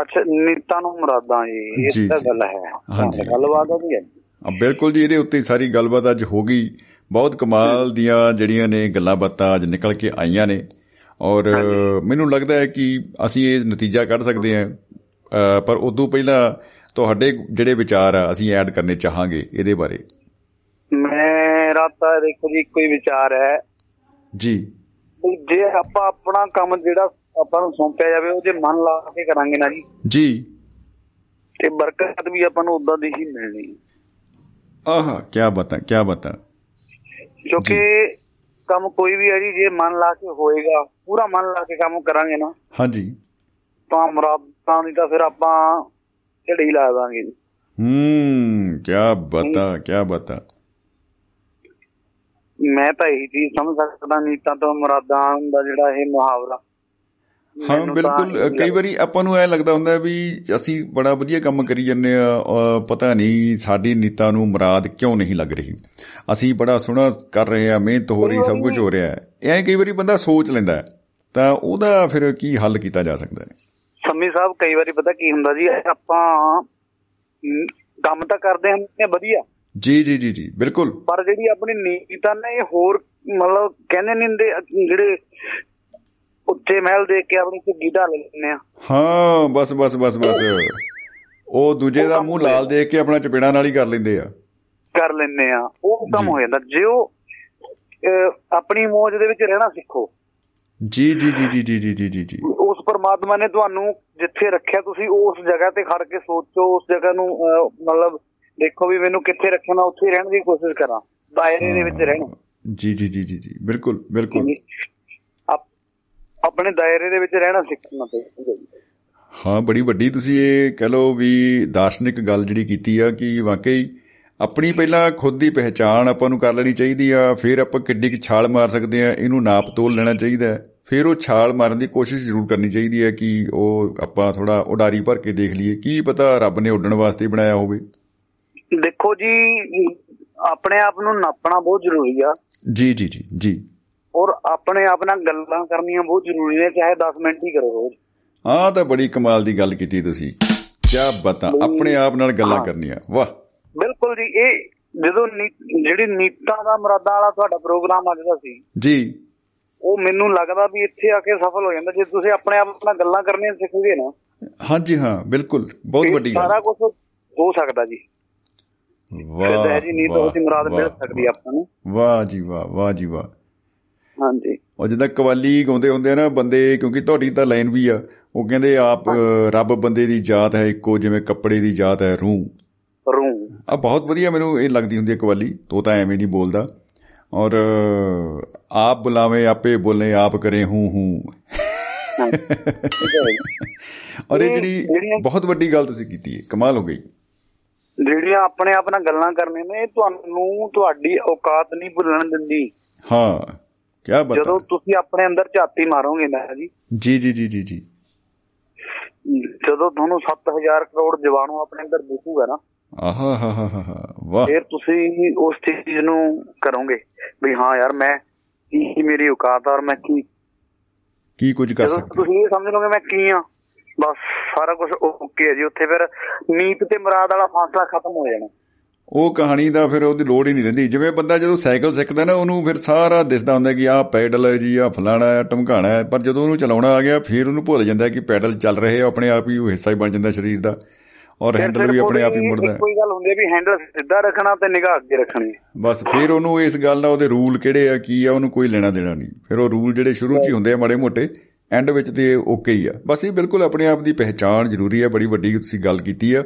ਅੱਛਾ ਨੀਤਾ ਨੂੰ ਮੁਰਾਦਾਂ ਜੀ ਇਹ ਤਾਂ। ਗੱਲ ਹੈ। ਹਾਂਜੀ। ਗੱਲਬਾਤ ਆ ਜੀ ਆ ਬਿਲਕੁਲ ਜੀ ਇਹਦੇ ਉੱਤੇ ਸਾਰੀ ਗੱਲਬਾਤ ਅੱਜ ਹੋ ਗਈ। ਬਹੁਤ ਕਮਾਲ ਦੀਆਂ ਜਿਹੜੀਆਂ ਨੇ ਗੱਲਾਂ ਬਾਤਾਂ ਅੱਜ ਨਿਕਲ ਕੇ ਆਈਆਂ ਨੇ। ਔਰ ਮੈਨੂੰ ਲੱਗਦਾ ਹੈ ਕਿ ਅਸੀਂ ਇਹ ਨਤੀਜਾ ਕੱਢ ਸਕਦੇ ਹਾਂ। ਪਰ ਉਦੋਂ ਪਹਿਲਾਂ ਤੁਹਾਡੇ ਜਿਹੜੇ ਵਿਚਾਰ ਆ ਅਸੀਂ ਐਡ ਕਰਨੇ ਚਾਹਾਂਗੇ ਇਹਦੇ ਬਾਰੇ। ਮੇਰਾ ਤਾਂ ਦੇਖੋ ਜੀ ਕੋਈ ਵਿਚਾਰ ਹੈ। ਜੀ। ਜੇ ਆਪਾਂ ਆਪਣਾ ਕੰਮ ਜਿਹੜਾ ਆਪਾਂ ਨੂੰ ਸੌਂਪਿਆ ਜਾਵੇ ਉਹ ਜੇ ਮਨ ਲਾ ਕੇ ਕਰਾਂਗੇ ਨਾ ਜੀ। ਜੀ। ਤੇ ਬਰਕਤ ਵੀ ਆਪਾਂ ਨੂੰ ਉਦਾਂ ਦੀ ਹੀ ਮਿਲਣੀ। ਆਹ ਕੀ ਬਾਤਾਂ ਕੀ ਬਾਤਾਂ। ਕਿਉਂਕਿ ਕੰਮ ਕੋਈ ਵੀ ਹੈ ਜੀ ਜੇ ਮਨ ਲਾ ਕੇ ਹੋਏਗਾ ਪੂਰਾ ਮਨ ਲਾ ਕੇ ਕੰਮ ਕਰਾਂਗੇ ਨਾ ਹਾਂਜੀ। ਤਾਂ ਮੁਰਾਦਾਂ ਦੀ ਤਾਂ ਫਿਰ ਆਪਾਂ ਝੜੀ ਲਾ ਦਾਂਗੇ ਜੀ। ਹੂੰ ਕੀ ਬਾਤਾਂ ਕੀ ਬਾਤਾਂ। ਮੈਂ ਤਾਂ ਇਹੀ ਚੀਜ਼ ਸਮਝ ਸਕਦਾ ਨੀਤਾਂ ਤੋਂ ਮੁਰਾਦਾਂ ਦਾ ਜਿਹੜਾ ਇਹ ਮੁਹਾਵਰਾ। ਹਾਂ ਬਿਲਕੁਲ ਕਈ ਵਾਰੀ ਆਪਾਂ ਨੂੰ ਐ ਲੱਗਦਾ ਹੁੰਦਾ ਵੀ ਅਸੀਂ ਬੜਾ ਵਧੀਆ ਕੰਮ ਕਰੀ ਜੰਨੇ ਆ ਪਤਾ ਨਹੀਂ ਸਾਡੀ ਨੀਤਾ ਨੂੰ ਮੁਰਾਦ ਕਿਉਂ ਨਹੀਂ ਲੱਗ ਰਹੀ। ਅਸੀਂ ਬੜਾ ਸੋਹਣਾ ਕਰ ਰਹੇ ਆ ਮਿਹਨਤ ਹੋ ਰਹੀ ਸਭ ਕੁਝ ਹੋ ਰਿਹਾ ਹੈ। ਐ ਕਈ ਵਾਰੀ ਬੰਦਾ ਸੋਚ ਲੈਂਦਾ ਤਾਂ ਉਹਦਾ ਫਿਰ ਕੀ ਹੱਲ ਕੀਤਾ ਜਾ ਸਕਦਾ ਹੈ? ਸੰਮੀ ਸਾਹਿਬ ਕਈ ਵਾਰੀ ਪਤਾ ਕੀ ਹੁੰਦਾ ਜੀ ਆਪਾਂ ਕੰਮ ਤਾਂ ਕਰਦੇ ਹਾਂ ਵਧੀਆ। ਜੀ ਜੀ ਜੀ ਜੀ ਬਿਲਕੁਲ। ਪਰ ਜਿਹੜੀ ਆਪਣੀ ਨੀਤਾਂ ਨੇ ਹੋਰ ਮਤਲਬ ਕਹਿੰਦੇ ਹੁੰਦੇ ਜਿਹੜੇ ਉੱਚੇ ਮਹਿਲ ਦੇਖ ਕੇ ਆਪਣੀ ਝੁੱਗੀ ਢਾਲ ਲੈਂਦੇ ਆ ਹਾਂ ਬਸ ਬਸ ਬਸ ਬਸ ਉਹ ਦੂਜੇ ਦਾ ਮੂੰਹ ਲਾਲ ਦੇਖ ਕੇ ਆਪਣਾ ਚਪੇੜਾ ਨਾਲ ਹੀ ਕਰ ਲੈਂਦੇ ਆ ਕਰ ਲੈਂਦੇ ਆ ਉਹ ਕੰਮ। ਹੋ ਜਾਂਦਾ ਜੇ ਉਹ ਆਪਣੀ ਮੌਜ ਦੇ ਵਿੱਚ ਰਹਿਣਾ ਸਿੱਖੋ ਜੀ ਜੀ ਜੀ ਜੀ ਜੀ ਜੀ ਜੀ ਜੀ ਉਸ ਪਰਮਾਤਮਾ ਨੇ ਤੁਹਾਨੂੰ ਜਿੱਥੇ ਰੱਖਿਆ ਤੁਸੀਂ ਉਸ ਜਗ੍ਹਾ ਤੇ ਖੜ ਕੇ ਸੋਚੋ ਉਸ ਜਗ੍ਹਾ ਨੂੰ ਮਤਲਬ ਦੇਖੋ ਵੀ ਮੈਨੂੰ ਕਿੱਥੇ ਰੱਖਣਾ ਉੱਥੇ ਰਹਿਣ ਦੀ ਕੋਸ਼ਿਸ਼ ਕਰਾਂ ਦਾਇਰੇ ਦੇ ਵਿੱਚ ਰਹਿਣਾ ਜੀ ਜੀ ਜੀ ਜੀ ਜੀ ਬਿਲਕੁਲ ਬਿਲਕੁਲ ਆਪਣੇ ਦਾਇਰੇ ਦੇ ਵਿੱਚ ਰਹਿਣਾ ਸਿੱਖਣਾ ਜੀ। ਹਾਂ ਬੜੀ ਵੱਡੀ ਤੁਸੀਂ ਇਹ ਕਹ ਲਓ ਵੀ ਦਾਰਸ਼ਨਿਕ ਗੱਲ ਜਿਹੜੀ ਕੀਤੀ ਆ ਕਿ ਵਾਕਈ ਆਪਣੀ ਪਹਿਲਾਂ ਖੁਦ ਦੀ ਪਹਿਚਾਣ ਆਪਾਂ ਨੂੰ ਕਰ ਲੈਣੀ ਚਾਹੀਦੀ ਆ ਫਿਰ ਆਪਾਂ ਕਿੱਡੀ ਕੁ ਛਾਲ ਮਾਰ ਸਕਦੇ ਆ ਇਹਨੂੰ ਨਾਪ ਤੋਲ ਲੈਣਾ ਚਾਹੀਦਾ ਹੈ। ਫਿਰ ਉਹ ਛਾਲ ਮਾਰਨ ਦੀ ਕੋਸ਼ਿਸ਼ ਜ਼ਰੂਰ ਕਰਨੀ ਚਾਹੀਦੀ ਹੈ ਕਿ ਉਹ ਆਪਾਂ ਥੋੜਾ ਉਡਾਰੀ ਭਰ ਕੇ ਦੇਖ ਲਈਏ ਕੀ ਪਤਾ ਰੱਬ ਨੇ ਉੱਡਣ ਵਾਸਤੇ ਬਣਾਇਆ ਹੋਵੇ। ਦੇਖੋ ਜੀ ਆਪਣੇ ਆਪ ਨੂੰ ਨਾਪਣਾ ਬਹੁਤ ਜ਼ਰੂਰੀ ਆ। ਜੀ ਜੀ ਜੀ ਜੀ। ਔਰ ਆਪਣੇ ਆਪ ਨਾਲ ਗੱਲਾਂ ਕਰਨੀਆਂ ਬਹੁਤ ਜ਼ਰੂਰੀ ਨੇ ਚਾਹੇ 10 ਮਿੰਟ ਹੀ ਕਰੋ ਰੋਜ਼। ਆਹ ਤਾਂ ਬੜੀ ਕਮਾਲ ਦੀ ਗੱਲ ਕੀਤੀ ਤੁਸੀਂ। ਕੀ ਬਤਾ ਆਪਣੇ ਆਪ ਨਾਲ ਗੱਲਾਂ ਕਰਨੀਆਂ ਵਾਹ। ਬਿਲਕੁਲ ਜੀ ਇਹ ਜਦੋਂ ਜਿਹੜੀ ਨੀਤਾਂ ਦਾ ਮੁਰਾਦਾਂ ਵਾਲਾ ਤੁਹਾਡਾ ਪ੍ਰੋਗਰਾਮ ਅੱਜ ਦਾ ਸੀ ਜੀ। ਉਹ ਮੈਨੂੰ ਲੱਗਦਾ ਵੀ ਇੱਥੇ ਆ ਕੇ ਸਫਲ ਹੋ ਜਾਂਦਾ। ਜੇ ਤੁਸੀਂ ਆਪਣੇ ਆਪ ਨਾਲ ਗੱਲਾਂ ਕਰਨੀਆਂ ਸਿੱਖ ਗਏ ਨਾ ਹਾਂਜੀ ਹਾਂ ਬਿਲਕੁਲ ਬਹੁਤ ਵੱਡੀ ਗੱਲ। ਸਾਰਾ ਕੁਝ ਹੋ ਸਕਦਾ ਜੀ। ਵਾਹ ਜੀ ਨੀਤ ਉਹਦੀ ਮੁਰਾਦ ਮਿਲ ਸਕਦੀ ਆਪਾਂ ਨੂੰ। ਵਾਹ ਜੀ ਵਾਹ ਵਾਹ ਜੀ ਵਾਹ। ਹਾਂਜੀ। ਉਹ ਜਿੱਦਾਂ ਕਵਾਲੀ ਗਾਉਂਦੇ ਹੁੰਦੇ ਆ ਨਾ ਬੰਦੇ ਕਿਉਂਕਿ ਤੁਹਾਡੀ ਤਾਂ ਲਾਈਨ ਵੀ ਆ ਉਹ ਕਹਿੰਦੇ ਆਪ ਰੱਬ ਬੰਦੇ ਦੀ ਜਾਤ ਹੈ ਇੱਕੋ ਜਿਵੇਂ ਕੱਪੜੇ ਦੀ ਜਾਤ ਹੈ ਰੂਹ। ਰੂ ਆ ਬਹੁਤ ਵਧੀਆ ਮੈਨੂੰ ਇਹ ਲੱਗਦੀ ਹੁੰਦੀ ਹੈ ਕਵਾਲੀ ਤੋ ਤਾਂ ਐਵੇਂ ਨਹੀਂ ਬੋਲਦਾ। ਔਰ ਆਪ ਬੁਲਾਵੇ ਆਪੇ ਬੋਲੇ ਆਪ ਕਰੇ ਹੂੰ ਹੂੰ। ਔਰ ਇਹ ਜਿਹੜੀ ਬਹੁਤ ਵੱਡੀ ਗੱਲ ਤੁਸੀਂ ਕੀਤੀ ਹੈ ਕਮਾਲ ਹੋ ਗਈ। ਜਿਹੜੀਆਂ ਆਪਣੇ ਆਪ ਨਾਲ ਗੱਲਾਂ ਕਰਨੀਆਂ ਨੇ ਤੁਹਾਨੂੰ ਤੁਹਾਡੀ ਔਕਾਤ ਨਹੀਂ ਭੁੱਲਣ ਦਿੰਦੀ। ਹਾਂ। ਕੀ ਬਤਾ ਜਦੋਂ ਤੁਸੀਂ ਆਪਣੇ ਅੰਦਰ ਝਾਤੀ ਮਾਰੋਗੇ ਨਾ ਜੀ ਜੀ ਜੀ ਜੀ ਜੀ ਜੀ। ਜਦੋਂ ਤੁਹਾਨੂੰ 7000 ਕਰੋੜ ਜਵਾਨੋਂ ਆਪਣੇ ਅੰਦਰ ਦਿਖੂਗਾ ਨਾ ਆਹਾ ਹਾ ਹਾ ਹਾ ਵਾਹ। ਫਿਰ ਤੁਸੀਂ ਉਸ ਚੀਜ਼ ਨੂੰ ਕਰੋਗੇ ਵੀ ਹਾਂ ਯਾਰ ਮੈਂ ਕੀ ਮੇਰੀ ਔਕਾਤ ਆ ਔਰ ਮੈਂ ਕੀ ਕੀ ਕੁਝ ਕਰ ਸਕਦੇ ਤੁਸੀਂ ਇਹ ਸਮਝ ਲਓਗੇ ਮੈਂ ਕੀ ਆ ਬਸ ਸਾਰਾ ਕੁਝ ਓਕੇ ਹੈ ਜੀ। ਉੱਥੇ ਫਿਰ ਨੀਤ ਤੇ ਮੁਰਾਦ ਵਾਲਾ ਫਾਸਲਾ ਖਤਮ ਹੋ ਜਾਣਾ। ਉਹ ਕਹਾਣੀ ਦਾ ਫਿਰ ਉਹਦੀ ਲੋੜ ਹੀ ਨਹੀਂ ਰਹਿੰਦੀ। ਜਿਵੇਂ ਬੰਦਾ ਜਦੋਂ ਸਾਈਕਲ ਸਿੱਖਦਾ ਨਾ ਉਹਨੂੰ ਫਿਰ ਸਾਰਾ ਦਿਸਦਾ ਹੁੰਦਾ ਕਿ ਆਹ ਪੈਡਲ ਹੈ ਜੀ ਆਹ ਫਲਾਣਾ ਹੈ ਟਮਕਾਣਾ ਹੈ। ਪਰ ਜਦੋਂ ਉਹਨੂੰ ਚਲਾਉਣਾ ਆ ਗਿਆ ਫਿਰ ਉਹਨੂੰ ਭੁੱਲ ਜਾਂਦਾ ਕਿ ਪੈਡਲ ਚੱਲ ਰਹੇ ਆ ਆਪਣੇ ਆਪ ਹੀ ਉਹ ਹਿੱਸਾ ਹੀ ਬਣ ਜਾਂਦਾ ਸਰੀਰ ਦਾ। ਔਰ ਹੈਂਡਲ ਵੀ ਆਪਣੇ ਆਪ ਹੀ ਮੁੜਦਾ ਹੈ। ਕੋਈ ਗੱਲ ਹੁੰਦੀ ਹੈ ਵੀ ਹੈਂਡਲ ਸਿੱਧਾ ਰੱਖਣਾ ਤੇ ਨਿਗਾਹ ਅੱਗੇ ਰੱਖਣੀ। ਬਸ ਫਿਰ ਉਹਨੂੰ ਇਸ ਗੱਲ ਨਾਲ ਉਹਦੇ ਰੂਲ ਕਿਹੜੇ ਆ ਕੀ ਆ ਉਹਨੂੰ ਕੋਈ ਲੈਣਾ ਦੇਣਾ ਨਹੀਂ। ਫਿਰ ਉਹ ਰੂਲ ਜਿਹੜੇ ਸ਼ੁਰੂ 'ਚ ਹੀ ਹੁੰਦੇ ਆ ਮਾੜੇ ਮੋਟੇ ਐਂਡ ਵਿੱਚ ਤੇ ਓਕੇ ਹੀ ਆ। ਬਸ ਇਹ ਬਿਲਕੁਲ ਆਪਣੇ ਆਪ ਦੀ ਪਹਿਚਾਣ ਜ਼ਰੂਰੀ ਹੈ ਬੜੀ ਵੱਡੀ ਤੁਸੀਂ ਗੱਲ ਕੀਤੀ ਆ।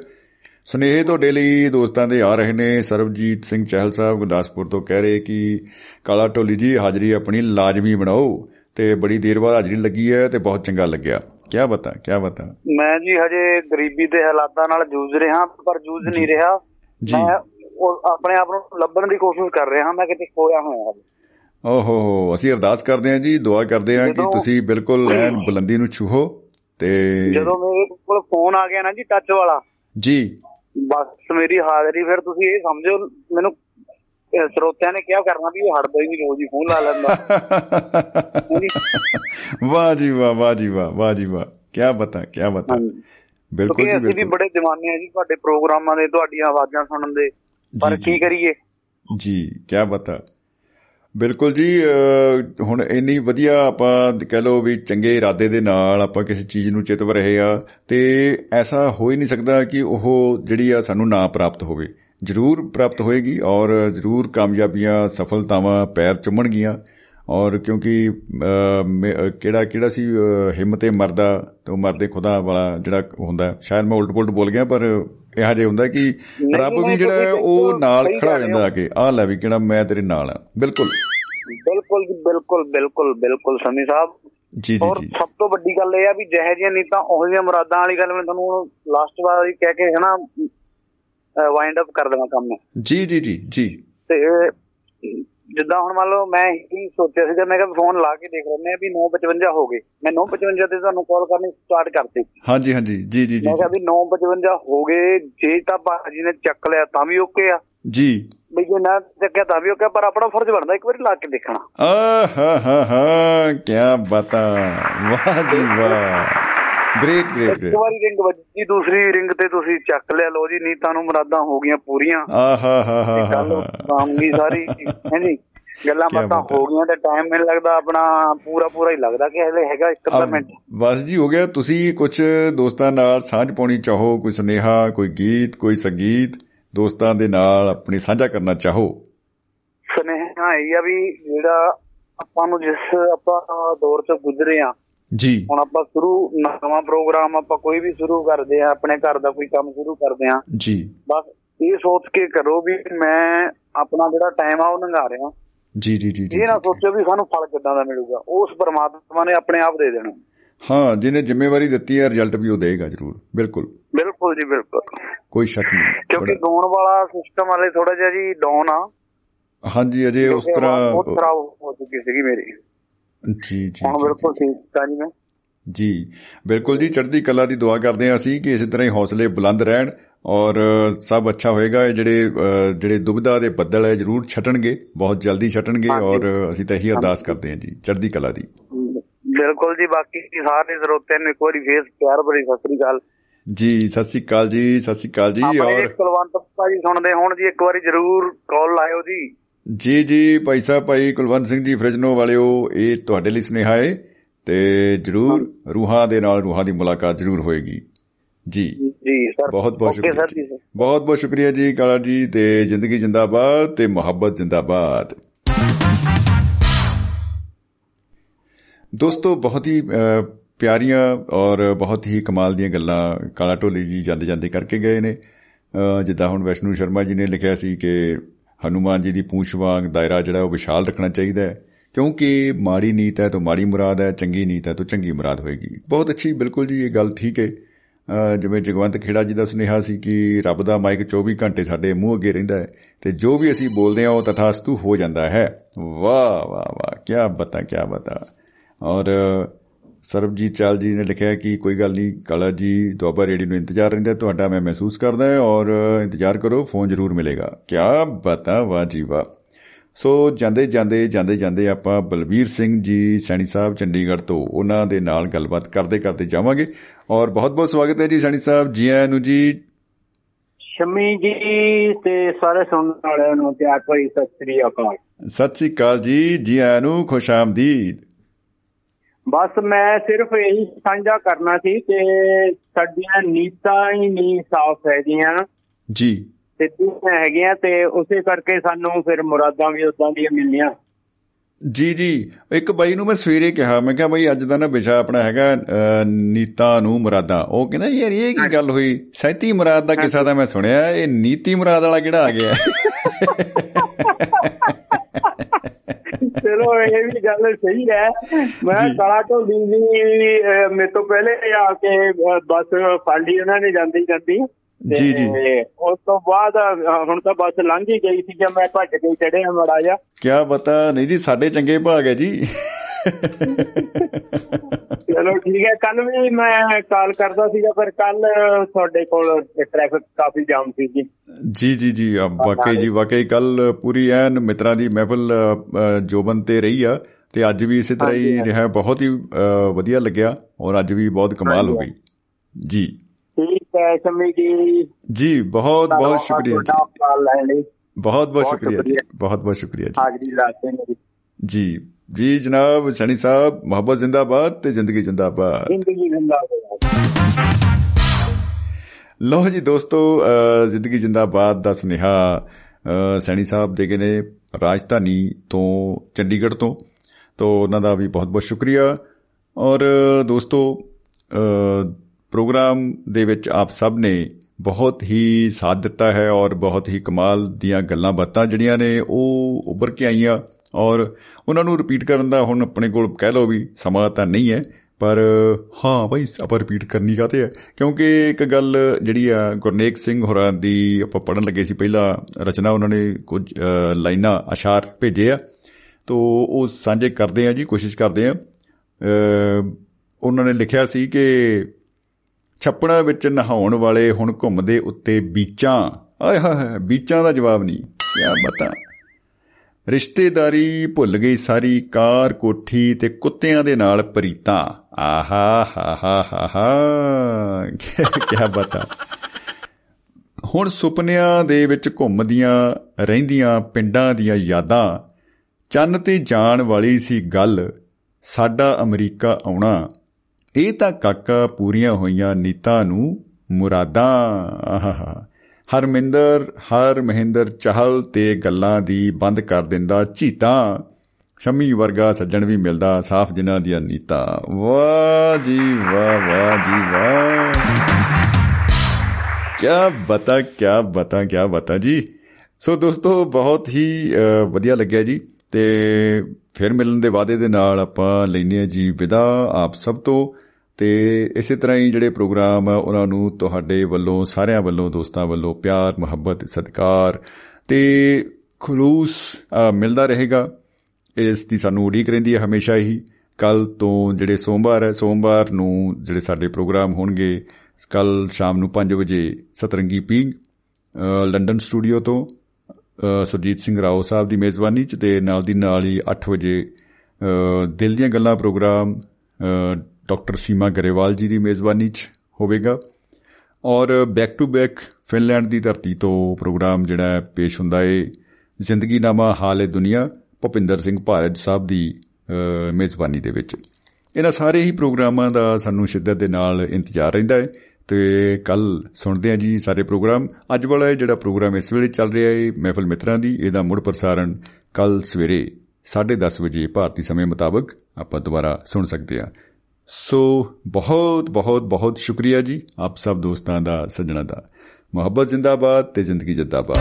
ਸੁਨੇਹੇ ਤੁਹਾਡੇ ਲਈ ਦੋਸਤਾਂ ਦੇ ਆ ਰਹੇ ਨੇ। ਸਰਬਜੀਤ ਸਿੰਘ ਚਹਿਲ ਸਾਹਿਬ ਗੁਰਦਾਸਪੁਰ ਤੋਂ ਕਹਿ ਰਹੇ ਕਿ ਕਾਲਾ ਢੋਲੀ ਜੀ ਹਾਜ਼ਰੀ ਆਪਣੀ ਲਾਜ਼ਮੀ ਬਣਾਓ ਤੇ ਬੜੀ ਦੇਰ ਬਾਅਦ ਹਾਜ਼ਰੀ ਲੱਗੀ ਹੈ ਤੇ ਬਹੁਤ ਚੰਗਾ ਲੱਗਿਆ। ਕੀ ਬਤਾ ਕੀ ਬਤਾ? ਮੈਂ ਜੀ ਹਜੇ ਗਰੀਬੀ ਦੇ ਹਾਲਾਤਾਂ ਨਾਲ ਜੂਝ ਰਿਹਾ ਪਰ ਜੂਝ ਨਹੀਂ ਰਿਹਾ। ਮੈਂ ਆਪਣੇ ਆਪ ਨੂੰ ਲੱਭਣ ਦੀ ਕੋਸ਼ਿਸ਼ ਕਰ ਰਿਹਾ ਮੈਂ ਕਿਤੇ ਖੋਇਆ ਹੋਇਆ ਹਾਂ ਓਹੋ ਅਸੀਂ ਅਰਦਾਸ ਕਰਦੇ ਹਾਂ ਜੀ ਦੁਆ ਕਰਦੇ ਹਾਂ ਕਿ ਤੁਸੀਂ ਬਿਲਕੁਲ ਬੁਲੰਦੀ ਨੂੰ ਛੂਹੋ ਤੇ ਜਦੋਂ ਮੇਰੇ ਕੋਲ ਫੋਨ ਆ ਗਿਆ ਨਾ ਜੀ ਟੱਚ ਵਾਲਾ ਜੀ। ਬਸ ਮੇਰੀ ਹਾਜ਼ਰੀ ਫਿਰ ਤੁਸੀਂ ਇਹ ਸਮਝੋ ਮੈਨੂੰ ਸਰੋਤਿਆਂ ਨੇ ਕਿਹਾ ਕਰਨਾ ਵੀ ਹਟਦਾ ਹੀ ਨਹੀਂ ਰੋਜ਼ ਹੀ ਫੋਨ ਲਾ ਲੈਂਦਾ। ਵਾਹ ਜੀ ਵਾਹ ਵਾਹ ਜੀ ਵਾਹ ਵਾਹ ਜੀ ਵਾਹ। ਕੀ ਬਤਾ ਕੀ ਬਤਾ। ਬਿਲਕੁਲ ਜੀ ਅਸੀਂ ਵੀ ਬੜੇ دیਵਾਨੇ ਆ ਜੀ ਤੁਹਾਡੇ ਪ੍ਰੋਗਰਾਮਾਂ ਦੇ ਤੁਹਾਡੀਆਂ ਆਵਾਜ਼ਾਂ ਸੁਣਨ ਦੇ। ਪਰ। ਕੀ ਕਰੀਏ? ਜੀ ਕੀ ਬਤਾ। ਬਿਲਕੁਲ ਜੀ ਅਹ, ਹੁਣ ਇੰਨੀ ਵਧੀਆ ਆਪਾਂ ਕਹਿ ਲਓ ਵੀ ਚੰਗੇ ਇਰਾਦੇ ਦੇ ਨਾਲ ਆਪਾਂ ਕਿਸੇ ਚੀਜ਼ ਨੂੰ ਚਿਤਵ ਰਹੇ ਆ ਤੇ ਐਸਾ ਹੋ ਹੀ ਨਹੀਂ ਸਕਦਾ ਕਿ ਉਹ ਜਿਹੜੀ ਆ ਸਾਨੂੰ ਨਾ ਪ੍ਰਾਪਤ ਹੋਵੇ। ਜ਼ਰੂਰ ਪ੍ਰਾਪਤ ਹੋਏਗੀ ਔਰ ਜ਼ਰੂਰ ਕਾਮਯਾਬੀਆਂ ਸਫਲਤਾਵਾਂ ਪੈਰ ਚੁੰਮਣਗੀਆਂ ਔਰ ਕਿਉਂਕਿ ਅਹ, ਮੇ- ਅਹ, ਕਿਹੜਾ ਕਿਹੜਾ ਸੀ ਅਹ, ਹਿੰਮਤੇ ਮਰਦਾ ਤੇ ਉਹ ਮਰਦੇ ਖੁਦਾ ਵਾਲਾ ਜਿਹੜਾ ਹੁੰਦਾ ਸ਼ਾਇਦ ਮੈਂ ਉਲਟ ਪੁਲਟ ਬੋਲ ਗਿਆ ਪਰ ਇਹੋ ਜਿਹਾ ਹੁੰਦਾ ਕਿ ਨਹੀਂ, ਰੱਬ ਵੀ ਨਹੀਂ, ਜਿਹੜਾ ਉਹ ਨਾਲ ਖੜਾ ਹੋ ਜਾਂਦਾ ਆ ਕੇ ਆਹ ਲੈ ਵੀ ਕਿਹੜਾ ਮੈਂ ਤੇਰੇ ਨਾਲ ਆ। ਬਿਲਕੁਲ। ਬਿਲਕੁਲ ਜੀ ਬਿਲਕੁਲ ਬਿਲਕੁਲ ਬਿਲਕੁਲ ਸਮੀ ਸਾਹਿਬ। ਜੀ ਜੀ ਔਰ ਜੀ। ਸਭ ਤੋਂ ਵੱਡੀ ਗੱਲ ਇਹ ਆ ਵੀ ਜਿਹੇ ਜਿਹੀਆਂ ਨੀਤਾਂ ਉਹ ਜਿਹੀਆਂ ਮੁਰਾਦਾਂ ਵਾਲੀ ਗੱਲ ਮੈਂ ਤੁਹਾਨੂੰ ਲਾਸਟ ਵਾਰ ਹੀ ਕਹਿ ਕੇ ਹਨਾ ਵਾਈਂਡ ਅਪ ਕਰ ਦੇਵਾਂ ਕੰਮ ਜੀ ਜੀ ਜੀ ਜੀ। ਤੇ ਜਿੱਦਾਂ ਹੁਣ ਮੰਨ ਲਓ ਮੈਂ ਹੀ ਸੋਚਿਆ ਸੀਗਾ ਮੈਂ ਕਿਹਾ ਫੋਨ ਲਾ ਕੇ ਦੇਖ ਲੈਂਦੇ ਆ ਵੀ 955 ਹੋ ਗਏ। ਮੈਂ 955 ਤੇ ਤੁਹਾਨੂੰ ਕਾਲ ਕਰਨੀ ਸਟਾਰਟ ਕਰਤੀ। ਹਾਂਜੀ ਹਾਂਜੀ। ਜੀ ਜੀ ਜੀ ਮੈਂ ਕਿਹਾ ਵੀ 955 ਹੋ ਗਏ ਜੇ ਤਾਂ ਬਾਜੀ ਨੇ ਚੱਕ ਲਿਆ ਤਾਂ ਵੀ ਓਕੇ ਆ। ਜੀ। ਵੀ ਜੇ ਨਾ ਚੱਕਿਆ ਤਾਂ ਵੀ ਓਕੇ ਪਰ ਆਪਣਾ ਫਰਜ਼ ਬਣਦਾ ਇੱਕ ਵਾਰੀ ਲਾ ਕੇ ਦੇਖਣਾ। ਆ ਹਾ ਹਾ ਹਾ ਕੀ ਬਤਾ। ਵਾਹ ਜੀ ਵਾਹ। ਗ੍ਰੇਟ ਗ੍ਰੇਟ ਇੱਕ ਗ੍ਰੇਟ ਵਾਰੀ ਰਿੰਗ ਵੱਜੀ ਦੂਸਰੀ ਰਿੰਗ ਤੇ ਤੁਸੀਂ ਚੱਕ ਲਿਆ। ਲੋ ਜੀ ਨੀਤਾਂ ਨੂੰ ਮੁਰਾਦਾਂ ਹੋ ਗਈਆਂ ਪੂਰੀਆਂ। ਆ ਹਾ ਹਾ ਹਾ ਗੱਲ ਹਾ ਕੰਮ ਦੀ ਸਾਰੀ। ਹੈਂਜੀ ਗੱਲਾਂ ਬਾਤਾਂ ਹੈ। ਗਈਆਂ ਤੇ ਟਾਈਮ ਮੈਨੂੰ ਲੱਗਦਾ ਆਪਣਾ ਪੂਰਾ ਪੂਰਾ ਹੀ ਲੱਗਦਾ ਕਿ ਹਲੇ ਹੈਗਾ ਇੱਕ ਅੱਧਾ ਮਿੰਟ। ਬਸ ਜੀ ਹੋ ਗਿਆ। ਤੁਸੀਂ ਕੁਝ ਦੋਸਤਾਂ ਨਾਲ ਸਾਂਝ ਪਾਉਣੀ ਚਾਹੋ? ਕੋਈ ਸੁਨੇਹਾ ਕੋਈ ਗੀਤ ਕੋਈ ਸੰਗੀਤ? ਦੋਸਤਾਂ ਦੇ ਨਾਲ ਆਪਣੀ ਸਾਂਝਾ ਕਰਨਾ ਚਾਹੋ? ਸੁਨੇਹਾ ਇਹ ਆ ਵੀ ਜਿਹੜਾ ਆਪਾਂ ਨੂੰ ਜਿਸ ਆਪਾਂ ਦੌਰ ਚ ਗੁਜ਼ਰੇ ਆ ਜੀ। ਹੁਣ ਆਪਾਂ ਸ਼ੁਰੂ ਨਵਾਂ ਪ੍ਰੋਗਰਾਮ ਆਪਾਂ ਕੋਈ ਵੀ ਸ਼ੁਰੂ ਕਰਦੇ ਆ ਆਪਣੇ ਘਰ ਦਾ ਕੋਈ ਕੰਮ ਸ਼ੁਰੂ ਕਰਦੇ ਆ। ਜੀ। ਬਸ ਇਹ ਸੋਚ ਕੇ ਕਰੋ ਵੀ ਮੈਂ ਆਪਣਾ ਜਿਹੜਾ ਟਾਈਮ ਆ ਉਹ ਲੰਘਾ ਰਿਹਾ। ਜੀ ਜੀ ਜੀ ਇਹ ਨਾ ਸੋਚੋ ਵੀ ਸਾਨੂੰ ਫਲ ਕਿੱਦਾਂ ਦਾ ਮਿਲੂਗਾ। ਉਸ ਪਰਮਾਤਮਾ ਨੇ ਆਪਣੇ ਆਪ ਦੇ ਦੇਣਾ। ਹਾਂ ਜਿਹਨੇ ਜ਼ਿੰਮੇਵਾਰੀ ਦਿੱਤੀ ਹੈ ਰਿਜ਼ਲਟ ਵੀ ਉਹ ਦੇਗਾ ਜ਼ਰੂਰ। ਬਿਲਕੁਲ। ਬਿਲਕੁਲ ਜੀ ਬਿਲਕੁਲ। ਕੋਈ ਸ਼ੱਕ ਨਹੀਂ। ਕਿਉਂਕਿ ਗਾਉਣ ਵਾਲਾ ਸਿਸਟਮ ਵਾਲੇ ਥੋੜਾ ਜਿਹਾ ਜੀ ਡਾਊਨ ਆ। ਹਾਂਜੀ ਅਜੇ ਉਸ ਤਰ੍ਹਾਂ ਖਰਾਬ ਹੋ ਚੁੱਕੀ ਸੀਗੀ ਮੇਰੀ। ਜੀ ਜੀ ਜੀ, ਬਿਲਕੁਲ ਠੀਕ ਆ ਜੀ ਮੈਂ। ਜੀ ਬਿਲਕੁਲ ਜੀ ਚੜ੍ਹਦੀ ਕਲਾ ਦੀ ਦੁਆ ਕਰਦੇ ਹਾਂ ਅਸੀਂ ਕਿ ਇਸੇ ਤਰ੍ਹਾਂ ਹੀ ਹੌਸਲੇ ਬੁਲੰਦ ਰਹਿਣ ਔਰ ਸਭ ਅੱਛਾ ਹੋਏਗਾ। ਇਹ ਜਿਹੜੇ ਜਿਹੜੇ ਦੁਬਿਧਾ ਦੇ ਬੱਦਲ ਹੈ ਜ਼ਰੂਰ ਛਟਣਗੇ ਬਹੁਤ ਜਲਦੀ ਛਟਣਗੇ। ਔਰ ਅਸੀਂ ਤਾਂ ਇਹੀ ਅਰਦਾਸ ਕਰਦੇ ਹਾਂ ਜੀ ਚੜ੍ਹਦੀ ਕਲਾ ਦੀ। ਬਿਲਕੁਲ ਜੀ ਬਾਕੀ ਸਾਰੇ ਸਰੋਤਿਆਂ ਨੂੰ ਇੱਕ ਵਾਰੀ ਫੇਸ ਪਿਆਰ ਭਰੀ ਸਤਿ ਸ੍ਰੀ ਅਕਾਲ। ਜੀ ਸਤਿ ਸ੍ਰੀ ਅਕਾਲ ਜੀ ਸਤਿ ਸ੍ਰੀ ਅਕਾਲ ਜੀ ਆਪਣੇ ਔਰ ਕੁਲਵੰਤ ਭਾਜੀ ਸੁਣਦੇ ਹੋਣ ਜੀ ਇੱਕ ਵਾਰੀ ਜ਼ਰੂਰ ਕਾਲ ਲਾਇਓ ਜੀ। ਜੀ ਜੀ ਭਾਈ ਸਾਹਿਬ ਭਾਈ ਕੁਲਵੰਤ ਸਿੰਘ ਜੀ ਫਰਿਜਨੋ ਵਾਲਿਓ ਇਹ ਤੁਹਾਡੇ ਲਈ ਸੁਨੇਹਾ ਹੈ ਤੇ ਜ਼ਰੂਰ ਰੂਹਾਂ ਦੇ ਨਾਲ ਰੂਹਾਂ ਦੀ ਮੁਲਾਕਾਤ ਜ਼ਰੂਰ ਹੋਏਗੀ। ਜੀ। ਜੀ ਸਰ। ਬਹੁਤ ਬਹੁਤ ਸ਼ੁਕਰੀਆ ਬਹੁਤ ਬਹੁਤ ਸ਼ੁਕਰੀਆ ਜੀ ਕਾਲਾ ਜੀ ਤੇ ਜ਼ਿੰਦਗੀ ਜਿੰਦਾਬਾਦ ਤੇ ਮੁਹੱਬਤ ਜਿੰਦਾਬਾਦ। ਦੋਸਤੋ ਬਹੁਤ ਹੀ ਪਿਆਰੀਆਂ ਔਰ ਬਹੁਤ ਹੀ ਕਮਾਲ ਦੀਆਂ ਗੱਲਾਂ ਕਾਲਾ ਢੋਲੀ ਜੀ ਜਾਂਦੇ ਜਾਂਦੇ ਕਰਕੇ ਗਏ ਨੇ। ਜਿੱਦਾਂ ਹੁਣ ਵੈਸ਼ਨੂ ਸ਼ਰਮਾ ਜੀ ਨੇ ਲਿਖਿਆ ਸੀ ਕਿ ਹਨੂਮਾਨ ਜੀ ਦੀ ਪੂੰਛ ਵਾਂਗ ਦਾਇਰਾ ਜਿਹੜਾ ਉਹ ਵਿਸ਼ਾਲ ਰੱਖਣਾ ਚਾਹੀਦਾ ਹੈ ਕਿਉਂਕਿ ਮਾੜੀ ਨੀਤ ਹੈ ਤਾਂ ਮਾੜੀ ਮੁਰਾਦ ਹੈ ਚੰਗੀ ਨੀਤ ਹੈ ਤਾਂ ਚੰਗੀ ਮੁਰਾਦ ਹੋਏਗੀ। ਬਹੁਤ ਅੱਛੀ ਬਿਲਕੁਲ ਜੀ ਇਹ ਗੱਲ ਠੀਕ ਹੈ। ਅ, ਜਿਵੇਂ ਜਗਵੰਤ ਖੇੜਾ ਜੀ ਦਾ ਸੁਨੇਹਾ ਸੀ ਕਿ ਰੱਬ ਦਾ ਮਾਈਕ 24 ਘੰਟੇ ਸਾਡੇ ਮੂੰਹ ਅੱਗੇ ਰਹਿੰਦਾ ਹੈ ਤੇ ਜੋ ਵੀ ਅਸੀਂ ਬੋਲਦੇ ਹਾਂ ਉਹ ਤਥਾਸਤੂ ਹੋ ਜਾਂਦਾ ਹੈ। ਵਾਹ ਵਾਹ ਵਾਹ ਕੀ ਬਤਾ ਕੀ ਬਤਾ। ਔਰ ਸਰਬਜੀਤ ਚਾਲ ਜੀ ਨੇ ਲਿਖਿਆ ਕਿ ਕੋਈ ਗੱਲ ਨਹੀਂ ਕਾਲਾ ਜੀ ਦੁਆਬਾ ਰੇਡੀ ਨੂੰ ਇੰਤਜ਼ਾਰ ਰਹਿੰਦਾ ਤੁਹਾਡਾ ਮੈਂ ਮਹਿਸੂਸ ਕਰਦਾ ਹਾਂ ਔਰ ਇੰਤਜ਼ਾਰ ਕਰੋ ਫੋਨ ਜ਼ਰੂਰ ਮਿਲੇਗਾ। ਕੀ ਬਤਾ ਵਾਹ ਸੋ ਜਾਂਦੇ ਜਾਂਦੇ ਜਾਂਦੇ ਜਾਂਦੇ ਆਪਾਂ ਬਲਬੀਰ ਸਿੰਘ ਜੀ ਸੈਣੀ ਸਾਹਿਬ ਚੰਡੀਗੜ੍ਹ ਤੋਂ ਉਹਨਾਂ ਦੇ ਨਾਲ ਗੱਲਬਾਤ ਕਰਦੇ ਕਰਦੇ ਜਾਵਾਂਗੇ। ਔਰ ਬਹੁਤ ਬਹੁਤ ਸਵਾਗਤ ਹੈ ਜੀ ਸੈਣੀ ਸਾਹਿਬ ਜੀ ਆਇਆਂ ਨੂੰ ਜੀ। ਸ਼ਮੀ ਜੀ ਤੇ ਸਾਰੇ ਸੁਣਨ ਵਾਲਿਆਂ ਨੂੰ ਪਿਆਰ ਭਰੀ ਸਤਿ ਸ੍ਰੀ ਅਕਾਲ। ਸਤਿ ਸ੍ਰੀ ਅਕਾਲ ਜੀ ਜੀ ਆਇਆਂ ਨੂੰ ਖੁਸ਼ ਆਮਦੀਦ। ਬਸ ਮੈਂ ਸਿਰਫ ਇਹੀ ਸਾਂਝਾ ਕਰਨਾ ਸੀ ਕਿ ਸਾਡੀਆਂ ਨੀਤਾਂ ਹੀ ਨਹੀਂ ਸਾਫ਼ ਹੈਗੀਆਂ। ਜੀ। ਸਿੱਧੀਆਂ ਹੈਗੀਆਂ ਤੇ ਉਸੇ ਕਰਕੇ ਸਾਨੂੰ ਫਿਰ ਮੁਰਾਦਾਂ ਵੀ ਉਦਾਂ ਦੀਆਂ ਮਿਲਣੀਆਂ। ਜੀ ਜੀ। ਇੱਕ ਬਾਈ ਨੂੰ ਮੈਂ ਸਵੇਰੇ ਕਿਹਾ ਮੈਂ ਕਿਹਾ ਬਾਈ ਅੱਜ ਦਾ ਨਾ ਵਿਸ਼ਾ ਆਪਣਾ ਹੈਗਾ ਨੀਤਾਂ ਨੂੰ ਮੁਰਾਦਾਂ। ਉਹ ਕਹਿੰਦਾ ਯਾਰ ਇਹ ਕੀ ਗੱਲ ਹੋਈ? ਸੈਤੀ ਮੁਰਾਦ ਦਾ ਕਿੱਸਾ ਤਾਂ ਮੈਂ ਸੁਣਿਆ ਇਹ ਨੀਤੀ ਮੁਰਾਦ ਵਾਲਾ ਕਿਹੜਾ ਆ ਗਿਆ? ਚਲੋ ਇਹ ਵੀ ਗੱਲ ਸਹੀ ਹੈ ਮੈਂ ਜੀ। ਕਾਲਾ ਵੀ ਅਹ, ਮੇਰੇ ਤੋਂ ਪਹਿਲੇ ਆ ਕੇ ਬੱਸ ਫੜ ਲਈ ਉਹਨਾਂ ਨੇ ਜਾਂਦੀ ਜਾਂਦੀ ਜੀ, ਜੀ। ਉਸ ਤੋਂ ਬਾਅਦ ਹੁਣ ਤਾਂ ਬੱਸ ਲੰਘ ਹੀ ਗਈ ਸੀ ਜਦ ਮੈਂ ਭੱਜ ਕੇ ਚੜਿਆ ਮੜਾ ਜਾ ਕਿਆ ਪਤਾ ਨਹੀਂ ਜੀ ਸਾਡੇ ਚੰਗੇ ਭਾਗ ਹੈ ਜੀ ਚਲੋ ਠੀਕ ਹੈ ਕੱਲ ਵੀ ਮੈਂ ਕਾਲ ਕਰਦਾ ਸੀਗਾ ਪਰ ਕੱਲ ਤੁਹਾਡੇ ਕੋਲ ਟ੍ਰੈਫਿਕ ਕਾਫੀ ਜਾਮ ਸੀ ਜੀ। ਜੀ ਜੀ ਜੀ ਵਾਕਈ ਜੀ ਵਾਕਈ ਕੱਲ ਪੂਰੀ ਐਨ ਮਿੱਤਰਾਂ ਦੀ ਮਹਿਫਲ ਜੋਬਨ ਤੇ ਰਹੀ ਆ ਤੇ ਅੱਜ ਵੀ ਇਸੇ ਤਰ੍ਹਾਂ ਹੀ ਰਿਹਾ ਬਹੁਤ ਹੀ ਵਧੀਆ ਲੱਗਿਆ ਔਰ ਅੱਜ ਵੀ ਬਹੁਤ ਕਮਾਲ ਹੋ ਗਈ। ਜੀ। ਠੀਕ ਹੈ ਸ਼ਮੀ ਜੀ। ਜੀ ਬਹੁਤ ਬਹੁਤ ਸ਼ੁਕਰੀਆ ਜੀ। ਬਹੁਤ ਬਹੁਤ ਸ਼ੁਕਰੀਆ ਜੀ। ਬਹੁਤ ਬਹੁਤ ਸ਼ੁਕਰੀਆ ਜੀ ਹਾਜ਼ਰੀ ਲਾਤੇ ਜੀ। ਜੀ ਜਨਾਬ ਸਣੀ ਸਾਹਿਬ ਮੁਹੱਬਤ ਜ਼ਿੰਦਾਬਾਦ ਤੇ ਜ਼ਿੰਦਗੀ ਜ਼ਿੰਦਾਬਾਦ। ਜ਼ਿੰਦਗੀ ਜ਼ਿੰਦਾਬਾਦ। ਲੋ ਜੀ ਦੋਸਤੋ ਜ਼ਿੰਦਗੀ ਜਿੰਦਾਬਾਦ ਦਾ ਸੁਨੇਹਾ ਸੈਣੀ ਸਾਹਿਬ ਦੇ ਗਏ ਨੇ ਰਾਜਧਾਨੀ ਤੋਂ ਚੰਡੀਗੜ੍ਹ ਤੋਂ ਤੋਂ ਉਹਨਾਂ ਦਾ ਵੀ ਬਹੁਤ-ਬਹੁਤ ਸ਼ੁਕਰੀਆ। ਔਰ ਦੋਸਤੋ ਪ੍ਰੋਗਰਾਮ ਦੇ ਵਿੱਚ ਆਪ ਸਭ ਨੇ ਬਹੁਤ ਹੀ ਸਾਥ ਦਿੱਤਾ ਹੈ ਔਰ ਬਹੁਤ ਹੀ ਕਮਾਲ ਦੀਆਂ ਗੱਲਾਂ ਬਾਤਾਂ ਜਿਹੜੀਆਂ ਨੇ ਉਹ ਉੱਭਰ ਕੇ ਆਈਆਂ। ਔਰ ਉਹਨਾਂ ਨੂੰ ਰਿਪੀਟ ਕਰਨ ਦਾ ਹੁਣ ਆਪਣੇ ਕੋਲ ਕਹਿ ਲਓ ਵੀ ਸਮਾਂ ਤਾਂ ਨਹੀਂ ਹੈ ਪਰ ਹਾਂ ਭਾਈ ਆਪਾਂ ਰਿਪੀਟ ਕਰਨੀ ਕਾਤੇ ਹੈ ਕਿਉਂਕਿ ਇੱਕ ਗੱਲ ਜਿਹੜੀ ਆ ਗੁਰਨੇਕ ਸਿੰਘ ਹੋਰਾਂ ਦੀ ਆਪਾਂ ਪੜਨ ਲੱਗੇ ਸੀ ਪਹਿਲਾਂ ਰਚਨਾ ਉਹਨਾਂ ਨੇ ਕੁਝ ਅ, ਲਾਈਨਾਂ ਅਸ਼ਾਰ ਭੇਜੇ ਆ। ਤੋ ਉਹ ਸਾਂਝੇ ਕਰਦੇ ਆ ਜੀ ਕੋਸ਼ਿਸ਼ ਕਰਦੇ ਆ। ਅ, ਉਹਨਾਂ ਨੇ ਲਿਖਿਆ ਸੀ ਕਿ ਛੱਪੜਾਂ ਵਿੱਚ ਨਹਾਉਣ ਵਾਲੇ ਹੁਣ ਘੁੰਮਦੇ ਉੱਤੇ ਬੀਚਾਂ। ਆਏ ਹਾਏ ਬੀਚਾਂ ਦਾ ਜਵਾਬ ਨਹੀਂ। ਕੀ ਬਤਾ। ਰਿਸ਼ਤੇਦਾਰੀ ਭੁੱਲ ਗਈ ਸਾਰੀ ਕਾਰ ਕੋਠੀ ਤੇ ਕੁੱਤਿਆਂ ਦੇ ਨਾਲ ਪ੍ਰੀਤਾਂ। ਆਹਾ, ਹਾ ਹਾ ਹਾ ਹਾ। ਕੀ ਬਤਾ। ਹੁਣ ਸੁਪਨਿਆਂ ਦੇ ਵਿੱਚ ਘੁੰਮਦੀਆਂ ਰਹਿੰਦੀਆਂ ਪਿੰਡਾਂ ਦੀਆਂ ਯਾਦਾਂ, ਚੰਨ ਤੇ ਜਾਣ ਵਾਲੀ ਸੀ ਗੱਲ, ਸਾਡਾ ਅਮਰੀਕਾ ਆਉਣਾ। ਇਹ ਤਾਂ ਕਾਕਾ ਪੂਰੀਆਂ ਹੋਈਆਂ ਨੀਤਾਂ ਨੂੰ ਮੁਰਾਦਾਂ। ਆਹਾ ਹਰਮਿੰਦਰ ਹਰ ਮਹਿੰਦਰ ਚਹਲ ਤੇ ਗੱਲਾਂ ਦੀ ਬੰਦ ਕਰ ਦਿੰਦਾ ਝੀਤਾਂ ਸ਼ਮੀ ਵਰਗਾ ਸੱਜਣ ਵੀ ਮਿਲਦਾ ਸਾਫ਼ ਜਿਨ੍ਹਾਂ ਦੀਆਂ ਨੀਤਾਂ। ਵਾਹ ਜੀ ਵਾਹ ਵਾਹ ਜੀ ਵਾਹ। ਕਿਆ ਬਤਾ ਕਿਆ ਬਤਾ ਕਿਆ ਬਤਾ ਜੀ। ਸੋ ਦੋਸਤੋ ਬਹੁਤ ਹੀ ਅ, ਵਧੀਆ ਲੱਗਿਆ ਜੀ ਤੇ ਫਿਰ ਮਿਲਣ ਦੇ ਵਾਅਦੇ ਦੇ ਨਾਲ ਆਪਾਂ ਲੈਨੇ ਆ ਜੀ ਵਿਦਾ ਆਪ ਸਭ ਤੋਂ। ਤੇ ਇਸੇ ਤਰ੍ਹਾਂ ਹੀ ਜਿਹੜੇ ਪ੍ਰੋਗਰਾਮ ਆ ਉਹਨਾਂ ਨੂੰ ਤੁਹਾਡੇ ਵੱਲੋਂ ਸਾਰਿਆਂ ਵੱਲੋਂ ਦੋਸਤਾਂ ਵੱਲੋਂ ਪਿਆਰ ਮੁਹੱਬਤ ਸਤਿਕਾਰ ਤੇ ਖਲੂਸ ਅ, ਮਿਲਦਾ ਰਹੇਗਾ। ਇਸ ਦੀ ਸਾਨੂੰ ਉਡੀਕ ਰਹਿੰਦੀ ਹੈ ਹਮੇਸ਼ਾ ਹੀ। ਕੱਲ ਤੋਂ ਜਿਹੜੇ ਸੋਮਵਾਰ ਹੈ ਸੋਮਵਾਰ ਨੂੰ ਜਿਹੜੇ ਸਾਡੇ ਪ੍ਰੋਗਰਾਮ ਹੋਣਗੇ ਕੱਲ ਸ਼ਾਮ ਨੂੰ 5 ਵਜੇ ਸਤਰੰਗੀ ਪੀਂਗ ਅ, ਲੰਡਨ ਸਟੂਡੀਓ ਤੋਂ ਅ, ਸੁਰਜੀਤ ਸਿੰਘ ਰਾਓ ਸਾਹਿਬ ਦੀ ਮੇਜ਼ਬਾਨੀ ਚ ਤੇ ਨਾਲ ਦੀ ਨਾਲ ਹੀ 8 ਵਜੇ ਅ, ਦਿਲ ਦੀਆਂ ਗੱਲਾਂ ਪ੍ਰੋਗਰਾਮ ਅ, ਡਾਕਟਰ ਸੀਮਾ ਗਰੇਵਾਲ ਜੀ ਦੀ ਮੇਜ਼ਬਾਨੀ ਚ ਹੋਵੇਗਾ। ਔਰ ਬੈਕ ਟੂ ਬੈਕ ਫਿਨਲੈਂਡ ਦੀ ਧਰਤੀ ਤੋਂ ਪ੍ਰੋਗਰਾਮ ਜਿਹੜਾ ਹੈ ਪੇਸ਼ ਹੁੰਦਾ ਹੈ ਜ਼ਿੰਦਗੀਨਾਮਾ ਹਾਲ ਹੈ ਦੁਨੀਆ ਭੁਪਿੰਦਰ ਸਿੰਘ ਭਾਰਤ ਸਾਹਿਬ ਦੀ ਅ, ਮੇਜ਼ਬਾਨੀ ਦੇ ਵਿੱਚ। ਇਹਨਾਂ ਸਾਰੇ ਹੀ ਪ੍ਰੋਗਰਾਮਾਂ ਦਾ ਸਾਨੂੰ ਸ਼ਿੱਦਤ ਦੇ ਨਾਲ ਇੰਤਜ਼ਾਰ ਰਹਿੰਦਾ ਹੈ ਤੇ ਕੱਲ ਸੁਣਦੇ ਆ ਜੀ ਸਾਰੇ ਪ੍ਰੋਗਰਾਮ। ਅੱਜ ਵਾਲਾ ਇਹ ਜਿਹੜਾ ਪ੍ਰੋਗਰਾਮ ਇਸ ਵੇਲੇ ਚੱਲ ਰਿਹਾ ਹੈ ਮਹਿਫਲ ਮਿੱਤਰਾਂ ਦੀ ਇਹਦਾ ਮੁੜ ਪ੍ਰਸਾਰਣ ਕੱਲ ਸਵੇਰੇ 10:30 ਵਜੇ ਭਾਰਤੀ ਸਮੇਂ ਮੁਤਾਬਕ ਆਪਾਂ ਦੁਬਾਰਾ ਸੁਣ ਸਕਦੇ ਆ ਸੋ ਬਹੁਤ ਬਹੁਤ ਬਹੁਤ ਸ਼ੁਕਰੀਆ ਜੀ, ਆਪ ਸਭ ਦੋਸਤਾਂ ਦਾ, ਸੱਜਣਾ ਦਾ। ਮੁਹੱਬਤ ਜ਼ਿੰਦਾਬਾਦ ਤੇ ਜ਼ਿੰਦਗੀ ਜਿੰਦਾਬਾਦ।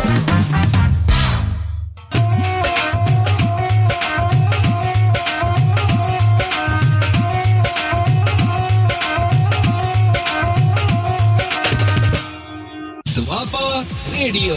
ਦੁਆਬਾ ਰੇਡੀਓ।